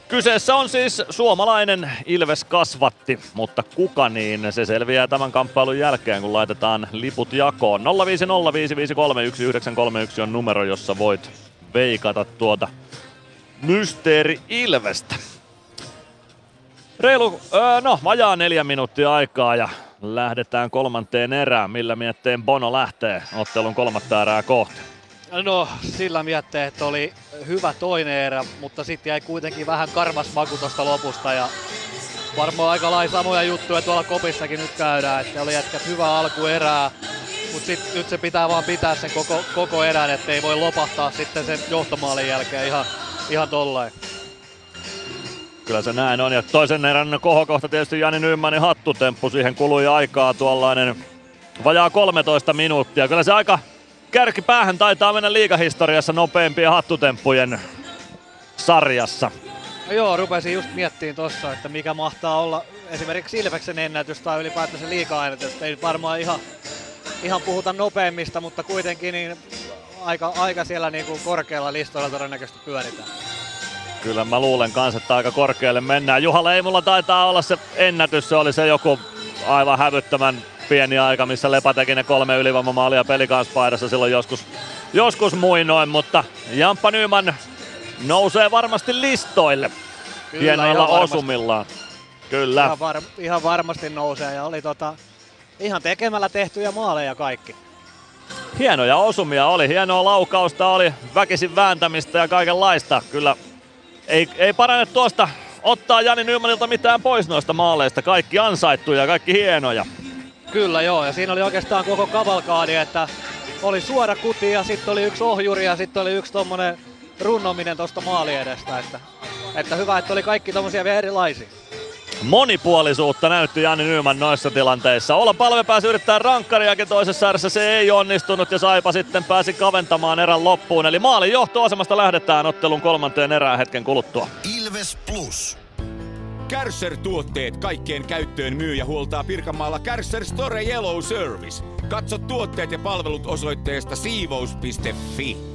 S6: Kyseessä on siis suomalainen Ilves kasvatti, mutta kuka niin, se selviää tämän kamppailun jälkeen, kun laitetaan liput jakoon. 05055531931 on numero, jossa voit veikata tuota Mysteeri Ilvestä. Reilu, öö, no vajaa neljä minuuttia aikaa ja lähdetään kolmanteen erään. Millä mietteen Bono lähtee ottelun kolmatta erää kohti?
S17: No sillä mietteen, että oli hyvä toinen erä, mutta sitten jäi kuitenkin vähän karmas maku tuosta lopusta ja varmaan aika lailla samoja juttuja tuolla kopissakin nyt käydään, että oli jätkät hyvä alku erää, Mutta nyt se pitää vaan pitää sen koko, koko erän, ettei voi lopahtaa sitten sen johtomaalin jälkeen ihan, ihan tollain.
S6: Kyllä se näin on. Ja toisen erän kohokohta tietysti Jani Nymanin hattutemppu. Siihen kului aikaa tuollainen vajaa 13 minuuttia. Kyllä se aika kärkipäähän taitaa mennä liigahistoriassa nopeimpien hattutemppujen sarjassa.
S17: No joo, rupesin just miettimään tossa, että mikä mahtaa olla esimerkiksi Ilveksen ennätys tai ylipäätänsä liiga-ennätys. Ei varmaan ihan, ihan puhuta nopeimmista, mutta kuitenkin niin aika, aika siellä niin kuin korkealla listoilla todennäköisesti pyöritään.
S6: Kyllä mä luulen kanssa, että aika korkealle mennään. Juha Leimulla taitaa olla se ennätys, se oli se joku aivan hävyttömän pieni aika, missä Lepa teki ne kolme ylivoimamaalia pelikanspaidassa silloin joskus, joskus muinoin, mutta Jamppa Nyman nousee varmasti listoille
S17: Kyllä,
S6: hienoilla osumillaan. Kyllä.
S17: Ihan, var, ihan varmasti nousee ja oli tota, ihan tekemällä tehtyjä maaleja kaikki.
S6: Hienoja osumia oli, hienoa laukausta oli, väkisin vääntämistä ja kaikenlaista. Kyllä ei, ei parane tuosta ottaa Jani Nymanilta mitään pois noista maaleista. Kaikki ansaittuja ja kaikki hienoja.
S17: Kyllä joo, ja siinä oli oikeastaan koko kavalkaadi, että oli suora kuti ja sitten oli yksi ohjuri ja sitten oli yksi tommonen runnominen tuosta maali edestä. Että, että hyvä, että oli kaikki tommosia vielä erilaisia.
S6: Monipuolisuutta näytti Jani Nyman noissa tilanteissa. Olla palve pääsi yrittää rankkariakin toisessa ääressä, se ei onnistunut ja Saipa sitten pääsi kaventamaan erän loppuun. Eli maalin johtoasemasta lähdetään ottelun kolmanteen erään hetken kuluttua.
S1: Ilves Plus.
S20: Kärsser-tuotteet kaikkeen käyttöön myy ja huoltaa Pirkanmaalla Kärsser Store Yellow Service. Katso tuotteet ja palvelut osoitteesta siivous.fi.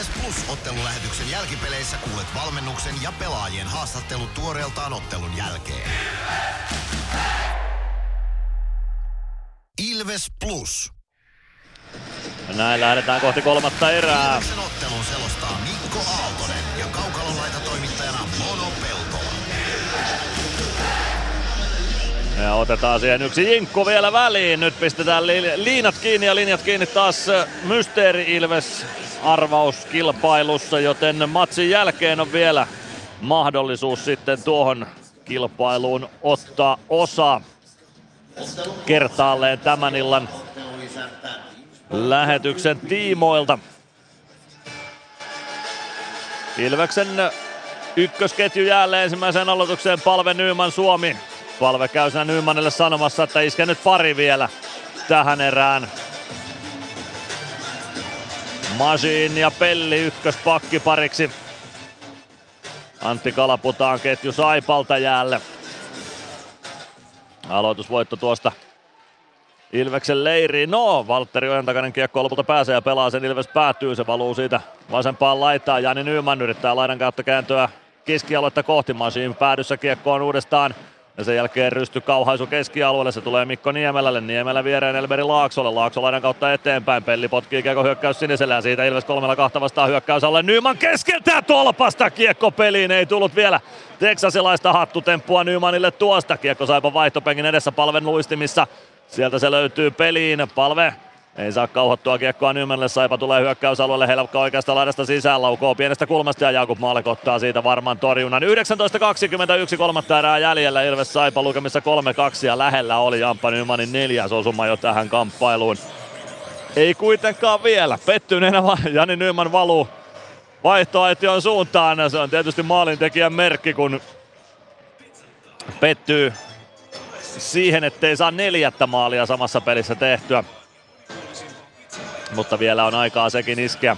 S1: Ilves Plus-ottelulähetyksen jälkipeleissä kuulet valmennuksen ja pelaajien haastattelut tuoreeltaan ottelun jälkeen. Ilves Plus.
S6: Ja näin lähdetään kohti kolmatta erää.
S1: Ilveksen ottelun selostaa Mikko Aaltonen ja Kaukalon toimittajana Mono Peltola.
S6: Ja otetaan siihen yksi jinkku vielä väliin. Nyt pistetään li- liinat kiinni ja linjat kiinni taas äh, Mysteeri Ilves arvauskilpailussa, joten matsin jälkeen on vielä mahdollisuus sitten tuohon kilpailuun ottaa osa kertaalleen tämän illan lähetyksen tiimoilta. Ilveksen ykkösketju jälleen ensimmäiseen aloitukseen Palve Nyman Suomi. Palve käy siinä Nymanille sanomassa, että iske nyt pari vielä tähän erään. Masin ja Pelli ykköspakki pariksi. Antti Kalaputaan ketju Saipalta jäälle. Aloitusvoitto tuosta Ilveksen leiriin. No, Valtteri Ojantakainen kiekko lopulta pääsee ja pelaa sen. Ilves päättyy, se valuu siitä vasempaan laitaan. Jani Nyman yrittää laidan kautta kääntöä keskialuetta kohti. Masin päädyssä kiekkoon uudestaan. Ja sen jälkeen rysty kauhaisu keskialueelle. Se tulee Mikko Niemelälle. Niemelä viereen Elberi Laaksolle. Laakso laidan kautta eteenpäin. Pelli potkii kiekko hyökkäys sinisellä ja siitä Ilves kolmella kahta vastaan hyökkäys alle. Nyman keskeltä ja tolpasta kiekko peliin. Ei tullut vielä teksasilaista hattutemppua Nymanille tuosta. Kiekko saipa vaihtopengin edessä palven luistimissa. Sieltä se löytyy peliin. Palve ei saa kauhottua kiekkoa Nymanille. Saipa tulee hyökkäysalueelle. Helpka oikeasta laidasta sisään. Laukoo pienestä kulmasta ja Jakub Maalek ottaa siitä varmaan torjunnan. 19.21 kolmatta erää jäljellä. Ilves Saipa lukemissa 3-2 ja lähellä oli Jamppa Nymanin neljäs osuma jo tähän kamppailuun. Ei kuitenkaan vielä. Pettyneenä Jani Nyman valuu vaihtoaition suuntaan. Se on tietysti maalintekijän merkki, kun pettyy siihen, ettei saa neljättä maalia samassa pelissä tehtyä. Mutta vielä on aikaa sekin iskeä.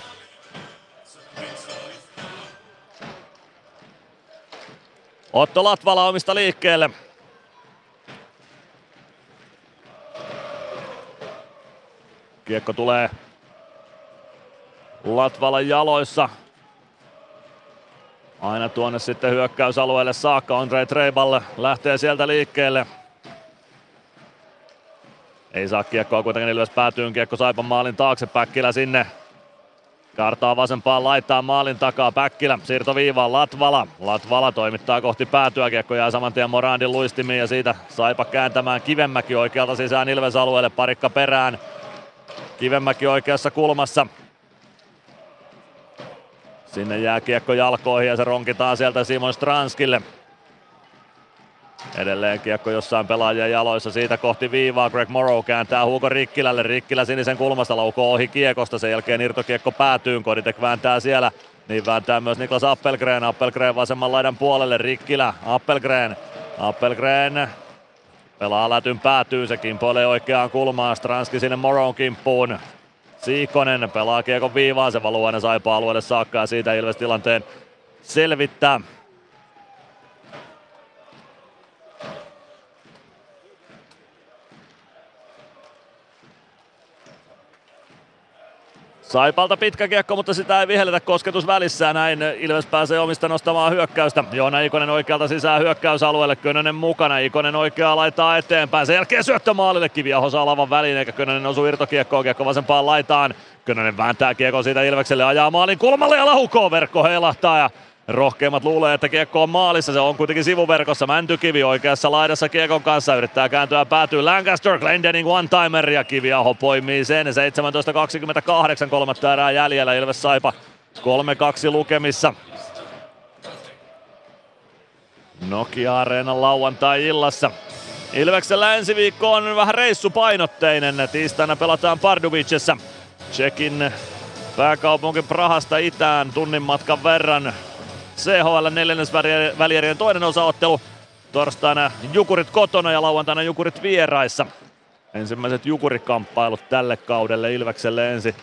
S6: Otto Latvala omista liikkeelle. Kiekko tulee Latvalan jaloissa. Aina tuonne sitten hyökkäysalueelle saakka. Andre Treibal lähtee sieltä liikkeelle. Ei saa kiekkoa kuitenkin Ilves päätyyn. Kiekko Saipan maalin taakse. Päkkilä sinne. Kartaa vasempaan laittaa maalin takaa Päkkilä. Siirto viivaan Latvala. Latvala toimittaa kohti päätyä. Kiekko jää saman tien Morandin luistimiin ja siitä Saipa kääntämään Kivenmäki oikealta sisään Ilves alueelle. Parikka perään. Kivenmäki oikeassa kulmassa. Sinne jää kiekko jalkoihin ja se ronkitaan sieltä Simon Stranskille. Edelleen kiekko jossain pelaajien jaloissa siitä kohti viivaa. Greg Morrow kääntää Hugo Rikkilälle. Rikkilä sinisen kulmasta laukoo ohi kiekosta. Sen jälkeen irtokiekko päätyy. Koditek vääntää siellä. Niin vääntää myös Niklas Appelgren. Appelgren vasemman laidan puolelle. Rikkilä. Appelgren. Appelgren pelaa lätyn päätyy. Se kimpoilee oikeaan kulmaan. Stranski sinne Morrown kimppuun. Siikonen pelaa kiekon viivaan. Se valuu aina saipa alueelle saakka ja siitä Ilves tilanteen selvittää. Saipalta pitkä kiekko, mutta sitä ei vihelletä kosketus välissä. Näin Ilves pääsee omista nostamaan hyökkäystä. Joona Ikonen oikealta sisään hyökkäysalueelle. Könönen mukana. Ikonen oikeaa laittaa eteenpäin. Sen jälkeen syöttö maalille. Kiviaho saa lavan väliin eikä Könönen osu irtokiekkoon. Kiekko vasempaan laitaan. Könönen vääntää kiekon siitä Ilvekselle. Ajaa maalin kulmalle ja lahukoo. Verkko heilahtaa ja Rohkeimmat luulee, että kiekko on maalissa. Se on kuitenkin sivuverkossa. Mäntykivi oikeassa laidassa kiekon kanssa. Yrittää kääntyä päätyy Lancaster. Glendening one-timer ja Kiviaho poimii sen. 17.28 kolmatta erää jäljellä. Ilves Saipa 3-2 lukemissa. Nokia-areenan lauantai-illassa. Ilveksellä ensi viikko on vähän reissupainotteinen. Tiistaina pelataan Pardubicessa. Tsekin pääkaupunki Prahasta itään tunnin matkan verran. CHL neljännesvälierien toinen osaottelu. Torstaina Jukurit kotona ja lauantaina Jukurit vieraissa. Ensimmäiset Jukurikamppailut tälle kaudelle Ilvekselle ensi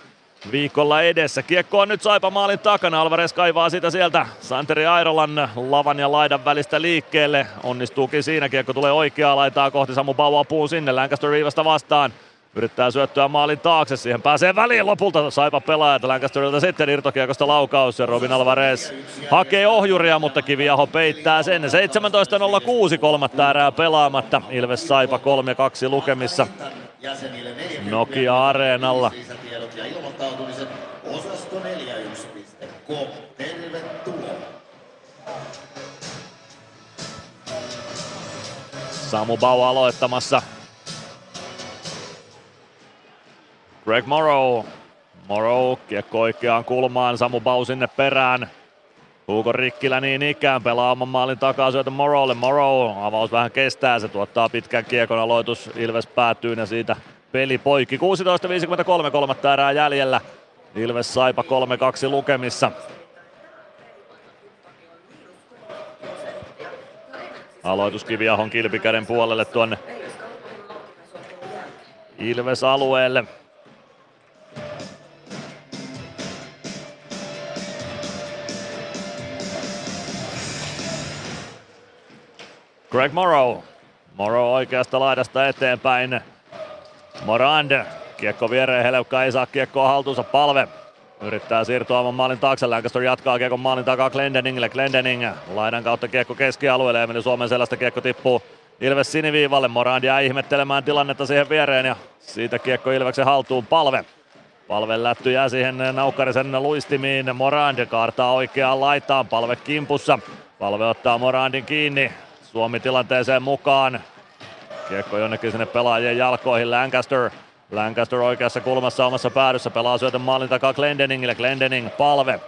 S6: viikolla edessä. Kiekko on nyt Saipa maalin takana. Alvarez kaivaa sitä sieltä Santeri Airolan lavan ja laidan välistä liikkeelle. Onnistuukin siinä. Kiekko tulee oikeaa laitaa kohti Samu Bauer puu sinne. Lancaster viivasta vastaan. Yrittää syöttöä maalin taakse, siihen pääsee väliin lopulta Saipa pelaajat Lancasterilta sitten irtokiekosta laukaus ja Robin Alvarez hakee ohjuria, mutta Kiviaho peittää sen. 17.06 kolmatta erää pelaamatta, Ilves Saipa 3-2 lukemissa Nokia Areenalla. Samu Bau aloittamassa Greg Morrow. Morrow kiekko oikeaan kulmaan, Samu Bau sinne perään. Hugo Rikkilä niin ikään pelaa oman maalin takaa syötä Morrowlle. Morrow avaus vähän kestää, se tuottaa pitkän kiekon aloitus. Ilves päätyy ja siitä peli poikki. 16.53 kolmatta erää jäljellä. Ilves Saipa 3-2 lukemissa. Aloitus Kiviahon kilpikäden puolelle tuonne Ilves alueelle. Greg Morrow. Morrow oikeasta laidasta eteenpäin. Morand. Kiekko viereen, Helevka ei saa kiekkoa haltuunsa palve. Yrittää siirtyä oman maalin taakse. Lancaster jatkaa kiekon maalin takaa Glendeningille. Glendening laidan kautta kiekko keskialueelle. Emeli Suomen sellaista kiekko tippuu Ilves siniviivalle. Morand jää ihmettelemään tilannetta siihen viereen ja siitä kiekko Ilveksen haltuun palve. Palve lätty jää siihen Naukkarisen luistimiin. Morand kaartaa oikeaan laitaan. Palve kimpussa. Palve ottaa Morandin kiinni. Suomi tilanteeseen mukaan. Kiekko jonnekin sinne pelaajien jalkoihin. Lancaster. Lancaster oikeassa kulmassa omassa päädyssä. Pelaa syötön maalin takaa Glendeningille. Glendening palve.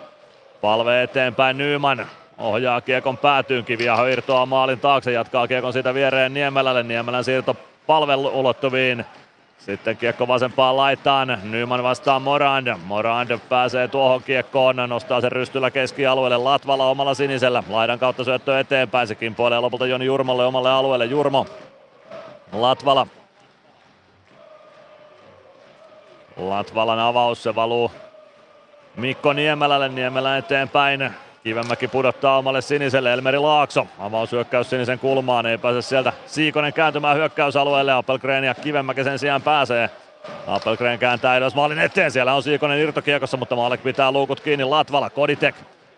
S6: Palve eteenpäin Nyman. Ohjaa kiekon päätyyn. Kiviaho irtoaa maalin taakse. Jatkaa kiekon siitä viereen Niemelälle. Niemelän siirto palve ulottuviin. Sitten kiekko vasempaan laitaan. Nyman vastaa Morand. Morand pääsee tuohon kiekkoon. Nostaa sen rystyllä keskialueelle. Latvala omalla sinisellä. Laidan kautta syöttö eteenpäin. Se kimpoilee lopulta Joni Jurmolle omalle alueelle. Jurmo. Latvala. Latvalan avaus. Se valuu Mikko Niemelälle. Niemelä eteenpäin. Kivemäki pudottaa omalle siniselle, Elmeri Laakso. Avaushyökkäys sinisen kulmaan, ei pääse sieltä Siikonen kääntymään hyökkäysalueelle. Appelgren ja Kivemäki sen sijaan pääsee. Appelgren kääntää edes maalin eteen, siellä on Siikonen irtokiekossa, mutta Maalek pitää luukut kiinni Latvala, Koditek.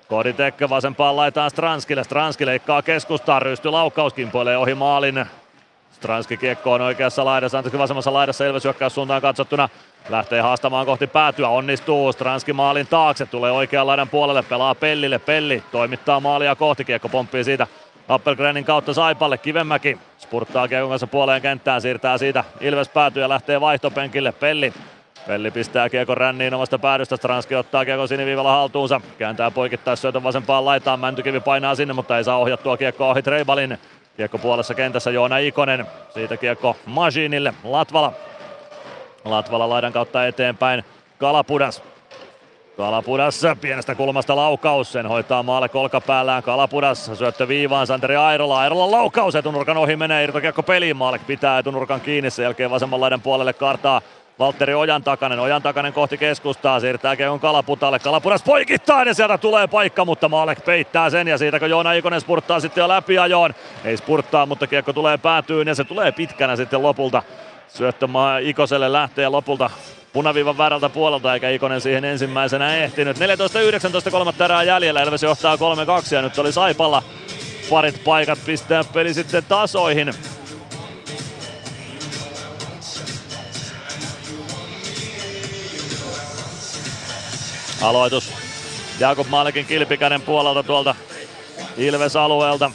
S6: Koditek vasempaan laitaan Stranskille. Stranski leikkaa keskustaan, rysty laukkaus kimpoilee ohi maalin. Stranski kiekko on oikeassa laidassa, anteeksi vasemmassa laidassa Ilves hyökkäys suuntaan katsottuna. Lähtee haastamaan kohti päätyä, onnistuu. Stranski maalin taakse, tulee oikean laidan puolelle, pelaa Pellille. Pelli toimittaa maalia kohti, kiekko pomppii siitä Appelgrenin kautta Saipalle. Kivemäki spurttaa kiekon kanssa puoleen kenttään, siirtää siitä Ilves päätyy ja lähtee vaihtopenkille. Pelli Pelli pistää kiekon ränniin omasta päädystä, Stranski ottaa kiekon siniviivalla haltuunsa, kääntää poikittaa syötön vasempaan laitaan, Mäntykivi painaa sinne, mutta ei saa ohjattua kiekkoa ohi Treibalin. Kiekko puolessa kentässä Joona Ikonen, siitä kiekko Masinille, Latvala. Latvala laidan kautta eteenpäin, Kalapudas. Kalapudas. Pienestä kulmasta laukaus, sen hoitaa maalle kolkapäällään. Kalapudas, syöttö viivaan. Santeri Airola, Airola laukaus, etunurkan ohi menee, irtokiekko peliin, maalle pitää etunurkan kiinni, sen jälkeen vasemman laidan puolelle kartaa Valtteri Ojan takanen, Ojan takanen kohti keskustaa, siirtää Keon Kalaputalle, Kalapudas poikittain ja sieltä tulee paikka, mutta Maalek peittää sen ja siitä kun Joona Ikonen spurttaa sitten jo läpi ajoon. Ei spurttaa, mutta kiekko tulee päätyyn ja se tulee pitkänä sitten lopulta. Syöttö Ikoselle lähtee lopulta punaviivan väärältä puolelta, eikä Ikonen siihen ensimmäisenä ehtinyt. 14-19 kolmatta erää jäljellä, Elves johtaa 3-2 ja nyt oli Saipalla parit paikat pistää peli sitten tasoihin. Aloitus Jakob Malekin kilpikäden puolelta tuolta Ilves-alueelta.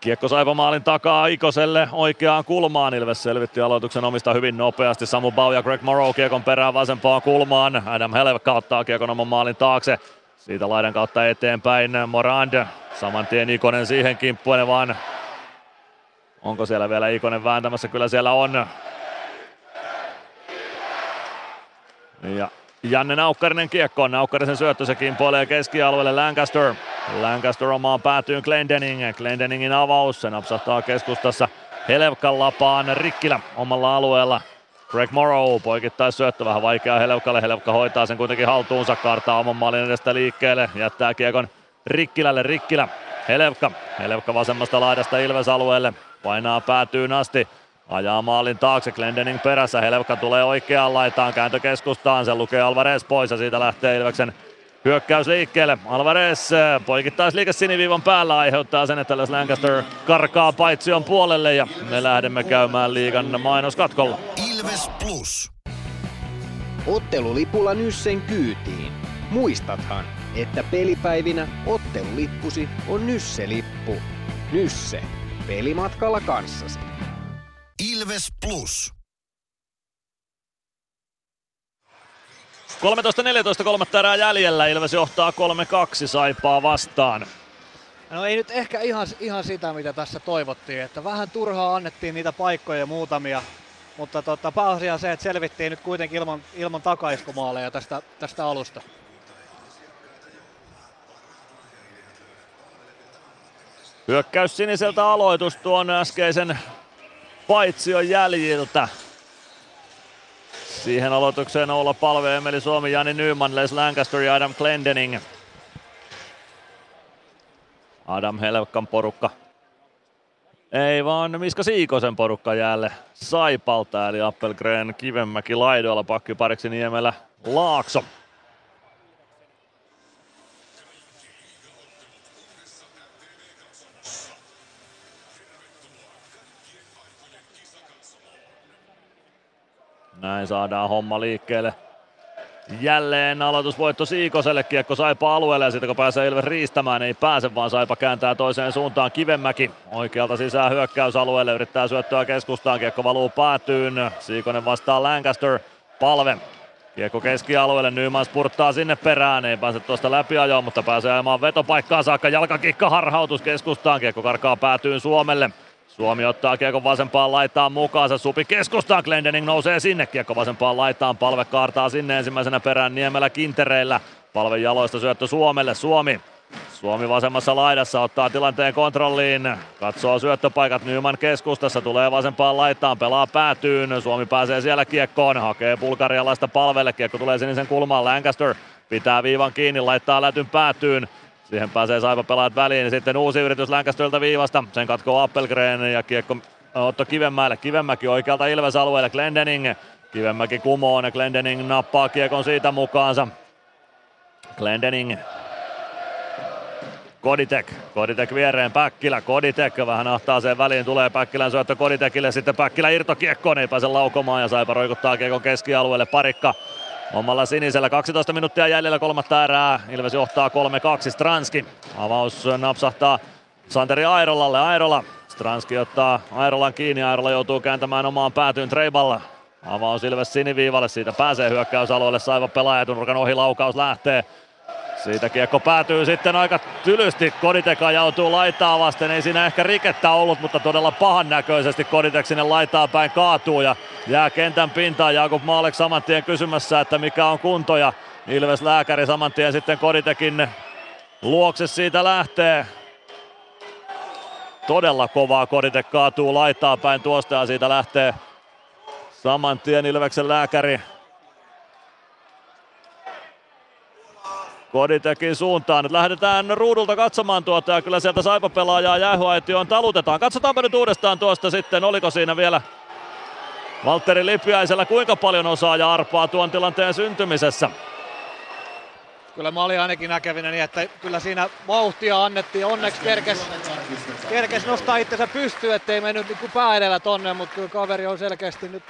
S6: Kiekko Saipa maalin takaa Ikoselle oikeaan kulmaan. Ilves selvitti aloituksen omista hyvin nopeasti. Samu Bau ja Greg Morrow kiekon perään vasempaan kulmaan. Adam Helevka ottaa kiekon oman maalin taakse. Siitä laidan kautta eteenpäin Morand. Saman tien Ikonen siihen kimppuun, vaan onko siellä vielä Ikonen vääntämässä? Kyllä siellä on. Ja Janne Naukkarinen kiekko. Naukkarisen syöttö, se kimpoilee keskialueelle Lancaster. Lancaster omaan päätyyn Glendening. Glendeningin avaus, se napsahtaa keskustassa Helevkan lapaan Rikkilä omalla alueella. Greg Morrow poikittais syöttö vähän vaikeaa Helevkalle. Helevka hoitaa sen kuitenkin haltuunsa, kartaa oman maalin edestä liikkeelle, jättää kiekon Rikkilälle. Rikkilä, Helevka. Helevka vasemmasta laidasta Ilves-alueelle. Painaa päätyyn asti. Ajaa maalin taakse, Glendening perässä, Helevka tulee oikeaan laitaan, kääntö keskustaan, se lukee Alvarez pois ja siitä lähtee Ilveksen hyökkäys liikkeelle. Alvarez poikittaisliike siniviivan päällä aiheuttaa sen, että Lancaster karkaa paitsion puolelle ja me lähdemme käymään liigan mainoskatkolla.
S1: Ilves Plus.
S4: Ottelulipulla Nyssen kyytiin. Muistathan, että pelipäivinä ottelulippusi on Nysse-lippu. Nysse. Pelimatkalla kanssasi.
S1: Ilves Plus.
S6: 13-14 kolmatta erää jäljellä, Ilves johtaa 3-2 Saipaa vastaan.
S17: No ei nyt ehkä ihan, ihan sitä, mitä tässä toivottiin, että vähän turhaa annettiin niitä paikkoja muutamia, mutta tota, pääasia on se, että selvittiin nyt kuitenkin ilman, ilman takaiskumaaleja tästä, tästä alusta.
S6: Hyökkäys siniseltä aloitus tuon äskeisen paitsion jäljiltä. Siihen aloitukseen olla palve Emeli Suomi, Jani Nyman, Les Lancaster ja Adam Glendening. Adam Helvkan porukka. Ei vaan Miska Siikosen porukka jäälle Saipalta, eli Appelgren Kivenmäki laidoilla pakkipariksi Niemelä Laakso. Näin saadaan homma liikkeelle. Jälleen aloitusvoitto Siikoselle, kiekko Saipa alueelle ja sitten kun pääsee Ilves riistämään, ei pääse vaan Saipa kääntää toiseen suuntaan Kivenmäki. Oikealta sisään hyökkäysalueelle, yrittää syöttöä keskustaan, kiekko valuu päätyyn. Siikonen vastaa Lancaster, palve. Kiekko keskialueelle, Nyman spurttaa sinne perään, ei pääse tuosta läpi ajoon, mutta pääsee ajamaan vetopaikkaan saakka. Jalkakikka harhautus keskustaan, kiekko karkaa päätyyn Suomelle. Suomi ottaa kiekko vasempaan laitaan mukaansa. Supi keskustaan, Glendening nousee sinne. Kiekko vasempaan laitaan, palve kaartaa sinne ensimmäisenä perään Niemelä Kintereillä. Palve jaloista syöttö Suomelle, Suomi. Suomi vasemmassa laidassa ottaa tilanteen kontrolliin. Katsoo syöttöpaikat Nyman keskustassa, tulee vasempaan laitaan, pelaa päätyyn. Suomi pääsee siellä kiekkoon, hakee bulgarialaista palvelle. Kiekko tulee sinisen kulmaan, Lancaster pitää viivan kiinni, laittaa lätyn päätyyn. Siihen pääsee Saipa pelaat väliin. Sitten uusi yritys Länkästöltä viivasta. Sen katkoo Appelgren ja kiekko Otto Kivenmäelle. Kivenmäki oikealta Ilves-alueelle. Glendening. Kivenmäki kumoon ja Glendening nappaa kiekon siitä mukaansa. Glendening. Koditek. Koditek viereen Päkkilä. Koditek vähän ahtaa sen väliin. Tulee Päkkilän syöttö Koditekille. Sitten Päkkilä irtokiekkoon. Ei pääse laukomaan ja Saipa roikuttaa kiekon keskialueelle. Parikka Omalla sinisellä 12 minuuttia jäljellä kolmatta erää. Ilves johtaa 3-2 Stranski. Avaus napsahtaa Santeri Airolalle. Airola. Stranski ottaa Airolan kiinni. Airola joutuu kääntämään omaan päätyyn Treiballa. Avaus Ilves siniviivalle. Siitä pääsee hyökkäysalueelle. Saiva pelaaja. Nurkan ohi laukaus lähtee. Siitä kiekko päätyy sitten aika tylysti. Koditeka joutuu laitaa vasten. Ei siinä ehkä rikettä ollut, mutta todella pahan näköisesti Koditek sinne laitaa päin kaatuu ja jää kentän pintaan. Jakub Maalek saman tien kysymässä, että mikä on kunto ja Ilves lääkäri saman tien sitten Koditekin luokse siitä lähtee. Todella kovaa Koditek kaatuu laitaa päin tuosta ja siitä lähtee saman tien Ilveksen lääkäri Koditekin suuntaan. Nyt lähdetään ruudulta katsomaan tuota ja kyllä sieltä Saipa pelaajaa jäähyaitioon talutetaan. Katsotaanpa nyt uudestaan tuosta sitten, oliko siinä vielä Valtteri Lipiäisellä kuinka paljon osaa ja arpaa tuon tilanteen syntymisessä.
S17: Kyllä mä olin ainakin näkevinä niin, että kyllä siinä vauhtia annettiin. Onneksi kerkes, kerkes nostaa itsensä pystyyn, ettei mennyt niin pää edellä tonne, mutta kyllä kaveri on selkeästi nyt,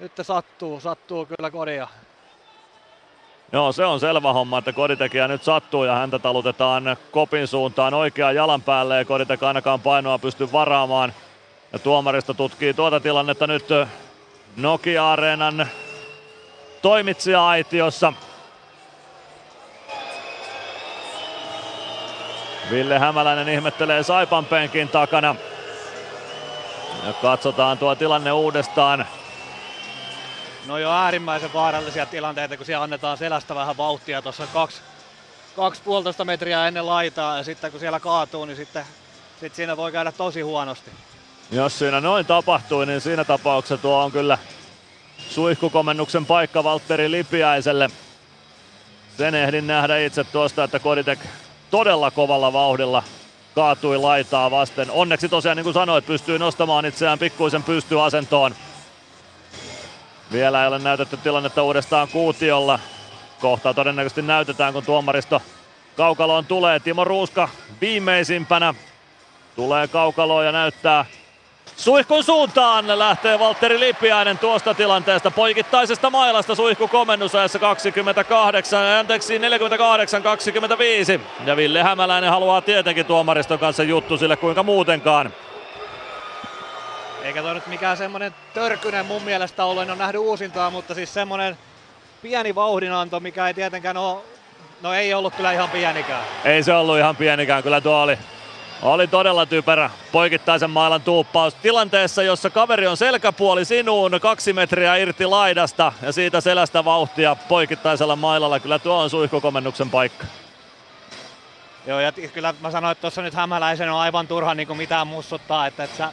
S17: nyt sattuu, sattuu kyllä kodia.
S6: Joo, se on selvä homma, että koditekijä nyt sattuu ja häntä talutetaan kopin suuntaan oikeaan jalan päälle ja Koditek ainakaan painoa pysty varaamaan. Ja tuomaristo tutkii tuota tilannetta nyt Nokia-areenan toimitsija-aitiossa. Ville Hämäläinen ihmettelee Saipan penkin takana. Ja katsotaan tuo tilanne uudestaan.
S17: No jo äärimmäisen vaarallisia tilanteita, kun siellä annetaan selästä vähän vauhtia tuossa kaksi, kaksi puolitoista metriä ennen laitaa ja sitten kun siellä kaatuu, niin sitten, sitten siinä voi käydä tosi huonosti.
S6: Jos siinä noin tapahtui, niin siinä tapauksessa tuo on kyllä suihkukomennuksen paikka Valtteri Lipiäiselle. Sen ehdin nähdä itse tuosta, että Koditek todella kovalla vauhdilla kaatui laitaa vasten. Onneksi tosiaan niin kuin sanoit, pystyy nostamaan itseään pikkuisen pystyasentoon. Vielä ei ole näytetty tilannetta uudestaan kuutiolla. Kohta todennäköisesti näytetään, kun tuomaristo kaukaloon tulee. Timo Ruuska viimeisimpänä tulee kaukaloon ja näyttää Suihkun suuntaan lähtee Valtteri Lipiäinen tuosta tilanteesta poikittaisesta mailasta suihku komennusajassa 28, anteeksi 48-25. Ja Ville Hämäläinen haluaa tietenkin tuomariston kanssa juttu sille kuinka muutenkaan.
S17: Eikä toi nyt mikään semmonen törkynen mun mielestä ollut, en ole nähnyt uusintaa, mutta siis semmonen pieni vauhdinanto, mikä ei tietenkään ole, no ei ollut kyllä ihan pienikään.
S6: Ei se ollut ihan pienikään, kyllä tuo oli, oli todella typerä poikittaisen mailan tuuppaus tilanteessa, jossa kaveri on selkäpuoli sinuun kaksi metriä irti laidasta ja siitä selästä vauhtia poikittaisella mailalla. Kyllä tuo on suihkukomennuksen paikka.
S17: Joo, ja kyllä mä sanoin, että tuossa nyt Hämäläisen on aivan turha niin kuin mitään mussuttaa, että, että sä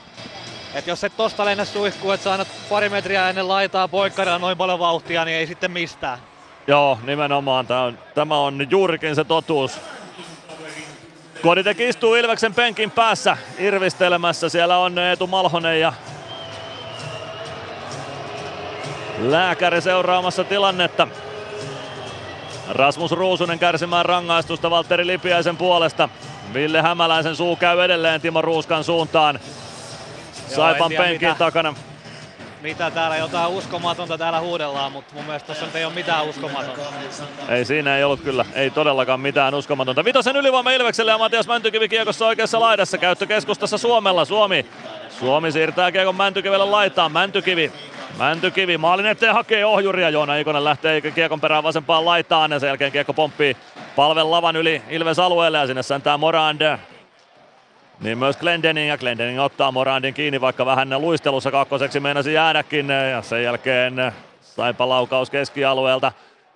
S17: et jos et tosta lennä suihkuun, että sä annat pari metriä ennen laitaa poikkaria noin paljon vauhtia, niin ei sitten mistään.
S6: Joo, nimenomaan. Tämä on, tämä on juurikin se totuus. Koditek istuu Ilveksen penkin päässä irvistelemässä. Siellä on Eetu Malhonen ja lääkäri seuraamassa tilannetta. Rasmus Ruusunen kärsimään rangaistusta Valtteri Lipiäisen puolesta. Ville Hämäläisen suu käy edelleen Timo Ruuskan suuntaan. Saipan penkin mitä, takana.
S17: Mitä täällä jotain uskomatonta täällä huudellaan, mutta mun mielestä tässä ei ole mitään uskomatonta.
S6: Ei siinä ei ollut kyllä, ei todellakaan mitään uskomatonta. Vitosen ylivoima Ilvekselle ja Matias Mäntykivi kiekossa oikeassa laidassa. Käyttö keskustassa Suomella. Suomi. Suomi siirtää kiekon Mäntykivelle laitaan. Mäntykivi Mäntykivi maalin eteen hakee ohjuria. Joona Ikonen lähtee kiekon perään vasempaan laitaan ja sen jälkeen kiekko pomppii palven lavan yli Ilves alueelle ja sinne säntää Morand. Niin myös Glendening ja Glendening ottaa Morandin kiinni, vaikka vähän luistelussa kakkoseksi meinasi jäädäkin. Ja sen jälkeen saipa laukaus keskialueelta.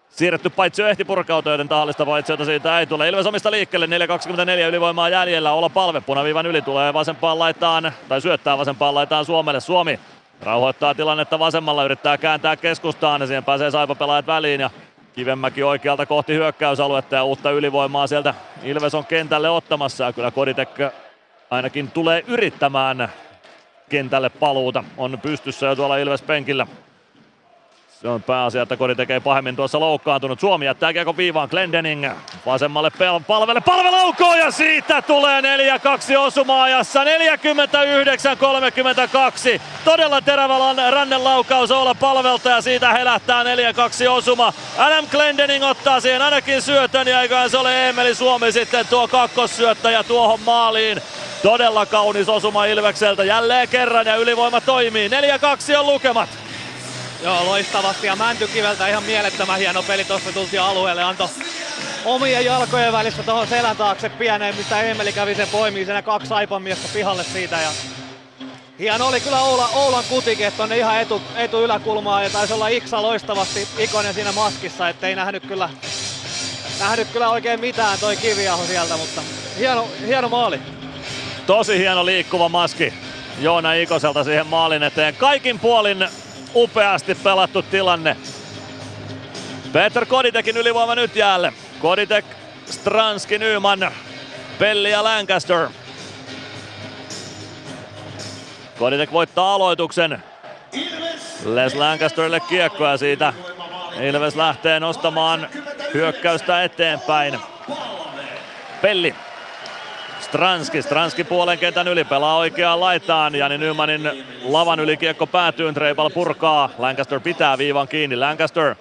S6: Siirretty paitsi ehti purkautua, joten tahallista paitsiota siitä ei tule. Ilves omista liikkeelle, 4.24 ylivoimaa jäljellä. Olla palve punaviivan yli tulee vasempaan laitaan, tai syöttää vasempaan laitaan Suomelle. Suomi rauhoittaa tilannetta vasemmalla, yrittää kääntää keskustaan ja siihen pääsee Saipa pelaajat väliin ja Kivenmäki oikealta kohti hyökkäysaluetta ja uutta ylivoimaa sieltä Ilves on kentälle ottamassa ja kyllä Koditek ainakin tulee yrittämään kentälle paluuta. On pystyssä jo tuolla Ilves penkillä. Se on pääasia, että Kodi tekee pahemmin tuossa loukkaantunut. Suomi jättää kiekon viivaan. Glendening vasemmalle pel- palvelle. Palve laukoo ja siitä tulee 4-2 osuma-ajassa. 49-32. Todella terävä rannen laukaus olla palvelta ja siitä helähtää 4-2 osuma. Adam Glendening ottaa siihen ainakin syötön ja eiköhän se ole Emeli Suomi sitten tuo kakkossyöttäjä tuohon maaliin. Todella kaunis osuma Ilvekseltä jälleen kerran ja ylivoima toimii. 4-2 on lukemat.
S17: Joo, loistavasti ja Mäntykiveltä ihan mielettömän hieno peli tuossa tultiin alueelle. Anto omien jalkojen välissä tuohon selän taakse pieneen, mistä Emeli kävi sen poimii sen kaksi aipan miestä pihalle siitä. Ja hieno oli kyllä Oula, Oulan kutikin, tonne ihan etu, etu yläkulmaa ja taisi olla Iksa loistavasti ikonen siinä maskissa, ettei nähnyt kyllä, nähnyt kyllä oikein mitään toi kiviaho sieltä, mutta hieno, hieno maali.
S6: Tosi hieno liikkuva maski Joona Ikoselta siihen maalin eteen. Kaikin puolin upeasti pelattu tilanne. Peter Koditekin ylivoima nyt jäälle. Koditek, Stranski, Nyman, Pelli ja Lancaster. Koditek voittaa aloituksen. Les Lancasterille kiekko ja siitä Ilves lähtee nostamaan hyökkäystä eteenpäin. Pelli Stranski, Stranski puolen kentän yli, pelaa oikeaan laitaan. Jani Nymanin lavan yli kiekko päätyy, Treipal purkaa. Lancaster pitää viivan kiinni, Lancaster.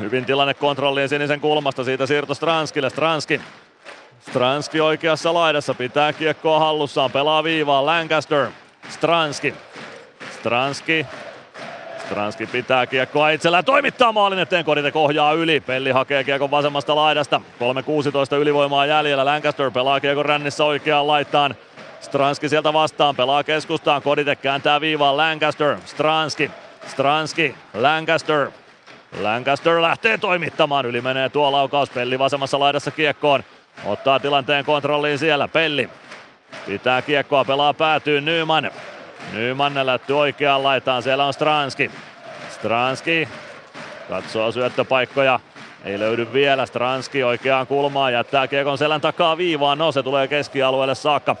S6: Hyvin tilanne kontrolliin sinisen kulmasta, siitä siirto Stranskille, Stranski. Stranski oikeassa laidassa, pitää kiekkoa hallussaan, pelaa viivaan, Lancaster. Stranski. Stranski Stranski pitää kiekkoa itsellään, toimittaa maalin eteen, Koditek ohjaa yli. Pelli hakee kiekon vasemmasta laidasta. 3.16 ylivoimaa jäljellä, Lancaster pelaa kiekon rännissä oikeaan laitaan. Stranski sieltä vastaan, pelaa keskustaan, Koditek kääntää viivaan, Lancaster, Stranski, Stranski, Lancaster. Lancaster lähtee toimittamaan, yli menee tuo laukaus, Pelli vasemmassa laidassa kiekkoon. Ottaa tilanteen kontrolliin siellä, Pelli. Pitää kiekkoa, pelaa päätyy Nyman. Nyman lätty oikeaan laitaan, siellä on Stranski. Stranski katsoo syöttöpaikkoja, ei löydy vielä. Stranski oikeaan kulmaan, jättää kiekon selän takaa viivaan. No se tulee keskialueelle saakka.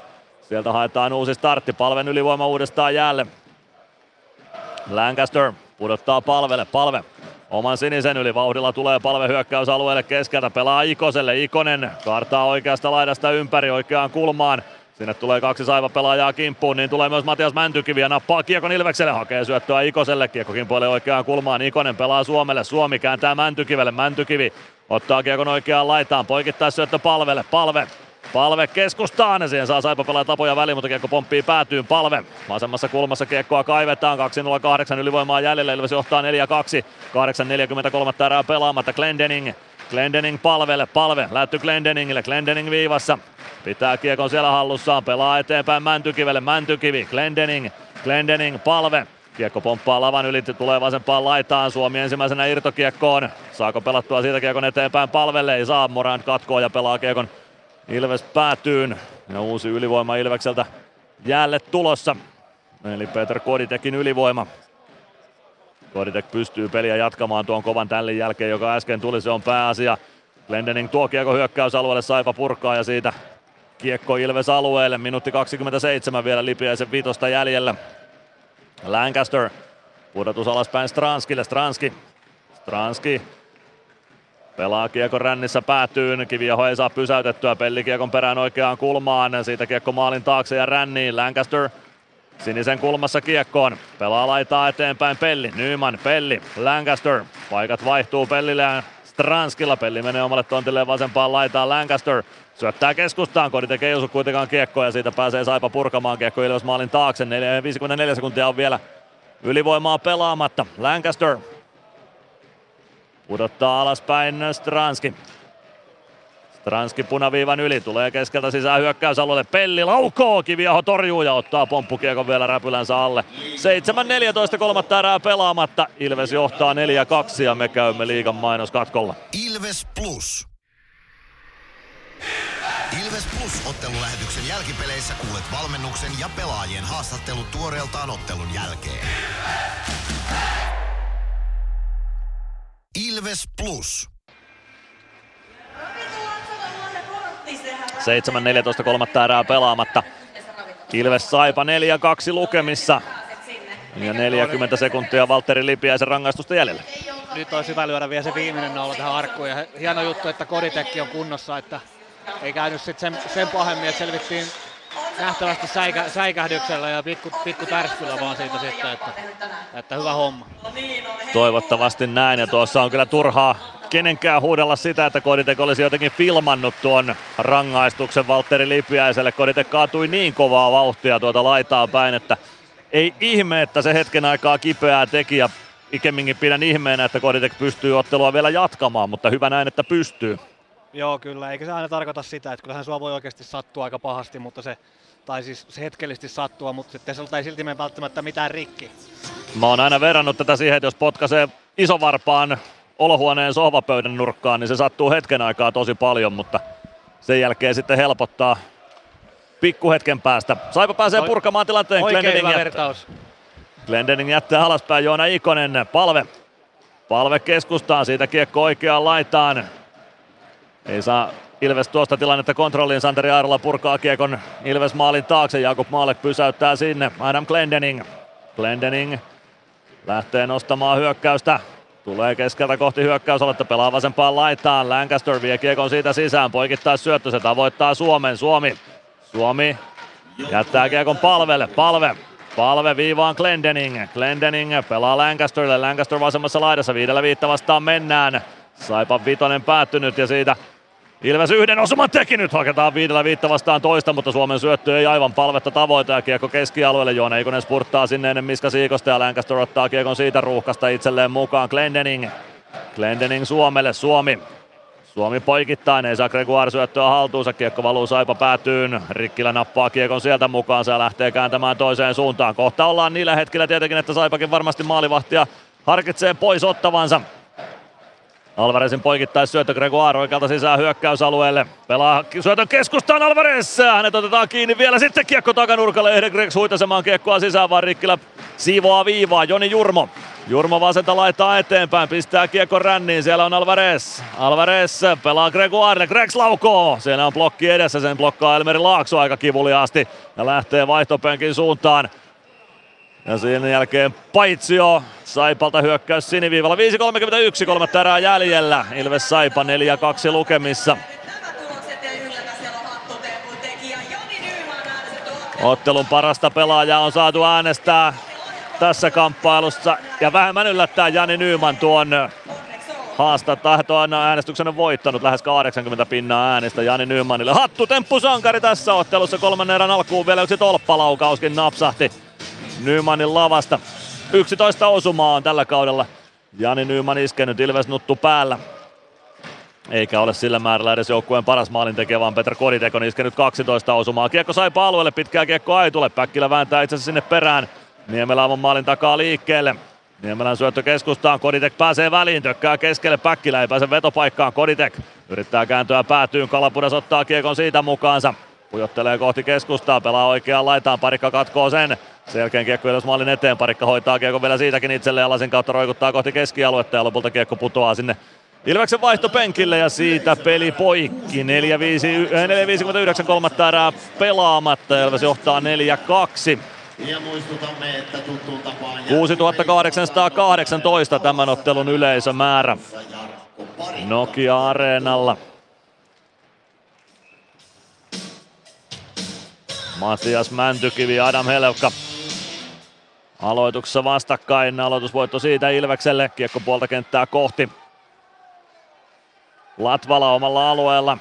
S6: Sieltä haetaan uusi startti, palven ylivoima uudestaan jäälle. Lancaster pudottaa palvelle, palve oman sinisen yli. Vauhdilla tulee palve hyökkäysalueelle keskeltä, pelaa Ikoselle. Ikonen kartaa oikeasta laidasta ympäri oikeaan kulmaan. Sinne tulee kaksi saiva pelaajaa kimppuun, niin tulee myös Matias Mäntykivi ja nappaa Kiekon Ilvekselle, hakee syöttöä Ikoselle, Kiekko kimpoilee oikeaan kulmaan, Ikonen pelaa Suomelle, Suomi kääntää Mäntykivelle, Mäntykivi ottaa Kiekon oikeaan laitaan, poikittaa syöttö palvelle, palve, Palve keskustaan ja siihen saa Saipa pelaa tapoja väliin, mutta kiekko pomppii päätyyn. Palve vasemmassa kulmassa kiekkoa kaivetaan. 2-0-8 ylivoimaa jäljellä. Ilves johtaa 4-2. 8-43 erää pelaamatta. Glendening Glendening palvelle, palve, lätty Glendeningille, Glendening viivassa. Pitää kiekon siellä hallussaan, pelaa eteenpäin Mäntykivelle, Mäntykivi, Glendening, Glendening, palve. Kiekko pomppaa lavan yli, tulee vasempaan laitaan, Suomi ensimmäisenä irtokiekkoon. Saako pelattua siitä kiekon eteenpäin palvelle, ei saa, Morant katkoo ja pelaa kiekon Ilves päätyyn. Ja uusi ylivoima Ilvekseltä jäälle tulossa. Eli Peter Koditekin ylivoima. Koditek pystyy peliä jatkamaan tuon kovan tällin jälkeen, joka äsken tuli, se on pääasia. Glendening tuo kiekko hyökkäysalueelle, Saipa purkaa ja siitä kiekko Ilves alueelle. Minuutti 27 vielä Lipiäisen vitosta jäljellä. Lancaster pudotus alaspäin Stranskille, Stranski. Stranski Pelaa kiekko rännissä päätyyn, Kiviaho ei saa pysäytettyä, Pelli kiekon perään oikeaan kulmaan, siitä kiekko maalin taakse ja ränniin, Lancaster Sinisen kulmassa kiekkoon. Pelaa laitaa eteenpäin Pelli. Nyman, Pelli, Lancaster. Paikat vaihtuu Pellille ja Stranskilla. Pelli menee omalle tontilleen vasempaan laitaan Lancaster. Syöttää keskustaan, Kodi tekee osu kuitenkaan kiekkoa ja siitä pääsee Saipa purkamaan kiekko Ilves maalin taakse. 54 sekuntia on vielä ylivoimaa pelaamatta. Lancaster pudottaa alaspäin Stranski. Transki punaviivan yli, tulee keskeltä sisään hyökkäysalueelle. Pelli laukoo, Kiviaho torjuu ja ottaa pomppukiekon vielä räpylänsä alle. 7.14 kolmatta erää pelaamatta. Ilves johtaa 4-2 ja me käymme liigan mainoskatkolla.
S1: Ilves Plus. Ilves Plus ottelulähetyksen jälkipeleissä kuulet valmennuksen ja pelaajien haastattelut tuoreeltaan ottelun jälkeen. Ilves Plus.
S6: 7-14 kolmatta erää pelaamatta. Ilves Saipa 4-2 lukemissa. Ja 40 sekuntia Valtteri Lipiäisen rangaistusta jäljellä.
S17: Nyt olisi hyvä lyödä vielä se viimeinen nolla tähän arkkuun. Ja hieno juttu, että Koditekki on kunnossa, että ei käynyt sit sen, sen pahemmin, että selvittiin nähtävästi säikä, säikähdyksellä ja pikku, pikku tärskyllä vaan siitä sitten, että, että hyvä homma.
S6: Toivottavasti näin ja tuossa on kyllä turhaa kenenkään huudella sitä, että Koditek olisi jotenkin filmannut tuon rangaistuksen Valtteri Lipiäiselle. Koditek kaatui niin kovaa vauhtia tuota laitaa päin, että ei ihme, että se hetken aikaa kipeää teki ja ikemminkin pidän ihmeenä, että Koditek pystyy ottelua vielä jatkamaan, mutta hyvä näin, että pystyy.
S17: Joo, kyllä. Eikä se aina tarkoita sitä, että kyllähän sua voi oikeasti sattua aika pahasti, mutta se, tai siis se hetkellisesti sattua, mutta sitten sulta ei silti mene välttämättä mitään rikki.
S6: Mä oon aina verrannut tätä siihen, että jos potkaisee isovarpaan olohuoneen sohvapöydän nurkkaan, niin se sattuu hetken aikaa tosi paljon, mutta sen jälkeen sitten helpottaa pikkuhetken päästä. Saipa pääsee purkamaan tilanteen.
S17: Oikein
S6: Glendening
S17: hyvä
S6: jättää,
S17: vertaus.
S6: Glendening jättää alaspäin Joona Ikonen. Palve. Palve keskustaan, siitä kiekko oikeaan laitaan. Ei saa Ilves tuosta tilannetta kontrolliin. Santeri Airola purkaa kiekon Ilves maalin taakse. Jakub Maalek pysäyttää sinne. Adam Glendening. Glendening lähtee nostamaan hyökkäystä. Tulee keskeltä kohti hyökkäysaluetta, pelaa vasempaan laitaan. Lancaster vie kiekon siitä sisään, poikittaa syöttö, se tavoittaa Suomen. Suomi, Suomi jättää kiekon palvelle, palve. Palve viivaan Glendening. Glendening pelaa Lancasterille. Lancaster vasemmassa laidassa. Viidellä viitta vastaan mennään. Saipa vitonen päättynyt ja siitä Ilves yhden osuman teki nyt, haketaan viidellä viitta vastaan toista, mutta Suomen syöttö ei aivan palvetta tavoita ja kiekko keskialueelle. Joona Ikonen spurttaa sinne ennen Miska Siikosta ja Lancaster ottaa kiekon siitä ruuhkasta itselleen mukaan. Glendening, Glendening Suomelle, Suomi. Suomi poikittain, ei saa Gregoire syöttöä haltuunsa, kiekko valuu Saipa päätyyn. Rikkilä nappaa kiekon sieltä mukaan, se lähtee kääntämään toiseen suuntaan. Kohta ollaan niillä hetkillä tietenkin, että Saipakin varmasti maalivahtia harkitsee pois ottavansa. Alvarezin poikittais syöttö Gregoire oikealta sisään hyökkäysalueelle. Pelaa syötön keskustaan Alvarez. Hänet otetaan kiinni vielä sitten kiekko takanurkalle. Ehde Gregs huitasemaan kiekkoa sisään, vaan Rikkilä siivoaa viivaa. Joni Jurmo. Jurmo vasenta laittaa eteenpäin, pistää kiekko ränniin. Siellä on Alvarez. Alvarez pelaa Gregoire. Gregs laukoo. Siellä on blokki edessä, sen blokkaa Elmeri Laakso aika kivuliaasti. Ja lähtee vaihtopenkin suuntaan. Ja sen jälkeen Paitsio Saipalta hyökkäys siniviivalla. 5.31, kolmatta erää jäljellä. Ilves Saipa 4-2 lukemissa. Ottelun parasta pelaajaa on saatu äänestää tässä kamppailussa. Ja vähemmän yllättää Jani Nyyman tuon haastata, tuon äänestyksen on voittanut lähes 80 pinnaa äänestä Jani Nymanille. Hattu temppu sankari tässä ottelussa kolmannen erän alkuun vielä yksi tolppalaukauskin napsahti Nymanin lavasta. 11 osumaa on tällä kaudella Jani Nyman iskenyt Ilves nuttu päällä. Eikä ole sillä määrällä edes joukkueen paras maalintekijä, vaan Petr Koditek on iskenyt 12 osumaa. Kiekko sai alueelle, pitkää kiekko Aitulle. Päkkilä vääntää itse sinne perään. Niemelä on maalin takaa liikkeelle. Niemelän syöttö keskustaan, Koditek pääsee väliin, tökkää keskelle, Päkkilä ei pääse vetopaikkaan, Koditek yrittää kääntyä päätyyn, Kalapudas ottaa kiekon siitä mukaansa. Pujottelee kohti keskustaa, pelaa oikeaan laitaan, parikka katkoo sen. Sen jälkeen kiekko Ilves maalin eteen, parikka hoitaa kiekko vielä siitäkin itselleen ja lasin kautta roikuttaa kohti keskialuetta ja lopulta kiekko putoaa sinne Ilveksen vaihtopenkille ja siitä peli poikki. 4.59 kolmatta erää pelaamatta. Ilves johtaa 4-2.
S1: Ja muistutamme, että tuttuun tapaan
S6: 6818 tämän ottelun yleisömäärä Nokia-areenalla. Matias Mäntykivi ja Adam Helevka aloituksessa vastakkain. Aloitusvoitto siitä Ilvekselle. Kiekko puolta kenttää kohti. Latvala omalla alueella.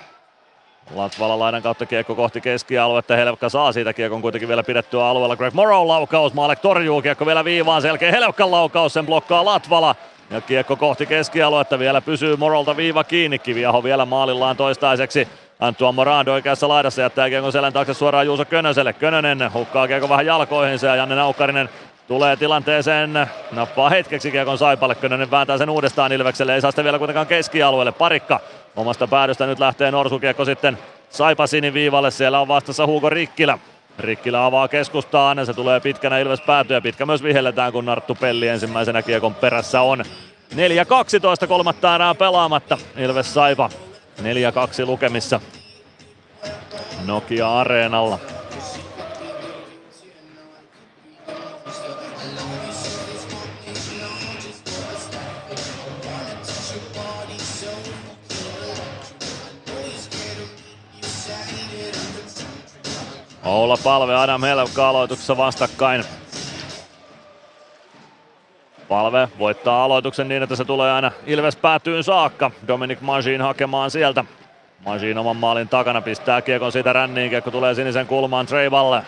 S6: Latvala laidan kautta kiekko kohti keskialuetta. Helvekka saa siitä kiekon kuitenkin vielä pidettyä alueella. Greg Morrow laukaus. Maalek torjuu kiekko vielä viivaan. Selkeä Helvekkan laukaus. Sen blokkaa Latvala. Ja kiekko kohti keskialuetta. Vielä pysyy Morolta viiva kiinni. Kiviaho vielä maalillaan toistaiseksi. Antuan Morando oikeassa laidassa jättää kiekon selän taakse suoraan Juuso Könöselle. Könönen hukkaa kiekko vähän jalkoihinsa ja Janne Naukkarinen tulee tilanteeseen, nappaa hetkeksi kiekon Saipalle, Könönen vääntää sen uudestaan Ilvekselle, ei saa sitä vielä kuitenkaan keskialueelle, parikka omasta päädystä nyt lähtee Norsukiekko sitten Saipa siniviivalle, siellä on vastassa Hugo Rikkilä. Rikkilä avaa keskustaan, se tulee pitkänä Ilves päätyä, pitkä myös vihelletään kun Narttu Pelli ensimmäisenä kiekon perässä on. 4-12 kolmatta erää pelaamatta, Ilves Saipa 4-2 lukemissa. Nokia Areenalla. Oula Palve, Adam Helvka aloituksessa vastakkain. Palve voittaa aloituksen niin, että se tulee aina Ilves päätyyn saakka. Dominic Majin hakemaan sieltä. Majin oman maalin takana pistää kiekon siitä ränniin. Kiekko tulee sinisen kulmaan Treivalle.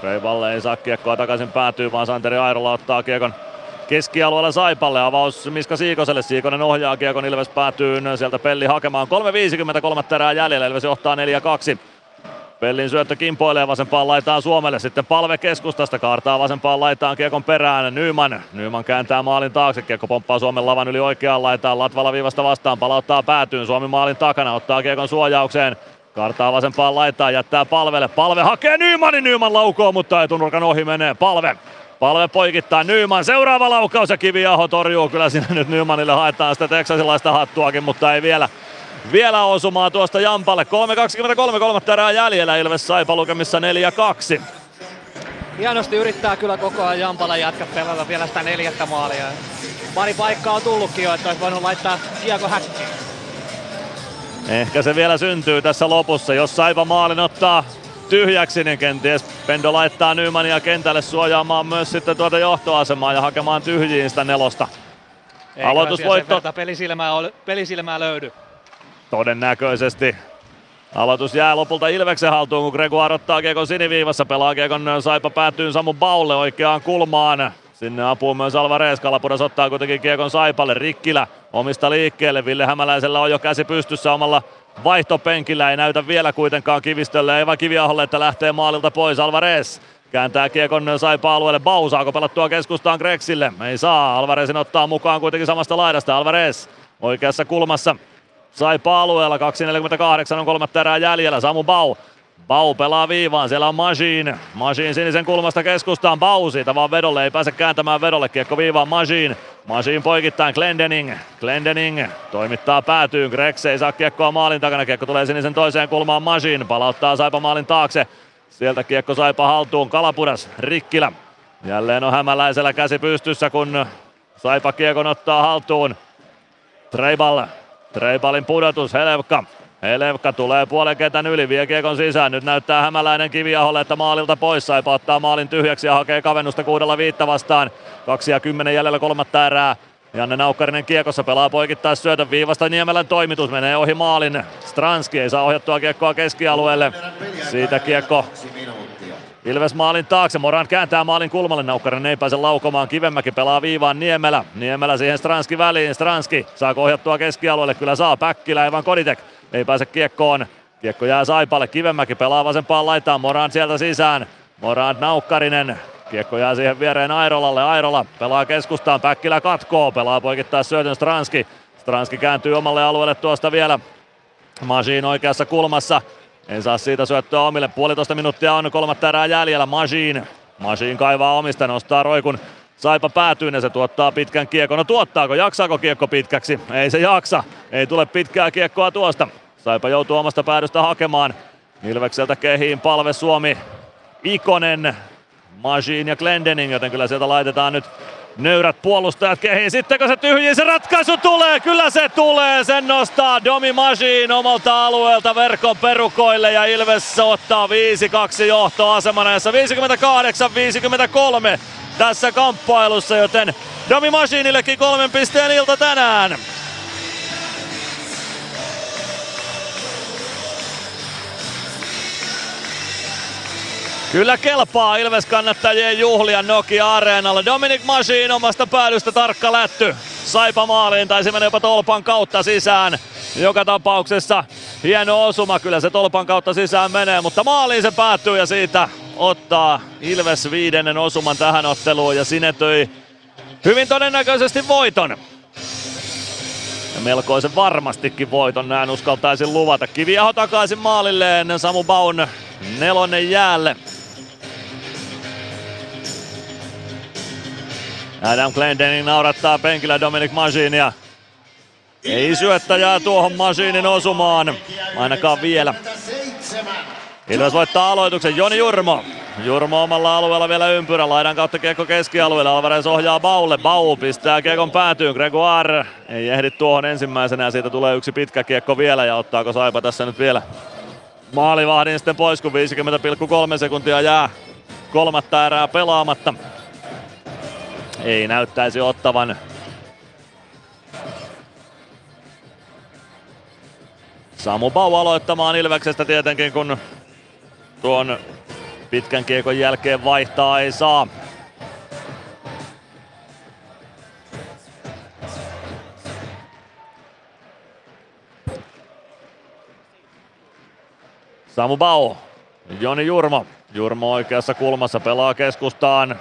S6: Treivalle ei saa kiekkoa takaisin päätyy, vaan Santeri Airola ottaa kiekon keskialueella Saipalle. Avaus Miska Siikoselle. Siikonen ohjaa kiekon Ilves päätyy sieltä Pelli hakemaan. 3.53 terää jäljellä. Ilves johtaa 4-2. Pellin syöttö kimpoilee vasempaan laitaan Suomelle. Sitten palve keskustasta kaartaa vasempaan laitaan kiekon perään. Nyman. Nyman kääntää maalin taakse. Kiekko pomppaa Suomen lavan yli oikeaan laitaan. Latvala viivasta vastaan. Palauttaa päätyyn. Suomi maalin takana. Ottaa kiekon suojaukseen. Kartaa vasempaan laitaan. Jättää palvelle. Palve hakee Nymanin. Nyman laukoo, mutta etunurkan ohi menee. Palve. Palve poikittaa Nyman. Seuraava laukaus ja Kiviaho torjuu. Kyllä siinä nyt Nymanille haetaan sitä teksasilaista hattuakin, mutta ei vielä vielä osumaa tuosta Jampalle. 3.23, kolmatta erää jäljellä. Ilves Saipa lukemissa 4-2.
S17: Hienosti yrittää kyllä koko ajan Jampala jatka pelata vielä sitä neljättä maalia. Pari paikkaa on tullutkin jo, että olisi voinut laittaa kiekko häkkiin.
S6: Ehkä se vielä syntyy tässä lopussa. Jos Saipa maalin ottaa tyhjäksi, niin kenties Pendo laittaa Nymania kentälle suojaamaan myös sitten tuota johtoasemaa ja hakemaan tyhjiin sitä nelosta.
S17: Aloitusvoitto. Pelisilmää, pelisilmää löydy.
S6: Todennäköisesti. Aloitus jää lopulta Ilveksen haltuun, kun Gregoire ottaa kiekon siniviivassa. Pelaa kiekon Saipa päätyy Samu Baulle oikeaan kulmaan. Sinne apuun myös Alvarez. Kalapudas ottaa kuitenkin kiekon Saipalle. Rikkilä omista liikkeelle. Ville Hämäläisellä on jo käsi pystyssä omalla vaihtopenkillä. Ei näytä vielä kuitenkaan Kivistölle, ei vaan Kiviaholle, että lähtee maalilta pois. Alvarez kääntää kiekon Saipa alueelle. Bau saako pelattua keskustaan Grexille? Ei saa. Alvarezin ottaa mukaan kuitenkin samasta laidasta. Alvarez oikeassa kulmassa Saipa alueella, 2.48 on kolmatta erää jäljellä, Samu Bau. Bau pelaa viivaan, siellä on Majin. Majin sinisen kulmasta keskustaan, Bau siitä vaan vedolle, ei pääse kääntämään vedolle, kiekko viivaan Majin. Majin poikittain Glendening. Glendening toimittaa päätyyn, Grex ei saa kiekkoa maalin takana, kiekko tulee sinisen toiseen kulmaan Majin, palauttaa Saipa maalin taakse. Sieltä kiekko Saipa haltuun, Kalapudas, Rikkilä. Jälleen on hämäläisellä käsi pystyssä, kun Saipa kiekon ottaa haltuun. Treibal Treibalin pudotus, Helevka. Helevka tulee puolen kentän yli, vie kiekon sisään. Nyt näyttää hämäläinen Kiviaholle, että maalilta pois. Saipa ottaa maalin tyhjäksi ja hakee kavennusta kuudella viitta vastaan. Kaksi ja kymmenen jäljellä kolmatta erää. Janne Naukkarinen kiekossa pelaa poikittaa syötön viivasta Niemelän toimitus menee ohi maalin. Stranski ei saa ohjattua kiekkoa keskialueelle. Siitä kiekko Ilves maalin taakse, Moran kääntää maalin kulmalle, Naukkanen ei pääse laukomaan, Kivemäki pelaa viivaan Niemelä, Niemelä siihen Stranski väliin, Stranski saa ohjattua keskialueelle, kyllä saa, Päkkilä Evan Koditek ei pääse kiekkoon, kiekko jää Saipalle, Kivemäki pelaa vasempaan laitaan, Moran sieltä sisään, Moran Naukkarinen, kiekko jää siihen viereen Airolalle, Airola pelaa keskustaan, Päkkilä katkoo, pelaa poikittaa syötön Stranski, Stranski kääntyy omalle alueelle tuosta vielä, Masiin oikeassa kulmassa, ei saa siitä syöttöä omille. Puolitoista minuuttia on kolmatta erää jäljellä. Majin. Majin kaivaa omista, nostaa roikun. Saipa päätyy ja se tuottaa pitkän kiekon. No tuottaako, jaksaako kiekko pitkäksi? Ei se jaksa. Ei tule pitkää kiekkoa tuosta. Saipa joutuu omasta päädystä hakemaan. Ilvekseltä kehiin palve Suomi. Ikonen, Majin ja Glendening, joten kyllä sieltä laitetaan nyt nöyrät puolustajat kehiin. Sittenkö se tyhjii, se ratkaisu tulee, kyllä se tulee. Sen nostaa Domi Majin omalta alueelta verkon perukoille ja Ilves ottaa 5-2 johtoasemana, jossa 58-53 tässä kamppailussa, joten Domi Majinillekin kolmen pisteen ilta tänään. Kyllä kelpaa Ilves kannattajien juhlia Nokia Areenalla. Dominic Masin omasta päädystä tarkka lätty. Saipa maaliin, tai se menee jopa tolpan kautta sisään. Joka tapauksessa hieno osuma, kyllä se tolpan kautta sisään menee, mutta maaliin se päättyy ja siitä ottaa Ilves viidennen osuman tähän otteluun ja sinetöi hyvin todennäköisesti voiton. Ja melkoisen varmastikin voiton näin uskaltaisin luvata. Kiviaho takaisin maalilleen, Samu Baun nelonen jäälle. Adam Glendening naurattaa penkillä Dominic Masinia. Ei syöttäjää tuohon Masinin osumaan, ainakaan vielä. Ilves voittaa aloituksen, Joni Jurmo. Jurmo omalla alueella vielä ympyrä, laidan kautta kiekko keskialueelle, Alvarez ohjaa Baulle, Bau pistää kiekon päätyyn, Gregoire ei ehdi tuohon ensimmäisenä ja siitä tulee yksi pitkä kiekko vielä ja ottaako Saipa tässä nyt vielä maalivahdin sitten pois, kun 50,3 sekuntia jää kolmatta erää pelaamatta. Ei näyttäisi ottavan Samu Bau aloittamaan Ilveksestä tietenkin, kun tuon pitkän kiekon jälkeen vaihtaa ei saa. Samu Bau, Joni Jurmo. Jurmo oikeassa kulmassa pelaa keskustaan.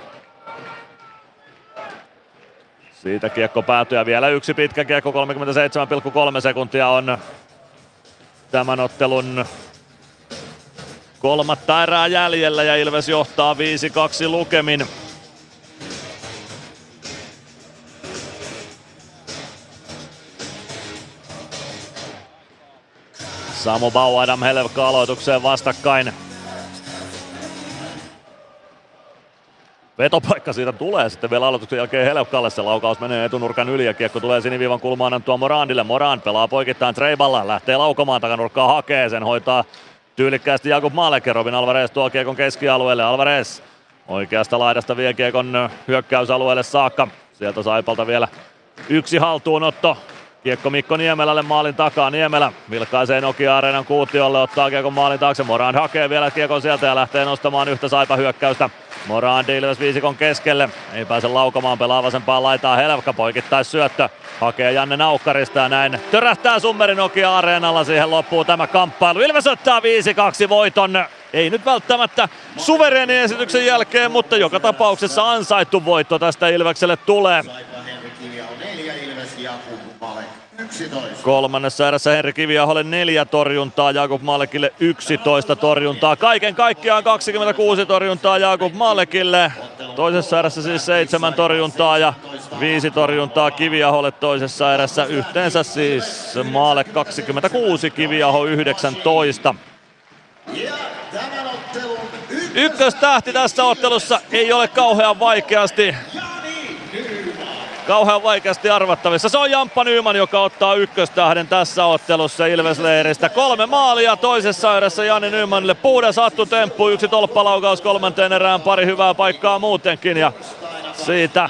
S6: Siitä kiekko päätyy ja vielä yksi pitkä kiekko, 37,3 sekuntia on tämän ottelun kolmatta erää jäljellä ja Ilves johtaa 5-2 lukemin. Samu Bau, Adam Helvka aloitukseen vastakkain. Vetopaikka siitä tulee sitten vielä aloituksen jälkeen Helpkalle. Se laukaus menee etunurkan yli ja kiekko tulee siniviivan kulmaan antua Morandille. Moran pelaa poikittain Treiballa. Lähtee laukomaan takanurkkaa hakee. Sen hoitaa tyylikkäästi Jakub Maleke. Robin Alvarez tuo kiekon keskialueelle. Alvarez oikeasta laidasta vie kiekon hyökkäysalueelle saakka. Sieltä Saipalta vielä yksi haltuunotto. Kiekko Mikko Niemelälle maalin takaa. Niemelä vilkaisee Nokia Areenan kuutiolle, ottaa kiekon maalin taakse. Morand hakee vielä kiekon sieltä ja lähtee nostamaan yhtä Saipa hyökkäystä. Morand Ilves viisikon keskelle. Ei pääse laukomaan, pelaa vasempaan laitaa Helvka poikittais syöttö. Hakee Janne Naukkarista ja näin törähtää Summeri Nokia Areenalla. Siihen loppuu tämä kamppailu. Ilves ottaa 5-2 voiton. Ei nyt välttämättä suvereeni esityksen jälkeen, mutta joka tapauksessa ansaittu voitto tästä Ilvekselle tulee. Kolmannessa erässä Henri Kiviaholle neljä torjuntaa, Jakub Malekille 11 torjuntaa. Kaiken kaikkiaan 26 torjuntaa Jakub Malekille. Toisessa erässä siis seitsemän torjuntaa ja viisi torjuntaa Kiviaholle toisessa erässä. Yhteensä siis Maale 26, Kiviaho 19. Ykköstähti tässä ottelussa ei ole kauhean vaikeasti kauhean vaikeasti arvattavissa. Se on Jamppa Nyman, joka ottaa ykköstähden tässä ottelussa Ilves-leiristä. Kolme maalia toisessa erässä Jani Nymanille. Puhdas temppu, yksi tolppalaukaus kolmanteen erään, pari hyvää paikkaa muutenkin ja siitä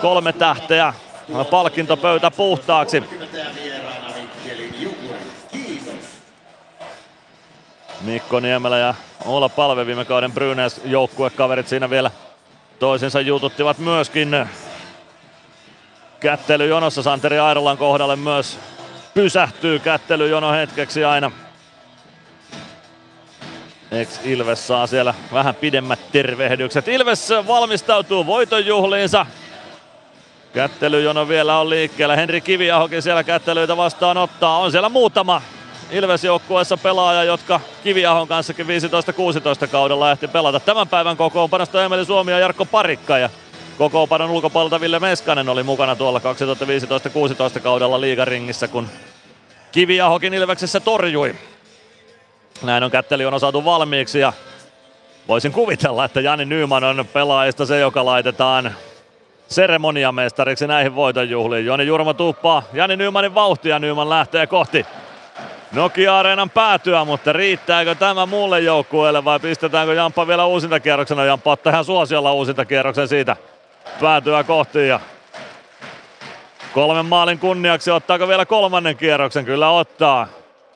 S6: kolme tähteä. Palkintopöytä puhtaaksi. Mikko Niemelä ja Oula Palve viime kauden Brynäs joukkuekaverit siinä vielä toisensa jututtivat myöskin kättelyjonossa Santeri Airolan kohdalle myös pysähtyy kättelyjono hetkeksi aina. Ex Ilves saa siellä vähän pidemmät tervehdykset. Ilves valmistautuu voitonjuhliinsa. Kättelyjono vielä on liikkeellä. Henri Kiviahokin siellä kättelyitä vastaan ottaa. On siellä muutama Ilves-joukkueessa pelaaja, jotka Kiviahon kanssakin 15-16 kaudella ehti pelata. Tämän päivän kokoonpanosta Emeli Suomi ja Jarkko Parikka. Ja Kokoonpanon ulkopuolelta Ville Meskanen oli mukana tuolla 2015-16 kaudella liigaringissä, kun Kiviahokin Ilveksessä torjui. Näin on kätteli on saatu valmiiksi ja voisin kuvitella, että Jani Nyman on pelaajista se, joka laitetaan seremoniamestariksi näihin voitonjuhliin. Joni Jurmo tuppaa Jani Nymanin vauhtia, Nyman lähtee kohti Nokia-areenan päätyä, mutta riittääkö tämä muulle joukkueelle vai pistetäänkö Jamppa vielä uusintakierroksena? Jamppa ottaa ihan suosiolla uusintakierroksen siitä päätyä kohti ja kolmen maalin kunniaksi ottaako vielä kolmannen kierroksen? Kyllä ottaa.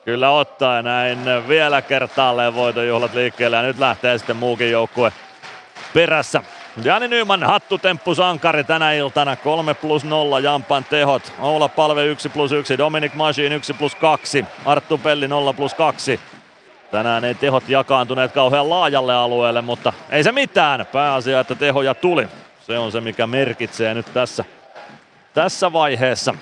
S6: Kyllä ottaa ja näin vielä kertaalleen voitonjuhlat liikkeelle ja nyt lähtee sitten muukin joukkue perässä. Jani Nyman hattutemppu sankari tänä iltana. 3 plus 0 Jampan tehot. Oula Palve 1 plus 1, Dominic Machine 1 plus 2, Arttu Pelli 0 plus 2. Tänään ei tehot jakaantuneet kauhean laajalle alueelle, mutta ei se mitään. Pääasia, että tehoja tuli. Se on se, mikä merkitsee nyt tässä, tässä vaiheessa.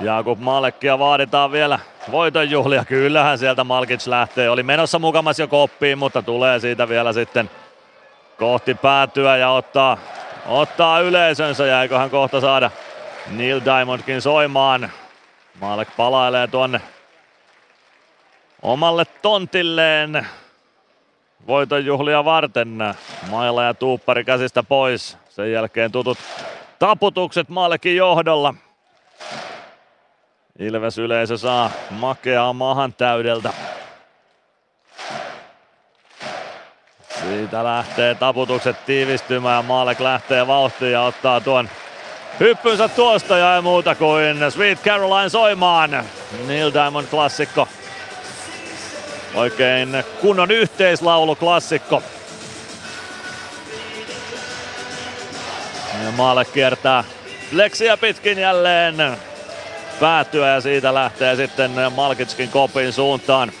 S6: Jakub Malekkia vaaditaan vielä voitonjuhlia. Kyllähän sieltä Malkic lähtee. Oli menossa mukamas jo koppiin, mutta tulee siitä vielä sitten kohti päätyä ja ottaa, ottaa yleisönsä. Jäiköhän kohta saada Neil Diamondkin soimaan. Maalek palailee tuonne omalle tontilleen voitonjuhlia varten. Maila ja Tuuppari käsistä pois. Sen jälkeen tutut taputukset Maalekin johdolla. Ilves yleisö saa makeaa mahan täydeltä. Siitä lähtee taputukset tiivistymään Maalek lähtee vauhtiin ja ottaa tuon hyppynsä tuosta ja ei muuta kuin Sweet Caroline soimaan. Neil Diamond klassikko. Oikein kunnon yhteislaulu klassikko. Ja Maale kiertää Leksiä pitkin jälleen päätyä ja siitä lähtee sitten Malkitskin kopin suuntaan.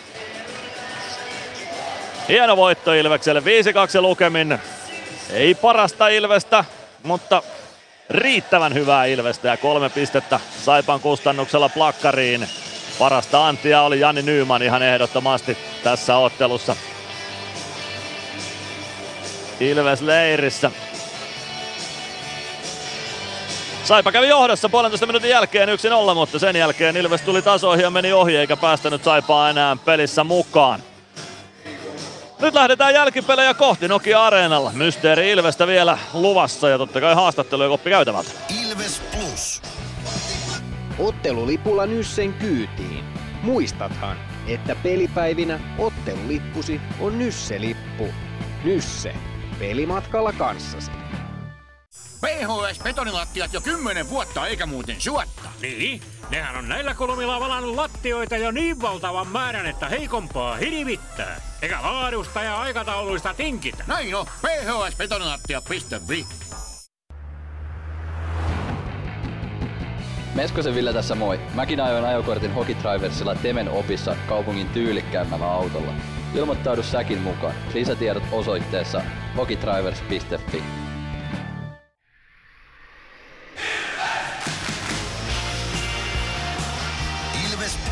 S6: Hieno voitto Ilvekselle, 5-2 lukemin. Ei parasta Ilvestä, mutta riittävän hyvää Ilvestä ja kolme pistettä Saipan kustannuksella plakkariin. Parasta antia oli Jani Nyyman ihan ehdottomasti tässä ottelussa. Ilves leirissä. Saipa kävi johdossa puolentoista minuutin jälkeen 1-0, mutta sen jälkeen Ilves tuli tasoihin ja meni ohi eikä päästänyt Saipaa enää pelissä mukaan. Nyt lähdetään jälkipelejä kohti Nokia Areenalla. Mysteeri Ilvestä vielä luvassa ja totta kai haastattelu ja koppi käytävältä.
S1: Ilves Plus.
S4: Ottelulipulla Nyssen kyytiin. Muistathan, että pelipäivinä ottelulippusi on Nysse-lippu. Nysse. Pelimatkalla kanssasi.
S29: PHS betonilattiat jo kymmenen vuotta eikä muuten suotta.
S30: Niin, nehän on näillä kolmilla valannut lattioita jo niin valtavan määrän, että heikompaa hirvittää. Eikä laadusta ja aikatauluista tinkitä.
S29: Näin on, phsbetonilattia.fi.
S14: Meskosen Ville tässä moi. Mäkin ajoin ajokortin Hokitriversilla Temen opissa kaupungin tyylikkäämmällä autolla. Ilmoittaudu säkin mukaan. Lisätiedot osoitteessa hokitrivers.fi.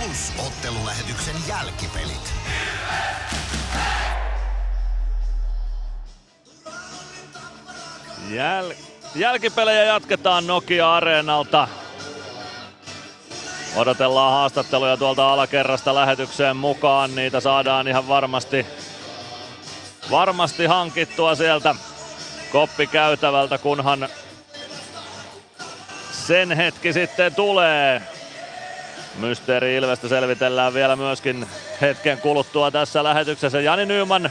S1: Plus ottelulähetyksen jälkipelit.
S6: Jäl- jälkipelejä jatketaan Nokia Areenalta. Odotellaan haastatteluja tuolta alakerrasta lähetykseen mukaan. Niitä saadaan ihan varmasti, varmasti hankittua sieltä koppikäytävältä, kunhan sen hetki sitten tulee. Mysteeri Ilvestä selvitellään vielä myöskin hetken kuluttua tässä lähetyksessä. Jani Nyman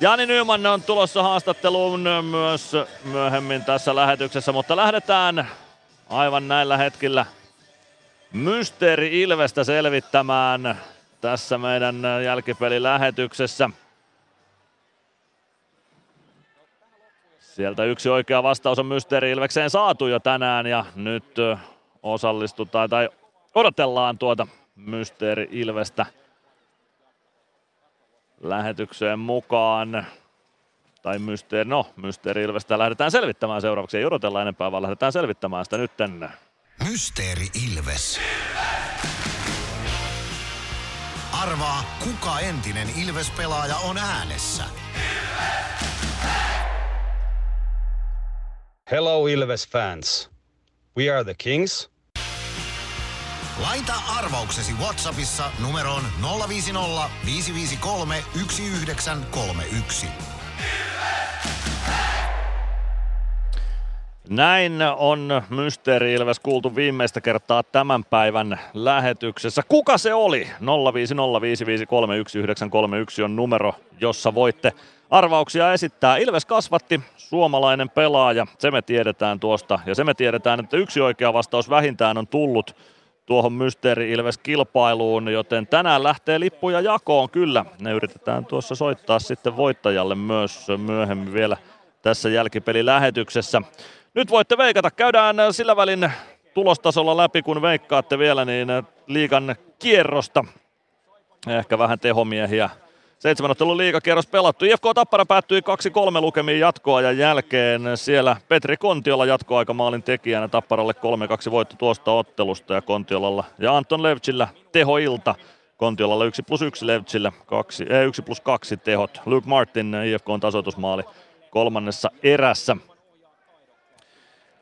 S6: Jani Nyman on tulossa haastatteluun myös myöhemmin tässä lähetyksessä, mutta lähdetään aivan näillä hetkillä Mysteeri Ilvestä selvittämään tässä meidän jälkipelilähetyksessä. Sieltä yksi oikea vastaus on Mysteeri Ilvekseen saatu jo tänään ja nyt osallistutaan tai odotellaan tuota Mysteeri Ilvestä lähetykseen mukaan. Tai mysteeri, no, mysteeri Ilvestä lähdetään selvittämään seuraavaksi. Ei odotella enempää, vaan lähdetään selvittämään sitä nyt tänne.
S1: Mysteeri Ilves. Arvaa, kuka entinen Ilves-pelaaja on äänessä.
S23: Hello Ilves fans. We are the Kings.
S1: Laita arvauksesi Whatsappissa numeroon 050 553 1931.
S6: Näin on Mysteeri Ilves kuultu viimeistä kertaa tämän päivän lähetyksessä. Kuka se oli? 05055311931 on numero, jossa voitte arvauksia esittää. Ilves kasvatti, suomalainen pelaaja, se me tiedetään tuosta. Ja se me tiedetään, että yksi oikea vastaus vähintään on tullut tuohon Mysteeri Ilves-kilpailuun, joten tänään lähtee lippuja jakoon kyllä. Ne yritetään tuossa soittaa sitten voittajalle myös myöhemmin vielä tässä jälkipelilähetyksessä. Nyt voitte veikata. Käydään sillä välin tulostasolla läpi, kun veikkaatte vielä, niin liikan kierrosta. Ehkä vähän tehomiehiä. Seitsemän ottelun liigakierros pelattu. IFK Tappara päättyi 2-3 lukemiin jatkoajan jälkeen. Siellä Petri Kontiola jatkoaikamaalin tekijänä Tapparalle 3-2 voitto tuosta ottelusta ja Kontiolalla ja Anton Levchillä tehoilta Kontiolalla 1 plus 1 Levtsillä 2, eh, 1 plus 2 tehot. Luke Martin IFK on tasoitusmaali kolmannessa erässä.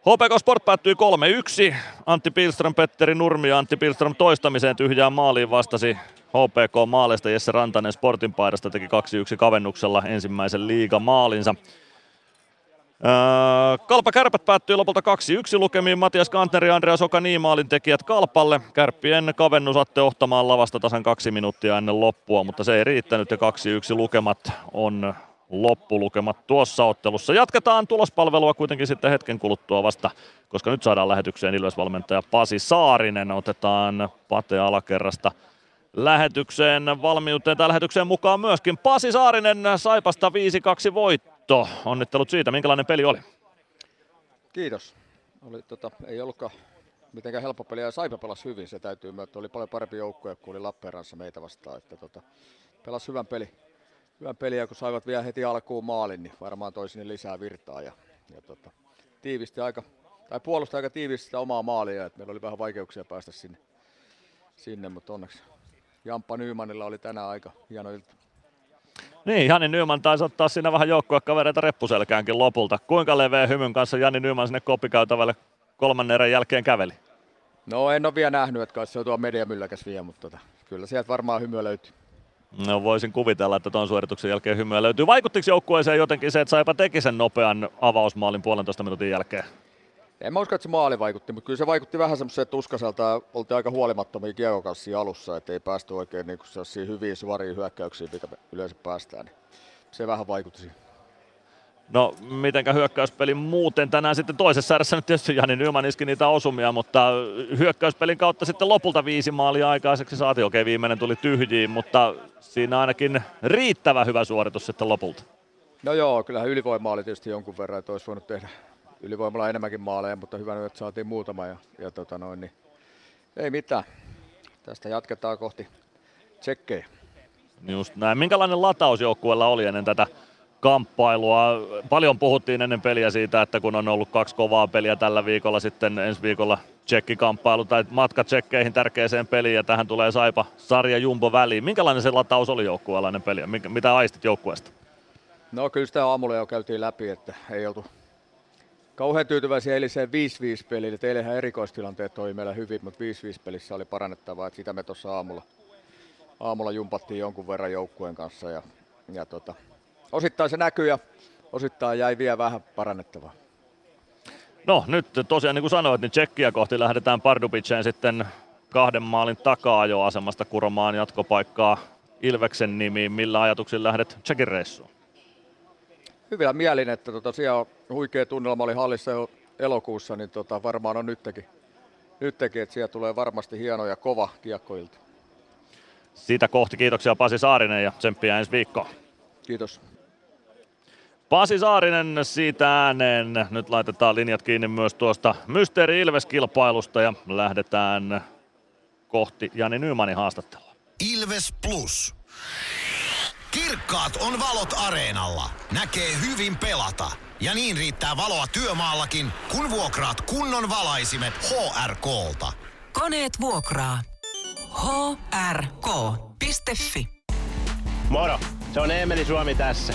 S6: HPK Sport päättyi 3-1. Antti Pilström, Petteri Nurmi ja Antti Pilström toistamiseen tyhjään maaliin vastasi HPK maaleista. Jesse Rantanen Sportin paidasta teki 2-1 kavennuksella ensimmäisen liigamaalinsa. Öö, Kalpa Kärpät päättyi lopulta 2-1 lukemiin. Matias Kantner ja Andreas Oka maalin tekijät Kalpalle. Kärppien kavennus Atte Ohtamaan lavasta tasan kaksi minuuttia ennen loppua, mutta se ei riittänyt ja 2-1 lukemat on loppulukemat tuossa ottelussa. Jatketaan tulospalvelua kuitenkin sitten hetken kuluttua vasta, koska nyt saadaan lähetykseen Ilves-valmentaja Pasi Saarinen. Otetaan Pate alakerrasta lähetykseen valmiuteen tai lähetykseen mukaan myöskin Pasi Saarinen Saipasta 5-2 voitto. Onnittelut siitä, minkälainen peli oli?
S31: Kiitos. Oli, tota, ei ollutkaan mitenkään helppo peli ja Saipa pelasi hyvin, se täytyy myöntää. Oli paljon parempi joukkue kuin oli Lappeenrannassa meitä vastaan. Että, tota, pelasi hyvän peli, hyvän peli ja kun saivat vielä heti alkuun maalin, niin varmaan toi sinne lisää virtaa ja, ja tota, tiivisti aika, tai puolusti aika tiivisti sitä omaa maalia, että meillä oli vähän vaikeuksia päästä sinne, sinne mutta onneksi Jamppa Nymanilla oli tänään aika hieno ilta.
S6: Niin, Jani Nyman taisi ottaa siinä vähän joukkuekavereita reppuselkäänkin lopulta. Kuinka leveä hymyn kanssa Jani Nyman sinne koppikäytävälle kolmannen erän jälkeen käveli?
S31: No en ole vielä nähnyt, että kai se on tuo mediamylläkäs vielä, mutta tota, kyllä sieltä varmaan hymyä löytyy.
S6: No voisin kuvitella, että tuon suorituksen jälkeen hymyä löytyy. Vaikuttiko joukkueeseen jotenkin se, että Saipa teki sen nopean avausmaalin puolentoista minuutin jälkeen?
S31: En mä usko, että se maali vaikutti, mutta kyllä se vaikutti vähän semmoiseen tuskaselta. Oltiin aika huolimattomia kiekokassia alussa, että ei päästy oikein niin hyviin suoriin hyökkäyksiin, mitä yleensä päästään. Niin se vähän vaikutti siihen.
S6: No, mitenkä hyökkäyspeli muuten tänään sitten toisessa erässä nyt tietysti Jani Nyman iski niitä osumia, mutta hyökkäyspelin kautta sitten lopulta viisi maalia aikaiseksi saatiin. Okei, viimeinen tuli tyhjiin, mutta siinä ainakin riittävä hyvä suoritus sitten lopulta.
S31: No joo, kyllähän ylivoima oli tietysti jonkun verran, että olisi voinut tehdä ylivoimalla enemmänkin maaleja, mutta hyvä että saatiin muutama ja, ja tota noin, niin ei mitään. Tästä jatketaan kohti tsekkejä.
S6: Just näin. Minkälainen lataus joukkueella oli ennen tätä kamppailua. Paljon puhuttiin ennen peliä siitä, että kun on ollut kaksi kovaa peliä tällä viikolla, sitten ensi viikolla tsekkikamppailu tai matka tsekkeihin tärkeäseen peliin ja tähän tulee Saipa sarja Jumbo väliin. Minkälainen se lataus oli joukkueellainen peli? Mitä aistit joukkueesta?
S31: No kyllä sitä aamulla jo käytiin läpi, että ei oltu kauhean tyytyväisiä eiliseen 5-5 peliin. Eilenhän erikoistilanteet toi meillä hyvin, mutta 5-5 pelissä oli parannettavaa, että sitä me tuossa aamulla, aamulla jumpattiin jonkun verran joukkueen kanssa ja, ja tota, osittain se näkyy ja osittain jäi vielä vähän parannettavaa.
S6: No nyt tosiaan niin kuin sanoit, niin Tsekkiä kohti lähdetään Pardubiceen sitten kahden maalin takaa jo asemasta kuromaan jatkopaikkaa Ilveksen nimiin. Millä ajatuksilla lähdet Tsekin reissuun?
S31: Hyvillä mielin, että tota, siellä on huikea tunnelma oli hallissa jo elokuussa, niin tota, varmaan on nytkin, nytkin, että siellä tulee varmasti hieno ja kova kiekkoilta.
S6: Siitä kohti kiitoksia Pasi Saarinen ja tsemppiä ensi viikkoon.
S31: Kiitos.
S6: Pasi Saarinen siitä ääneen. Nyt laitetaan linjat kiinni myös tuosta Mysteeri Ilves-kilpailusta ja lähdetään kohti Jani Nymanin haastattelua.
S1: Ilves Plus. Kirkkaat on valot areenalla. Näkee hyvin pelata. Ja niin riittää valoa työmaallakin, kun vuokraat kunnon valaisimet HRKlta.
S15: Koneet vuokraa. hrk.fi
S5: Moro! Se on Eemeli Suomi tässä.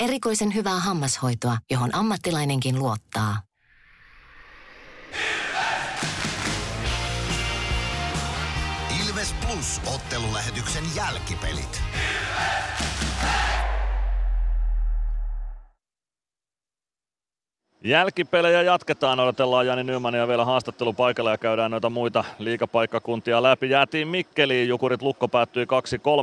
S11: Erikoisen hyvää hammashoitoa, johon ammattilainenkin luottaa.
S1: Ilves Plus ottelulähetyksen jälkipelit.
S6: Jälkipelejä jatketaan, odotellaan Jani Nymania vielä haastattelu paikalla ja käydään noita muita liikapaikkakuntia läpi. Jäätiin Mikkeliin, Jukurit Lukko päättyi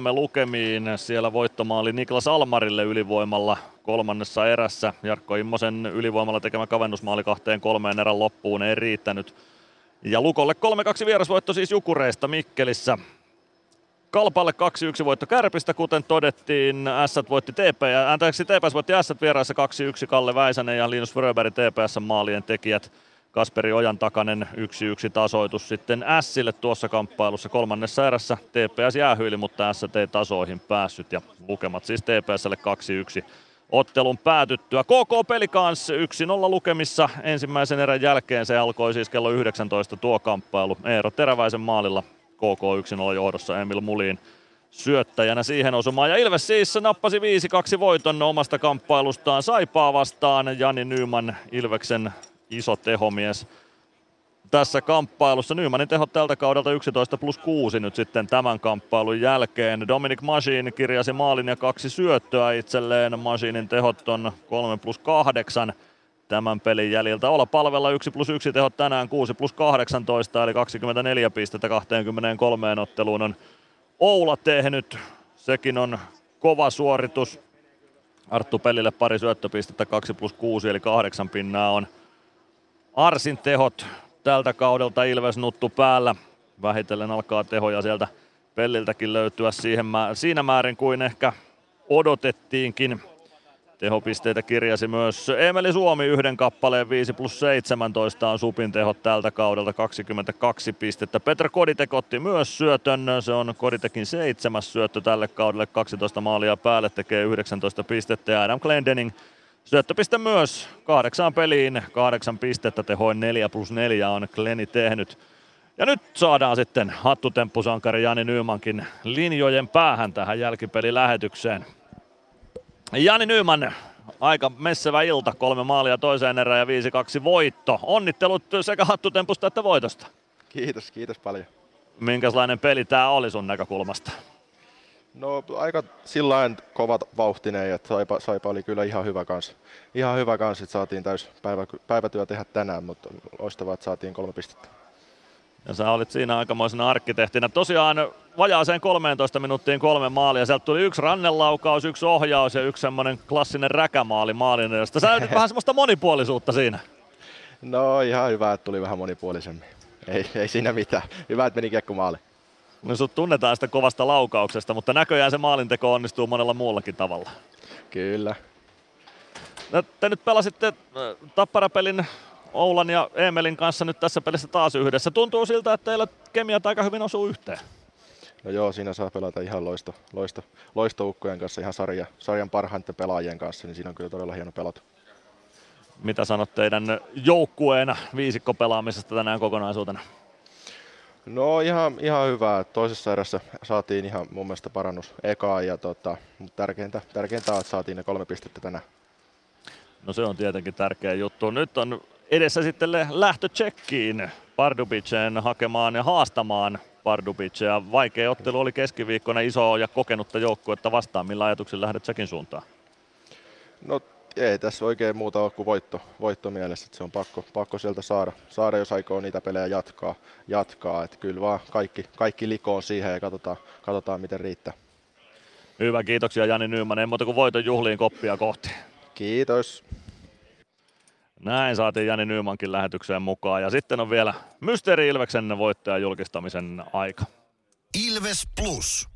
S6: 2-3 lukemiin. Siellä voittomaali Niklas Almarille ylivoimalla kolmannessa erässä. Jarkko Immosen ylivoimalla tekemä kavennusmaali kahteen kolmeen erän loppuun ei riittänyt. Ja Lukolle 3-2 vierasvoitto siis Jukureista Mikkelissä. Kalpalle 2-1 voitto Kärpistä, kuten todettiin. S voitti TP, anteeksi TPS voitti S vieraissa 2-1 Kalle Väisänen ja Linus Fröberg TPS maalien tekijät. Kasperi Ojan takainen 1-1 tasoitus sitten Sille tuossa kamppailussa. Kolmannessa erässä TPS jäähyili, mutta S ei tasoihin päässyt ja lukemat siis TPSlle 2-1 ottelun päätyttyä. KK peli kanssa 1-0 lukemissa ensimmäisen erän jälkeen. Se alkoi siis kello 19 tuo kamppailu. Eero Teräväisen maalilla KK 1-0 johdossa Emil Mulin syöttäjänä siihen osumaan. Ja Ilves siis nappasi 5-2 voiton omasta kamppailustaan Saipaa vastaan. Jani Nyman Ilveksen iso tehomies tässä kamppailussa. Nymanin tehot tältä kaudelta 11 plus 6 nyt sitten tämän kamppailun jälkeen. Dominic Machine kirjasi maalin ja kaksi syöttöä itselleen. Machinin tehot on 3 plus 8 tämän pelin jäljiltä. Olla palvella 1 plus 1 tehot tänään 6 plus 18 eli 24 pistettä 23 otteluun on Oula tehnyt. Sekin on kova suoritus. Arttu Pellille pari syöttöpistettä 2 plus 6 eli 8 pinnaa on Arsin tehot tältä kaudelta Ilves nuttu päällä. Vähitellen alkaa tehoja sieltä Pelliltäkin löytyä siihen, siinä määrin kuin ehkä odotettiinkin. Tehopisteitä kirjasi myös Emeli Suomi yhden kappaleen 5 plus 17 on Supin tehot tältä kaudelta 22 pistettä. Petra Koditek otti myös syötön, se on Koditekin seitsemäs syöttö tälle kaudelle, 12 maalia päälle tekee 19 pistettä ja Adam Glendening syöttöpiste myös kahdeksaan peliin, kahdeksan pistettä tehoin 4 plus 4 on Kleni tehnyt. Ja nyt saadaan sitten hattutemppusankari Jani Nymankin linjojen päähän tähän jälkipelilähetykseen. Jani Nyman, aika messevä ilta, kolme maalia toiseen erään ja 5-2 voitto. Onnittelut sekä hattutempusta että voitosta.
S27: Kiitos, kiitos paljon.
S6: Minkälainen peli tämä oli sun näkökulmasta?
S27: No aika sillä kovat vauhtinen, että Saipa, Saipa, oli kyllä ihan hyvä kanssa. Ihan hyvä kanssa, että saatiin täys päivä, päivätyö tehdä tänään, mutta loistavaa, että saatiin kolme pistettä.
S6: Ja sä olit siinä aikamoisena arkkitehtinä. Tosiaan vajaaseen 13 minuuttiin kolme maalia. Sieltä tuli yksi rannelaukaus, yksi ohjaus ja yksi semmoinen klassinen räkämaali maalin edestä. Sä vähän semmoista monipuolisuutta siinä.
S27: No ihan hyvä, että tuli vähän monipuolisemmin. Ei, ei siinä mitään. Hyvä, että meni kiekko maali.
S6: No sut tunnetaan sitä kovasta laukauksesta, mutta näköjään se maalinteko onnistuu monella muullakin tavalla.
S27: Kyllä.
S6: No, te nyt pelasitte äh, tapparapelin Oulan ja Emelin kanssa nyt tässä pelissä taas yhdessä. Tuntuu siltä, että teillä kemiat aika hyvin osuu yhteen.
S27: No joo, siinä saa pelata ihan loisto, loisto, loistoukkojen kanssa, ihan sarja, sarjan parhaiten pelaajien kanssa, niin siinä on kyllä todella hieno pelata.
S6: Mitä sanot teidän joukkueena viisikko pelaamisesta tänään kokonaisuutena?
S27: No ihan, ihan hyvä. Toisessa erässä saatiin ihan mun mielestä parannus ekaan, ja tota, mutta tärkeintä, tärkeintä on, että saatiin ne kolme pistettä tänään.
S6: No se on tietenkin tärkeä juttu. Nyt on edessä sitten lähtö Tsekkiin Pardubiceen hakemaan ja haastamaan Pardubicea. Vaikea ottelu oli keskiviikkona iso ja kokenutta joukkuetta vastaan. Millä ajatuksilla lähdet Tsekin suuntaan?
S27: No ei tässä oikein muuta ole kuin voitto, voitto mielessä, että se on pakko, pakko sieltä saada, saada, jos aikoo niitä pelejä jatkaa. jatkaa. Että kyllä vaan kaikki, kaikki likoon siihen ja katsotaan, katsotaan miten riittää.
S6: Hyvä, kiitoksia Jani Nyman. En muuta kuin voiton juhliin koppia kohti.
S27: Kiitos.
S6: Näin saatiin Jani Nymankin lähetykseen mukaan. Ja sitten on vielä Mysteeri Ilveksen voittajan julkistamisen aika.
S1: Ilves Plus.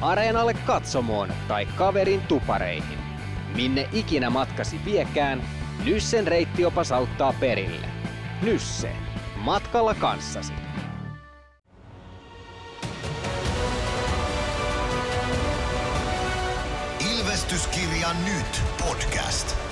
S4: Areenalle katsomoon tai kaverin tupareihin. Minne ikinä matkasi viekään, Nyssen reittiopas auttaa perille. Nysse. Matkalla kanssasi.
S1: Ilvestyskirja nyt podcast.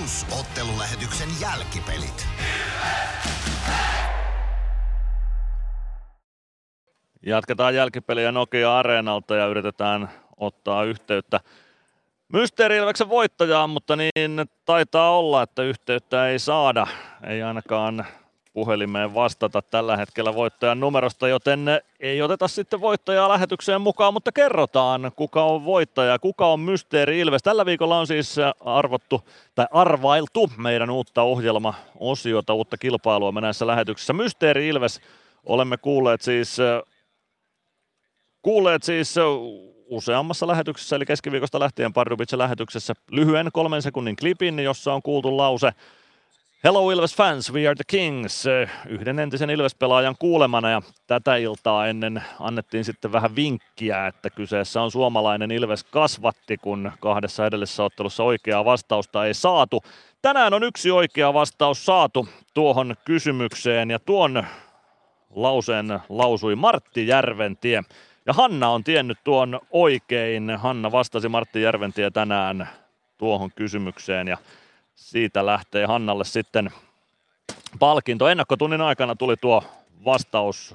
S1: Plus ottelulähetyksen jälkipelit.
S6: Jatketaan jälkipeliä Nokia Areenalta ja yritetään ottaa yhteyttä Mysteeri Ilveksen voittajaan, mutta niin taitaa olla, että yhteyttä ei saada. Ei ainakaan puhelimeen vastata tällä hetkellä voittajan numerosta, joten ei oteta sitten voittajaa lähetykseen mukaan, mutta kerrotaan, kuka on voittaja, kuka on Mysteeri Ilves. Tällä viikolla on siis arvottu tai arvailtu meidän uutta ohjelma-osiota, uutta kilpailua me näissä lähetyksissä. Mysteeri Ilves olemme kuulleet siis, kuulleet siis useammassa lähetyksessä, eli keskiviikosta lähtien Pardubitsen lähetyksessä lyhyen kolmen sekunnin klipin, jossa on kuultu lause Hello Ilves fans, we are the Kings, yhden entisen Ilves-pelaajan kuulemana ja tätä iltaa ennen annettiin sitten vähän vinkkiä, että kyseessä on suomalainen Ilves kasvatti, kun kahdessa edellisessä ottelussa oikeaa vastausta ei saatu. Tänään on yksi oikea vastaus saatu tuohon kysymykseen ja tuon lauseen lausui Martti Järventie. Ja Hanna on tiennyt tuon oikein. Hanna vastasi Martti Järventie tänään tuohon kysymykseen ja siitä lähtee Hannalle sitten palkinto. Ennakkotunnin aikana tuli tuo vastaus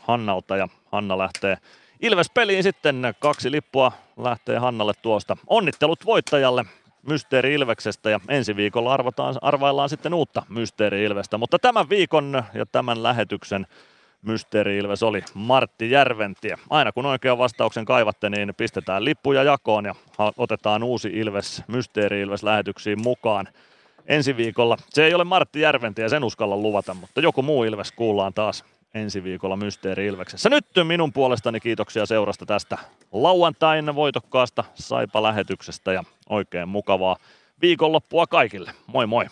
S6: Hannalta ja Hanna lähtee Ilves-peliin sitten. Kaksi lippua lähtee Hannalle tuosta. Onnittelut voittajalle Mysteeri Ilveksestä ja ensi viikolla arvotaan, arvaillaan sitten uutta Mysteeri Ilvestä. Mutta tämän viikon ja tämän lähetyksen Mysteeri Ilves oli Martti Järventie. Aina kun oikean vastauksen kaivatte, niin pistetään lippuja jakoon ja otetaan uusi Ilves, Mysteeri Ilves lähetyksiin mukaan ensi viikolla. Se ei ole Martti Järventie, sen uskalla luvata, mutta joku muu Ilves kuullaan taas ensi viikolla Mysteeri Ilveksessä. Nyt minun puolestani kiitoksia seurasta tästä lauantain voitokkaasta Saipa-lähetyksestä ja oikein mukavaa viikonloppua kaikille. Moi moi!